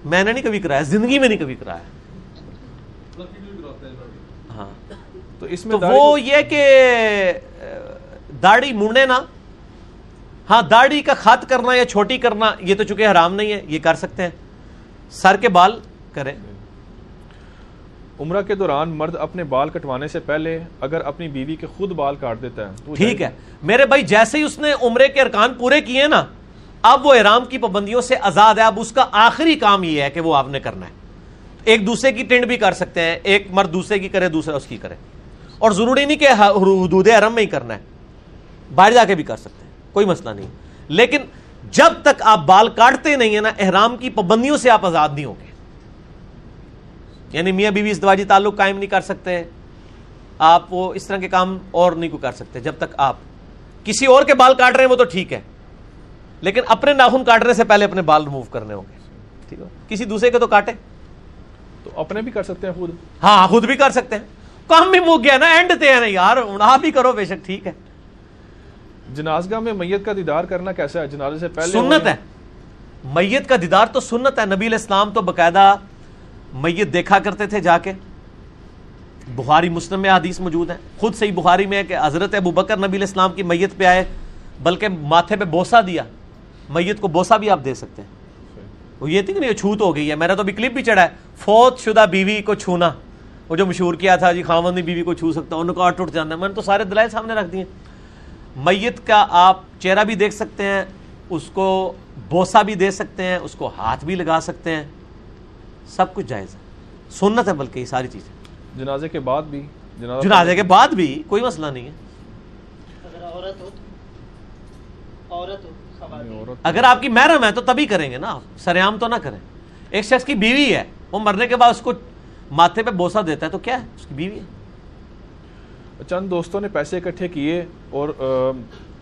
میں نے نہیں کبھی کرایا زندگی میں نہیں کبھی کرایا۔ ہاں۔ تو اس میں وہ یہ کہ داڑھی مڑنے نا ہاں داڑھی کا خط کرنا یا چھوٹی کرنا یہ تو چونکہ حرام نہیں ہے یہ کر سکتے ہیں۔ سر کے بال کریں۔ عمرہ کے دوران مرد اپنے بال کٹوانے سے پہلے اگر اپنی بیوی کے خود بال کاٹ دیتا ہے ٹھیک ہے۔ میرے بھائی جیسے ہی اس نے عمرے کے ارکان پورے کیے نا اب وہ احرام کی پابندیوں سے آزاد ہے۔ اب اس کا آخری کام یہ ہے کہ وہ آپ نے کرنا ہے۔ ایک دوسرے کی ٹنڈ بھی کر سکتے ہیں۔ ایک مرد دوسرے کی کرے دوسرا اس کی کرے۔ اور ضروری نہیں کہ حدود حرم میں ہی کرنا ہے۔ باہر جا کے بھی کر سکتے ہیں۔ کوئی مسئلہ نہیں۔ لیکن جب تک آپ بال کاٹتے نہیں ہیں نا احرام کی پابندیوں سے آپ آزاد نہیں ہوگے یعنی میاں بیوی ازدواجی تعلق قائم نہیں کر سکتے آپ وہ اس طرح کے کام اور نہیں کو کر سکتے جب تک آپ کسی اور کے بال کاٹ رہے ہیں وہ تو ٹھیک ہے۔ لیکن اپنے ناخن کاٹنے سے پہلے اپنے بال ریموو کرنے ہوں گے۔ ٹھیک ہے۔ کسی دوسرے کے تو کاٹے۔ تو اپنے بھی کر سکتے ہیں خود؟ ہاں خود بھی کر سکتے ہیں۔ کام بھی مک گیا نا اینڈ تے ہے نا یار۔ آپ ہی کرو بے شک ٹھیک ہے۔ جنازگاہ میں میت کا دیدار کرنا کیسا ہے؟ جنازے سے پہلے سنت ہے۔ میت کا دیدار تو سنت ہے۔ نبی علیہ السلام تو باقاعدہ میت دیکھا کرتے تھے جا کے۔ بخاری مسلم میں حدیث موجود ہے۔ خود صحیح بخاری میں ہے کہ حضرت ابو بکر نبی علیہ السلام کی میت پہ آئے، بلکہ ماتھے پہ بوسا دیا۔ میت کو بوسا بھی آپ دے سکتے ہیں۔ وہ یہ تھی کہ نہیں چھوت ہو گئی ہے۔ میرا تو ابھی کلپ بھی چڑھا ہے۔ فوت شدہ بیوی کو چھونا۔ وہ جو مشہور کیا تھا جی خامن نہیں بیوی کو چھو سکتا ان کا ٹوٹ جانا ہے۔ میں نے تو سارے دلائل سامنے رکھ دیے۔ میت کا آپ چہرہ بھی دیکھ سکتے ہیں، اس کو بوسا بھی دے سکتے ہیں، اس کو ہاتھ بھی لگا سکتے ہیں۔ سب کچھ جائز ہے۔ سنت ہے بلکہ یہ ساری چیزیں۔ جنازے کے بعد بھی جنازہ جنازے کے بعد بھی کوئی مسئلہ نہیں ہے۔ اگر عورت ہو تو عورت ہو خواتین عورت اگر آپ کی محرم ہے تو تبھی کریں گے نا آپ۔ سریام تو نہ کریں۔ ایک شخص کی بیوی ہے وہ مرنے کے بعد اس کو ماتھے پہ بوسا دیتا ہے تو کیا ہے؟ اس کی بیوی ہے۔ چند دوستوں نے پیسے اکٹھے کیے اور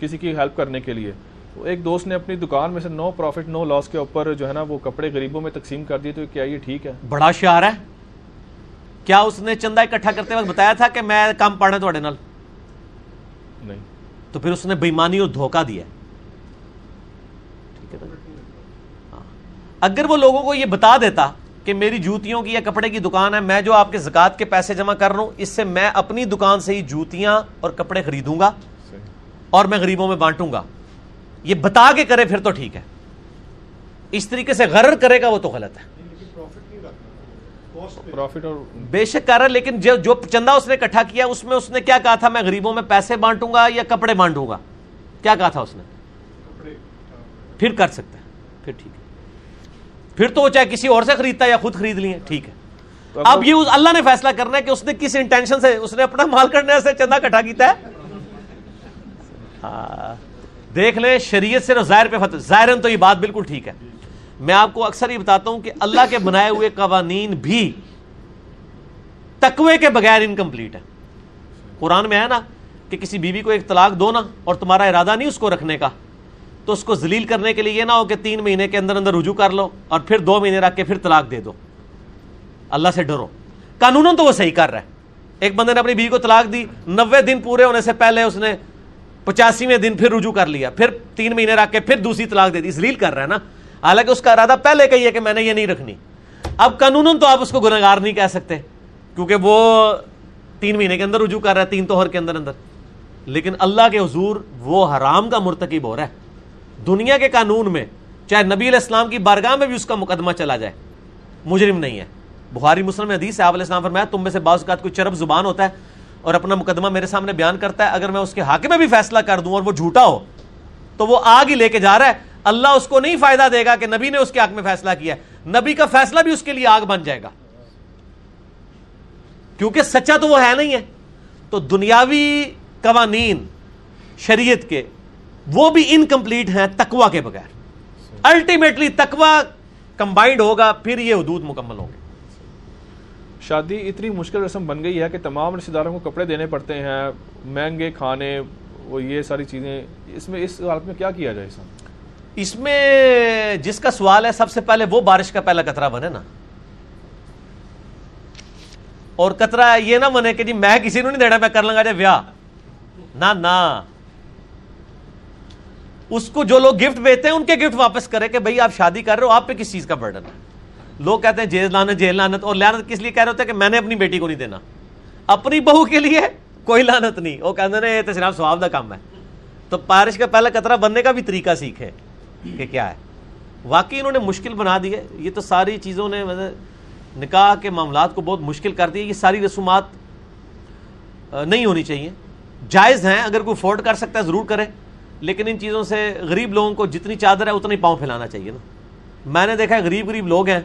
کسی کی ہیلپ کرنے کے لیے۔ تو ایک دوست نے اپنی دکان میں سے نو پروفٹ نو لاس کے اوپر جو ہے نا وہ کپڑے غریبوں میں تقسیم کر دیے تو کیا یہ ٹھیک ہے؟ بڑا شعر ہے۔ کیا اس نے چندہ اکٹھا کرتے وقت بتایا تھا کہ میں کام پڑھنا تھوڑے نال؟ نہیں۔ تو پھر اس نے بےمانی اور دھوکہ دیا۔ ہے ٹھیک ہے نا؟ ہاں۔ اگر وہ لوگوں کو یہ بتا دیتا کہ میری جوتیوں کی یا کپڑے کی دکان ہے میں جو آپ کے زکوٰۃ کے پیسے جمع کر رہا ہوں اس سے میں اپنی دکان سے ہی جوتیاں اور کپڑے خریدوں گا اور میں غریبوں میں بانٹوں گا۔ یہ بتا کے کرے پھر تو ٹھیک ہے۔ اس طریقے سے غرر کرے گا وہ تو غلط ہے۔ پروفٹ اور بے شک کر رہا ہے لیکن جو جو چندہ اس نے اکٹھا کیا اس میں اس نے کیا کہا تھا؟ میں غریبوں میں پیسے بانٹوں گا یا کپڑے بانٹوں گا؟ کیا کہا تھا اس نے؟ پھر کر سکتا ہے۔ پھر ٹھیک ہے۔ پھر تو وہ چاہے کسی اور سے خریدتا ہے یا خود خرید لیے۔ ٹھیک ہے۔ اب یہ اللہ نے فیصلہ کرنا ہے کہ اس نے کس انٹینشن سے اس نے اپنا مال کرنے سے چندہ اکٹھا کیتا ہے؟ ہاں۔ دیکھ لیں، شریعت سے ظاہر پہ فتح ظاہراً تو یہ بات بالکل ٹھیک ہے۔ میں آپ کو اکثر یہ بتاتا ہوں کہ اللہ کے بنائے ہوئے قوانین بھی تقوی کے بغیر انکمپلیٹ ہے قرآن میں ہے نا کہ کسی بیوی بی کو ایک طلاق دو نا اور تمہارا ارادہ نہیں اس کو رکھنے کا۔ تو اس کو ذلیل کرنے کے لیے یہ نہ ہو کہ تین مہینے کے اندر اندر رجوع کر لو اور پھر دو مہینے رکھ کے پھر طلاق دے دو۔ اللہ سے ڈرو۔ قانون تو وہ صحیح کر رہا ہے۔ ایک بندے نے اپنی بیوی کو طلاق دی، نوے دن پورے ہونے سے پہلے اس نے پچاسیویں دن پھر رجوع کر لیا، پھر تین مہینے رکھ کے پھر دوسری طلاق دے دی، ذلیل کر رہا ہے نا۔ حالانکہ اس کا ارادہ پہلے کا ہی ہے کہ میں نے یہ نہیں رکھنی۔ اب قانون تو آپ اس کو گناہگار نہیں کہہ سکتے، کیونکہ وہ تین مہینے کے اندر رجوع کر رہا ہے، تین توہر کے اندر اندر۔ لیکن اللہ کے حضور وہ حرام کا مرتکب ہو رہا ہے۔ دنیا کے قانون میں، چاہے نبی علیہ السلام کی بارگاہ میں بھی اس کا مقدمہ چلا جائے، مجرم نہیں ہے۔ بخاری مسلم حدیث ہے، آپ علیہ السلام فرمایا، تم میں سے بعض اوقات کوئی چرب زبان ہوتا ہے اور اپنا مقدمہ میرے سامنے بیان کرتا ہے، اگر میں اس کے حق میں بھی فیصلہ کر دوں اور وہ جھوٹا ہو، تو وہ آگ ہی لے کے جا رہا ہے۔ اللہ اس کو نہیں فائدہ دے گا کہ نبی نے اس کے حق میں فیصلہ کیا ہے۔ نبی کا فیصلہ بھی اس کے لیے آگ بن جائے گا۔ کیونکہ سچا تو وہ ہے نہیں ہے۔ تو دنیاوی قوانین شریعت کے وہ بھی انکمپلیٹ ہیں تقوا کے بغیر۔ الٹیمیٹلی تقوا کمبائنڈ ہوگا، پھر یہ حدود مکمل ہوں گے۔ شادی اتنی مشکل رسم بن گئی ہے کہ تمام رشتہ داروں کو کپڑے دینے پڑتے ہیں، مہنگے کھانے، وہ یہ ساری چیزیں، اس میں، اس حالت میں کیا کیا جائے سر اس میں جس کا سوال ہے، سب سے پہلے وہ بارش کا پہلا قطرہ بنے نا۔ اور قطرہ یہ نہ بنے کہ جی میں کسی کو نہیں دینا، میں کر لوں گا جی ویاہ۔ نہ نہ۔ اس کو جو لوگ گفٹ بھیجتے ہیں، ان کے گفٹ واپس کرے کہ بھئی آپ شادی کر رہے ہو، آپ پہ کس چیز کا برڈن ہے؟ لوگ کہتے ہیں جیل لانت جیل لانت اور لانت کس لیے کہہ رہے ہوتے ہیں کہ میں نے اپنی بیٹی کو نہیں دینا؟ اپنی بہو کے لیے کوئی لانت نہیں۔ وہ کہتے ہیں یہ تو صرف سواب کا کام ہے۔ تو بارش کا پہلا قطرہ بننے کا بھی طریقہ سیکھے کہ کیا ہے۔ واقعی انہوں نے مشکل بنا دی ہے۔ یہ تو ساری چیزوں نے مطلب نکاح کے معاملات کو بہت مشکل کر دیا یہ ساری رسومات نہیں ہونی چاہیے۔ جائز ہیں، اگر کوئی افورڈ کر سکتا ہے، ضرور کرے۔ لیکن ان چیزوں سے غریب لوگوں کو جتنی چادر ہے، اتنا ہی پاؤں پھیلانا چاہیے نا۔ میں نے دیکھا ہے غریب غریب لوگ ہیں۔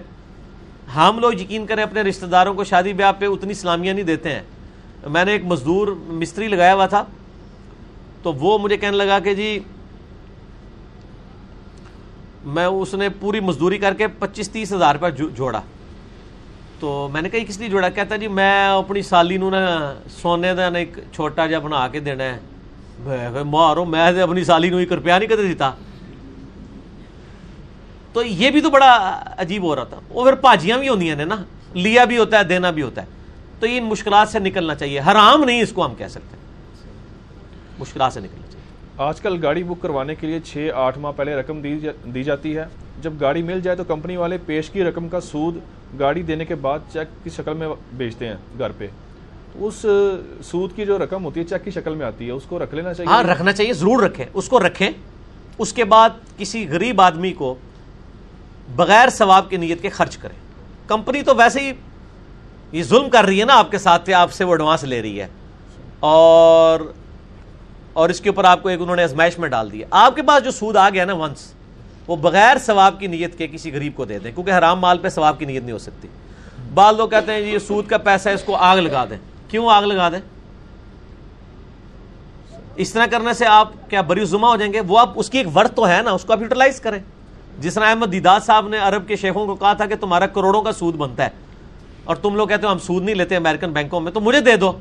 ہم لوگ یقین کریں اپنے رشتہ داروں کو شادی بیاہ پہ اتنی سلامیاں نہیں دیتے ہیں۔ میں نے ایک مزدور مستری لگایا ہوا تھا۔ تو وہ مجھے کہنے لگا کہ جی میں اس نے پوری مزدوری کر کے پچیس تیس ہزار روپیہ جوڑا۔ تو میں نے کہا کس لیے جوڑا؟ کہتا جی میں اپنی سالی نو نا سونے دا نا ایک چھوٹا جہا بنا کے دینا ہے۔ مارو میں اپنی سالی نو ایک روپیہ نہیں کدے دیتا۔ تو یہ بھی تو بڑا عجیب ہو رہا تھا۔ وہ پھر پاجیاں بھی ہوندیاں نے نا لیا بھی ہوتا ہے دینا بھی ہوتا ہے۔ تو یہ ان مشکلات سے نکلنا چاہیے۔ حرام نہیں اس کو ہم کہہ سکتے۔ مشکلات سے نکلنا چاہیے۔ آج کل گاڑی بک کروانے کے لیے چھ آٹھ ماہ پہلے رقم دی جا- دی جاتی ہے۔ جب گاڑی مل جائے تو کمپنی والے پیش کی رقم کا سود گاڑی دینے کے بعد چیک کی شکل میں بیچتے ہیں گھر پہ۔ اس سود کی جو رقم ہوتی ہے چیک کی شکل میں آتی ہے۔ اس کو رکھ لینا چاہیے۔ ہاں رکھنا چاہیے ضرور رکھیں۔ اس کو رکھیں۔ اس کے بعد کسی غریب آدمی کو بغیر ثواب کی نیت کے خرچ کریں۔ کمپنی تو ویسے ہی یہ ظلم کر رہی ہے نا آپ کے ساتھ آپ سے وہ ایڈوانس لے رہی ہے۔ اور اور اس کے اوپر آپ کو ایک انہوں نے ازمائش میں ڈال دیا آپ کے پاس جو سود آ گیا نا ونس وہ بغیر ثواب کی نیت کے کسی غریب کو دے دیں، کیونکہ حرام مال پہ ثواب کی نیت نہیں ہو سکتی۔ بعض لوگ کہتے ہیں جی یہ سود کا پیسہ ہے، اس کو آگ لگا دیں۔ کیوں آگ لگا دیں؟ اس طرح کرنے سے آپ کیا بری زما ہو جائیں گے؟ وہ آپ، اس کی ایک ورت تو ہے نا، اس کو آپ یوٹیلائز کریں۔ جس طرح احمد دیداد صاحب نے عرب کے شیخوں کو کہا تھا کہ تمہارا کروڑوں کا سود بنتا ہے اور تم لوگ کہتے ہو ہم سود نہیں لیتے امریکن بینکوں میں، تو مجھے دے دو۔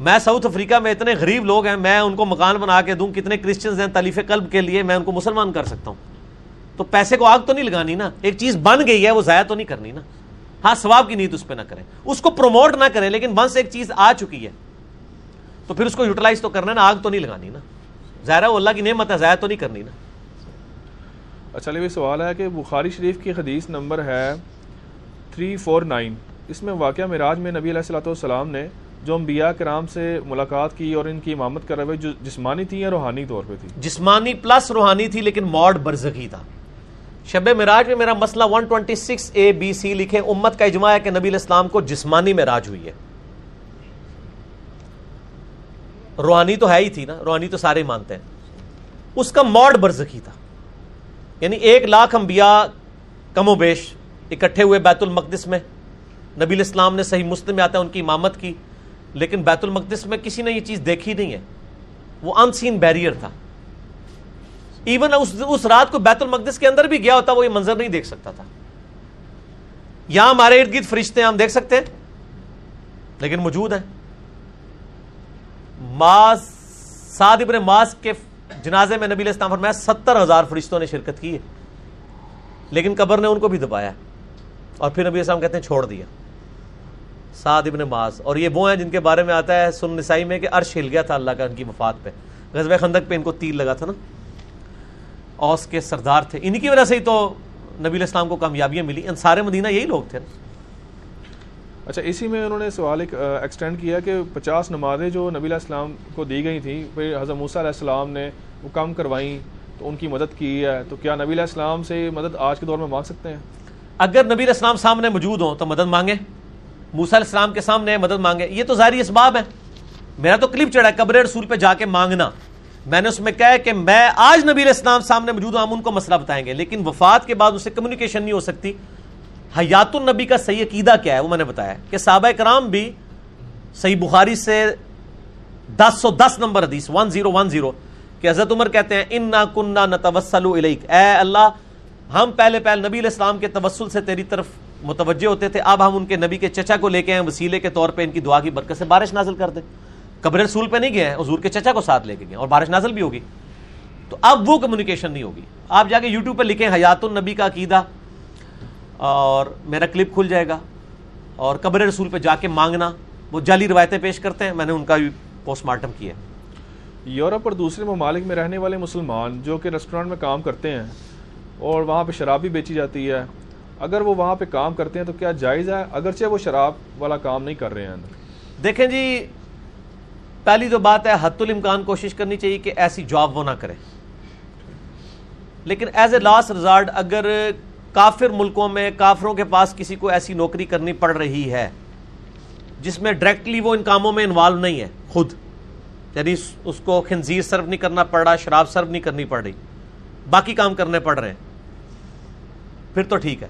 میں ساؤتھ افریقہ میں اتنے غریب لوگ ہیں، میں ان کو مکان بنا کے دوں، کتنے کرسچنز ہیں تلیف قلب کے لیے میں ان کو مسلمان کر سکتا ہوں۔ تو پیسے کو آگ تو نہیں لگانی نا، ایک چیز بن گئی ہے، وہ ضائع تو نہیں کرنی نا۔ ہاں ثواب کی نیت اس پہ نہ کریں۔ اس کو پروموٹ نہ کریں، لیکن ونس ایک چیز آ چکی ہے، تو پھر اس کو یوٹیلائز تو کرنا نا، آگ تو نہیں لگانی نا۔ ظاہر ہے، وہ اللہ کی نعمت ہے، ضائع تو نہیں کرنی نا۔ اچھا لیے سوال ہے کہ بخاری شریف کی حدیث نمبر ہے تھری فور نائن۔ اس میں واقعہ معراج میں نبی علیہ الصلوۃ والسلام نے جو انبیاء کرام سے ملاقات کی اور ان کی امامت کر رہے جو جسمانی تھی یا روحانی طور پہ تھی جسمانی پلس روحانی تھی، لیکن موڈ برزخی تھا۔ شب معراج میں میرا مسئلہ 126 اے بی سی لکھے امت کا اجماع ہے کہ نبی علیہ السلام کو جسمانی معراج ہوئی ہے۔ روحانی تو ہے ہی تھی نا، روحانی تو سارے مانتے ہیں۔ اس کا موڈ برزخی تھا۔ یعنی ایک لاکھ انبیاء کم و بیش اکٹھے ہوئے بیت المقدس میں۔ نبی الاسلام نے صحیح مسلم میں آتا ہے ان کی امامت کی۔ لیکن بیت المقدس میں کسی نے یہ چیز دیکھی نہیں ہے۔ وہ ان سین بیریئر تھا۔ ایون اس, اس رات کو بیت المقدس کے اندر بھی گیا ہوتا وہ یہ منظر نہیں دیکھ سکتا تھا۔ یہاں ہمارے ارد گرد فرشتے ہیں ہم دیکھ سکتے ہیں۔ لیکن موجود ہیں۔ ماس سعد ابن ماس کے جنازے میں نبی علیہ السلام فرمایا ستر ہزار فرشتوں نے شرکت کی ہے۔ لیکن قبر نے ان کو بھی دبایا اور پھر نبی علیہ السلام کہتے ہیں چھوڑ دیا۔ سعد ابن ماز اور یہ وہ ہیں جن کے بارے میں آتا ہے سن نسائی میں کہ عرش ہل گیا تھا اللہ کا ان کی وفات پہ۔ غزوہ خندق پہ ان کو تیر لگا تھا نا۔ اوس کے سردار تھے۔ انہی کی وجہ سے ہی تو نبی علیہ السلام کو کامیابیاں ملی۔ انصار مدینہ یہی لوگ تھے۔ نا اچھا اسی میں انہوں نے سوال ایک ایکسٹینڈ کیا کہ پچاس نمازیں جو نبی علیہ السلام کو دی گئی تھیں، پھر حضرت موسیٰ علیہ السلام نے وہ کم کروائیں تو ان کی مدد کی ہے، تو کیا نبی علیہ السلام سے مدد آج کے دور میں مانگ سکتے ہیں؟ اگر نبی علیہ السلام سامنے موجود ہوں تو مدد مانگیں۔ موسیٰ علیہ السلام کے سامنے مدد مانگے یہ تو ظاہری اسباب ہے میرا تو کلپ چڑھا ہے، قبر رسول پہ جا کے مانگنا۔ میں نے اس میں کہا کہ میں آج نبی علیہ السلام سامنے موجود ہوں، ہم ان کو مسئلہ بتائیں گے، لیکن وفات کے بعد اسے کمیونیکیشن نہیں ہو سکتی۔ حیات النبی کا صحیح عقیدہ کیا ہے؟ وہ میں نے بتایا کہ صحابہ کرام بھی صحیح بخاری سے دس سو دس نمبر حدیث ون زیرو ون زیرو کہ حضرت عمر کہتے ہیں ان نا کنہ نہ توسل اے اللہ، ہم پہلے پہلے نبی علیہ السلام کے توسل سے تیری طرف متوجہ ہوتے تھے، اب ہم ان کے نبی کے چچا کو لے کے ہیں وسیلے کے طور پہ ان کی دعا کی برکت سے بارش نازل کر دیں قبر رسول پہ نہیں گئے ہیں، حضور کے چچا کو ساتھ لے کے گئے اور بارش نازل بھی ہوگی۔ تو اب وہ کمیونیکیشن نہیں ہوگی۔ آپ جا کے یوٹیوب پہ لکھیں حیات النبی کا عقیدہ اور میرا کلپ کھل جائے گا اور قبر رسول پہ جا کے مانگنا وہ جعلی روایتیں پیش کرتے ہیں میں نے ان کا بھی پوسٹ مارٹم کیا یورپ اور دوسرے ممالک میں رہنے والے مسلمان جو کہ ریسٹورینٹ میں کام کرتے ہیں اور وہاں پہ شراب بھی بیچی جاتی ہے اگر وہ وہاں پہ کام کرتے ہیں تو کیا جائز ہے؟ اگرچہ وہ شراب والا کام نہیں کر رہے ہیں۔ دیکھیں جی پہلی تو بات ہے حت الامکان کوشش کرنی چاہیے کہ ایسی جاب وہ نہ کرے۔ لیکن ایز اے لاسٹ ریزارٹ اگر کافر ملکوں میں کافروں کے پاس کسی کو ایسی نوکری کرنی پڑ رہی ہے جس میں ڈائریکٹلی وہ ان کاموں میں انوالو نہیں ہے خود۔ یعنی اس کو خنزیر سرو نہیں کرنا پڑ رہا شراب سرو نہیں کرنی پڑ رہی۔ باقی کام کرنے پڑ رہے ہیں۔ پھر تو ٹھیک ہے۔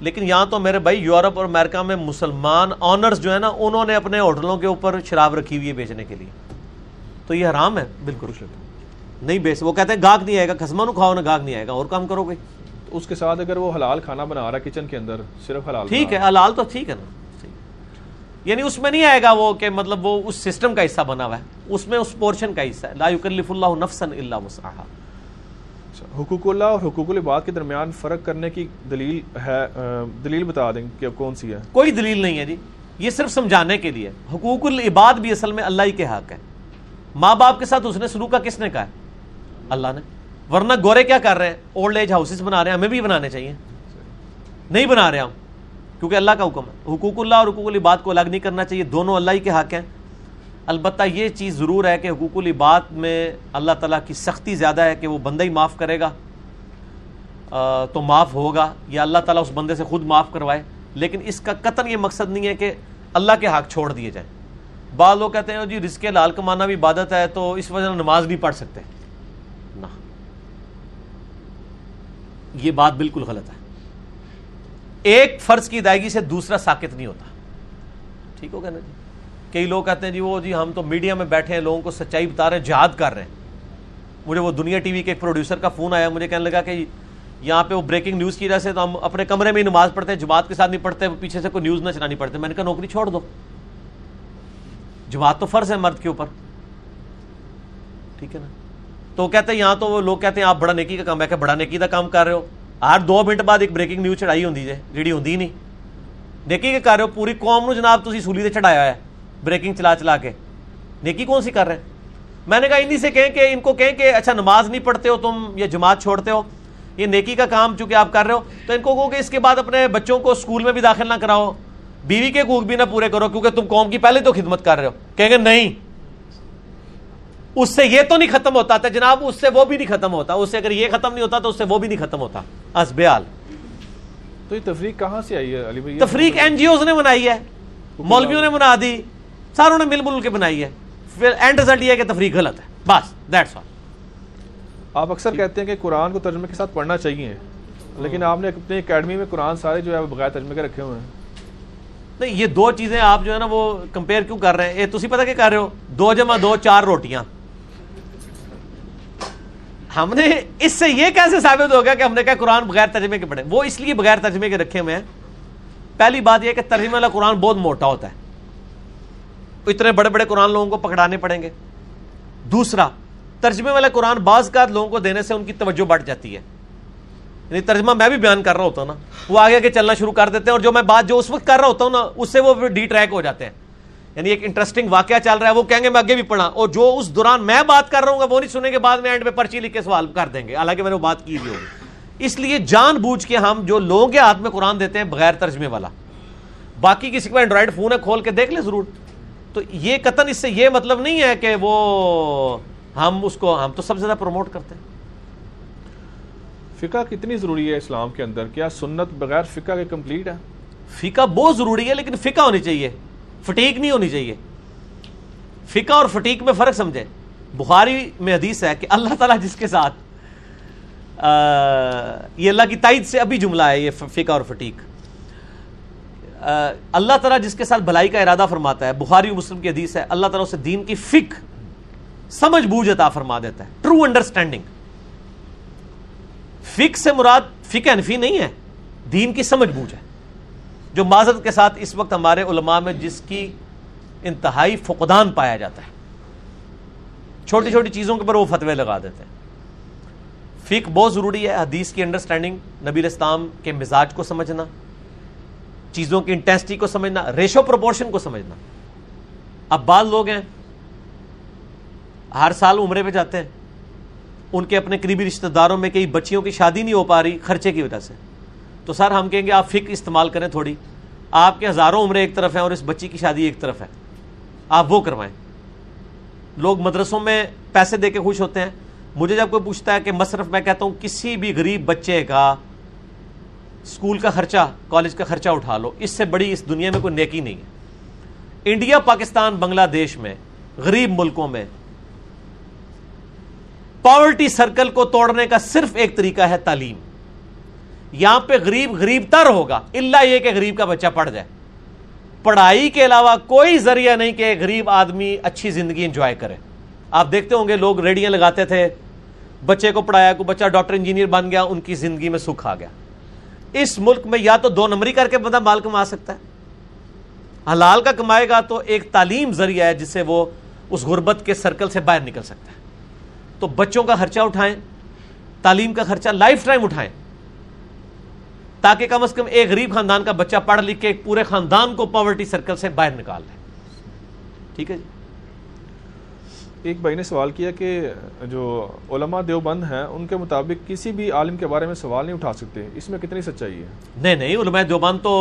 لیکن یہاں تو میرے بھائی یورپ اور امریکہ میں مسلمان آنرز جو ہے نا انہوں نے اپنے ہوٹلوں کے اوپر شراب رکھی ہوئی ہے بیچنے کے لیے۔ تو یہ حرام ہے؟ بالکل۔ نہیں بیچ وہ کہتے ہیں گاہک نہیں آئے گا۔ خسما نو کھاؤ نا گاہک نہیں آئے گا۔ اور کام کرو گے۔ اس کے ساتھ اگر وہ حلال کھانا بنا رہا ہے کچن کے اندر صرف حلال ٹھیک ہے حلال تو ٹھیک ہے نا یعنی اس میں نہیں آئے گا وہ کہ مطلب وہ اس سسٹم کا حصہ بنا ہوا ہے اس میں اس پورشن کا حصہ ہے۔ لا یکلف اللہ نفسا الا وسعها حقوق اللہ اور حقوق العباد کے درمیان فرق کرنے کی دلیل ہے دلیل بتا دیں کہ کون سی ہے۔ کوئی دلیل نہیں ہے جی یہ صرف سمجھانے کے لیے۔ حقوق العباد بھی اصل میں اللہ ہی کے حق ہے ماں باپ کے ساتھ اس نے سلوک کا کس نے کہا ہے؟ اللہ نے۔ ورنہ گورے کیا کر رہے ہیں؟ اولڈ ایج ہاؤسز بنا رہے ہیں، ہمیں بھی بنانے چاہیے۔ نہیں بنا رہے ہم، کیونکہ اللہ کا حکم ہے۔ حقوق اللہ اور حقوق العباد کو الگ نہیں کرنا چاہیے، دونوں اللہ ہی کے حق ہیں۔ البتہ یہ چیز ضرور ہے کہ حقوق العباد میں اللہ تعالیٰ کی سختی زیادہ ہے کہ وہ بندہ ہی معاف کرے گا تو معاف ہوگا، یا اللہ تعالیٰ اس بندے سے خود معاف کروائے۔ لیکن اس کا قطن یہ مقصد نہیں ہے کہ اللہ کے حق چھوڑ دیے جائیں۔ بعض لوگ کہتے ہیں جی رزق لال کمانا بھی عبادت ہے تو اس وجہ سے نماز نہیں پڑھ سکتے۔ یہ بات بالکل غلط ہے۔ ایک فرض کی ادائیگی سے دوسرا ساکت نہیں ہوتا۔ ٹھیک ہوگا نا جی؟ کئی لوگ کہتے ہیں جی وہ جی ہم تو میڈیا میں بیٹھے ہیں، لوگوں کو سچائی بتا رہے ہیں، جہاد کر رہے ہیں۔ مجھے وہ دنیا ٹی وی کے ایک پروڈیوسر کا فون آیا، مجھے کہنے لگا کہ یہاں پہ وہ بریکنگ نیوز کی وجہ سے تو ہم اپنے کمرے میں ہی نماز پڑھتے ہیں، جماعت کے ساتھ نہیں پڑھتے، پیچھے سے کوئی نیوز نہ چلانی پڑتے میں نے کہا نوکری چھوڑ دو۔ جماعت تو فرض ہے مرد کے اوپر۔ ٹھیک ہے نا؟ تو کہتے ہیں یہاں تو وہ لوگ کہتے ہیں آپ بڑا نیکی کا کام ہے۔ کہ بڑا نیکی کا کام کر رہے ہو۔ ہر دو منٹ بعد ایک بریکنگ نیوز چڑھائی ہوں جیڑی ہوں نہیں۔ نیکی کے کر رہے ہو۔ پوری قوم نو جناب تھی سولی سے چڑھایا ہے۔ بریکنگ چلا چلا کے۔ نیکی کون سی کر رہے ہیں؟ میں نے کہا انہی سے کہیں کہ ان کو کہیں کہ اچھا نماز نہیں پڑھتے ہو تم یا جماعت چھوڑتے ہو۔ یہ نیکی کا کام چونکہ آپ کر رہے ہو۔ تو ان کو کہو کہ اس کے بعد اپنے بچوں کو اسکول میں بھی داخل نہ کراؤ۔ بیوی کے حقوق بھی نہ پورے کرو کیونکہ تم قوم کی پہلے تو خدمت کر رہے ہو۔ کہیں گے نہیں۔ اس سے یہ تو نہیں ختم ہوتا تھا جناب اس سے وہ بھی نہیں ختم ہوتا۔ اس سے اگر یہ ختم نہیں ہوتا تو اس سے وہ بھی نہیں ختم ہوتا۔ ازبیال تو یہ تفریق کہاں سے آئی ہے؟ علی بھائی تفریق این جی اوز نے بنائی ہے مولویوں نے بنا دی ساروں نے مل مل کے بنائی ہے۔ پھر اینڈ رزلٹ یہ ہے کہ تفریق غلط ہے۔ بس دیٹس آل آپ اکثر کہتے ہیں کہ قرآن کو ترجمے کے ساتھ پڑھنا چاہیے لیکن آپ نے اپنی اکیڈمی میں قرآن سارے جو ہے بغیر ترجمے کے رکھے ہوئے ہیں۔ نہیں یہ دو چیزیں آپ جو ہے نا وہ کمپیئر کیوں کر رہے ہیں؟ یہ تسی پتہ کیا کر رہے ہو؟ دو جمع دو چار روٹیاں۔ ہم نے اس سے یہ کیسے ثابت ہو گیا کہ ہم نے کہا قرآن بغیر ترجمے کے پڑھے؟ وہ اس لیے بغیر ترجمے کے رکھے ہوئے ہیں۔ پہلی بات یہ کہ ترجمے والا قرآن بہت موٹا ہوتا ہے۔ اتنے بڑے بڑے قرآن لوگوں کو پکڑانے پڑیں گے۔ دوسرا، ترجمے والا قرآن بعض کا لوگوں کو دینے سے ان کی توجہ بڑھ جاتی ہے۔ یعنی ترجمہ میں بھی بیان کر رہا ہوتا ہوں نا۔ وہ آگے آگے چلنا شروع کر دیتے ہیں اور جو میں بات جو اس وقت کر رہا ہوتا ہوں نا، اس سے وہ ڈی ٹریک ہو جاتے ہیں۔ یعنی ایک انٹرسٹنگ واقعہ چل رہا ہے وہ کہیں گے میں آگے بھی پڑھا اور جو اس دوران میں بات کر رہا ہوں گا وہ نہیں سنیں گے بعد میں اینڈ پہ پرچی لکھ کے سوال کر دیں گے۔ حالانکہ میں نے وہ بات کی بھی ہوگی۔ اس لیے جان بوجھ کے ہم جو لوگوں کے ہاتھ میں قرآن دیتے ہیں بغیر ترجمے والا۔ باقی کسی کو اینڈرائڈ فون ہے کھول کے دیکھ لیں ضرور۔ تو یہ قطن اس سے یہ مطلب نہیں ہے کہ وہ ہم اس کو ہم تو سب سے زیادہ پروموٹ کرتے ہیں۔ فقہ کتنی ضروری ہے اسلام کے اندر؟ کیا سنت بغیر فقہ کے کمپلیٹ ہے؟ فقہ بہت ضروری ہے لیکن فقہ ہونی چاہیے۔ فٹیک نہیں ہونی چاہیے۔ فقہ اور فٹیک میں فرق سمجھے بخاری میں حدیث ہے کہ اللہ تعالیٰ جس کے ساتھ یہ اللہ کی تائید سے ابھی جملہ ہے، یہ فقہ اور فٹیک۔ اللہ تعالیٰ جس کے ساتھ بھلائی کا ارادہ فرماتا ہے، بخاری مسلم کی حدیث ہے، اللہ تعالیٰ اسے دین کی فک سمجھ بوجھ عطا فرما دیتا ہے۔ ٹرو انڈرسٹینڈنگ فک سے مراد فک انفی نہیں ہے، دین کی سمجھ بوجھ ہے۔ جو معذرت کے ساتھ اس وقت ہمارے علماء میں جس کی انتہائی فقدان پایا جاتا ہے۔ چھوٹی چھوٹی چیزوں کے اوپر وہ فتوے لگا دیتے ہیں۔ فک بہت ضروری ہے، حدیث کی انڈرسٹینڈنگ نبی الاسلام کے مزاج کو سمجھنا، چیزوں کی انٹینسٹی کو سمجھنا ریشو پروپورشن کو سمجھنا۔ اب بعض لوگ ہیں، ہر سال عمرے پہ جاتے ہیں۔ ان کے اپنے قریبی رشتہ داروں میں کئی بچیوں کی شادی نہیں ہو پا رہی، خرچے کی وجہ سے۔ تو سر ہم کہیں گے آپ فک استعمال کریں تھوڑی۔ آپ کے ہزاروں عمرے ایک طرف ہیں اور اس بچی کی شادی ایک طرف ہے۔ آپ وہ کروائیں۔ لوگ مدرسوں میں پیسے دے کے خوش ہوتے ہیں۔ مجھے جب کوئی پوچھتا ہے کہ مصرف میں کہتا ہوں کسی بھی غریب بچے کا اسکول کا خرچہ، کالج کا خرچہ اٹھا لو، اس سے بڑی اس دنیا میں کوئی نیکی نہیں ہے۔ انڈیا، پاکستان، بنگلہ دیش میں، غریب ملکوں میں پاورٹی سرکل کو توڑنے کا صرف ایک طریقہ ہے تعلیم۔ یہاں پہ غریب غریب تر ہوگا اللہ یہ کہ غریب کا بچہ پڑھ جائے۔ پڑھائی کے علاوہ کوئی ذریعہ نہیں کہ غریب آدمی اچھی زندگی انجوائے کرے۔ آپ دیکھتے ہوں گے لوگ ریڈیاں لگاتے تھے، بچے کو پڑھایا کو بچہ ڈاکٹر انجینئر بن گیا، ان کی زندگی میں سکھ آ گیا۔ اس ملک میں یا تو دو نمبری کر کے بندہ مال کما سکتا ہے۔ حلال کا کمائے گا تو ایک تعلیم ذریعہ ہے جس سے وہ اس غربت کے سرکل سے باہر نکل سکتا ہے۔ تو بچوں کا خرچہ اٹھائیں، تعلیم کا خرچہ لائف ٹائم اٹھائیں۔ تاکہ کم از کم ایک غریب خاندان کا بچہ پڑھ لکھ کے ایک پورے خاندان کو پاورٹی سرکل سے باہر نکال دیں ٹھیک ہے جی؟ ایک بھائی نے سوال کیا کہ جو علماء دیوبند ہیں ان کے مطابق کسی بھی عالم کے بارے میں سوال نہیں اٹھا سکتے۔ اس میں کتنی سچائی ہے؟ نہیں نہیں علماء دیوبند تو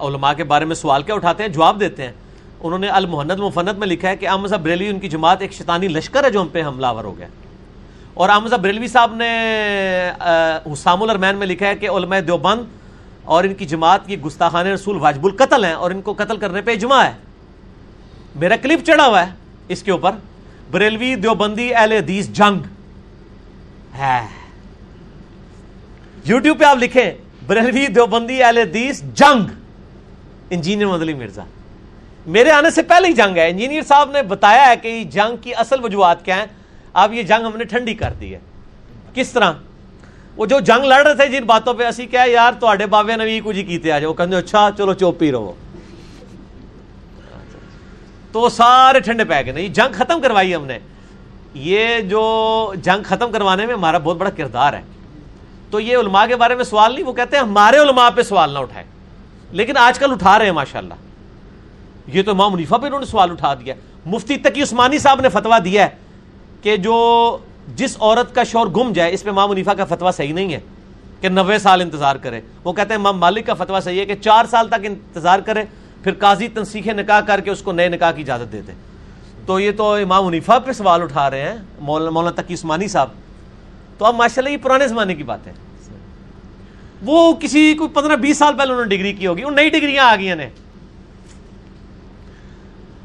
علماء کے بارے میں سوال کیا اٹھاتے ہیں جواب دیتے ہیں۔ انہوں نے المحنت مفنت میں لکھا ہے کہ احمد صاحب بریلوی ان کی جماعت ایک شیطانی لشکر ہے جو ہم پہ حملہ آور ہو گیا۔ اور احمد صاحب بریلوی صاحب نے حسام الرمین میں لکھا ہے کہ علماء دیوبند اور ان کی جماعت کی گستاخان رسول واجب القتل ہیں اور ان کو قتل کرنے پہ اجماع ہے۔ میرا کلپ چڑھا ہوا ہے اس کے اوپر۔ بریلوی دیوبندی اہل حدیث جنگ۔ ہے۔ یوٹیوب پہ آپ لکھیں، بریلوی دیوبندی اہل حدیث جنگ۔ انجینئر مدلی مرزا۔ میرے آنے سے پہلے ہی جنگ ہے۔ انجینئر صاحب نے بتایا ہے کہ جنگ کی اصل وجوہات کیا ہیں۔ اب یہ جنگ ہم نے ٹھنڈی کر دی ہے۔ کس طرح؟ وہ جو جنگ لڑ رہے تھے جن باتوں پہ، اسی کیا یار تو بابے نوی کو جی کیتے آ جاؤ کہ اچھا چلو چوپی رہو۔ تو سارے ٹھنڈے پہ گئے۔ نہیں، جنگ ختم کروائی ہم نے۔ یہ جو جنگ ختم کروانے میں ہمارا بہت بڑا کردار ہے۔ تو یہ علماء کے بارے میں سوال نہیں، وہ کہتے ہیں، ہمارے علماء پہ سوال نہ اٹھائے۔ لیکن آج کل اٹھا رہے ہیں ماشاء اللہ یہ تو امام منیفا پہ انہوں نے سوال اٹھا دیا۔ مفتی تقی عثمانی صاحب نے فتوا دیا ہے۔ کہ جو جس عورت کا شور گم جائے، اس پہ امام منیفا کا فتوا صحیح نہیں ہے کہ نوے سال انتظار کرے۔ وہ کہتے ہیں، امام مالک کا فتویٰ صحیح ہے کہ چار سال تک انتظار کرے، پھر قاضی تنسیخ نکاح کر کے اس کو نئے نکاح کی اجازت دیتے۔ تو یہ تو امام منیفا پہ سوال اٹھا رہے ہیں، مولانا مولانا تقی عثمانی صاحب۔ تو اب ماشاء اللہ یہ پرانے زمانے کی بات ہے وہ کسی کو پندرہ بیس سال پہلے انہوں نے ڈگری کی ہوگی، ان نئی ڈگریاں آ گئی ہیں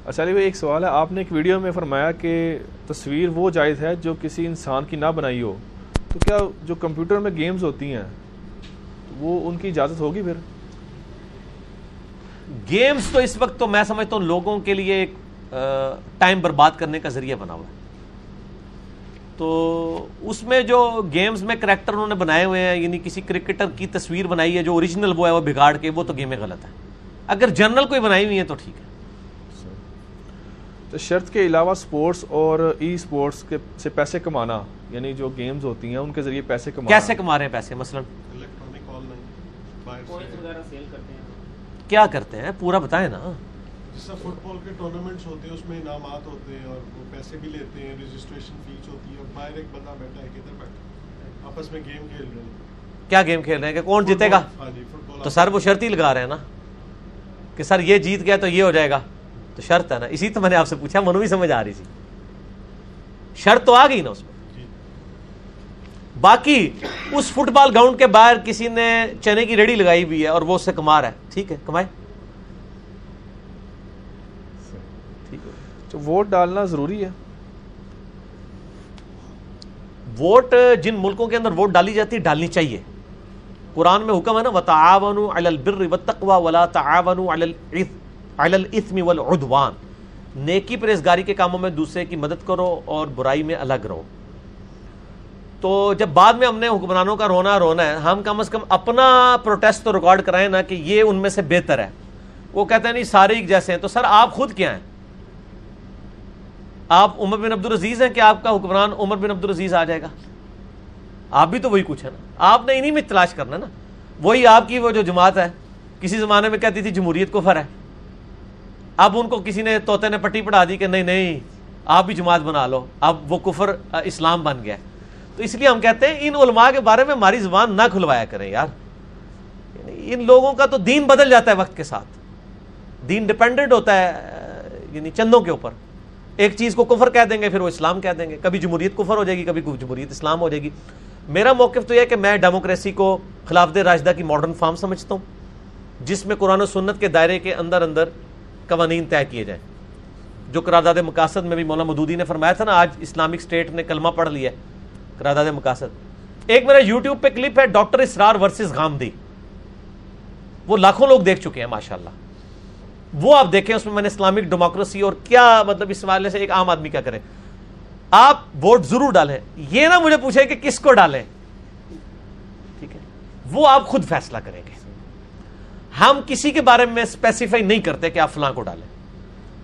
اچھا علی بھائی، ایک سوال ہے۔ آپ نے ایک ویڈیو میں فرمایا کہ تصویر وہ جائز ہے جو کسی انسان کی نہ بنائی ہو۔ تو کیا جو کمپیوٹر میں گیمز ہوتی ہیں، وہ ان کی اجازت ہوگی پھر؟ گیمز تو اس وقت تو میں سمجھتا ہوں لوگوں کے لیے ایک ٹائم برباد کرنے کا ذریعہ بنا ہوا ہے۔ تو اس میں جو گیمز میں کریکٹر انہوں نے بنائے ہوئے ہیں یعنی کسی کرکٹر کی تصویر بنائی ہے جو اوریجنل وہ ہے، وہ بگاڑ کے، وہ تو گیمیں غلط ہے اگر جنرل کوئی بنائی ہوئی ہے تو ٹھیک ہے۔ تو شرط کے علاوہ سپورٹس اور ای سپورٹس کے سے پیسے کمانا یعنی جو گیمز ہوتی ہیں ان کے ذریعے پیسے کمانا۔ کیسے کما رہے ہیں پیسے؟ مثلا الیکٹرانک آن لائن باہر کوئنس سے وغیرہ سیل کرتے ہیں۔ کیا کرتے ہیں؟ پورا بتائیں نا۔ جس طرح فٹ بال کے ٹورنامنٹس ہوتے ہیں اس میں انعامات ہوتے ہیں اور وہ پیسے بھی لیتے ہیں رجسٹریشن فیس ہوتی ہے اور باہر ایک بندہ بیٹھا ہے کدھر بیٹھا آپس میں گیم کھیل رہے ہیں۔ کیا گیم کھیل رہے ہیں؟ کہ کون جیتے گا؟ ہاں جی فٹ بال تو سر وہ شرط ہی لگا رہے ہیں نا کہ سر یہ جیت گیا تو یہ ہو جائے گا۔ تو شرط ہے نا اسی تو میں نے آپ سے پوچھا منو بھی سمجھ آ رہی تھی۔ شرط تو آ گئی نا اس میں۔ باقی اس فٹ بال گراؤنڈ کے باہر کسی نے چنے کی ریڑھی لگائی ہوئی ہے اور وہ اس سے کما رہا ہے ٹھیک ہے۔ کمائے تو ووٹ ڈالنا ضروری ہے۔ ووٹ جن ملکوں کے اندر ووٹ ڈالی جاتی ہے ڈالنی چاہیے۔ قرآن میں حکم ہے نا وتعاونوا علی البر والتقوى ولا تعاونوا علی الاثم علی الاثم والعدوان نیکی پرہیزگاری کے کاموں میں دوسرے کی مدد کرو اور برائی میں الگ رہو۔ تو جب بعد میں ہم نے حکمرانوں کا رونا رونا ہے، ہم کم از کم اپنا پروٹیسٹ تو ریکارڈ کرائیں نا کہ یہ ان میں سے بہتر ہے۔ وہ کہتے ہیں، نہیں، سارے ایک جیسے ہیں۔ تو سر، آپ خود کیا ہیں؟ آپ عمر بن عبد العزیز ہیں کہ آپ کا حکمران عمر بن عبد العزیز آ جائے گا؟ آپ بھی تو وہی کچھ ہے نا۔ آپ نے انہی میں تلاش کرنا نا۔ وہی آپ کی وہ جو جماعت ہے، کسی زمانے میں کہتی تھی جمہوریت کفر ہے۔ اب ان کو کسی نے توتے نے پٹی پڑھا دی کہ نہیں نہیں، آپ بھی جماعت بنا لو۔ اب وہ کفر اسلام بن گیا۔ تو اس لیے ہم کہتے ہیں ان علماء کے بارے میں ہماری زبان نہ کھلوایا کریں یار۔ یعنی ان لوگوں کا تو دین بدل جاتا ہے وقت کے ساتھ۔ دین ڈپینڈنٹ ہوتا ہے یعنی چندوں کے اوپر۔ ایک چیز کو کفر کہہ دیں گے، پھر وہ اسلام کہہ دیں گے۔ کبھی جمہوریت کفر ہو جائے گی، کبھی جمہوریت اسلام ہو جائے گی۔ میرا موقف تو یہ ہے کہ میں ڈیموکریسی کو خلاف دے راشدہ کی ماڈرن فارم سمجھتا ہوں، جس میں قرآن و سنت کے دائرے کے اندر اندر قوانین طے کیے جائیں۔ جو قرارداد مقاصد میں بھی مولانا مدودی نے فرمایا تھا نا، آج اسلامک اسٹیٹ نے کلمہ پڑھ لیا ہے، قرارداد مقاصد۔ ایک میرا یوٹیوب پہ کلپ ہے، ڈاکٹر اسرار ورسز غامدی۔ وہ لاکھوں لوگ دیکھ چکے ہیں، ماشاءاللہ۔ وہ آپ دیکھیں، اس میں میں نے اسلامک ڈیموکریسی اور کیا مطلب اس حوالے سے ایک عام آدمی کیا کرے آپ ووٹ ضرور ڈالیں۔ یہ نہ مجھے پوچھے کہ کس کو ڈالیں۔ ٹھیک ہے؟ وہ آپ خود فیصلہ کریں گے۔ ہم کسی کے بارے میں اسپیسیفائی نہیں کرتے کہ آپ فلاں کو ڈالیں۔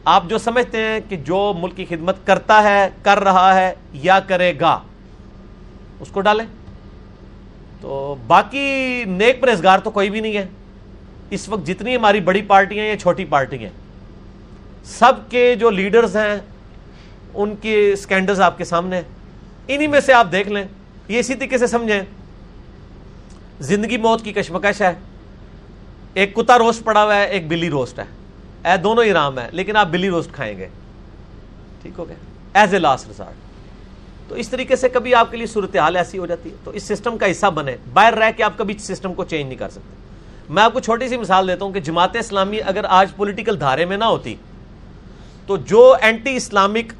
آپ جو سمجھتے ہیں کہ جو ملک کی خدمت کرتا ہے، کر رہا ہے یا کرے گا، اس کو ڈالیں۔ تو باقی نیک پرہزگار تو کوئی بھی نہیں ہے۔ اس وقت جتنی ہماری بڑی پارٹیاں ہیں یا چھوٹی پارٹی ہیں۔ سب کے جو لیڈرز ہیں، ان کے سکینڈلز آپ کے سامنے ہیں۔ انہی میں سے آپ دیکھ لیں۔ یہ اسی طریقے سے سمجھیں۔ زندگی موت کی کشمکش ہے۔ ایک کتا روسٹ پڑا ہوا ہے، ایک بلی روسٹ ہے۔ اے دونوں ہی رام ہے لیکن آپ بلی روسٹ کھائیں گے۔ ٹھیک ہو گیا۔ ایز اے لاسٹ ریزارٹ تو اس طریقے سے کبھی آپ کے لیے صورتحال ایسی ہو جاتی ہے۔ تو اس سسٹم کا حصہ بنے۔ باہر رہ کے آپ کبھی سسٹم کو چینج نہیں کر سکتے۔ میں آپ کو چھوٹی سی مثال دیتا ہوں کہ جماعت اسلامی اگر آج پولیٹیکل دھارے میں نہ ہوتی، تو جو اینٹی اسلامک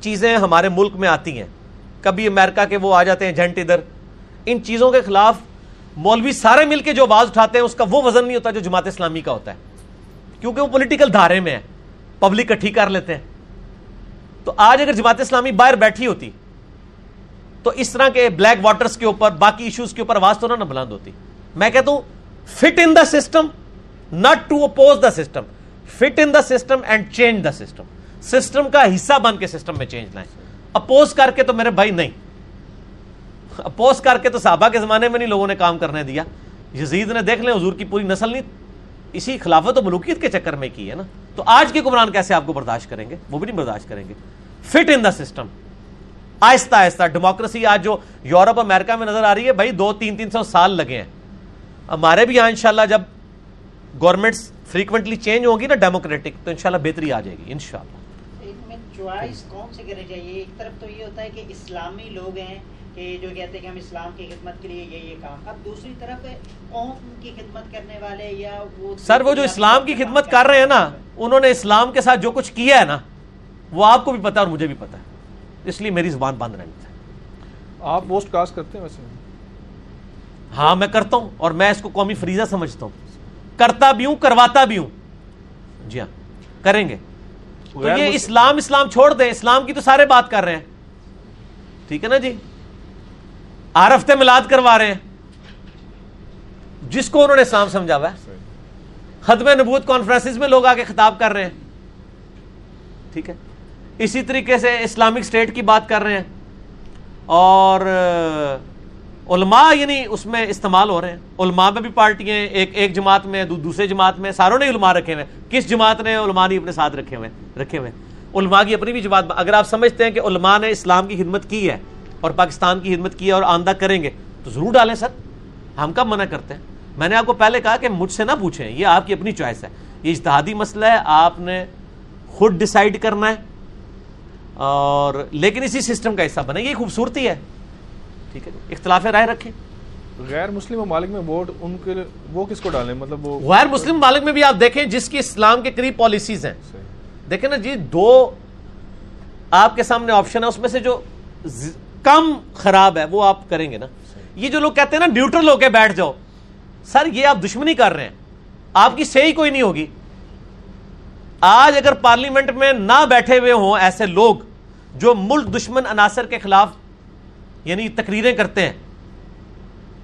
چیزیں ہمارے ملک میں آتی ہیں، کبھی امریکہ کے وہ آ جاتے ہیں، جنٹ ادھر۔ ان چیزوں کے خلاف مولوی سارے مل کے جو آواز اٹھاتے ہیں، اس کا وہ وزن نہیں ہوتا جو جماعت اسلامی کا ہوتا ہے۔ کیونکہ وہ پولیٹیکل دھارے میں ہے پبلک کٹھی کر لیتے ہیں۔ تو آج اگر جماعت اسلامی باہر بیٹھی ہوتی، تو اس طرح کے بلیک واٹرز کے اوپر، باقی ایشوز کے اوپر آواز تو نہ بلند ہوتی۔ میں کہتا ہوں fit in the system not to oppose the system fit in the system and change the system system کا حصہ بن کے سسٹم میں چینج لائیں۔ اپوز کر کے تو میرے بھائی نہیں۔ اپوز کر کے تو صحابہ کے زمانے میں نہیں لوگوں نے کام کرنے دیا۔ یزید نے دیکھ لیں، حضور کی پوری نسل نہیں، اسی خلافت و ملوکیت کے چکر میں کی ہے نا۔ تو آج کے حکمران کیسے آپ کو برداشت کریں گے؟ وہ بھی نہیں برداشت کریں گے۔ فٹ ان دا سسٹم آہستہ آہستہ ڈیموکریسی آج جو یورپ، امریکہ میں نظر آ رہی ہے، بھائی دو، تین تین سو سال لگے ہیں۔ ہمارے بھی یہاں انشاءاللہ جب گورنمنٹس فریکوینٹلی چینج ہوں گی نا ڈیموکریٹک تو انشاءاللہ بہتری آ جائے گی، انشاءاللہ۔ ان میں چوائس کون سے کرنی چاہیے ایک طرف تو یہ ہوتا ہے کہ اسلامی لوگ ہیں کہ جو کہتے ہیں کہ ہم اسلام کی خدمت کے لیے یہ یہ کام۔ اب دوسری طرف قوم کی خدمت کرنے والے یا وہ سر وہ جو اسلام کی خدمت کر رہے ہیں نا انہوں نے اسلام کے ساتھ جو کچھ کیا ہے نا وہ آپ کو بھی پتا اور مجھے بھی پتا ہے۔ اس لیے میری زبان بند رہنی چاہیے آپ پوسٹ کاسٹ کرتے ہیں ویسے؟ ہاں میں کرتا ہوں اور میں اس کو قومی فریضہ سمجھتا ہوں۔ کرتا بھی ہوں کرواتا بھی ہوں۔ جی ہاں کریں گے۔ تو یہ اسلام اسلام چھوڑ دیں۔ اسلام کی تو سارے بات کر رہے ہیں۔ ٹھیک ہے نا جی؟ آرفتے ملاد کروا رہے ہیں۔ جس کو انہوں نے اسلام سمجھا ہوا ہے ختم نبوت کانفرنسز میں لوگ آگے خطاب کر رہے ہیں۔ ٹھیک ہے۔ اسی طریقے سے اسلامک اسٹیٹ کی بات کر رہے ہیں۔ اور آ، علماء یعنی اس میں استعمال ہو رہے ہیں۔ علماء میں بھی پارٹیاں ہیں۔ ایک ایک جماعت میں دو- دوسرے جماعت میں ساروں نے علماء رکھے ہوئے ہیں۔ کس جماعت نے؟ علماء نہیں اپنے ساتھ رکھے ہوئے رکھے ہوئے علماء کی اپنی بھی جماعت اگر آپ سمجھتے ہیں کہ علماء نے اسلام کی خدمت کی ہے اور پاکستان کی خدمت کی ہے اور آندہ کریں گے تو ضرور ڈالیں سر۔ ہم کب منع کرتے ہیں؟ میں نے آپ کو پہلے کہا کہ مجھ سے نہ پوچھیں یہ آپ کی اپنی چوائس ہے۔ یہ اجتہادی مسئلہ ہے آپ نے خود ڈیسائیڈ کرنا ہے۔ اور لیکن اسی سسٹم کا حصہ بنے یہ خوبصورتی ہے۔ ٹھیک ہے اختلاف رائے رکھیں۔ غیر مسلم ممالک میں ووٹ ان کے وہ کس کو ڈالیں؟ مطلب وہ غیر مسلم مالک میں بھی آپ دیکھیں جس کی اسلام کے قریب پالیسیز ہیں۔ دیکھیں نا جی دو آپ کے سامنے آپشن ہے اس میں سے جو کم خراب ہے، وہ آپ کریں گے نا۔ یہ جو لوگ کہتے ہیں نا نیوٹرل ہو کے بیٹھ جاؤ۔ سر، یہ آپ دشمنی کر رہے ہیں۔ آپ کی صحیح کوئی نہیں ہوگی۔ آج اگر پارلیمنٹ میں نہ بیٹھے ہوئے ہوں ایسے لوگ جو ملک دشمن عناصر کے خلاف یعنی تقریریں کرتے ہیں،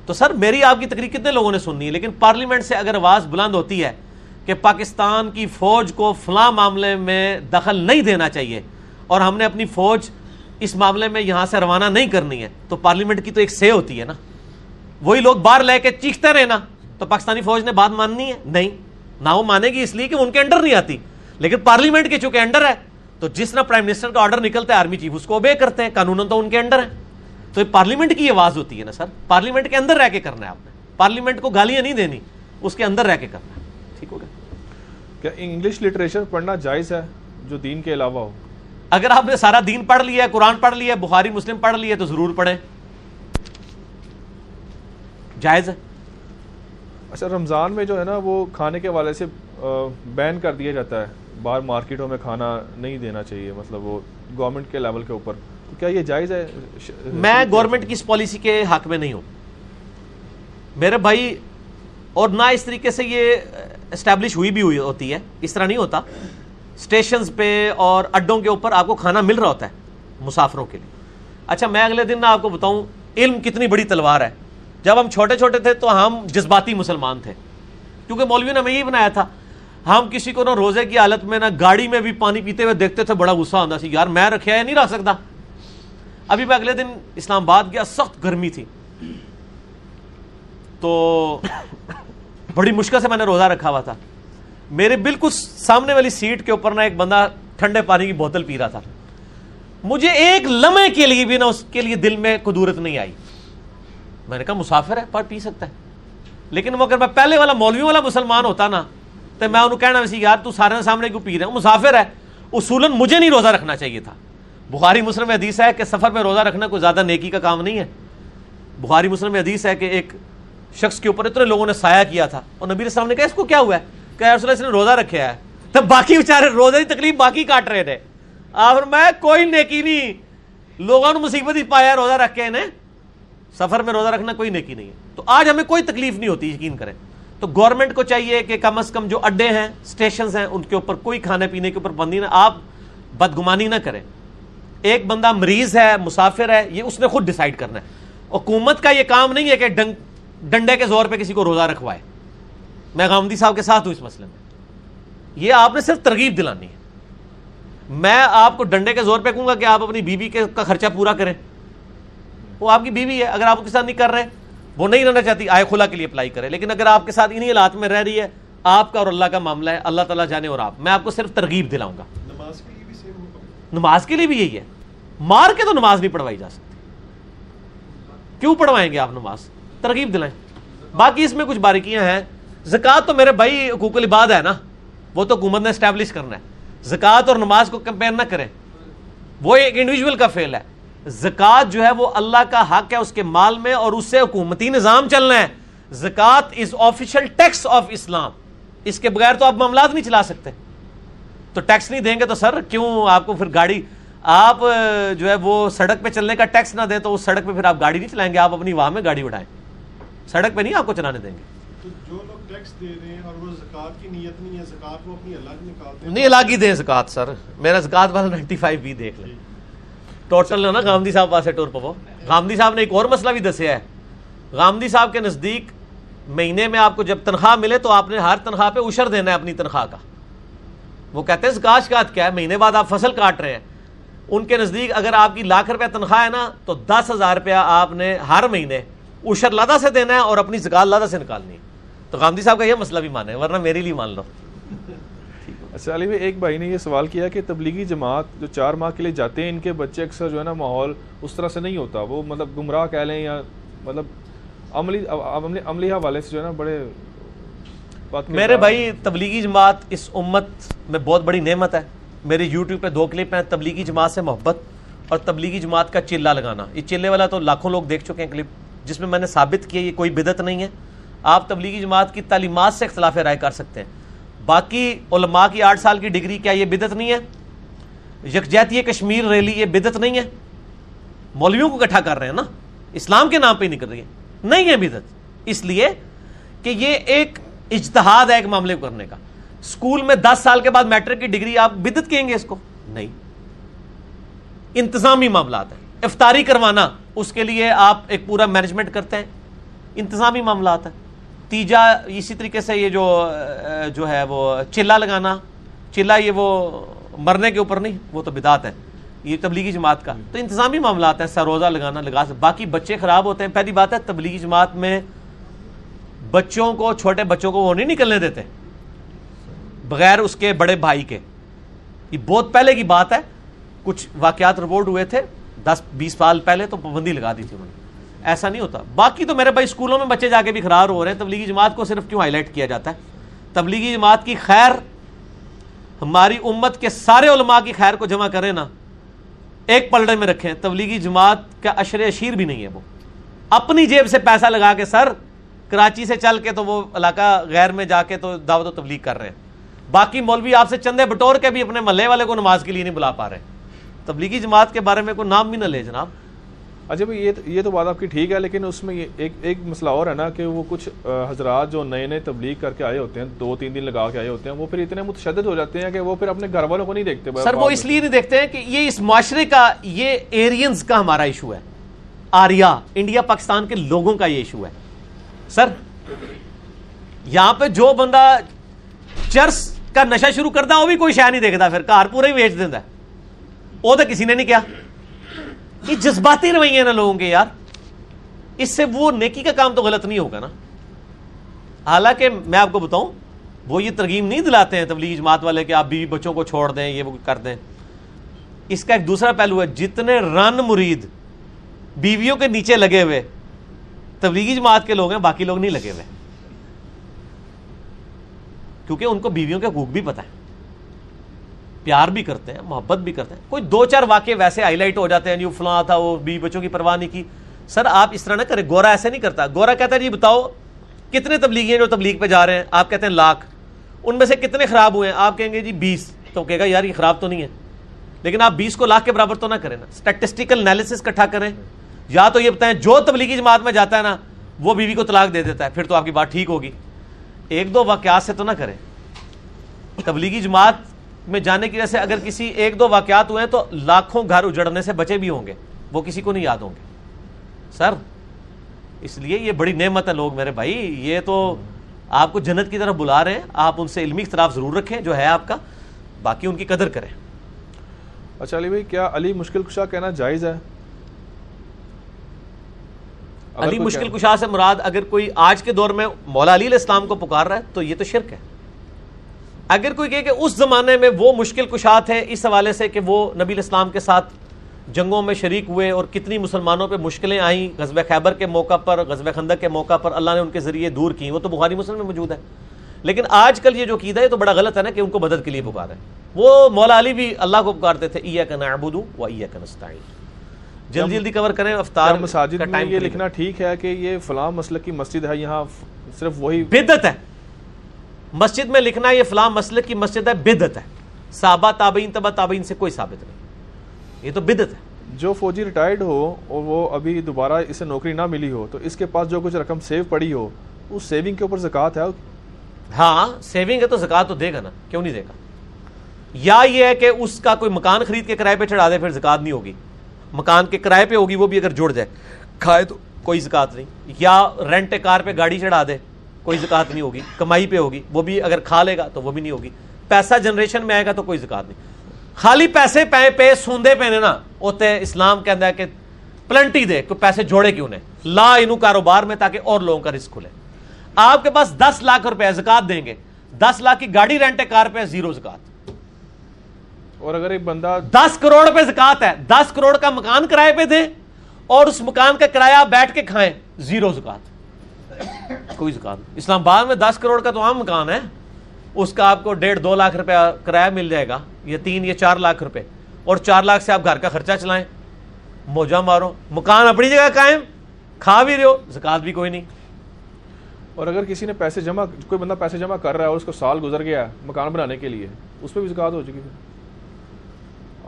تو سر، میری آپ کی تقریر کتنے لوگوں نے سننی ہے؟ لیکن پارلیمنٹ سے اگر آواز بلند ہوتی ہے کہ پاکستان کی فوج کو فلاں معاملے میں دخل نہیں دینا چاہیے اور ہم نے اپنی فوج اس معاملے میں یہاں سے روانہ نہیں کرنی ہے۔ تو پارلیمنٹ کی تو ایک سے ہوتی ہے نا۔ وہی لوگ باہر لے کے چیختے رہے نا۔ تو پاکستانی فوج نے بات ماننی ہے؟ نہیں۔ نہ وہ مانے گی اس لیے کہ ان کے انڈر نہیں آتی۔ لیکن پارلیمنٹ کے چونکہ انڈر ہے، تو جس طرح پرائم منسٹر کا آرڈر نکلتا ہے آرمی چیف اس کو اوبے کرتے ہیں۔ قانون تو ان کے انڈر ہے تو یہ پارلیمنٹ کی آواز ہوتی ہے نا سر۔ پارلیمنٹ کے اندر رہ کے کرنا ہے آپ نے۔ پارلیمنٹ کو گالیاں نہیں دینی، اس کے اندر رہ کے کرنا ہے۔ ٹھیک ہو گیا۔ کیا انگلش لٹریچر پڑھنا جائز ہے جو دین کے علاوہ ہو؟ اگر آپ نے سارا دین پڑھ لیا ہے قرآن پڑھ لیا ہے بخاری مسلم پڑھ لیا ہے تو ضرور پڑھیں۔ جائز ہے؟ اچھا رمضان میں جو ہے نا وہ کھانے کے والے سے بین کر دیا جاتا ہے۔ باہر مارکیٹوں میں کھانا نہیں دینا چاہیے مطلب وہ گورنمنٹ کے لیول کے اوپر۔ تو کیا یہ جائز ہے؟ میں گورنمنٹ کی اس پالیسی کے حق میں نہیں ہوں۔ میرے بھائی اور نہ اس طریقے سے یہ اسٹیبلش ہوئی بھی ہوئی ہوتی ہے اس طرح نہیں ہوتا۔ اسٹیشنز پہ اور اڈوں کے اوپر آپ کو کھانا مل رہا ہوتا ہے مسافروں کے لیے۔ اچھا میں اگلے دن نہ آپ کو بتاؤں، علم کتنی بڑی تلوار ہے۔ جب ہم چھوٹے چھوٹے تھے تو ہم جذباتی مسلمان تھے۔ کیونکہ مولوی نے ہمیں یہی بنایا تھا، ہم کسی کو نہ روزے کی حالت میں، نہ گاڑی میں بھی پانی پیتے ہوئے دیکھتے تھے، بڑا غصہ آتا سی، یار، میں رکھا ہے نہیں رکھ سکتا۔ ابھی میں اگلے دن اسلام آباد گیا، سخت گرمی تھی۔ تو بڑی مشکل سے میں نے روزہ رکھا ہوا تھا۔ میرے بالکل سامنے والی سیٹ کے اوپر نا ایک بندہ ٹھنڈے پانی کی بوتل پی رہا تھا۔ مجھے ایک لمحے کے لیے بھی نا اس کے لیے دل میں قدورت نہیں آئی۔ میں نے کہا، مسافر ہے، پر پی سکتا ہے۔ لیکن وہ اگر میں پہلے والا مولوی والا مسلمان ہوتا نا، تو میں انہوں کہنا ویسے یار، تو سارے سامنے کیوں پی رہے ہیں؟ مسافر ہے۔ اصولاً مجھے نہیں روزہ رکھنا چاہیے تھا۔ بخاری مسلم حدیث ہے کہ سفر میں روزہ رکھنا کوئی زیادہ نیکی کا کام نہیں ہے۔ بخاری مسلم حدیث ہے کہ ایک شخص کے اوپر اتنے لوگوں نے سایہ کیا تھا۔ اور نبی السلام نے کہا، اس کو کیا ہوا ہے؟ کہ رسول اللہ نے روزہ رکھا ہے تو باقی بیچارے روزے کی تکلیف باقی کاٹ رہے تھے۔ اور میں کوئی نیکی نہیں۔ لوگوں نے مصیبت ہی پایا روزہ رکھ کے انہیں۔ سفر میں روزہ رکھنا کوئی نیکی نہیں ہے۔ تو آج ہمیں کوئی تکلیف نہیں ہوتی، یقین کریں۔ تو گورنمنٹ کو چاہیے کہ کم از کم جو اڈے ہیں اسٹیشنز ہیں، ان کے اوپر کوئی کھانے پینے کے اوپر بندی نہ، آپ بدگمانی نہ کریں۔ ایک بندہ مریض ہے، مسافر ہے، یہ اس نے خود ڈیسائیڈ کرنا ہے۔ حکومت کا یہ کام نہیں ہے کہ ڈنڈے کے زور پہ کسی کو روزہ رکھوائے۔ میں غامدی صاحب کے ساتھ ہوں اس مسئلے میں۔ یہ آپ نے صرف ترغیب دلانی ہے۔ میں آپ کو ڈنڈے کے زور پہ کہوں گا کہ آپ اپنی بیوی کے کا خرچہ پورا کریں۔ وہ آپ کی بیوی ہے اگر آپ کے ساتھ نہیں کر رہے وہ نہیں رہنا چاہتی آئے خلا کے لیے اپلائی کرے لیکن اگر آپ کے ساتھ انہی حالات میں رہ رہی ہے آپ کا اور اللہ کا معاملہ ہے اللہ تعالیٰ جانے اور آپ۔ میں آپ کو صرف ترغیب دلاؤں گا۔ نماز کے لیے بھی سیم ہوگا۔ نماز کے لیے بھی یہی ہے۔ مار کے تو نماز نہیں پڑھوائی جا سکتی۔ کیوں پڑھوائیں گے آپ نماز؟ ترغیب دلائیں۔ باقی اس میں کچھ باریکیاں ہیں۔ زکوٰۃ تو میرے بھائی حقوق العباد ہے نا، وہ تو حکومت نے اسٹیبلش کرنا ہے۔ زکوٰۃ اور نماز کو کمپیئر نہ کریں۔ وہ ایک انڈیویجول کا فیل ہے۔ زکوٰۃ جو ہے وہ اللہ کا حق ہے، اس کے مال میں اور اس سے حکومتی نظام چلنا ہے۔ زکوٰۃ is official tax of Islam اس کے بغیر تو آپ معاملات نہیں چلا سکتے۔ تو ٹیکس نہیں دیں گے تو سر، کیوں آپ کو پھر گاڑی، آپ جو ہے وہ سڑک پہ چلنے کا ٹیکس نہ دیں تو اس سڑک پہ پھر آپ گاڑی نہیں چلائیں گے، آپ اپنی واہ میں گاڑی اٹھائیں سڑک پہ نہیں آپ کو چلانے دیں گے۔ ٹیکس دے رہے ہیں اور وہ زکوٰۃ کی نیت نہیں ہے، زکوٰۃ وہ اپنی الگ نکالتے ہیں۔ نہیں الگ ہی دیں زکات سر۔ میرا زکات والا نائنٹی فائیو بھی دیکھ لیں ٹوٹل نا گامدی صاحب واسے ٹور پو گامدی صاحب نے ایک اور مسئلہ بھی دسیا ہے۔ گامدی صاحب کے نزدیک مہینے میں آپ کو جب تنخواہ ملے تو آپ نے ہر تنخواہ پہ اشر دینا ہے اپنی تنخواہ کا۔ وہ کہتے ہیں زکات شکات کیا ہے؟ مہینے بعد آپ فصل کاٹ رہے ہیں۔ ان کے نزدیک اگر آپ کی لاکھ روپے تنخواہ ہے نا تو دس ہزار روپیہ آپ نے ہر مہینے اشر لادا سے دینا ہے اور اپنی زکات لادا سے نکالنی ہے۔ تو گاندھی صاحب کا یہ مسئلہ بھی مانے ورنہ میرے لیے مان لو۔ اچھا علی بھائی ایک بھائی نے یہ سوال کیا کہ تبلیغی جماعت جو چار ماہ کے لیے جاتے ہیں ان کے بچے اکثر جو ہے نا ماحول اس طرح سے نہیں ہوتا۔ وہ مطلب گمراہ کہہ لیں یا مطلب عملی عملی عملی حوالے سے جو ہے نا بڑے میرے بھائی تبلیغی جماعت اس امت میں بہت بڑی نعمت ہے۔ میرے یوٹیوب پہ دو کلپ ہیں تبلیغی جماعت سے محبت اور تبلیغی جماعت کا چلہ لگانا۔ یہ چلے والا تو لاکھوں لوگ دیکھ چکے ہیں کلپ جس میں میں نے ثابت کیا یہ کوئی بدت نہیں ہے۔ آپ تبلیغی جماعت کی تعلیمات سے اختلاف رائے کر سکتے ہیں۔ باقی علماء کی آٹھ سال کی ڈگری کیا یہ بدت نہیں ہے؟ یکجہتی کشمیر ریلی یہ بدت نہیں ہے؟ مولویوں کو اکٹھا کر رہے ہیں نا؟ اسلام کے نام پہ ہی رہی ہے نہیں ہے بدت اس لیے کہ یہ ایک اجتہاد ہے ایک معاملے کو کرنے کا۔ اسکول میں دس سال کے بعد میٹرک کی ڈگری آپ بدت کہیں گے اس کو؟ نہیں۔ انتظامی معاملات ہیں۔ افطاری کروانا، اس کے لیے آپ ایک پورا مینجمنٹ کرتے ہیں۔ انتظامی معاملات ہیں۔ تیجا اسی طریقے سے یہ جو جو ہے وہ چلا لگانا، چلا یہ وہ مرنے کے اوپر نہیں، وہ تو بدعت ہے، یہ تبلیغی جماعت کا۔ تو انتظامی معاملات ہیں سروزہ لگانا، لگا سک باقی بچے خراب ہوتے ہیں۔ پہلی بات ہے، تبلیغی جماعت میں بچوں کو، چھوٹے بچوں کو وہ نہیں نکلنے دیتے، بغیر اس کے بڑے بھائی کے۔ یہ بہت پہلے کی بات ہے، کچھ واقعات رپورٹ ہوئے تھے، دس بیس سال پہلے تو پابندی لگا دی تھی انہوں نے۔ ایسا نہیں ہوتا۔ باقی تو میرے بھائی اسکولوں میں بچے جا کے بھی خراب ہو رہے ہیں۔ تبلیغی جماعت کو صرف کیوں ہائی لائٹ کیا جاتا ہے؟ تبلیغی جماعت کی خیر ہماری امت کے سارے علماء کی خیر کو جمع کریں نا، ایک پلڑے میں رکھیں۔ تبلیغی جماعت کا اشر اشیر بھی نہیں ہے وہ۔ اپنی جیب سے پیسہ لگا کے سر، کراچی سے چل کے تو وہ علاقہ غیر میں جا کے تو دعوت و تبلیغ کر رہے ہیں۔ باقی مولوی آپ سے چندے بٹور کے بھی اپنے محلے والے کو نماز کے لیے نہیں بلا پا رہے۔ تبلیغی جماعت کے بارے میں کوئی نام بھی نہ لے جناب۔ اچھا بھائی یہ یہ تو بات آپ کی ٹھیک ہے لیکن اس میں ایک ایک مسئلہ اور ہے نا کہ وہ کچھ حضرات جو نئے نئے تبلیغ کر کے آئے ہوتے ہیں دو تین دن لگا کے آئے ہوتے ہیں وہ پھر اتنے متشدد ہو جاتے ہیں کہ وہ پھر اپنے گھر والوں کو نہیں دیکھتے۔ سر وہ اس لیے نہیں دیکھتے ہیں کہ یہ اس معاشرے کا یہ ایرینز کا ہمارا ایشو ہے۔ آریا انڈیا پاکستان کے لوگوں کا یہ ایشو ہے۔ سر یہاں پہ جو بندہ چرس کا نشہ شروع کرتا وہ بھی کوئی شہ نہیں دیکھتا پھر کار پورا ہی بیچ دیتا ہے۔ وہ تو کسی نے نہیں کیا۔ یہ جذباتی رویے نا لوگوں کے یار۔ اس سے وہ نیکی کا کام تو غلط نہیں ہوگا نا۔ حالانکہ میں آپ کو بتاؤں، وہ یہ ترغیب نہیں دلاتے ہیں تبلیغ جماعت والے کہ آپ بیوی بچوں کو چھوڑ دیں، یہ وہ کر دیں۔ اس کا ایک دوسرا پہلو ہے، جتنے رن مرید بیویوں کے نیچے لگے ہوئے، تبلیغی جماعت کے لوگ ہیں، باقی لوگ نہیں لگے ہوئے۔ کیونکہ ان کو بیویوں کے حقوق بھی پتہ ہے پیار بھی کرتے ہیں، محبت بھی کرتے ہیں۔ کوئی دو چار واقعے ویسے ہائی لائٹ ہو جاتے ہیں جو فلاں تھا وہ بیوی بچوں کی پرواہ نہیں کی۔ سر، آپ اس طرح نہ کریں، گورا ایسے نہیں کرتا۔ گورا کہتا ہے جی بتاؤ، کتنے تبلیغی ہیں جو تبلیغ پہ جا رہے ہیں؟ آپ کہتے ہیں لاکھ۔ ان میں سے کتنے خراب ہوئے ہیں؟ آپ کہیں گے جی بیس۔ تو کہے گا، یار، یہ خراب تو نہیں ہے۔ لیکن آپ بیس کو لاکھ کے برابر تو نہ کریں نا۔ اسٹیٹسٹیکل انالیسس اکٹھا کریں۔ یا تو یہ بتائیں، جو تبلیغی جماعت میں جاتا ہے نا، وہ بیوی کو طلاق دے دیتا ہے، پھر تو آپ کی بات ٹھیک ہوگی۔ ایک دو واقعات سے تو نہ کریں۔ تبلیغی جماعت میں جانے کی وجہ سے اگر کسی ایک دو واقعات ہوئے ہیں تو لاکھوں گھر اجڑنے سے بچے بھی ہوں گے۔ وہ کسی کو نہیں یاد ہوں گے۔ سر اس لیے یہ بڑی نعمت ہے لوگ میرے بھائی۔ یہ تو آپ کو جنت کی طرف بلا رہے ہیں۔ آپ ان سے علمی اختلاف ضرور رکھیں جو ہے آپ کا۔ باقی ان کی قدر کریں۔ اچھا علی بھائی کیا علی مشکل کشا کہنا جائز ہے؟ علی مشکل کشا سے مراد اگر کوئی آج کے دور میں مولا علی علیہ السلام کو پکار رہا ہے تو یہ تو شرک ہے۔ اگر کوئی کہے کہ اس زمانے میں وہ مشکل کشا تھے اس حوالے سے کہ وہ نبی علیہ السلام کے ساتھ جنگوں میں شریک ہوئے اور کتنی مسلمانوں پہ مشکلیں آئیں غزب خیبر کے موقع پر غزب خندق کے موقع پر اللہ نے ان کے ذریعے دور کی وہ تو بخاری مسلم میں موجود ہے لیکن آج کل یہ جو قیدا ہے تو بڑا غلط ہے نا کہ ان کو مدد کے لیے پکارا ہے وہ مولا علی بھی اللہ کو پکارتے تھے ایا کا نعبد و ایا کا نستعین جلدی جلدی کور کریں افطار مساجد کا میں یہ لکھنا ٹھیک ہے کہ یہ فلاں مسلک کی مسجد ہے یہاں صرف وہی بدت ہے۔ مسجد میں لکھنا یہ فلاں مسلک کی مسجد ہے بدت ہے۔ صحابہ تابعین تبا تابعین سے کوئی ثابت نہیں۔ یہ تو بدت ہے۔ جو فوجی ریٹائرڈ ہو اور وہ ابھی دوبارہ اسے نوکری نہ ملی ہو تو اس کے پاس جو کچھ رقم سیو پڑی ہو اس سیونگ کے اوپر زکوٰۃ ہے؟ ہاں سیونگ ہے تو زکات تو دے گا نا کیوں نہیں دے گا؟ یا یہ ہے کہ اس کا کوئی مکان خرید کے کرائے پہ چڑھا دے پھر زکات نہیں ہوگی۔ مکان کے کرائے پہ ہوگی وہ بھی اگر جڑ جائے کھائے تو کوئی زکات نہیں۔ یا رینٹ کار پہ گاڑی چڑھا دے۔ کوئی زکات نہیں ہوگی کمائی پہ ہوگی وہ بھی اگر کھا لے گا تو وہ بھی نہیں ہوگی۔ پیسہ جنریشن میں آئے گا تو کوئی زکات نہیں۔ خالی پیسے پہ پہ سوندے پہ نے نا ہوتے اسلام کہتا ہے کہ پلنٹی دے کہ پیسے جوڑے کیوں نے؟ لا انو کاروبار میں تاکہ اور لوگوں کا رزق کھلے۔ آپ کے پاس دس لاکھ روپے زکات دیں گے دس لاکھ کی گاڑی رینٹ کار پہ زیرو زکات۔ اور اگر ایک بندہ دس کروڑ پہ زکات ہے دس کروڑ کا مکان کرائے پہ دیں اور اس مکان کا کرایہ بیٹھ کے کھائیں زیرو زکات۔ کوئی زکات نہیں۔ اسلام آباد میں دس کروڑ کا تو عام مکان ہے۔ اس کا آپ کو ڈیڑھ دو لاکھ روپے کرایہ مل جائے گا۔ یا تین یا چار لاکھ روپے۔ اور چار لاکھ سے آپ گھر کا خرچہ چلائیں۔ موجہ مارو۔ مکان اپنی جگہ قائم۔ کھا بھی رہے ہو۔ زکات بھی کوئی نہیں۔ اور اگر کسی نے پیسے جمع کوئی بندہ پیسے جمع کر رہا ہے اور اس کو سال گزر گیا ہے مکان بنانے کے لیے اس پہ بھی زکات ہو چکی پھر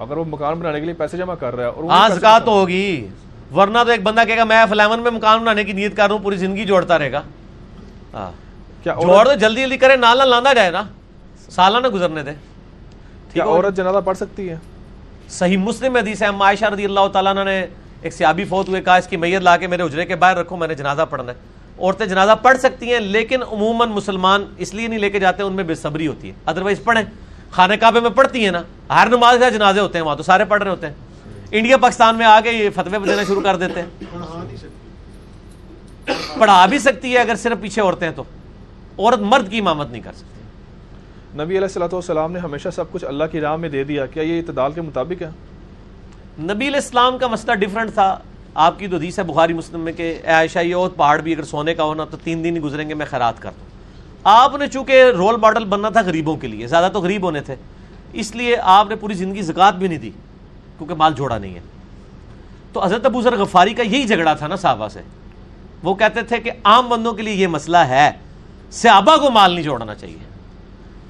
اگر وہ مکان بنانے کے لیے پیسے جمع کر رہا ہے اور ہاں تو ہوگی۔ ورنہ تو ایک بندہ کہے گا میں فلیون میں مکان بنانے کی نیت کر رہا ہوں پوری زندگی جوڑتا رہے گا۔ ہاں کیا جوڑ دو جلدی جلدی کرے نالا لانا جائے نا۔ سالہ نہ گزرنے دے۔ کیا عورت جنازہ پڑھ سکتی ہے؟ صحیح مسلم حدیث ہے عائشہ رضی اللہ تعالیٰ نے ایک سیابی فوت ہوئے کہا اس کی میت لا کے میرے اجرے کے باہر رکھو میں نے جنازہ پڑھنا ہے۔ عورتیں جنازہ پڑھ سکتی ہیں لیکن عموماً مسلمان اس لیے نہیں لے کے جاتے ان میں بے صبری ہوتی ہے۔ ادروائز پڑھیں۔ خانہ کعبے میں پڑھتی ہیں نا ہر نماز کے جنازے ہوتے ہیں وہاں تو سارے پڑھ رہے ہوتے ہیں۔ انڈیا پاکستان میں آ کے یہ فتوے دینا شروع کر دیتے ہیں۔ پڑھا بھی سکتی ہے اگر صرف پیچھے عورتیں ہیں تو۔ عورت مرد کی امامت نہیں کر سکتی۔ نبی علیہ السلۃ والسلام نے ہمیشہ سب کچھ اللہ کی راہ میں دے دیا۔ کیا یہ اعتدال کے مطابق ہے؟ نبی علیہ السلام کا مسئلہ ڈیفرنٹ تھا۔ آپ کی تو حدیث ہے بخاری مسلم میں کہ عائشہ یہ اور پہاڑ بھی اگر سونے کا ہونا تو تین دن ہی گزریں گے میں خیرات کر دوں۔ آپ نے چونکہ رول ماڈل بننا تھا غریبوں کے لیے زیادہ تو غریب ہونے تھے۔ اس لیے آپ نے پوری زندگی زکوٰۃ بھی نہیں دی۔ کیونکہ مال جوڑا نہیں ہے۔ تو حضرت ابو ذر غفاری کا یہی جھگڑا تھا نا صحابہ سے۔ وہ کہتے تھے کہ عام بندوں کے لیے یہ مسئلہ ہے، صحابہ کو مال نہیں جوڑنا چاہیے۔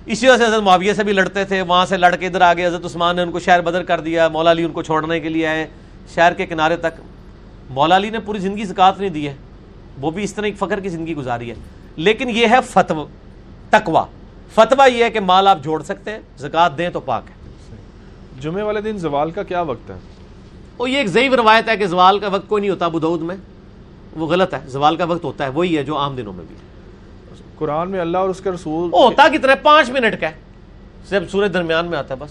اسی وجہ سے حضرت معاویہ سے بھی لڑتے تھے، وہاں سے لڑ کے ادھر آگے حضرت عثمان نے ان کو شہر بدر کر دیا، مولا علی ان کو چھوڑنے کے لیے آئے، شہر کے کنارے تک۔ مولا علی نے پوری زندگی زکات نہیں دی ہے، وہ بھی اس طرح ایک فخر کی زندگی گزاری ہے۔ لیکن یہ ہے فتو تقوا فتوا یہ ہے کہ مال آپ جوڑ سکتے ہیں زکات دیں تو پاک ہے۔ جمعے والے دن زوال کا کیا وقت ہے؟ وہ یہ ایک ضعیف روایت ہے کہ زوال کا وقت کوئی نہیں ہوتا ابو دعود میں۔ وہ غلط ہے زوال کا وقت ہوتا ہے وہی ہے جو عام دنوں میں بھی۔ قرآن میں اللہ اور اس کے رسول ہوتا کتنا ہے پانچ منٹ کا ہے۔ صرف سورج درمیان میں آتا ہے بس۔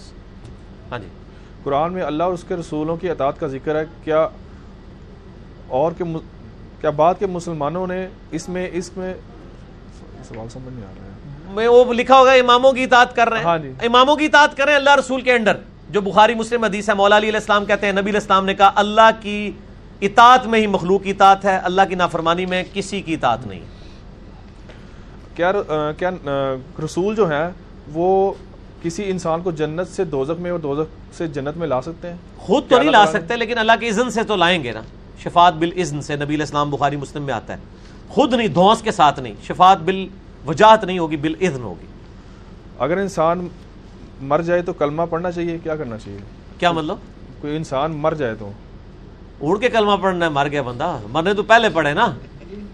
ہاں جی۔ قرآن میں اللہ اور اس کے رسولوں کی اطاعت کا ذکر ہے۔ کیا اور کہ کیا بات کہ مسلمانوں نے اس میں اس میں سوال سمجھ نہیں آ رہا ہے۔ میں وہ لکھا ہوگا اماموں کی اطاعت کر رہے ہاں ہیں جی۔ اماموں کی اطاعت کر رہے ہیں اللہ رسول کے انڈر جو بخاری مسلم حدیث ہے مولا علی علیہ السلام کہتے ہیں نبی علیہ السلام نے کہا اللہ کی اطاعت میں ہی مخلوق کی اطاعت ہے اللہ کی نافرمانی میں کسی کی اطاعت نہیں۔ کیا کیا رسول جو ہیں وہ کسی انسان کو جنت سے دوزخ میں اور دوزخ سے جنت میں لا سکتے ہیں؟ خود تو نہیں لا سکتے لیکن اللہ کے اذن سے تو لائیں گے نا۔ شفاعت بالاذن سے نبی علیہ السلام بخاری مسلم میں آتا ہے۔ خود نہیں دھونس کے ساتھ نہیں شفاعت بال وجاہت نہیں ہوگی بالاذن ہوگی۔ اگر انسان مر جائے تو کلمہ پڑھنا چاہیے کیا کرنا چاہیے؟ کیا مطلب؟ کوئی انسان مر جائے تو۔ اڑ کے کلمہ پڑھنا ہے مر گیا بندہ۔ مرنے تو پہلے پڑھے نا۔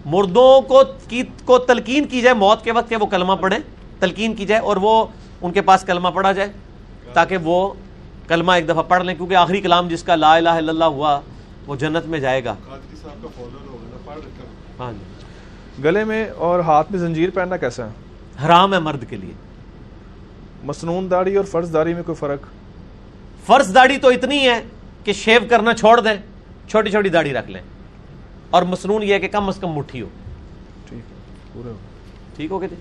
مردوں کو کی کو تلقین کی جائے موت کے وقت کہ وہ کلمہ پڑھے تلقین کی جائے اور وہ ان کے پاس کلمہ پڑھا جائے تاکہ وہ کلمہ ایک دفعہ پڑھ لیں کیونکہ آخری کلام جس کا لا الہ الا اللہ ہوا وہ جنت میں جائے گا۔ ہاں جی۔ گلے میں اور ہاتھ میں زنجیر پہننا کیسا ہے؟ حرام ہے مرد کے لیے۔ مسنون داڑھی اور فرض داڑھی میں کوئی فرق؟ فرض داڑھی تو اتنی ہے کہ شیو کرنا چھوڑ دیں چھوٹی چھوٹی داڑھی رکھ لیں۔ اور مسنون یہ ہے کہ کم از کم مٹھی ہو۔ ٹھیک ٹھیک ہو گئے جی؟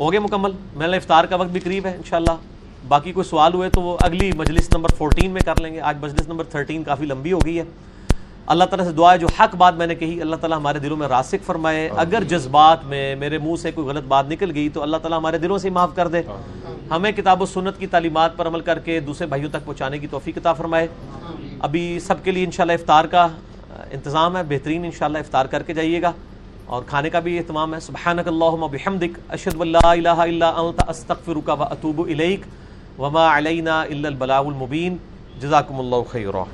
ہو گئے مکمل۔ میں افطار کا وقت بھی قریب ہے انشاءاللہ۔ باقی کوئی سوال ہوئے تو وہ اگلی مجلس نمبر فورٹین میں کر لیں گے۔ آج مجلس نمبر تھرٹین کافی لمبی ہو گئی ہے۔ اللہ تعالیٰ سے دعا ہے جو حق بات میں نے کہی اللہ تعالیٰ ہمارے دلوں میں راسک فرمائے۔ اگر جذبات میں میرے منہ سے کوئی غلط بات نکل گئی تو اللہ تعالیٰ ہمارے دلوں سے معاف کر دے۔ ہمیں کتاب و سنت کی تعلیمات پر عمل کر کے دوسرے بھائیوں تک پہنچانے کی توفیق عطا فرمائے۔ ابھی سب کے لیے انشاءاللہ افطار کا انتظام ہے بہترین انشاءاللہ افطار کر کے جائیے گا۔ اور کھانے کا بھی اہتمام ہے۔ سبحانک اللہم بحمدک اشہد واللہ الہ الا انت استغفرک و اتوب الیک۔ وما علینا الا المبین۔ جزاکم اللہ خیرہ